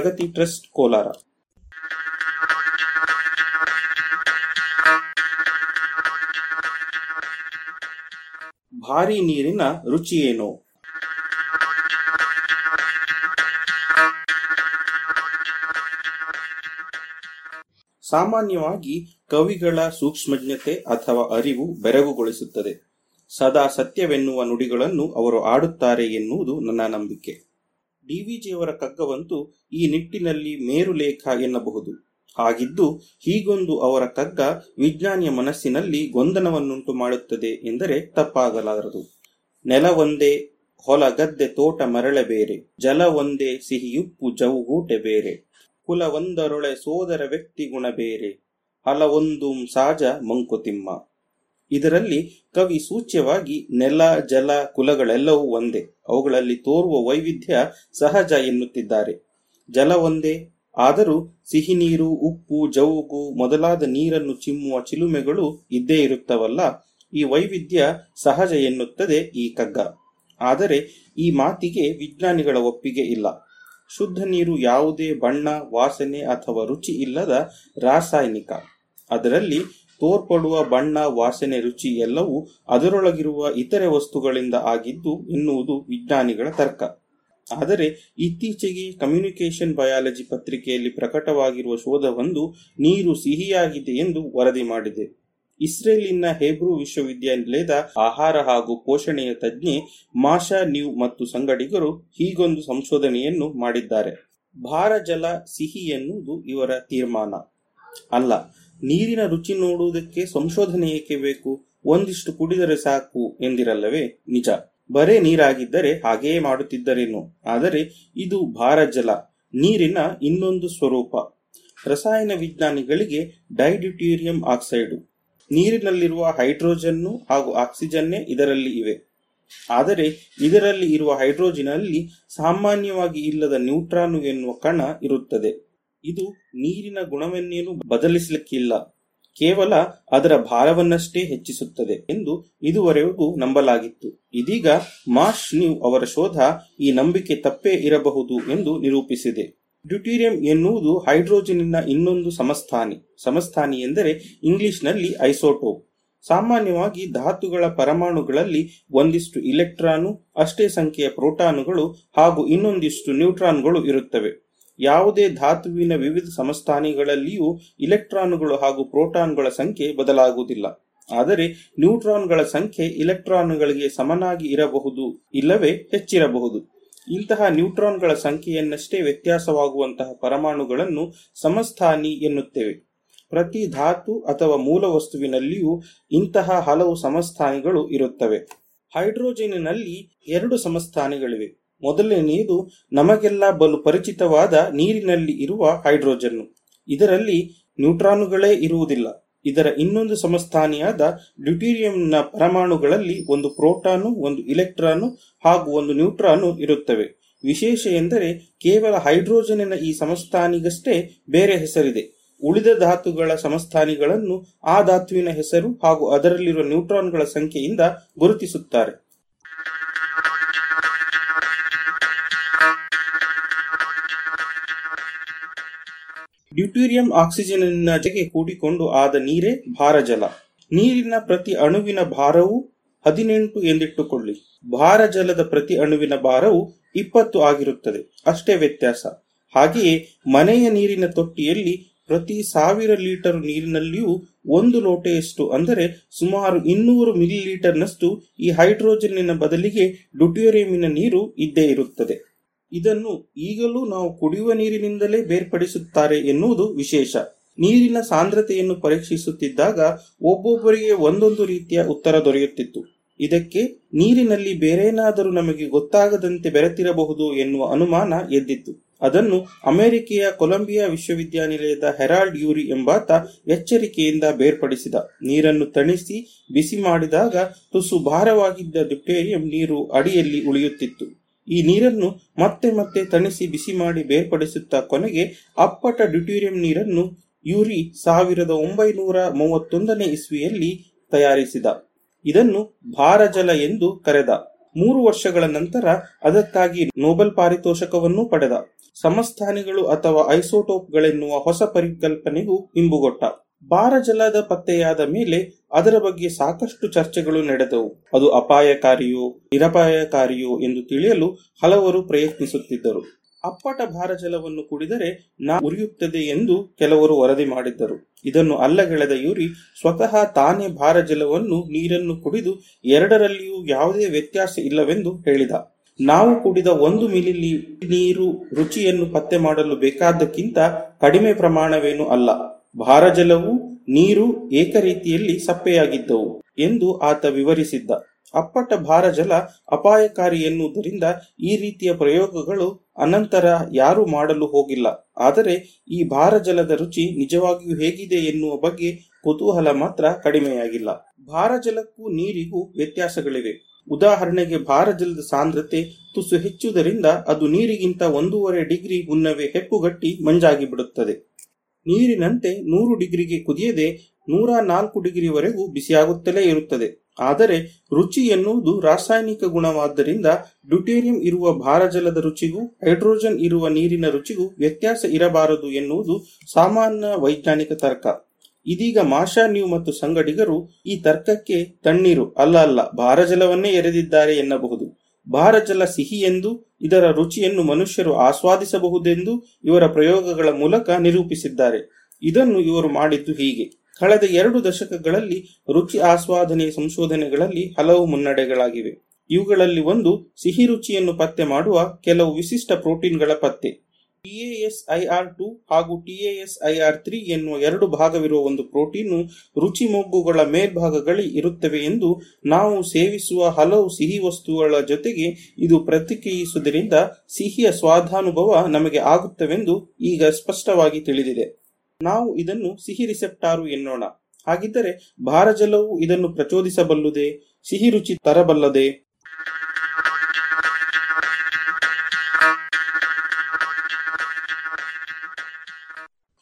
ಪ್ರಗತಿ ಟ್ರಸ್ಟ್ ಕೋಲಾರ. ಭಾರಿ ನೀರಿನ ರುಚಿಯೇನು ಸಾಮಾನ್ಯವಾಗಿ ಕವಿಗಳ ಸೂಕ್ಷ್ಮಜ್ಞತೆ ಅಥವಾ ಅರಿವು ಬೆರಗುಗೊಳಿಸುತ್ತದೆ. ಸದಾ ಸತ್ಯವೆನ್ನುವ ನುಡಿಗಳನ್ನು ಅವರು ಆಡುತ್ತಾರೆ ಎನ್ನುವುದು ನನ್ನ ನಂಬಿಕೆ. ಡಿವಿಜಿಯವರ ಕಗ್ಗವಂತೂ ಈ ನಿಟ್ಟಿನಲ್ಲಿ ಮೇರುಲೇಖ ಎನ್ನಬಹುದು. ಹಾಗಿದ್ದು, ಹೀಗೊಂದು ಅವರ ಕಗ್ಗ ವಿಜ್ಞಾನಿಯ ಮನಸ್ಸಿನಲ್ಲಿ ಗೊಂದನವನ್ನುಂಟು ಮಾಡುತ್ತದೆ ಎಂದರೆ ತಪ್ಪಾಗಲಾರದು. ನೆಲ ಒಂದೇ, ಹೊಲ ಗದ್ದೆ ತೋಟ ಮರಳೆ ಬೇರೆ, ಜಲ ಒಂದೇ, ಸಿಹಿಯುಪ್ಪು ಜವುಗೂಟೆ ಬೇರೆ, ಕುಲ ಒಂದರೊಳೆ ಸೋದರ ವ್ಯಕ್ತಿ ಗುಣ ಬೇರೆ ಹಲವೊಂದು ಸಾಜ ಮಂಕುತಿಮ್ಮ. ಇದರಲ್ಲಿ ಕವಿ ಸೂಚ್ಯವಾಗಿ ನೆಲ, ಜಲ, ಕುಲಗಳೆಲ್ಲವೂ ಒಂದೇ. ಅವುಗಳಲ್ಲಿ ತೋರುವ ವೈವಿಧ್ಯ ಸಹಜ ಎನ್ನುತ್ತಿದ್ದಾರೆ. ಜಲ ಒಂದೇ. ಆದರೂ ಸಿಹಿ ನೀರು, ಉಪ್ಪು, ಜವುಗು ಮೊದಲಾದ ನೀರನ್ನು ಚಿಮ್ಮುವ ಚಿಲುಮೆಗಳು ಇದ್ದೇ ಇರುತ್ತವಲ್ಲ. ಈ ವೈವಿಧ್ಯ ಸಹಜ ಎನ್ನುತ್ತದೆ ಈ ಕಗ್ಗ. ಆದರೆ ಈ ಮಾತಿಗೆ ವಿಜ್ಞಾನಿಗಳ ಒಪ್ಪಿಗೆ ಇಲ್ಲ. ಶುದ್ಧ ನೀರು ಯಾವುದೇ ಬಣ್ಣ, ವಾಸನೆ ಅಥವಾ ರುಚಿ ಇಲ್ಲದ ರಾಸಾಯನಿಕ. ಅದರಲ್ಲಿ ತೋರ್ಪಡುವ ಬಣ್ಣ, ವಾಸನೆ, ರುಚಿ ಎಲ್ಲವೂ ಅದರೊಳಗಿರುವ ಇತರೆ ವಸ್ತುಗಳಿಂದ ಆಗಿದ್ದು ಎನ್ನುವುದು ವಿಜ್ಞಾನಿಗಳ ತರ್ಕ. ಆದರೆ ಇತ್ತೀಚೆಗೆ ಕಮ್ಯುನಿಕೇಶನ್ ಬಯಾಲಜಿ ಪತ್ರಿಕೆಯಲ್ಲಿ ಪ್ರಕಟವಾಗಿರುವ ಶೋಧವೊಂದು ನೀರು ಸಿಹಿಯಾಗಿದೆ ಎಂದು ವರದಿ ಮಾಡಿದೆ. ಇಸ್ರೇಲಿನ ಹೇಬ್ರೂ ವಿಶ್ವವಿದ್ಯಾನಿಲಯದ ಆಹಾರ ಹಾಗೂ ಪೋಷಣೆಯ ತಜ್ಞೆ ಮಾಷಾ ನ್ಯೂ ಮತ್ತು ಸಂಗಡಿಗರು ಹೀಗೊಂದು ಸಂಶೋಧನೆಯನ್ನು ಮಾಡಿದ್ದಾರೆ. ಭಾರ, ಜಲ, ಸಿಹಿ ಎನ್ನುವುದು ಇವರ ತೀರ್ಮಾನ. ಅಲ್ಲ ನೀರಿನ ರುಚಿ ನೋಡುವುದಕ್ಕೆ ಸಂಶೋಧನೆ ಏಕೆ ಬೇಕು? ಒಂದಿಷ್ಟು ಕುಡಿದರೆ ಸಾಕು ಎಂದಿರಲ್ಲವೇ? ನಿಜ. ಬರೇ ನೀರಾಗಿದ್ದರೆ ಹಾಗೆಯೇ ಮಾಡುತ್ತಿದ್ದರೇನು. ಆದರೆ ಇದು ಭಾರ ಜಲ. ನೀರಿನ ಇನ್ನೊಂದು ಸ್ವರೂಪ. ರಸಾಯನ ವಿಜ್ಞಾನಿಗಳಿಗೆ ಡೈಡ್ಯೂಟೀರಿಯಂ ಆಕ್ಸೈಡು. ನೀರಿನಲ್ಲಿರುವ ಹೈಡ್ರೋಜನ್ನು ಹಾಗೂ ಆಕ್ಸಿಜನ್ನೇ ಇದರಲ್ಲಿ ಇವೆ. ಆದರೆ ಇದರಲ್ಲಿ ಇರುವ ಹೈಡ್ರೋಜಿನಲ್ಲಿ ಸಾಮಾನ್ಯವಾಗಿ ಇಲ್ಲದ ನ್ಯೂಟ್ರಾನು ಎನ್ನುವ ಕಣ ಇರುತ್ತದೆ. ಇದು ನೀರಿನ ಗುಣವನ್ನೇನು ಬದಲಿಸಲಿಕ್ಕಿಲ್ಲ. ಕೇವಲ ಅದರ ಭಾರವನ್ನಷ್ಟೇ ಹೆಚ್ಚಿಸುತ್ತದೆ ಎಂದು ಇದುವರೆಗೂ ನಂಬಲಾಗಿತ್ತು. ಇದೀಗ ಮಾರ್ಷ್ ನ್ಯೂ ಅವರ ಶೋಧ ಈ ನಂಬಿಕೆ ತಪ್ಪೇ ಇರಬಹುದು ಎಂದು ನಿರೂಪಿಸಿದೆ. ಡ್ಯೂಟೀರಿಯಂ ಎನ್ನುವುದು ಹೈಡ್ರೋಜನ್ನ ಇನ್ನೊಂದು ಸಮಸ್ಥಾನಿ. ಸಮಸ್ಥಾನಿ ಎಂದರೆ ಇಂಗ್ಲಿಷ್ನಲ್ಲಿ ಐಸೋಟೋಪ್. ಸಾಮಾನ್ಯವಾಗಿ ಧಾತುಗಳ ಪರಮಾಣುಗಳಲ್ಲಿ ಒಂದಿಷ್ಟು ಇಲೆಕ್ಟ್ರಾನು, ಅಷ್ಟೇ ಸಂಖ್ಯೆಯ ಪ್ರೋಟಾನುಗಳು ಹಾಗೂ ಇನ್ನೊಂದಿಷ್ಟು ನ್ಯೂಟ್ರಾನ್ಗಳು ಇರುತ್ತವೆ. ಯಾವುದೇ ಧಾತುವಿನ ವಿವಿಧ ಸಮಸ್ಥಾನಿಗಳಲ್ಲಿಯೂ ಇಲೆಕ್ಟ್ರಾನುಗಳು ಹಾಗೂ ಪ್ರೋಟಾನ್ಗಳ ಸಂಖ್ಯೆ ಬದಲಾಗುವುದಿಲ್ಲ. ಆದರೆ ನ್ಯೂಟ್ರಾನ್ಗಳ ಸಂಖ್ಯೆ ಇಲೆಕ್ಟ್ರಾನ್ಗಳಿಗೆ ಸಮನಾಗಿ ಇರಬಹುದು, ಇಲ್ಲವೇ ಹೆಚ್ಚಿರಬಹುದು. ಇಂತಹ ನ್ಯೂಟ್ರಾನ್ಗಳ ಸಂಖ್ಯೆಯನ್ನಷ್ಟೇ ವ್ಯತ್ಯಾಸವಾಗುವಂತಹ ಪರಮಾಣುಗಳನ್ನು ಸಮಸ್ಥಾನಿ ಎನ್ನುತ್ತೇವೆ. ಪ್ರತಿ ಧಾತು ಅಥವಾ ಮೂಲ ವಸ್ತುವಿನಲ್ಲಿಯೂ ಇಂತಹ ಹಲವು ಸಮಸ್ಥಾನಿಗಳು ಇರುತ್ತವೆ. ಹೈಡ್ರೋಜನಿನಲ್ಲಿ ಎರಡು ಸಮಸ್ಥಾನಿಗಳಿವೆ. ಮೊದಲನೆಯದು ನಮಗೆಲ್ಲ ಬಲು ಪರಿಚಿತವಾದ ನೀರಿನಲ್ಲಿ ಇರುವ ಹೈಡ್ರೋಜನ್ ಇದರಲ್ಲಿ ನ್ಯೂಟ್ರಾನುಗಳೇ ಇರುವುದಿಲ್ಲ. ಇದರ ಇನ್ನೊಂದು ಸಮಸ್ಥಾನಿಯಾದ ಡ್ಯೂಟೀರಿಯಂನ ಪರಮಾಣುಗಳಲ್ಲಿ ಒಂದು ಪ್ರೋಟಾನು, ಒಂದು ಇಲೆಕ್ಟ್ರಾನು ಹಾಗೂ ಒಂದು ನ್ಯೂಟ್ರಾನು ಇರುತ್ತವೆ. ವಿಶೇಷ ಎಂದರೆ ಕೇವಲ ಹೈಡ್ರೋಜನಿನ ಈ ಸಮಸ್ಥಾನಿಗಷ್ಟೇ ಬೇರೆ ಹೆಸರಿದೆ. ಉಳಿದ ಧಾತುಗಳ ಸಮಸ್ಥಾನಿಗಳನ್ನು ಆ ಧಾತುವಿನ ಹೆಸರು ಹಾಗೂ ಅದರಲ್ಲಿರುವ ನ್ಯೂಟ್ರಾನ್ಗಳ ಸಂಖ್ಯೆಯಿಂದ ಗುರುತಿಸುತ್ತಾರೆ. ಡ್ಯೂಟೀರಿಯಂ ಆಕ್ಸಿಜನ್ ಜೊತೆಗೆ ಕೂಡಿಕೊಂಡು ಆದ ನೀರೇ ಭಾರಜಲ. ನೀರಿನ ಪ್ರತಿ ಅಣುವಿನ ಭಾರವು ಹದಿನೆಂಟು ಎಂದಿಟ್ಟುಕೊಳ್ಳಿ. ಭಾರ ಜಲದ ಪ್ರತಿ ಅಣುವಿನ ಭಾರವು ಇಪ್ಪತ್ತು ಆಗಿರುತ್ತದೆ. ಅಷ್ಟೇ ವ್ಯತ್ಯಾಸ. ಹಾಗೆಯೇ ಮನೆಯ ನೀರಿನ ತೊಟ್ಟಿಯಲ್ಲಿ ಪ್ರತಿ ಸಾವಿರ ಲೀಟರ್ ನೀರಿನಲ್ಲಿಯೂ ಒಂದು ಲೋಟೆಯಷ್ಟು, ಅಂದರೆ ಸುಮಾರು ಇನ್ನೂರು ಮಿಲಿ ಲೀಟರ್ನಷ್ಟು ಈ ಹೈಡ್ರೋಜನ್ನಿನ ಬದಲಿಗೆ ಡ್ಯೂಟೋರಿಯಮಿನ ನೀರು ಇದ್ದೇ ಇರುತ್ತದೆ. ಇದನ್ನು ಈಗಲೂ ನಾವು ಕುಡಿಯುವ ನೀರಿನಿಂದಲೇ ಬೇರ್ಪಡಿಸುತ್ತಾರೆ ಎನ್ನುವುದು ವಿಶೇಷ. ನೀರಿನ ಸಾಂದ್ರತೆಯನ್ನು ಪರೀಕ್ಷಿಸುತ್ತಿದ್ದಾಗ ಒಬ್ಬೊಬ್ಬರಿಗೆ ಒಂದೊಂದು ರೀತಿಯ ಉತ್ತರ ದೊರೆಯುತ್ತಿತ್ತು. ಇದಕ್ಕೆ ನೀರಿನಲ್ಲಿ ಬೇರೇನಾದರೂ ನಮಗೆ ಗೊತ್ತಾಗದಂತೆ ಬೆರೆತಿರಬಹುದು ಎನ್ನುವ ಅನುಮಾನ ಎದ್ದಿತ್ತು. ಅದನ್ನು ಅಮೆರಿಕೆಯ ಕೊಲಂಬಿಯಾ ವಿಶ್ವವಿದ್ಯಾನಿಲಯದ ಹೆರಾಲ್ಡ್ ಯೂರಿ ಎಂಬಾತ ಎಚ್ಚರಿಕೆಯಿಂದ ಬೇರ್ಪಡಿಸಿದ. ನೀರನ್ನು ತಣಿಸಿ ಬಿಸಿ ಮಾಡಿದಾಗ ತುಸು ಭಾರವಾಗಿದ್ದ ಡ್ಯುಟೇರಿಯಂ ನೀರು ಅಡಿಯಲ್ಲಿ ಉಳಿಯುತ್ತಿತ್ತು. ಈ ನೀರನ್ನು ಮತ್ತೆ ಮತ್ತೆ ತಣಿಸಿ ಬಿಸಿ ಮಾಡಿ ಬೇರ್ಪಡಿಸುತ್ತಾ ಕೊನೆಗೆ ಅಪ್ಪಟ ಡ್ಯೂಟೀರಿಯಂ ನೀರನ್ನು ಯೂರಿ ಸಾವಿರದ ಒಂಬೈನೂರ ಮೂವತ್ತೊಂದನೇ ಇಸ್ವಿಯಲ್ಲಿ ತಯಾರಿಸಿದ. ಇದನ್ನು ಭಾರಜಲ ಎಂದು ಕರೆದ. ಮೂರು ವರ್ಷಗಳ ನಂತರ ಅದಕ್ಕಾಗಿ ನೊಬೆಲ್ ಪಾರಿತೋಷಕವನ್ನು ಪಡೆದ. ಸಮಸ್ಥಾನಿಗಳು ಅಥವಾ ಐಸೋಟೋಪ್ಗಳೆನ್ನುವ ಹೊಸ ಪರಿಕಲ್ಪನೆಗೂ ಇಂಬುಗೊಟ್ಟ ಭಾರಜಲದ ಪತ್ತೆಯಾದ ಮೇಲೆ ಅದರ ಬಗ್ಗೆ ಸಾಕಷ್ಟು ಚರ್ಚೆಗಳು ನಡೆದವು. ಅದು ಅಪಾಯಕಾರಿಯೋ, ನಿರಪಾಯಕಾರಿಯೋ ಎಂದು ತಿಳಿಯಲು ಹಲವರು ಪ್ರಯತ್ನಿಸುತ್ತಿದ್ದರು. ಅಪ್ಪಟ ಭಾರಜಲವನ್ನು ಕುಡಿದರೆ ನಾ ಉರಿಯುತ್ತದೆ ಎಂದು ಕೆಲವರು ವರದಿ ಮಾಡಿದ್ದರು. ಇದನ್ನು ಅಲ್ಲಗೆಳೆದ ಯೂರಿ ಸ್ವತಃ ತಾನೇ ಭಾರಜಲವನ್ನು ನೀರನ್ನು ಕುಡಿದು ಎರಡರಲ್ಲಿಯೂ ಯಾವುದೇ ವ್ಯತ್ಯಾಸ ಇಲ್ಲವೆಂದು ಹೇಳಿದ. ನಾವು ಕುಡಿದ ಒಂದು ಮಿಲಿ ನೀರು ರುಚಿಯನ್ನು ಪತ್ತೆ ಮಾಡಲು ಬೇಕಾದಕ್ಕಿಂತ ಕಡಿಮೆ ಪ್ರಮಾಣವೇನೂ ಅಲ್ಲ. ಭಾರಜಲವು ನೀರು ಏಕರೀತಿಯಲ್ಲಿ ಸಪ್ಪೆಯಾಗಿದ್ದವು ಎಂದು ಆತ ವಿವರಿಸಿದ್ದ. ಅಪ್ಪಟ ಭಾರಜಲ ಅಪಾಯಕಾರಿ ಎನ್ನುವುದರಿಂದ ಈ ರೀತಿಯ ಪ್ರಯೋಗಗಳು ಅನಂತರ ಯಾರು ಮಾಡಲು ಹೋಗಿಲ್ಲ. ಆದರೆ ಈ ಭಾರಜಲದ ರುಚಿ ನಿಜವಾಗಿಯೂ ಹೇಗಿದೆ ಎನ್ನುವ ಬಗ್ಗೆ ಕುತೂಹಲ ಮಾತ್ರ ಕಡಿಮೆಯಾಗಿಲ್ಲ. ಭಾರಜಲಕ್ಕೂ ನೀರಿಗೂ ವ್ಯತ್ಯಾಸಗಳಿವೆ. ಉದಾಹರಣೆಗೆ ಭಾರಜಲದ ಸಾಂದ್ರತೆ ತುಸು ಹೆಚ್ಚುವುದರಿಂದ ಅದು ನೀರಿಗಿಂತ ಒಂದೂವರೆ ಡಿಗ್ರಿ ಮುನ್ನವೇ ಹೆಪ್ಪುಗಟ್ಟಿ ಮಂಜಾಗಿ ಬಿಡುತ್ತದೆ ನೀರಿನಂತೆ ನೂರು ಡಿಗ್ರಿಗೆ ಕುದಿಯದೆ ನೂರ ನಾಲ್ಕು ಡಿಗ್ರಿವರೆಗೂ ಬಿಸಿಯಾಗುತ್ತಲೇ ಇರುತ್ತದೆ. ಆದರೆ ರುಚಿ ಎನ್ನುವುದು ರಾಸಾಯನಿಕ ಗುಣವಾದ್ದರಿಂದ ಡ್ಯೂಟೇರಿಯಂ ಇರುವ ಭಾರಜಲದ ರುಚಿಗೂ ಹೈಡ್ರೋಜನ್ ಇರುವ ನೀರಿನ ರುಚಿಗೂ ವ್ಯತ್ಯಾಸ ಇರಬಾರದು ಎನ್ನುವುದು ಸಾಮಾನ್ಯ ವೈಜ್ಞಾನಿಕ ತರ್ಕ. ಇದೀಗ ಮಾಷಾ ನ್ಯೂ ಮತ್ತು ಸಂಗಡಿಗರು ಈ ತರ್ಕಕ್ಕೆ ತಣ್ಣೀರು ಅಲ್ಲ ಅಲ್ಲ ಭಾರಜಲವನ್ನೇ ಎರೆದಿದ್ದಾರೆ ಎನ್ನಬಹುದು. ಭಾರಜಲ ಸಿಹಿ ಎಂದು ಇದರ ರುಚಿಯನ್ನು ಮನುಷ್ಯರು ಆಸ್ವಾದಿಸಬಹುದೆಂದು ಇವರ ಪ್ರಯೋಗಗಳ ಮೂಲಕ ನಿರೂಪಿಸಿದ್ದಾರೆ. ಇದನ್ನು ಇವರು ಮಾಡಿದ್ದು ಹೀಗೆ. ಕಳೆದ ಎರಡು ದಶಕಗಳಲ್ಲಿ ರುಚಿ ಆಸ್ವಾದನೆಯ ಸಂಶೋಧನೆಗಳಲ್ಲಿ ಹಲವು ಮುನ್ನಡೆಗಳಾಗಿವೆ. ಇವುಗಳಲ್ಲಿ ಒಂದು, ಸಿಹಿ ರುಚಿಯನ್ನು ಪತ್ತೆ ಮಾಡುವ ಕೆಲವು ವಿಶಿಷ್ಟ ಪ್ರೋಟೀನ್ಗಳ ಪತ್ತೆ. ಟಿಎಎಸ್ಐಆರ್ ಟು ಹಾಗೂ ಟಿಎಎಸ್ಐಆರ್ ತ್ರೀ ಎನ್ನುವ ಎರಡು ಭಾಗವಿರುವ ಒಂದು ಪ್ರೋಟೀನು ರುಚಿ ಮೊಗ್ಗುಗಳ ಮೇಲ್ಭಾಗಗಳಲ್ಲಿ ಇರುತ್ತವೆ ಎಂದು ನಾವು ಸೇವಿಸುವ ಹಲವು ಸಿಹಿ ವಸ್ತುಗಳ ಜೊತೆಗೆ ಇದು ಪ್ರತಿಕ್ರಿಯಿಸುವುದರಿಂದ ಸಿಹಿಯ ಸ್ವಾದಾನುಭವ ನಮಗೆ ಆಗುತ್ತವೆಂದು ಈಗ ಸ್ಪಷ್ಟವಾಗಿ ತಿಳಿದಿದೆ. ನಾವು ಇದನ್ನು ಸಿಹಿ ರಿಸೆಪ್ಟಾರು ಎನ್ನೋಣ. ಹಾಗಿದ್ದರೆ ಭಾರಜಲವು ಇದನ್ನು ಪ್ರಚೋದಿಸಬಲ್ಲುದೇ? ಸಿಹಿ ರುಚಿ ತರಬಲ್ಲದೆ?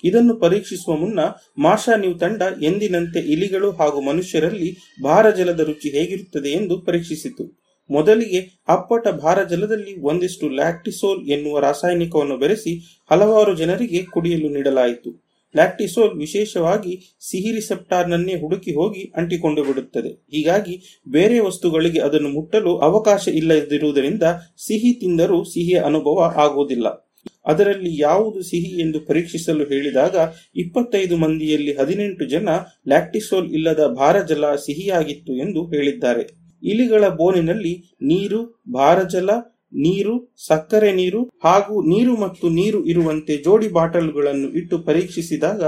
ಇದನ್ನು ಪರೀಕ್ಷಿಸುವ ಮುನ್ನ ಮಾಷಾ ನ್ಯೂ ತಂಡ ಎಂದಿನಂತೆ ಇಲಿಗಳು ಹಾಗೂ ಮನುಷ್ಯರಲ್ಲಿ ಭಾರಜಲದ ರುಚಿ ಹೇಗಿರುತ್ತದೆ ಎಂದು ಪರೀಕ್ಷಿಸಿತು. ಮೊದಲಿಗೆ ಅಪ್ಪಟ ಭಾರಜಲದಲ್ಲಿ ಒಂದಿಷ್ಟು ಲ್ಯಾಕ್ಟಿಸೋಲ್ ಎನ್ನುವ ರಾಸಾಯನಿಕವನ್ನು ಬೆರೆಸಿ ಹಲವಾರು ಜನರಿಗೆ ಕುಡಿಯಲು ನೀಡಲಾಯಿತು. ಲ್ಯಾಕ್ಟಿಸೋಲ್ ವಿಶೇಷವಾಗಿ ಸಿಹಿ ರಿಸೆಪ್ಟಾರ್ನನ್ನೇ ಹುಡುಕಿ ಹೋಗಿ ಅಂಟಿಕೊಂಡು ಬಿಡುತ್ತದೆ. ಹೀಗಾಗಿ ಬೇರೆ ವಸ್ತುಗಳಿಗೆ ಅದನ್ನು ಮುಟ್ಟಲು ಅವಕಾಶ ಇಲ್ಲದಿರುವುದರಿಂದ ಸಿಹಿ ತಿಂದರೂ ಸಿಹಿಯ ಅನುಭವ ಆಗುವುದಿಲ್ಲ. ಅದರಲ್ಲಿ ಯಾವುದು ಸಿಹಿ ಎಂದು ಪರೀಕ್ಷಿಸಲು ಹೇಳಿದಾಗ ಇಪ್ಪತ್ತೈದು ಮಂದಿಯಲ್ಲಿ ಹದಿನೆಂಟು ಜನ ಲ್ಯಾಕ್ಟಿಸೋಲ್ ಇಲ್ಲದ ಭಾರಜಲ ಸಿಹಿಯಾಗಿತ್ತು ಎಂದು ಹೇಳಿದ್ದಾರೆ. ಇಲಿಗಳ ಬೋನಿನಲ್ಲಿ ನೀರು, ಭಾರಜಲ, ನೀರು, ಸಕ್ಕರೆ ನೀರು ಹಾಗೂ ನೀರು ಮತ್ತು ನೀರು ಇರುವಂತೆ ಜೋಡಿ ಬಾಟಲ್ಗಳನ್ನು ಇಟ್ಟು ಪರೀಕ್ಷಿಸಿದಾಗ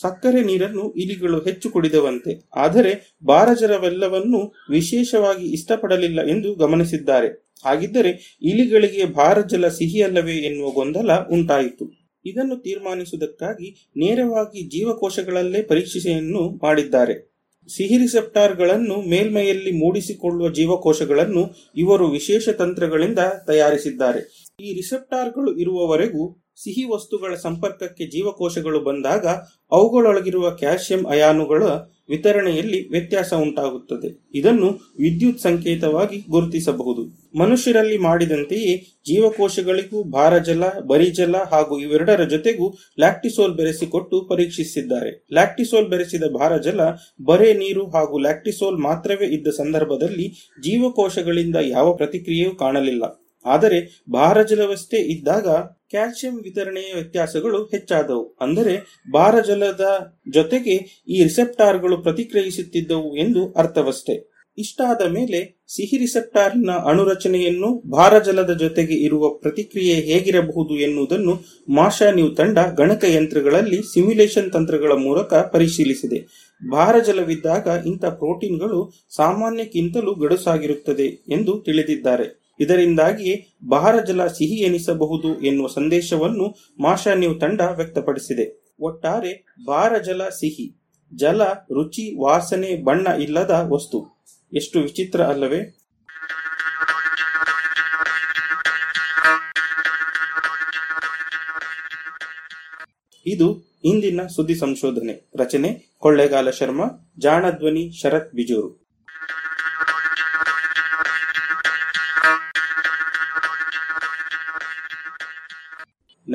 ಸಕ್ಕರೆ ನೀರನ್ನು ಇಲಿಗಳು ಹೆಚ್ಚು ಕುಡಿದವಂತೆ. ಆದರೆ ಬಾರಜರವೆಲ್ಲವನ್ನೂ ವಿಶೇಷವಾಗಿ ಇಷ್ಟಪಡಲಿಲ್ಲ ಎಂದು ಗಮನಿಸಿದ್ದಾರೆ. ಹಾಗಿದ್ದರೆ ಇಲಿಗಳಿಗೆ ಭಾರಜಲ ಸಿಹಿಯಲ್ಲವೇ ಎನ್ನುವ ಗೊಂದಲ ಉಂಟಾಯಿತು. ಇದನ್ನು ತೀರ್ಮಾನಿಸುವುದಕ್ಕಾಗಿ ನೇರವಾಗಿ ಜೀವಕೋಶಗಳಲ್ಲೇ ಪರೀಕ್ಷೆಯನ್ನು ಮಾಡಿದ್ದಾರೆ. ಸಿಹಿ ರಿಸೆಪ್ಟಾರ್ಗಳನ್ನು ಮೇಲ್ಮೈಯಲ್ಲಿ ಮೂಡಿಸಿಕೊಳ್ಳುವ ಜೀವಕೋಶಗಳನ್ನು ಇವರು ವಿಶೇಷ ತಂತ್ರಗಳಿಂದ ತಯಾರಿಸಿದ್ದಾರೆ. ಈ ರಿಸೆಪ್ಟಾರ್ಗಳು ಇರುವವರೆಗೂ ಸಿಹಿ ವಸ್ತುಗಳ ಸಂಪರ್ಕಕ್ಕೆ ಜೀವಕೋಶಗಳು ಬಂದಾಗ ಅವುಗಳೊಳಗಿರುವ ಕ್ಯಾಲ್ಸಿಯಂ ಅಯಾನುಗಳ ವಿತರಣೆಯಲ್ಲಿ ವ್ಯತ್ಯಾಸ ಉಂಟಾಗುತ್ತದೆ. ಇದನ್ನು ವಿದ್ಯುತ್ ಸಂಕೇತವಾಗಿ ಗುರುತಿಸಬಹುದು. ಮನುಷ್ಯರಲ್ಲಿ ಮಾಡಿದಂತೆಯೇ ಜೀವಕೋಶಗಳಿಗೂ ಭಾರಜಲ, ಬರಿಜಲ ಹಾಗೂ ಇವೆರಡರ ಜೊತೆಗೂ ಲ್ಯಾಕ್ಟಿಸೋಲ್ ಬೆರೆಸಿಕೊಟ್ಟು ಪರೀಕ್ಷಿಸಿದ್ದಾರೆ. ಲ್ಯಾಕ್ಟಿಸೋಲ್ ಬೆರೆಸಿದ ಭಾರಜಲ, ಬರೇ ನೀರು ಹಾಗೂ ಲ್ಯಾಕ್ಟಿಸೋಲ್ ಮಾತ್ರವೇ ಇದ್ದ ಸಂದರ್ಭದಲ್ಲಿ ಜೀವಕೋಶಗಳಿಂದ ಯಾವ ಪ್ರತಿಕ್ರಿಯೆಯೂ ಕಾಣಲಿಲ್ಲ. ಆದರೆ ಭಾರಜಲವಷ್ಟೇ ಇದ್ದಾಗ ಕ್ಯಾಲ್ಸಿಯಂ ವಿತರಣೆಯ ವ್ಯತ್ಯಾಸಗಳು ಹೆಚ್ಚಾದವು. ಅಂದರೆ ಭಾರಜಲದ ಜೊತೆಗೆ ಈ ರಿಸೆಪ್ಟಾರ್ಗಳು ಪ್ರತಿಕ್ರಿಯಿಸುತ್ತಿದ್ದವು ಎಂದು ಅರ್ಥವಷ್ಟೇ. ಇಷ್ಟಾದ ಮೇಲೆ ಸಿಹಿ ರಿಸೆಪ್ಟಾರ್ನ ಅಣುರಚನೆಯನ್ನು ಭಾರಜಲದ ಜೊತೆಗೆ ಇರುವ ಪ್ರತಿಕ್ರಿಯೆ ಹೇಗಿರಬಹುದು ಎನ್ನುವುದನ್ನು ಮಾಷಾ ನ್ಯೂ ತಂಡ ಗಣಕಯಂತ್ರಗಳಲ್ಲಿ ಸಿಮ್ಯುಲೇಷನ್ ತಂತ್ರಗಳ ಮೂಲಕ ಪರಿಶೀಲಿಸಿದೆ. ಭಾರಜಲವಿದ್ದಾಗ ಇಂಥ ಪ್ರೋಟೀನ್ಗಳು ಸಾಮಾನ್ಯಕ್ಕಿಂತಲೂ ಗಡುಸಾಗಿರುತ್ತದೆ ಎಂದು ತಿಳಿದಿದ್ದಾರೆ. ಇದರಿಂದಾಗಿಯೇ ಭಾರಜಲ ಸಿಹಿ ಎನಿಸಬಹುದು ಎನ್ನುವ ಸಂದೇಶವನ್ನು ಮಾಷಾ ನ್ಯೂ ತಂಡ ವ್ಯಕ್ತಪಡಿಸಿದೆ. ಒಟ್ಟಾರೆ ಭಾರಜಲ ಸಿಹಿ, ಜಲ, ರುಚಿ, ವಾಸನೆ, ಬಣ್ಣ ಇಲ್ಲದ ವಸ್ತು. ಎಷ್ಟು ವಿಚಿತ್ರ ಅಲ್ಲವೇ? ಇದು ಇಂದಿನ ಸುದ್ದಿ ಸಂಶೋಧನೆ. ರಚನೆ ಕೊಳ್ಳೇಗಾಲ ಶರ್ಮಾ, ಜಾಣಧ್ವನಿ ಶರತ್ ಬಿಜೂರು.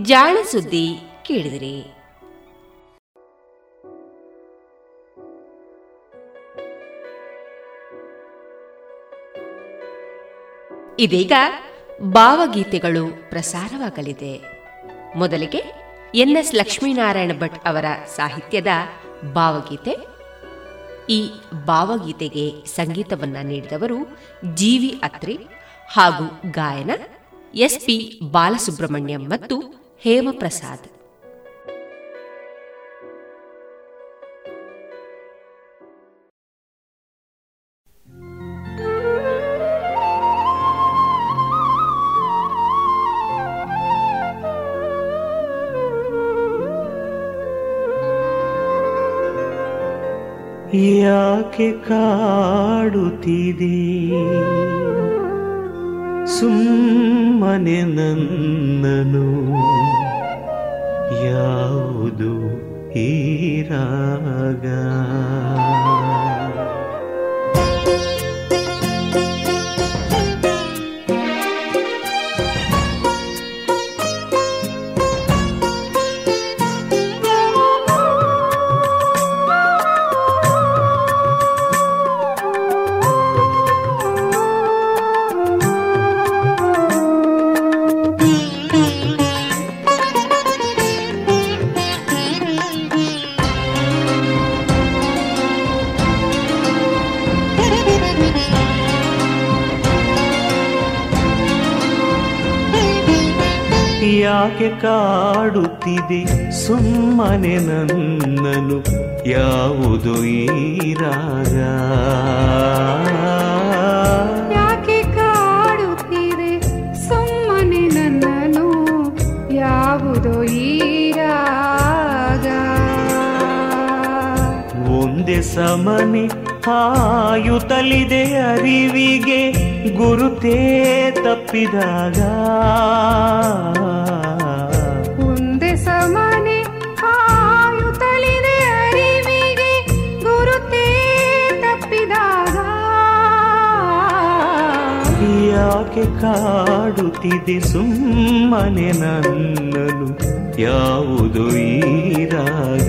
ಜಾಣ ಸುದ್ದಿ ಕೇಳಿದಿರಿ. ಇದೀಗ ಭಾವಗೀತೆಗಳು ಪ್ರಸಾರವಾಗಲಿದೆ. ಮೊದಲಿಗೆ ಎನ್ಎಸ್ ಲಕ್ಷ್ಮೀನಾರಾಯಣ ಭಟ್ ಅವರ ಸಾಹಿತ್ಯದ ಭಾವಗೀತೆ. ಈ ಭಾವಗೀತೆಗೆ ಸಂಗೀತವನ್ನ ನೀಡಿದವರು ಜಿವಿ ಅತ್ರಿ ಹಾಗೂ ಗಾಯನ ಎಸ್ಪಿ ಬಾಲಸುಬ್ರಹ್ಮಣ್ಯಂ ಮತ್ತು ಹೇಮಪ್ರಸಾದ್. ಯಾಕೆ ಕಾಡುತ್ತಿದೆ? ಸುಮ್ಮನೆ ನನ್ನನು ಯಾವುದು ಈ ರಾಗ? ಯಾಕೆ ಕಾಡುತ್ತಿದೆ. ಸುಮ್ಮನೆ ನನ್ನನು ಯಾವುದು ಈ ರಾಗ? ಯಾಕೆ ಕಾಡುತ್ತಿದೆ? ಸುಮ್ಮನೆ ನನ್ನನು ಯಾವುದೋ ಈ ರಾಗ? ಒಂದೇ ಸಮನೆ ಹಾಯುತ್ತಲಿದೆ ಅರಿವಿಗೆ ಗುರುತೇ ತಪ್ಪಿದಾಗ. ಒಂದೇ ಸಮನೆ ಹಾಯುತ್ತಲಿದೆ ಅರಿವಿಗೆ ಗುರುತೇ ತಪ್ಪಿದಾಗ. ಯಾಕೆ ಕಾಡುತ್ತಿದೆ ಸುಮ್ಮನೆ ನನ್ನನು ಯಾವುದು ಈ ರಾಗ?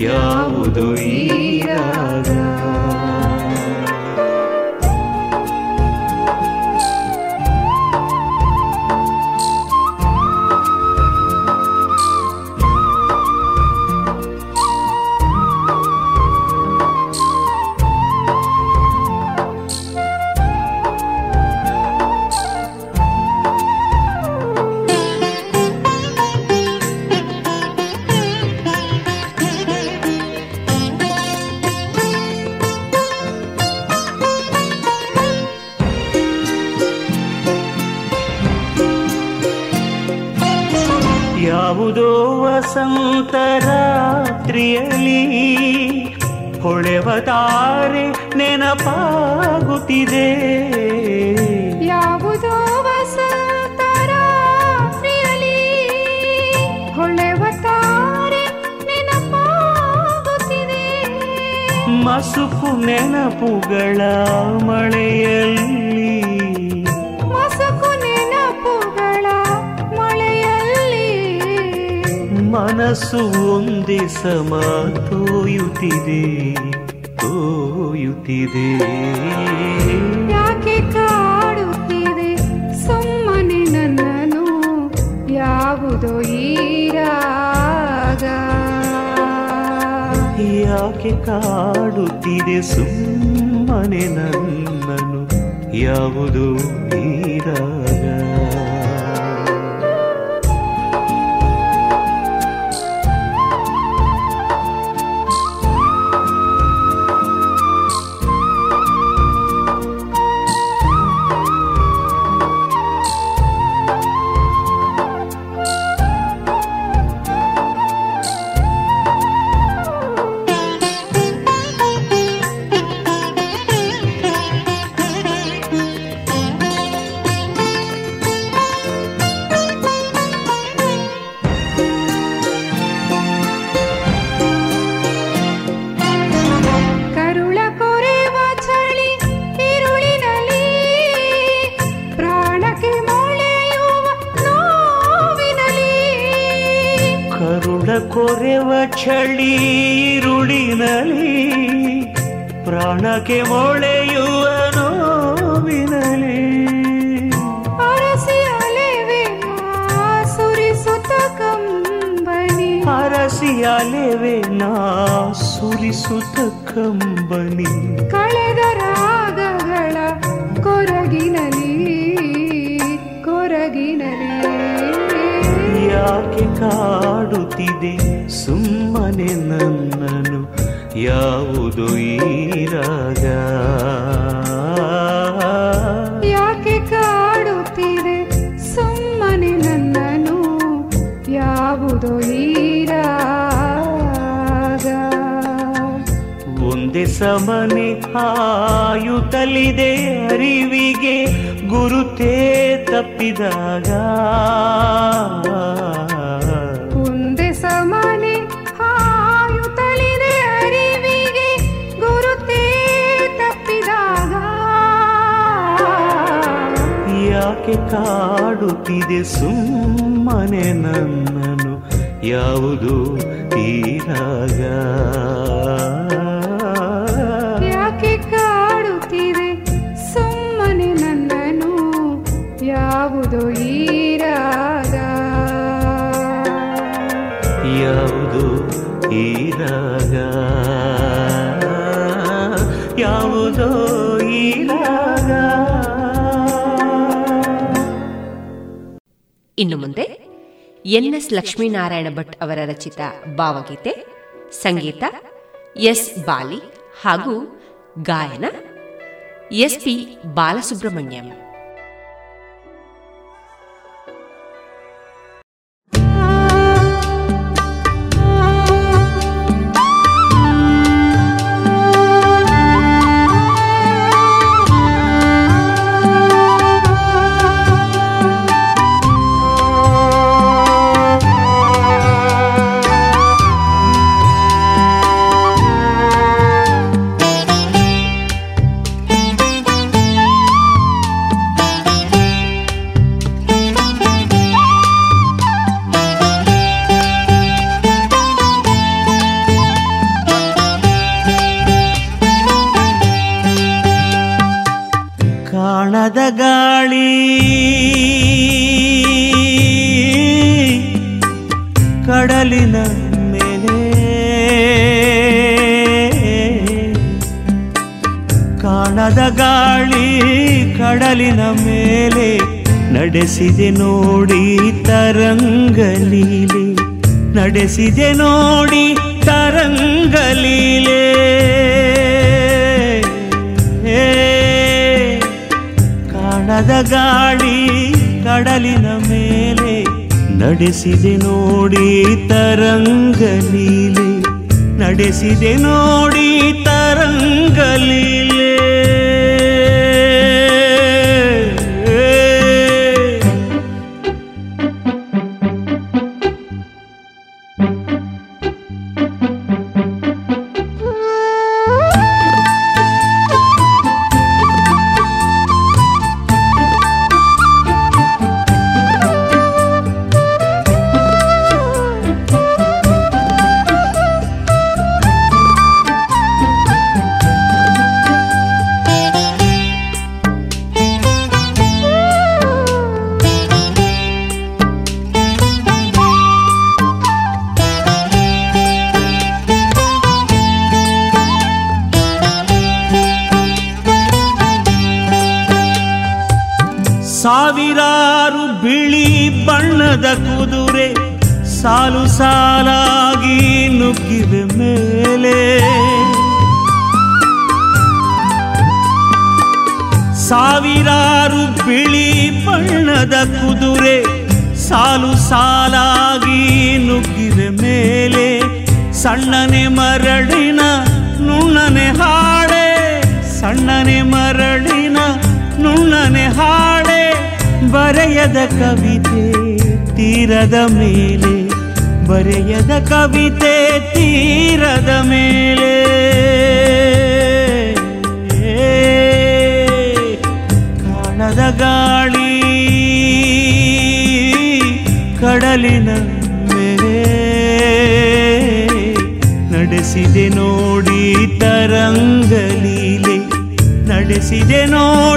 ಯಾವುದು ಈ ರಾತ್ರಿಯಲ್ಲಿ ಹೊಳೆವ ತಾರೆ ನೆನಪಾಗುತ್ತಿದೆ. ಯಾವುದೋ ರಾತ್ರಿಯಲ್ಲಿ ಹೊಳೆವ ತಾರೆ ನೆನಪಾಗುತ್ತಿದೆ. ಮಸುಕು ನೆನಪುಗಳ ಮಳೆಯಲ್ಲಿ ಮನಸ್ಸು ಒಂದೇ ಸಮ ತೋಯುತ್ತಿದೆ. ತೋಯುತ್ತಿದೆ ಯಾಕೆ ಕಾಡುತ್ತಿದೆ? ಸುಮ್ಮನೆ ನನ್ನನು ಯಾವುದೋ ಈರಾಗ ರಾಗ. ಯಾಕೆ ಕಾಡುತ್ತಿದೆ? ಸುಮ್ಮನೆ ನನ್ನನು ಯಾವುದು ಈ ಪ್ರಾಣಕ್ಕೆ ಮೊಳೆಯುವನು ವಿನಲಿ ಅರಸಿ ಅಲೆವೆ ಸುರಿಸುತ್ತ ಕಂಬನಿ. ಅರಸಿ ಅಲೆವೆ ನಾ ಸುರಿಸುತ್ತ ಕಂಬನಿ. ಕಳೆದ ರಾಗಗಳ ಕೊರಗಿನಲಿ ಕೊರಗಿನಲಿ. ಯಾಕೆ ಕಾಡುತ್ತಿದೆ ಸುಮ್ಮನೆ ನನ್ನನು ಯಾವುದು ಈ ರಾಗ ಯಾಕೆ ಕಾಡುತ್ತೀರೆ ಸುಮ್ಮನೆ ನನ್ನನು ಯಾವುದೋ ಈ ರಾಗ? ಒಂದೇ ಸಮನೆ ಆಯುತ್ತಲಿದೆ ಅರಿವಿಗೆ ಗುರುತೇ ತಪ್ಪಿದಾಗ. ಯಾಕೆ ಕಾಡುತ್ತಿದೆ ಸುಮ್ಮನೆ ನನ್ನನು ಯಾವುದು ತೀರಾಗ ರಾಗ ಯಾಕೆ ಕಾಡುತ್ತಿದೆ ಸುಮ್ಮನೆ ನನ್ನನು ಯಾವುದು ಈರಾಗ ರಾಗ ಯಾವುದು ಈ ಇನ್ನು ಮುಂದೆ ಎನ್ ಎಸ್ ಲಕ್ಷ್ಮೀನಾರಾಯಣ ಭಟ್ ಅವರ ರಚಿತ ಭಾವಗೀತೆ, ಸಂಗೀತ, ಎಸ್ ಬಾಲಿ ಹಾಗೂ ಗಾಯನ ಎಸ್ ಪಿ ಬಾಲಸುಬ್ರಹ್ಮಣ್ಯಂ. ನಡೆಸಿದೆ ನೋಡಿ ತರಂಗಲೀಲೆ ನಡೆಸಿದೆ ನೋಡಿ ತರಂಗಲೀಲೆ ಕಾಣದ ಗಾಳಿ ಕಡಲಿನ ಮೇಲೆ. ನಡೆಸಿದೆ ನೋಡಿ ತರಂಗಲೀಲೆ ನಡೆಸಿದೆ ನೋಡಿ ತರಂಗಲೀಲೆ ತೀರದ ಮೇಲೆ, ಬರೆಯದ ಕವಿತೆ ತೀರದ ಮೇಲೆ. ಕಾಣದ ಗಾಳಿ, ಕಡಲಿನ ಮೇಲೆ. ನಡೆಸಿದೆ ನೋಡಿ ತರಂಗಲೀಲೆ ನಡೆಸಿದೆ ನೋಡಿ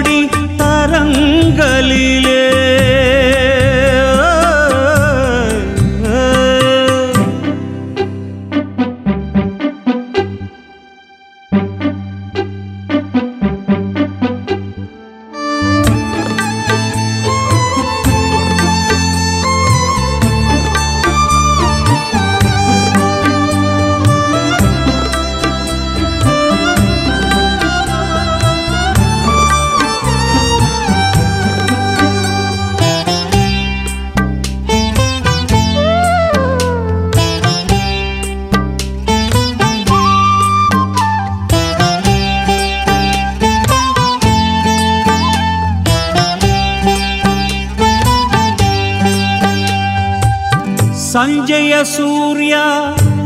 ಸಂಜೆಯ ಸೂರ್ಯ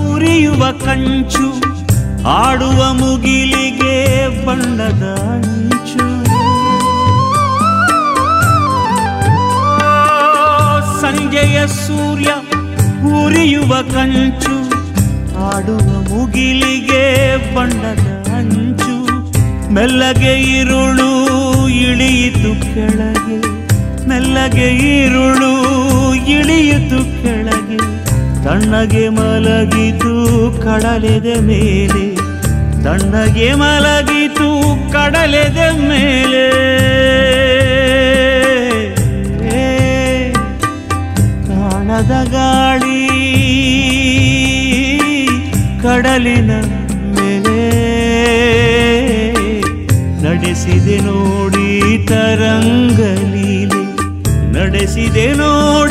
ಉರಿಯುವ ಕಂಚು, ಆಡುವ ಮುಗಿಲಿಗೆ ಬಣ್ಣದ ಅಂಚು. ಸಂಜೆಯ ಸೂರ್ಯ ಉರಿಯುವ ಕಂಚು, ಆಡುವ ಮುಗಿಲಿಗೆ ಬಣ್ಣದ ಅಂಚು. ಮೆಲ್ಲಗೆ ಇರುಳು ಇಳಿಯಿತು ಕೆಳಗೆ, ಮೆಲ್ಲಗೆ ಇರುಳು ಇಳಿಯಿತು ತಣ್ಣಗೆ ಮಲಗಿತು ಕಡಲೆದೆ ಮೇಲೆ. ತಣ್ಣಗೆ ಮಲಗಿತು ಕಡಲೆದೆ ಮೇಲೆ. ಕಾಣದ ಗಾಳಿ ಕಡಲಿನ ಮೇಲೆ. ನಡೆಸಿದೆ ನೋಡಿ ತರಂಗಲೀಲೆ ನಡೆಸಿದೆ ನೋಡಿ